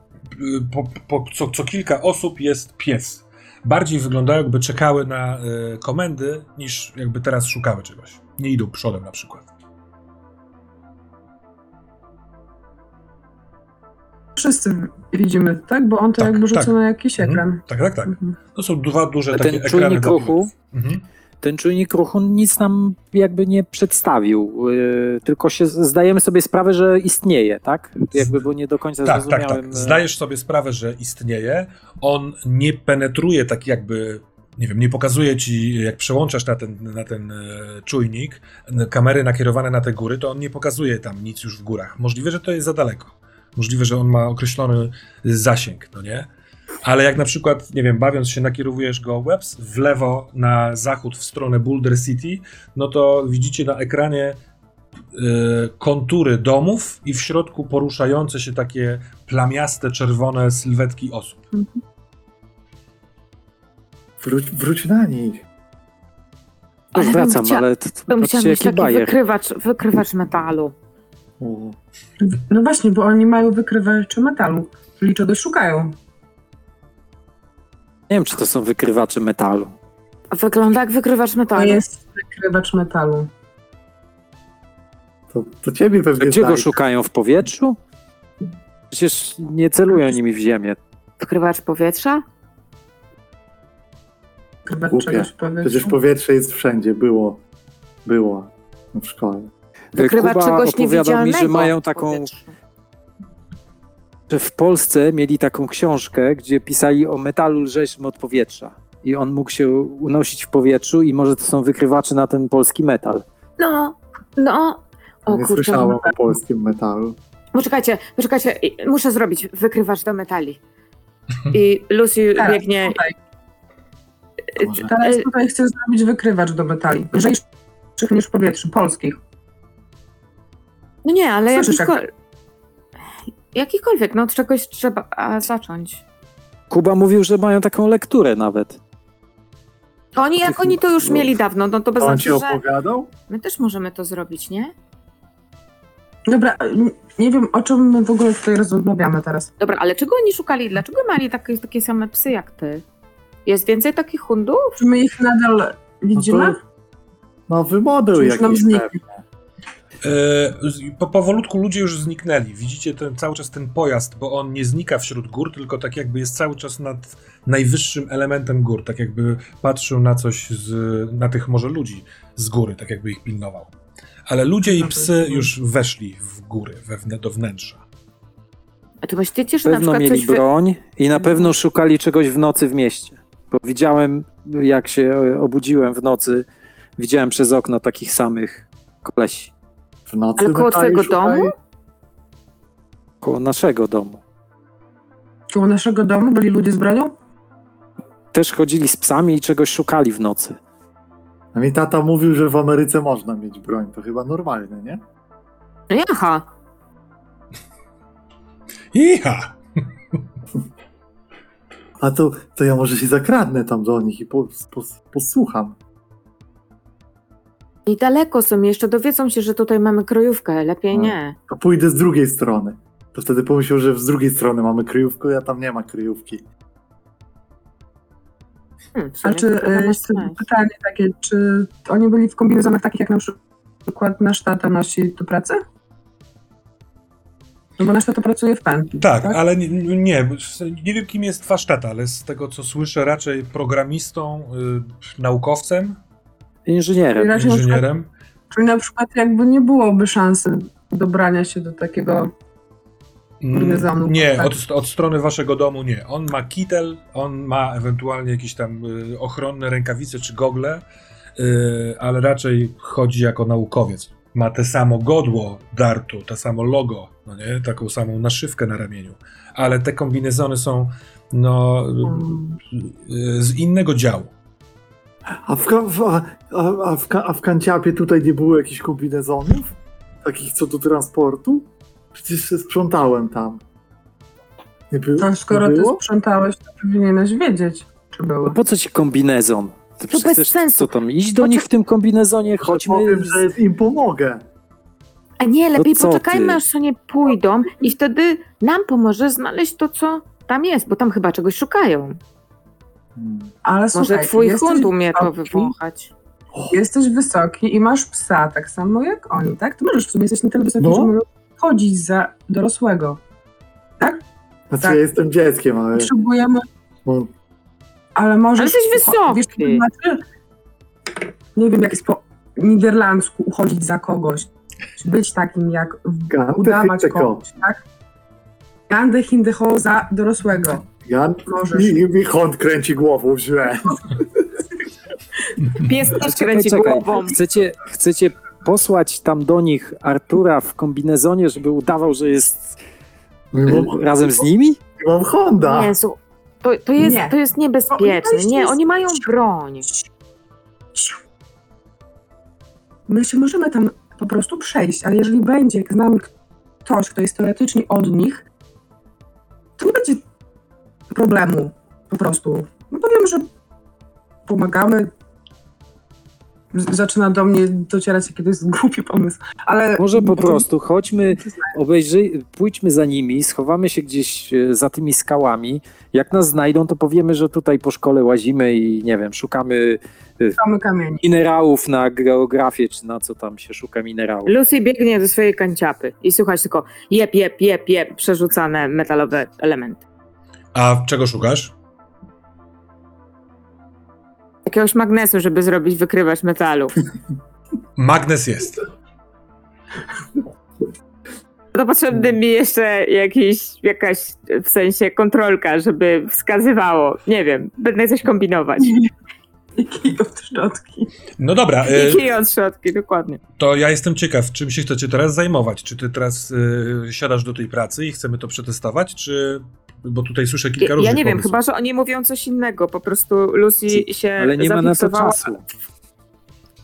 Speaker 1: Po, po, co, co kilka osób jest pies. Bardziej wyglądają, jakby czekały na yy, komendy, niż jakby teraz szukały czegoś. Nie idą przodem na przykład.
Speaker 3: Wszyscy widzimy, tak? Bo on to
Speaker 1: Tak,
Speaker 3: jakby rzuca
Speaker 1: tak.
Speaker 3: na jakiś
Speaker 1: Mhm.
Speaker 3: ekran.
Speaker 1: Tak, tak, tak.
Speaker 3: Mhm.
Speaker 1: To są dwa duże
Speaker 5: A
Speaker 1: takie
Speaker 5: ten
Speaker 1: ekrany.
Speaker 5: czujnik
Speaker 1: dla
Speaker 5: ruchu?
Speaker 1: Mhm.
Speaker 5: Ten czujnik ruchu nic nam jakby nie przedstawił, yy, tylko się zdajemy sobie sprawę, że istnieje, tak? Jakby, bo nie do końca
Speaker 1: Tak, tak,
Speaker 5: zrozumiałem.
Speaker 1: tak.
Speaker 5: e,
Speaker 1: Zdajesz sobie sprawę, że istnieje. On nie penetruje tak jakby, nie wiem, nie pokazuje ci, jak przełączasz na ten, na ten e, czujnik, kamery nakierowane na te góry, to on nie pokazuje tam nic już w górach. Możliwe, że to jest za daleko. Możliwe, że on ma określony zasięg, no nie? Ale jak na przykład, nie wiem, bawiąc się, nakierowujesz go webs w lewo na zachód w stronę Boulder City, no to widzicie na ekranie e, kontury domów i w środku poruszające się takie plamiaste, czerwone sylwetki osób.
Speaker 2: Wróć, wróć na nich.
Speaker 4: Ale bym
Speaker 5: wracam,
Speaker 4: chcia-
Speaker 5: ale to, to
Speaker 4: chciała mieć taki
Speaker 5: bajer.
Speaker 4: wykrywacz, wykrywacz metalu.
Speaker 2: U.
Speaker 3: No właśnie, bo oni mają wykrywacze metalu, czyli czegoś szukają.
Speaker 5: Nie wiem, czy to są wykrywacze metalu.
Speaker 4: Wygląda jak wykrywacz
Speaker 3: To
Speaker 4: metalu.
Speaker 3: jest wykrywacz metalu.
Speaker 2: To, to ciebie pewnie
Speaker 5: Gdzie go szukają? W powietrzu? Przecież nie celują nimi w ziemię.
Speaker 4: Wykrywacz powietrza?
Speaker 3: Wykrywacz
Speaker 2: Głupie.
Speaker 3: czegoś.
Speaker 2: Przecież powietrze jest wszędzie, było. Było w szkole.
Speaker 4: Wykrywacz
Speaker 5: Kuba
Speaker 4: czegoś
Speaker 5: opowiadał mi,
Speaker 4: niewidzialnego.
Speaker 5: że mają
Speaker 4: w
Speaker 5: taką,
Speaker 4: powietrzu.
Speaker 5: Że w Polsce mieli taką książkę, gdzie pisali o metalu lżejszym od powietrza. I on mógł się unosić w powietrzu i może to są wykrywacze na ten polski metal.
Speaker 4: No, no. O
Speaker 2: nie
Speaker 4: kurczę.
Speaker 2: słyszałem o polskim metalu.
Speaker 4: Poczekajcie, poczekajcie. Muszę zrobić wykrywacz do metali. I Lucy
Speaker 3: Teraz,
Speaker 4: biegnie.
Speaker 3: tutaj.
Speaker 2: Może.
Speaker 3: Teraz tutaj chcę zrobić wykrywacz do metali. Lżejszych niż w powietrzu, polskich.
Speaker 4: No nie, ale
Speaker 3: Słyszysz,
Speaker 4: jakikolwiek. Jakikolwiek, no od czegoś trzeba a, zacząć.
Speaker 5: Kuba mówił, że mają taką lekturę nawet.
Speaker 4: Oni, jak oni to już
Speaker 2: No.
Speaker 4: mieli dawno, no to bez
Speaker 2: On ci
Speaker 4: znaczy, że
Speaker 2: opowiadał?
Speaker 4: my też możemy to zrobić, nie?
Speaker 3: Dobra, n- nie wiem o czym my w ogóle tutaj rozmawiamy teraz.
Speaker 4: Dobra, ale czego oni szukali? Dlaczego mieli takie, takie same psy jak ty? Jest więcej takich hundów?
Speaker 3: Czy my ich nadal widzimy?
Speaker 2: No, to, no wymoduj
Speaker 3: Czy już nam
Speaker 2: jakiś pewnie.
Speaker 1: E, Po, powolutku ludzie już zniknęli. Widzicie ten, cały czas ten pojazd, bo on nie znika wśród gór, tylko tak jakby jest cały czas nad najwyższym elementem gór. Tak jakby patrzył na coś, z, na tych może ludzi z góry, tak jakby ich pilnował. Ale ludzie i psy już weszli w góry, we, do wnętrza.
Speaker 4: A to myślicie, że na
Speaker 5: Pewno
Speaker 4: przykład
Speaker 5: mieli.
Speaker 4: Wy...
Speaker 5: broń i na pewno szukali czegoś w nocy w mieście. Bo widziałem, jak się obudziłem w nocy, widziałem przez okno takich samych kolesi
Speaker 2: W nocy
Speaker 4: Ale koło
Speaker 2: metali
Speaker 4: twojego
Speaker 2: szukali?
Speaker 4: domu?
Speaker 5: koło naszego domu.
Speaker 3: Koło naszego domu byli ludzie z bronią?
Speaker 5: Też chodzili z psami i czegoś szukali w nocy.
Speaker 2: A mi tata mówił, że w Ameryce można mieć broń. To chyba normalne, nie?
Speaker 4: No jaha.
Speaker 1: Iha!
Speaker 2: A to, to ja może się zakradnę tam do nich i po, po, posłucham.
Speaker 4: I daleko są, jeszcze dowiedzą się, że tutaj mamy krojówkę. Lepiej
Speaker 2: No.
Speaker 4: nie.
Speaker 2: To pójdę z drugiej strony. To wtedy pomyślał, że z drugiej strony mamy kryjówkę, a tam nie ma kryjówki.
Speaker 4: Hmm,
Speaker 3: A czy e, pytanie takie, czy oni byli w kombinezonach takich jak na przykład nasz tata nosi do pracy? No bo nasz tata pracuje w pętli.
Speaker 1: Tak, ale nie, nie, nie wiem kim jest wasz tata, ale z tego co słyszę raczej programistą, y, naukowcem,
Speaker 5: Inżynierem.
Speaker 3: Raczej na przykład-
Speaker 1: inżynierem.
Speaker 3: Czyli na przykład jakby nie byłoby szansy dobrania się do takiego
Speaker 1: Mm. Nie,
Speaker 3: Tak.
Speaker 1: od, od strony waszego domu nie. On ma kitel, on ma ewentualnie jakieś tam y, ochronne rękawice czy gogle, y, ale raczej chodzi jako naukowiec. Ma te samo godło dartu, to samo logo, no nie? taką samą naszywkę na ramieniu, ale te kombinezony są no,
Speaker 3: Mm.
Speaker 1: y, z innego działu.
Speaker 2: A w, a, a, w, a w kanciapie tutaj nie było jakichś kombinezonów? Takich co do transportu? Przecież się sprzątałem tam. Nie, by,
Speaker 3: To skoro
Speaker 2: nie
Speaker 3: ty
Speaker 2: było?
Speaker 3: sprzątałeś, to powinieneś wiedzieć, czy
Speaker 5: No
Speaker 3: były.
Speaker 5: po co ci kombinezon? Ty
Speaker 4: To bez
Speaker 5: chcesz,
Speaker 4: sensu.
Speaker 5: Co tam, iść do
Speaker 4: Po co-
Speaker 5: nich w tym kombinezonie? Chodźmy.
Speaker 2: Powiem, że im pomogę.
Speaker 4: A nie, lepiej
Speaker 5: No co
Speaker 4: poczekajmy,
Speaker 5: ty?
Speaker 4: aż oni pójdą i wtedy nam pomoże znaleźć to, co tam jest, bo tam chyba czegoś szukają.
Speaker 3: Ale
Speaker 4: Może
Speaker 3: słuchaj,
Speaker 4: twój
Speaker 3: jesteś
Speaker 4: hund umie to
Speaker 3: wysoki,
Speaker 4: wywąchać.
Speaker 3: Jesteś wysoki i masz psa, tak samo jak oni, tak? Ty możesz w sumie jesteś na tyle wysoki,
Speaker 2: No.
Speaker 3: że możesz chodzić za dorosłego.
Speaker 2: Znaczy
Speaker 3: Tak.
Speaker 2: ja jestem dzieckiem, ale
Speaker 3: Potrzebujemy,
Speaker 2: no,
Speaker 3: ale możesz...
Speaker 4: Ale jesteś wysoki.
Speaker 3: Wiesz, co to znaczy? Nie wiem, jak jest po niderlandzku uchodzić za kogoś. Być takim jak
Speaker 2: Gante
Speaker 3: udawać kogoś, tak? Gande hindeho za dorosłego.
Speaker 2: Jan mi, mi hond kręci głową źle.
Speaker 4: Pies też kręci
Speaker 5: czekaj.
Speaker 4: głową.
Speaker 5: Chcecie, chcecie posłać tam do nich Artura w kombinezonie, żeby udawał, że jest
Speaker 2: Mam,
Speaker 5: e, razem z nimi?
Speaker 2: mam Honda.
Speaker 4: Nie, słuch- to, to, jest,
Speaker 3: Nie.
Speaker 4: to jest niebezpieczne.
Speaker 3: Oni
Speaker 4: Nie, oni mają broń.
Speaker 3: My się możemy tam po prostu przejść, ale jeżeli będzie z nami ktoś, kto jest teoretycznie od nich, to nie będzie problemu po prostu. No powiem, że pomagamy. z- zaczyna do mnie docierać, to jest głupi pomysł. Ale
Speaker 5: Może po prostu chodźmy, obejrzyj, pójdźmy za nimi, schowamy się gdzieś e, za tymi skałami. Jak nas znajdą, to powiemy, że tutaj po szkole łazimy i nie wiem, szukamy
Speaker 3: Szukamy kamieni.
Speaker 5: minerałów na geografię, czy na co tam się szuka minerałów.
Speaker 4: Lucy biegnie do swojej kanciapy i słuchać tylko jep, jep, jep, jep, przerzucane metalowe elementy.
Speaker 1: A czego szukasz?
Speaker 4: Jakiegoś magnesu, żeby zrobić wykrywacz metalu.
Speaker 1: Magnes jest.
Speaker 4: To potrzebny mi jeszcze jakiś, jakaś w sensie kontrolka, żeby wskazywało. Nie wiem, będę coś kombinować.
Speaker 3: I od szczotki.
Speaker 1: No dobra, y,
Speaker 4: I kij od środki, dokładnie.
Speaker 1: to ja jestem ciekaw, czym się chcecie teraz zajmować. Czy ty teraz y, siadasz do tej pracy i chcemy to przetestować, czy... Bo tutaj słyszę kilka
Speaker 4: Ja,
Speaker 1: różnych
Speaker 4: ja nie wiem,
Speaker 1: pomysłów.
Speaker 4: chyba że oni mówią coś innego. Po prostu Lucy się
Speaker 5: Ale nie ma na to czasu.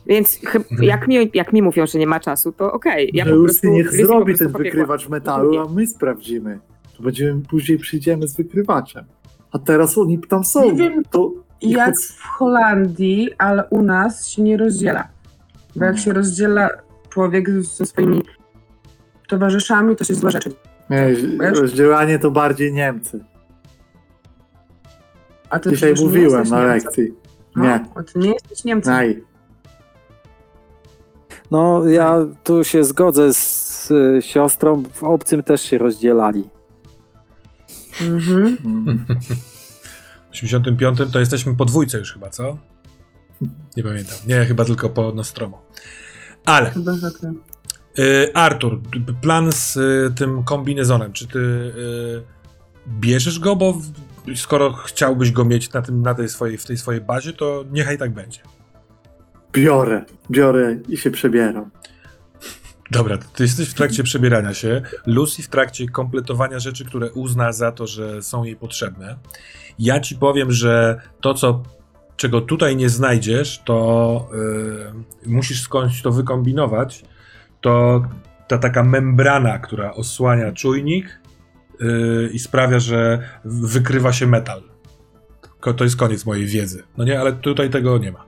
Speaker 4: Więc
Speaker 1: Mhm.
Speaker 4: jak, mi, jak mi mówią, że nie ma czasu, to okej. Ja
Speaker 2: że
Speaker 4: po
Speaker 2: Lucy
Speaker 4: prostu
Speaker 2: niech
Speaker 4: Lucy po
Speaker 2: zrobi
Speaker 4: prostu
Speaker 2: ten
Speaker 4: pobiegła.
Speaker 2: wykrywacz metalu, a my sprawdzimy. To będziemy, później przyjdziemy z wykrywaczem. A teraz oni tam są.
Speaker 3: Nie wiem,
Speaker 2: to
Speaker 3: Jak
Speaker 2: pod-
Speaker 3: w Holandii, ale u nas się nie rozdziela. Bo jak się rozdziela człowiek ze swoimi towarzyszami, to się złe rzeczy.
Speaker 2: Nie,
Speaker 3: Wiesz?
Speaker 2: rozdzielanie to bardziej Niemcy.
Speaker 3: A ty
Speaker 2: Dzisiaj mówiłem na lekcji. Nie.
Speaker 3: a ty nie jesteś Niemcem.
Speaker 2: Naj.
Speaker 5: No, ja tu się zgodzę z y, siostrą, w obcym też się rozdzielali.
Speaker 3: Mhm.
Speaker 2: Mm.
Speaker 1: W 85 to jesteśmy po dwójce już chyba, co? Nie pamiętam. Nie, chyba tylko po Nostromo. Ale,
Speaker 3: Chyba,
Speaker 1: y, Artur, plan z y, tym kombinezonem, czy ty y, bierzesz go, bo w, skoro chciałbyś go mieć na, tym, na tej swojej, w tej swojej bazie, to niechaj tak będzie.
Speaker 2: Biorę, biorę i się przebieram.
Speaker 1: Dobra, ty jesteś w trakcie przebierania się, Lucy w trakcie kompletowania rzeczy, które uzna za to, że są jej potrzebne. Ja ci powiem, że to, co, czego tutaj nie znajdziesz, to yy, musisz skądś to wykombinować. To ta taka membrana, która osłania czujnik yy, i sprawia, że wykrywa się metal. To jest koniec mojej wiedzy. No nie, ale tutaj tego nie ma.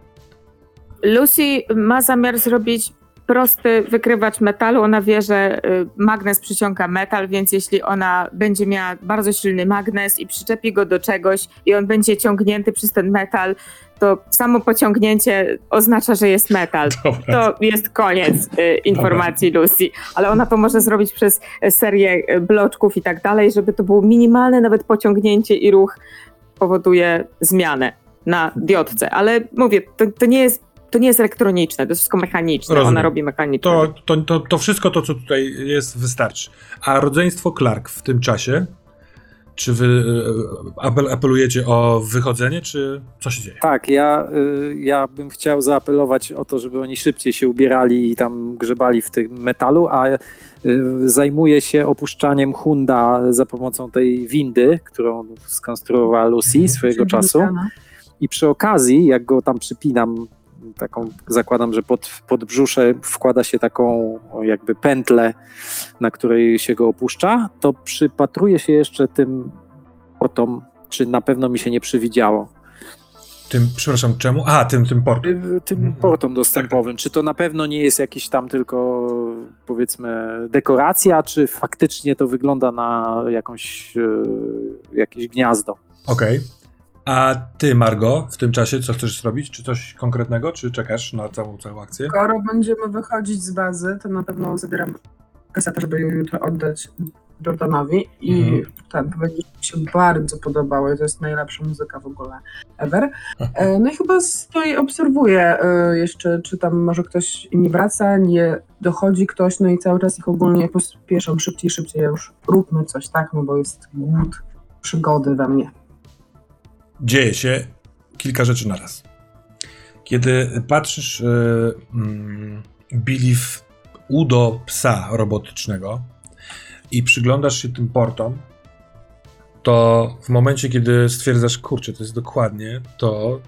Speaker 4: Lucy ma zamiar zrobić prosty wykrywacz metalu. Ona wie, że y, magnes przyciąga metal, więc jeśli ona będzie miała bardzo silny magnes i przyczepi go do czegoś i on będzie ciągnięty przez ten metal, to samo pociągnięcie oznacza, że jest metal.
Speaker 1: Dobra.
Speaker 4: To jest koniec y, informacji Lucy, ale ona to może zrobić przez y, serię y, bloczków i tak dalej, żeby to było minimalne nawet pociągnięcie i ruch powoduje zmianę na diodce. Ale mówię, to, to nie jest to nie jest elektroniczne, to jest wszystko mechaniczne.
Speaker 1: Rozumiem.
Speaker 4: Ona robi mechaniczne.
Speaker 1: To, to, to, to wszystko to, co tutaj jest, wystarczy. A rodzeństwo Clark w tym czasie, czy wy e, apel, apelujecie o wychodzenie, czy co się dzieje?
Speaker 5: Tak, ja, y, ja bym chciał zaapelować o to, żeby oni szybciej się ubierali i tam grzebali w tym metalu, a y, zajmuję się opuszczaniem Hunda za pomocą tej windy, którą skonstruowała Lucy swojego czasu. I przy okazji, jak go tam przypinam, taką zakładam, że pod, pod brzusze wkłada się taką jakby pętlę, na której się go opuszcza, to przypatruję się jeszcze tym portom, czy na pewno mi się nie przywidziało.
Speaker 1: Tym, przepraszam, czemu? A, tym, tym portem.
Speaker 5: Y, Tym
Speaker 1: Mhm.
Speaker 5: portom dostępowym. Czy to na pewno nie jest jakiś tam tylko powiedzmy dekoracja, czy faktycznie to wygląda na jakąś, y, jakieś gniazdo?
Speaker 1: Okej. A ty, Margo, w tym czasie co chcesz zrobić? Czy coś konkretnego, czy czekasz na całą, całą akcję?
Speaker 3: Skoro będziemy wychodzić z bazy, to na pewno zabieram kasetę, żeby ją jutro oddać Jordanowi i
Speaker 1: Mhm.
Speaker 3: ten powiedzieć, że mi się bardzo podobało i to jest najlepsza muzyka w ogóle ever. E, No i chyba stoi, obserwuję e, jeszcze, czy tam może ktoś nie wraca, nie dochodzi ktoś, no i cały czas ich ogólnie pospieszą szybciej, szybciej, już róbmy coś, tak, no bo jest głód przygody we mnie.
Speaker 1: Dzieje się kilka rzeczy naraz. Kiedy patrzysz, yy, mm, Billy, w udo psa robotycznego i przyglądasz się tym portom, to w momencie, kiedy stwierdzasz, kurczę, to jest dokładnie to,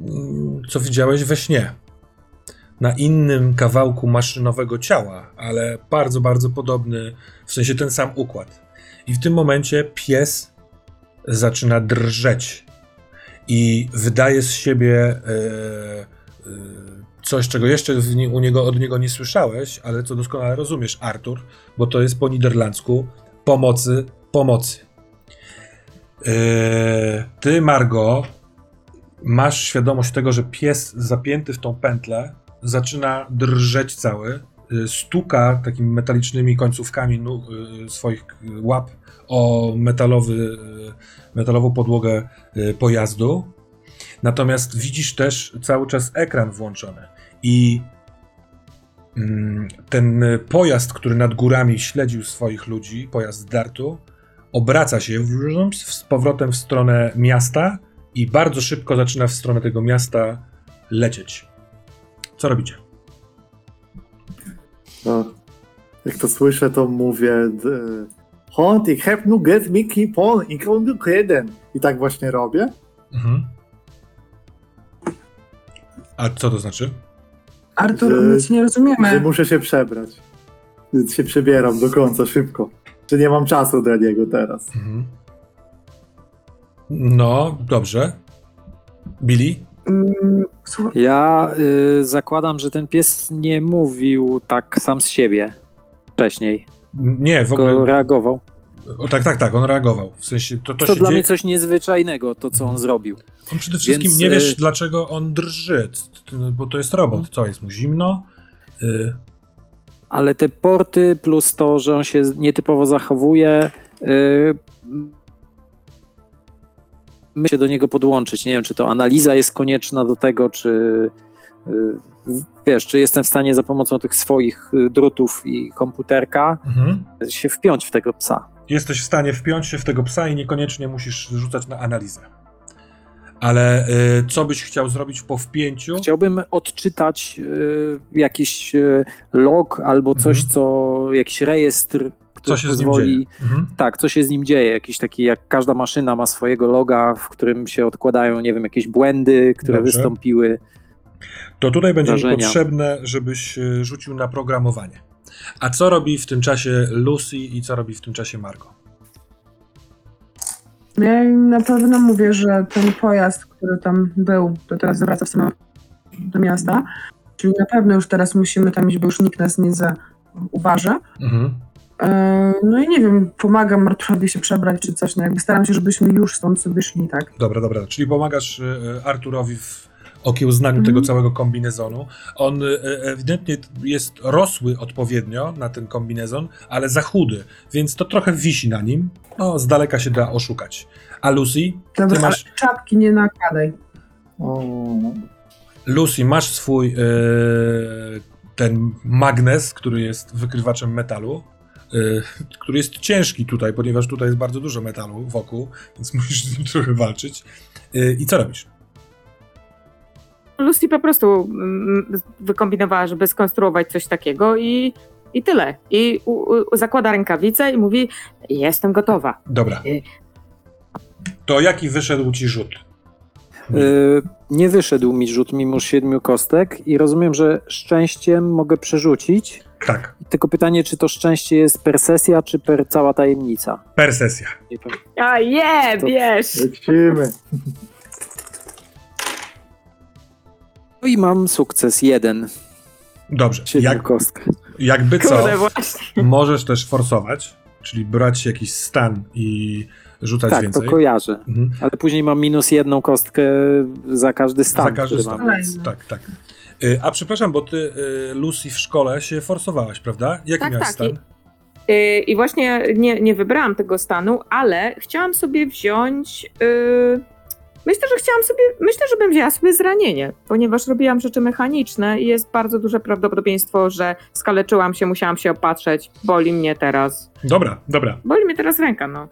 Speaker 1: mm, co widziałeś we śnie. Na innym kawałku maszynowego ciała, ale bardzo, bardzo podobny, w sensie ten sam układ. I w tym momencie pies zaczyna drżeć i wydaje z siebie e, coś, czego jeszcze u niego, od niego nie słyszałeś, ale co doskonale rozumiesz, Artur, bo to jest po niderlandzku pomocy, pomocy. Yy, ty, Margo, masz świadomość tego, że pies zapięty w tą pętlę zaczyna drżeć cały, stuka takimi metalicznymi końcówkami yy, swoich yy, łap o metalowy, metalową podłogę pojazdu. Natomiast widzisz też cały czas ekran włączony i mm, ten pojazd, który nad górami śledził swoich ludzi, pojazd Dartu, obraca się z powrotem w stronę miasta i bardzo szybko zaczyna w stronę tego miasta lecieć. Co robicie?
Speaker 2: No, jak to słyszę, to mówię Hond, ich heb nu get mi keep on, ich on nu jeden. I tak właśnie robię.
Speaker 1: Mhm. A co to znaczy?
Speaker 3: Artur,
Speaker 2: Że-
Speaker 3: nic nie
Speaker 2: Że
Speaker 3: rozumiemy.
Speaker 2: muszę się przebrać. Więc się przebieram do końca, szybko. Że nie mam czasu dla niego teraz.
Speaker 1: Mhm. No, dobrze. Billy?
Speaker 5: Ja y, zakładam, że ten pies nie mówił tak sam z siebie wcześniej,
Speaker 1: Nie, w
Speaker 5: tylko
Speaker 1: ogóle.
Speaker 5: reagował.
Speaker 1: O, tak, tak, tak, on reagował. W sensie to, to,
Speaker 5: To,
Speaker 1: się
Speaker 5: dla
Speaker 1: dzieje.
Speaker 5: mnie coś niezwyczajnego, to co on zrobił.
Speaker 1: On przede wszystkim
Speaker 5: Więc,
Speaker 1: nie wiesz,
Speaker 5: y-
Speaker 1: dlaczego on drży, t- bo to jest robot. Co, jest mu zimno? Y,
Speaker 5: Ale te porty plus to, że on się nietypowo zachowuje, y, my się do niego podłączyć. Nie wiem, czy to analiza jest konieczna do tego, czy y, wiesz, czy jestem w stanie za pomocą tych swoich y, drutów i komputerka
Speaker 1: mhm.
Speaker 5: się wpiąć w tego psa.
Speaker 1: Jesteś w stanie wpiąć się w tego psa i niekoniecznie musisz rzucać na analizę. Ale y, co byś chciał zrobić po wpięciu?
Speaker 5: Chciałbym odczytać y, jakiś y, log albo coś,
Speaker 1: Mhm.
Speaker 5: co, jakiś rejestr, który
Speaker 1: Co się z nim
Speaker 5: pozwoli...
Speaker 1: dzieje? Mhm.
Speaker 5: Tak, co się z nim dzieje, jakiś taki, jak każda maszyna ma swojego loga, w którym się odkładają, nie wiem, jakieś błędy, które
Speaker 1: Dobrze.
Speaker 5: wystąpiły.
Speaker 1: To tutaj będzie mi potrzebne, żebyś y, rzucił na programowanie. A co robi w tym czasie Lucy i co robi w tym czasie Margo?
Speaker 3: ja im na pewno mówię, że ten pojazd, który tam był, to teraz wraca w stronę do miasta, czyli na pewno już teraz musimy tam iść, bo już nikt nas nie zauważy.
Speaker 1: Mhm.
Speaker 3: E, No i nie wiem, pomagam Arturowi się przebrać czy coś, no jakby staram się, żebyśmy już stąd sobie szli, tak?
Speaker 1: Dobra, dobra. Czyli pomagasz y, Arturowi w okiełznaniu
Speaker 3: Mhm.
Speaker 1: tego całego kombinezonu. On y, ewidentnie jest rosły odpowiednio na ten kombinezon, ale za chudy, więc to trochę wisi na nim. No, z daleka się da oszukać. A Lucy?
Speaker 3: Dobra,
Speaker 1: Ty masz-
Speaker 3: czapki nie nakładaj.
Speaker 1: Lucy, masz swój e, ten magnes, który jest wykrywaczem metalu, e, który jest ciężki tutaj, ponieważ tutaj jest bardzo dużo metalu wokół, więc musisz z nim trochę walczyć. E, I co robisz?
Speaker 4: Lucy po prostu mm, wykombinowała, żeby skonstruować coś takiego i, i tyle. I u, u, zakłada rękawice i mówi: Jestem gotowa.
Speaker 1: Dobra.
Speaker 4: Y.
Speaker 1: To jaki wyszedł ci rzut?
Speaker 5: Y, nie wyszedł mi rzut mimo siedmiu kostek i rozumiem, że szczęściem mogę przerzucić.
Speaker 1: Tak,
Speaker 5: Tylko pytanie, czy to szczęście jest per sesja, czy per cała tajemnica?
Speaker 1: per sesja.
Speaker 4: A je,
Speaker 5: To-
Speaker 4: wiesz!
Speaker 2: lecimy.
Speaker 5: No i mam sukces, jeden.
Speaker 1: Dobrze.
Speaker 5: Siedmiu
Speaker 1: Jak,
Speaker 5: kostek.
Speaker 1: jakby co,
Speaker 4: Kurde,
Speaker 1: możesz też forsować, czyli brać jakiś stan i rzucać
Speaker 5: Tak,
Speaker 1: więcej.
Speaker 5: to kojarzę.
Speaker 1: Mhm.
Speaker 5: Ale później mam minus jedną kostkę za każdy stan,
Speaker 1: Za każdy stan. Tak, tak. Y, A przepraszam, bo ty, y, Lucy, w szkole się forsowałaś, prawda? Jaki
Speaker 4: Tak,
Speaker 1: miałeś
Speaker 4: tak.
Speaker 1: stan?
Speaker 4: Y, I właśnie nie, nie wybrałam tego stanu, ale chciałam sobie wziąć. y, myślę, że chciałam sobie. Myślę, że bym wzięła sobie zranienie, ponieważ robiłam rzeczy mechaniczne i jest bardzo duże prawdopodobieństwo, że skaleczyłam się, musiałam się opatrzeć. Boli mnie teraz.
Speaker 1: Dobra, dobra.
Speaker 4: Boli mnie teraz ręka, no.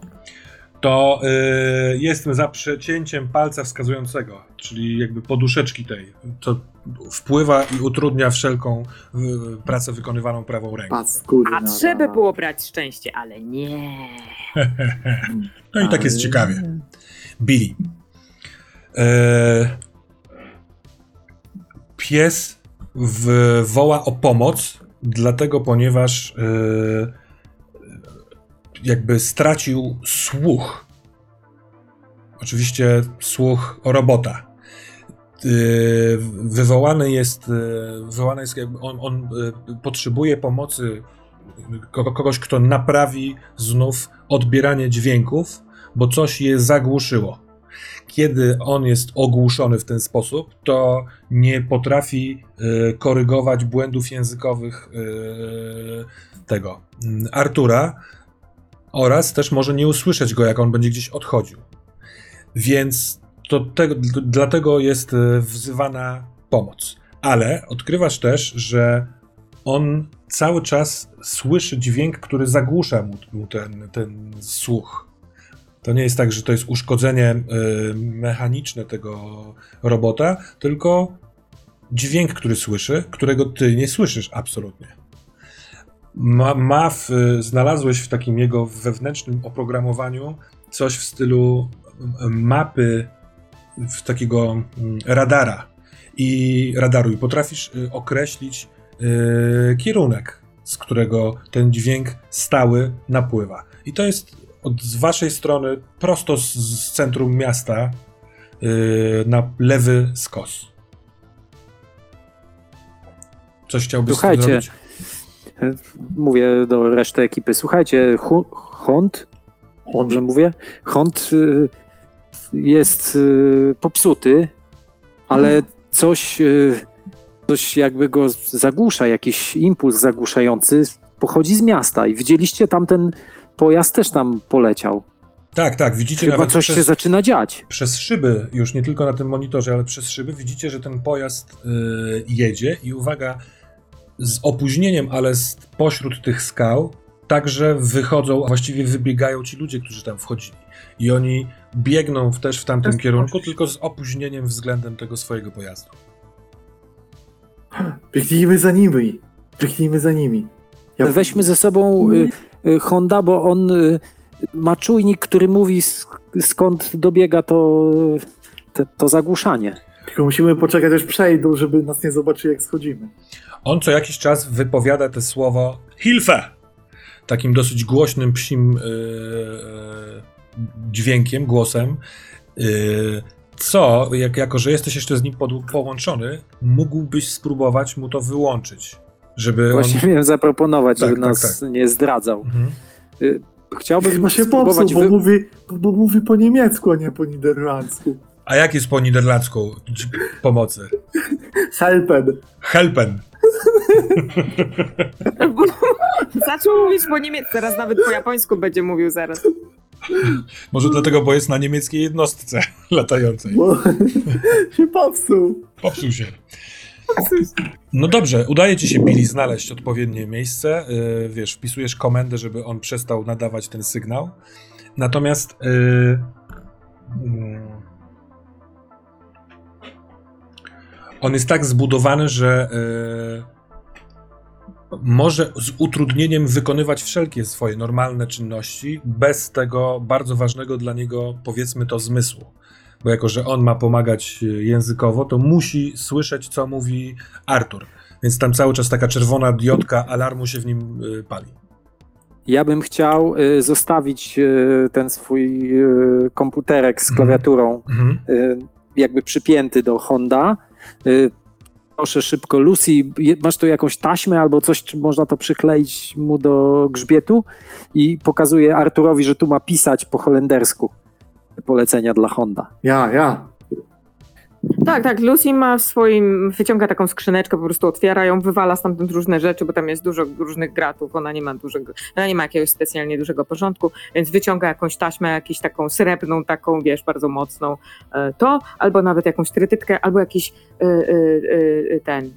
Speaker 1: To y, jestem za przecięciem palca wskazującego, czyli jakby poduszeczki tej. To wpływa i utrudnia wszelką y, pracę wykonywaną prawą ręką.
Speaker 2: Paskudna.
Speaker 4: A trzeba
Speaker 2: rana.
Speaker 4: było brać szczęście, ale nie.
Speaker 1: No i tak jest
Speaker 2: Ale-
Speaker 1: ciekawie. Billy. E, pies w, woła o pomoc, dlatego ponieważ e, jakby stracił słuch. Oczywiście słuch robota. y, wywołany jest, y, wywołany jest on, on y, potrzebuje pomocy kogo- kogoś, kto naprawi znów odbieranie dźwięków, bo coś je zagłuszyło. Kiedy on jest ogłuszony w ten sposób, to nie potrafi y, korygować błędów językowych y, tego mm, Artura oraz też może nie usłyszeć go, jak on będzie gdzieś odchodził. Więc to d- dlatego jest y, wzywana pomoc. Ale odkrywasz też, że on cały czas słyszy dźwięk, który zagłusza mu, mu ten, ten słuch. To nie jest tak, że to jest uszkodzenie y, mechaniczne tego robota, tylko dźwięk, który słyszy, którego ty nie słyszysz absolutnie. Ma, ma w, znalazłeś w takim jego wewnętrznym oprogramowaniu coś w stylu mapy w takiego mm, radara i radaru i potrafisz y, określić y, kierunek, z którego ten dźwięk stały napływa. I to jest od, z waszej strony prosto z, z centrum miasta y, na lewy skos. Coś chciałbyś
Speaker 5: Słuchajcie,
Speaker 1: zrobić?
Speaker 5: Mówię do reszty ekipy. Słuchajcie, Hu- Hond, dobrze mówię? Hond y, jest y, popsuty, ale coś, y, coś jakby go zagłusza, jakiś impuls zagłuszający pochodzi z miasta i widzieliście tam ten pojazd też tam poleciał.
Speaker 1: Tak, tak, widzicie
Speaker 5: Chyba coś
Speaker 1: przez,
Speaker 5: się zaczyna dziać.
Speaker 1: przez szyby, już nie tylko na tym monitorze, ale przez szyby widzicie, że ten pojazd jedzie i uwaga, z opóźnieniem, ale z pośród tych skał także wychodzą, a właściwie wybiegają ci ludzie, którzy tam wchodzili. I oni biegną w, też w tamtym
Speaker 3: Jest
Speaker 1: kierunku, tylko z opóźnieniem względem tego swojego pojazdu.
Speaker 2: Biegnijmy za nimi. Biegnijmy za nimi. Ja-
Speaker 5: Weźmy ze sobą y, y, Honda, bo on y, ma czujnik, który mówi sk- skąd dobiega to, te, to zagłuszanie.
Speaker 2: Tylko musimy poczekać aż przejdą, żeby nas nie zobaczyli jak schodzimy.
Speaker 1: On co jakiś czas wypowiada te słowo Hilfe! Takim dosyć głośnym psim yy, dźwiękiem, głosem. Yy, co, jak, jako że jesteś jeszcze z nim pod, połączony, mógłbyś spróbować mu to wyłączyć. Żeby
Speaker 5: Właśnie
Speaker 1: on.
Speaker 5: miałem zaproponować,
Speaker 1: Tak,
Speaker 5: żeby
Speaker 1: tak,
Speaker 5: nas nie zdradzał.
Speaker 1: Mhm.
Speaker 5: Chciałbym
Speaker 2: Chyba się popsuł, bo,
Speaker 5: wy...
Speaker 2: mówi, bo, bo mówi po niemiecku, a nie po niderlandzku.
Speaker 1: A jak jest po niderlandzku pomocy?
Speaker 2: Helpen.
Speaker 1: Helpen.
Speaker 4: Zaczął mówić po niemiecku, teraz nawet po japońsku będzie mówił zaraz.
Speaker 1: Może dlatego, bo jest na niemieckiej jednostce latającej.
Speaker 2: Bo się popsuł.
Speaker 1: Popsuł się. No dobrze, udaje ci się Billy znaleźć odpowiednie miejsce. Yy, wiesz, wpisujesz komendę, żeby on przestał nadawać ten sygnał. Natomiast yy, mm, on jest tak zbudowany, że yy, może z utrudnieniem wykonywać wszelkie swoje normalne czynności bez tego bardzo ważnego dla niego, powiedzmy to, zmysłu bo jako, że on ma pomagać y, językowo, to musi słyszeć, co mówi Artur. Więc tam cały czas taka czerwona diodka alarmu się w nim y, pali.
Speaker 5: Ja bym chciał y, zostawić y, ten swój y, komputerek z
Speaker 1: Mhm.
Speaker 5: klawiaturą
Speaker 1: Mhm.
Speaker 5: y, jakby przypięty do Honda. Y, Proszę szybko, Lucy, masz tu jakąś taśmę albo coś, czy można to przykleić mu do grzbietu i pokazuje Arturowi, że tu ma pisać po holendersku polecenia dla Honda.
Speaker 2: Ja, ja.
Speaker 4: Tak, tak. Lucy ma w swoim, wyciąga taką skrzyneczkę, po prostu otwiera ją, wywala stamtąd różne rzeczy, bo tam jest dużo różnych gratów. Ona nie ma dużego, ona nie ma jakiegoś specjalnie dużego porządku, więc wyciąga jakąś taśmę, jakąś taką srebrną, taką, wiesz, bardzo mocną. e, To, albo nawet jakąś trytytkę, albo jakiś e, e, ten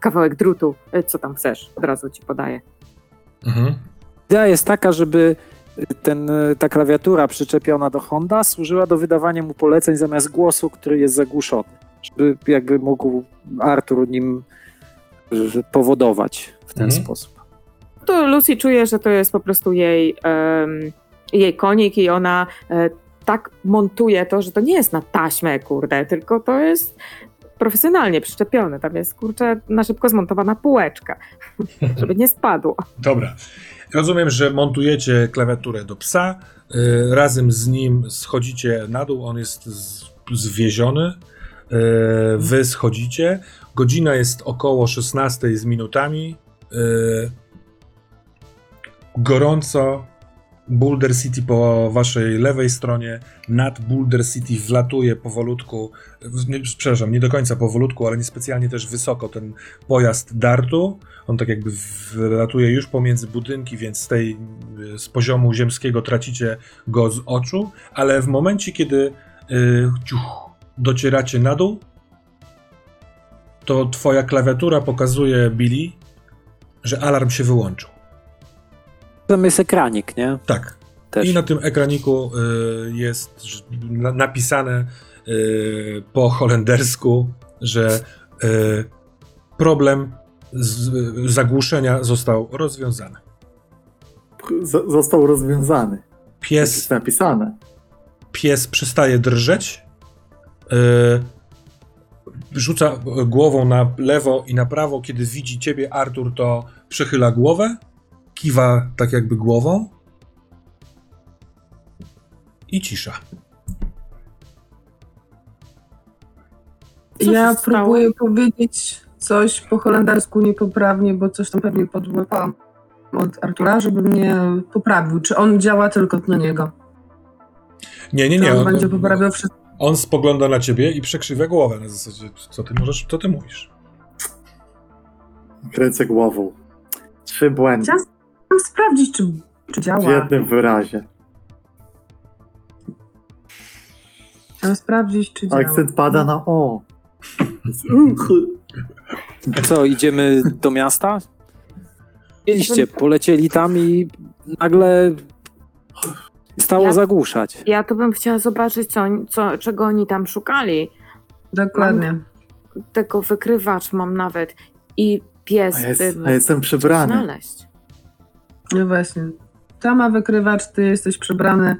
Speaker 4: kawałek drutu, co tam chcesz, od razu ci podaję.
Speaker 1: Mhm.
Speaker 5: Idea jest taka, żeby ten, ta klawiatura przyczepiona do Honda służyła do wydawania mu poleceń zamiast głosu, który jest zagłuszony. Żeby jakby mógł Artur nim y, powodować w ten
Speaker 1: Mhm.
Speaker 5: sposób.
Speaker 4: To Lucy czuje, że to jest po prostu jej, em, jej konik i ona e, tak montuje to, że to nie jest na taśmę, kurde, tylko to jest profesjonalnie przyczepione. Tam jest, kurczę, na szybko zmontowana półeczka, żeby nie spadło.
Speaker 1: Dobra. Rozumiem, że montujecie klawiaturę do psa. y, razem z nim schodzicie na dół. On jest zwieziony. e, wy schodzicie. Godzina jest około 16 z minutami. E, gorąco. Boulder City po waszej lewej stronie. Nad Boulder City wlatuje powolutku, nie, przepraszam, nie do końca powolutku, ale niespecjalnie też wysoko ten pojazd dartu. On tak jakby wlatuje już pomiędzy budynki, więc z tej z poziomu ziemskiego tracicie go z oczu, ale w momencie, kiedy y, ciuch, docieracie na dół, to twoja klawiatura pokazuje Billy, że alarm się wyłączył.
Speaker 5: Tam jest ekranik, nie?
Speaker 1: Tak.
Speaker 5: Też.
Speaker 1: I na tym ekraniku y, jest napisane y, po holendersku, że y, problem z, zagłuszenia został rozwiązany.
Speaker 2: Z- został rozwiązany.
Speaker 1: Pies
Speaker 2: Jest napisane.
Speaker 1: pies przestaje drżeć, rzuca głową na lewo i na prawo. Kiedy widzi ciebie, Artur, to przechyla głowę, kiwa tak jakby głową i cisza.
Speaker 4: Co
Speaker 3: ja próbuję powiedzieć coś po holendersku niepoprawnie, bo coś tam pewnie podłapałam od Artura, żeby mnie poprawił. Czy on działa tylko na niego?
Speaker 1: Nie, nie, nie.
Speaker 3: on
Speaker 1: On,
Speaker 3: będzie poprawiał wszystko?
Speaker 1: on spogląda na ciebie i przekrzywia głowę na zasadzie, co ty możesz, co ty mówisz.
Speaker 2: Kręcę głową. Trzy błędy
Speaker 3: Chciałam Chciałam sprawdzić, czy, czy
Speaker 2: w
Speaker 3: działa.
Speaker 2: jednym wyrazie.
Speaker 3: Chciałam sprawdzić, czy działa.
Speaker 2: Akcent pada na o.
Speaker 5: Co, idziemy do miasta? Mieliście, polecieli tam i nagle stało
Speaker 4: Ja-
Speaker 5: zagłuszać.
Speaker 4: Ja to bym chciała zobaczyć, co, oni- co, czego oni tam szukali.
Speaker 3: Dokładnie.
Speaker 4: Tego wykrywacz mam nawet. I pies
Speaker 2: A, jest, a jestem przebrany.
Speaker 4: znaleźć.
Speaker 3: No właśnie. Ta ma wykrywacz, ty jesteś przebrany.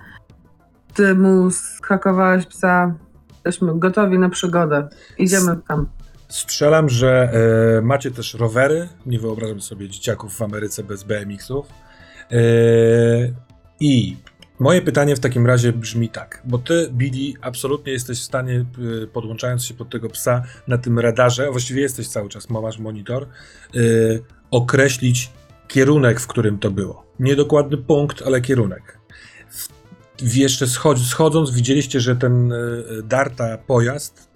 Speaker 3: Ty mu skakowałeś psa. Jesteśmy gotowi na przygodę. Idziemy tam.
Speaker 1: Strzelam, że e, macie też rowery. Nie wyobrażam sobie dzieciaków w Ameryce bez BMX-ów. E, I moje pytanie w takim razie brzmi tak, bo ty, Billy, absolutnie jesteś w stanie, e, podłączając się pod tego psa na tym radarze, a właściwie jesteś cały czas, masz monitor, określić kierunek, w którym to było. Niedokładny punkt, ale kierunek. W, jeszcze schodząc, widzieliście, że ten e, Darta pojazd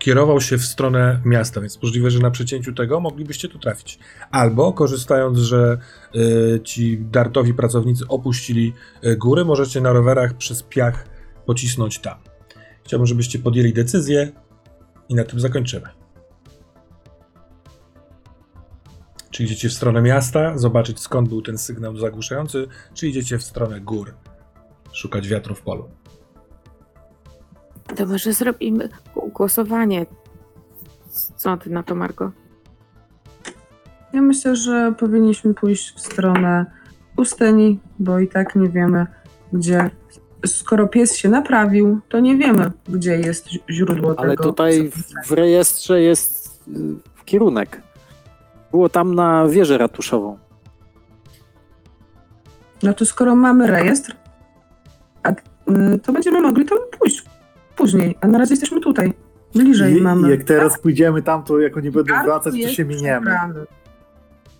Speaker 1: kierował się w stronę miasta, więc możliwe, że na przecięciu tego moglibyście tu trafić. Albo korzystając, że y, ci dartowi pracownicy opuścili y, góry, możecie na rowerach przez piach pocisnąć tam. Chciałbym, żebyście podjęli decyzję i na tym zakończymy. Czy idziecie w stronę miasta, zobaczyć skąd był ten sygnał zagłuszający, czy idziecie w stronę gór, szukać wiatru w polu.
Speaker 4: To może zrobimy głosowanie. Co ty na to, Margo?
Speaker 3: Ja myślę, że powinniśmy pójść w stronę pustyni, bo i tak nie wiemy, gdzie. Skoro pies się naprawił, to nie wiemy, gdzie jest źródło
Speaker 5: Ale
Speaker 3: tego.
Speaker 5: tutaj w, w rejestrze jest y, kierunek. Było tam na wieżę ratuszową.
Speaker 3: No to skoro mamy rejestr, a, y, to będziemy mogli tam pójść później. A na razie jesteśmy tutaj. Bliżej
Speaker 2: I,
Speaker 3: mamy.
Speaker 2: Jak teraz pójdziemy tam, to jak oni będą wracać, to się miniemy.
Speaker 3: przebrany.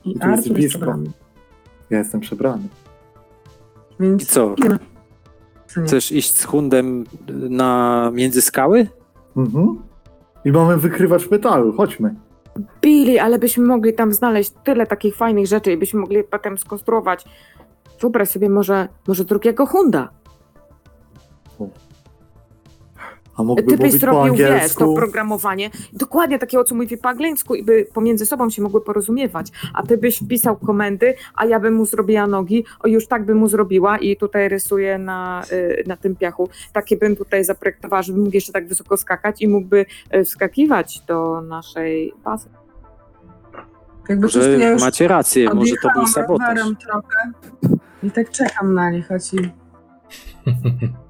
Speaker 3: I
Speaker 2: Tu jest blisko.
Speaker 3: przebrany.
Speaker 2: Ja jestem przebrany.
Speaker 3: Więc
Speaker 5: I co?
Speaker 3: idziemy. Co nie?
Speaker 5: Chcesz iść z hundem na między skały?
Speaker 2: Mhm. I mamy wykrywacz metalu, chodźmy.
Speaker 4: Billy, ale byśmy mogli tam znaleźć tyle takich fajnych rzeczy i byśmy mogli potem skonstruować. Wyobraź sobie może, może drugiego Hunda.
Speaker 2: A mógłby
Speaker 4: Ty byś
Speaker 2: mówić po
Speaker 4: zrobił, wiesz, to
Speaker 2: angielsku.
Speaker 4: programowanie, dokładnie takiego, co mówi po angielsku i by pomiędzy sobą się mogły porozumiewać, a ty byś wpisał komendy, a ja bym mu zrobiła nogi, o już tak bym mu zrobiła i tutaj rysuję na, y, na tym piachu. Takie bym tutaj zaprojektowała, żeby mógł jeszcze tak wysoko skakać i mógłby y, wskakiwać do naszej bazy.
Speaker 3: Jakby to ja już
Speaker 5: macie rację, może to był
Speaker 3: odjechałam
Speaker 5: sabotaż.
Speaker 3: rowerem trochę i tak czekam na nich, a ci...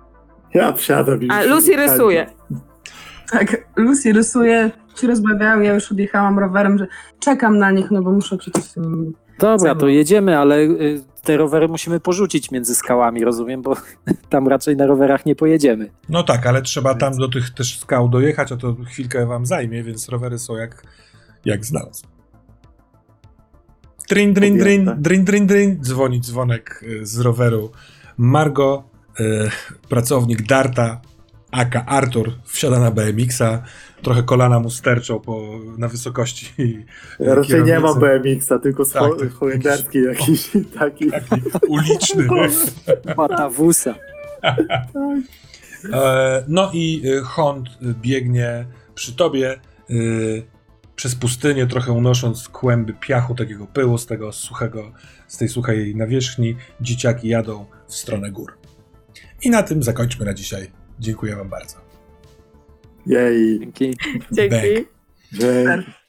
Speaker 2: Ja wsiadam
Speaker 4: A Lucy rysuje.
Speaker 3: Tak, Lucy rysuje, ci rozmawiają, ja już odjechałam rowerem, że czekam na nich, no bo muszę przecież.
Speaker 5: Dobra, to jedziemy, ale y, te rowery musimy porzucić między skałami, rozumiem, bo tam raczej na rowerach nie pojedziemy.
Speaker 1: No tak, ale trzeba tam do tych też skał dojechać, a to chwilkę wam zajmie, więc rowery są jak, jak znalazł. Drin, drin, drin, drin, drin, drin. Dzwoni dzwonek y, z roweru. Margo, pracownik Darta, aka Artur, wsiada na BMX-a. Trochę kolana mu sterczą po, na wysokości.
Speaker 2: Ja raczej nie
Speaker 1: kierownicy.
Speaker 2: BMX-a, tylko
Speaker 1: Tak,
Speaker 2: tak, holenderski jakiś taki.
Speaker 1: Taki uliczny.
Speaker 5: Matawusa.
Speaker 1: E, No i y, Hond biegnie przy tobie przez pustynię, trochę unosząc kłęby piachu, takiego pyłu z tego suchego, z tej suchej nawierzchni. Dzieciaki jadą w stronę gór. I na tym zakończmy na dzisiaj. Dziękuję wam bardzo.
Speaker 2: Jej,
Speaker 5: Dzięki.
Speaker 4: Dzięki.
Speaker 2: Dzień.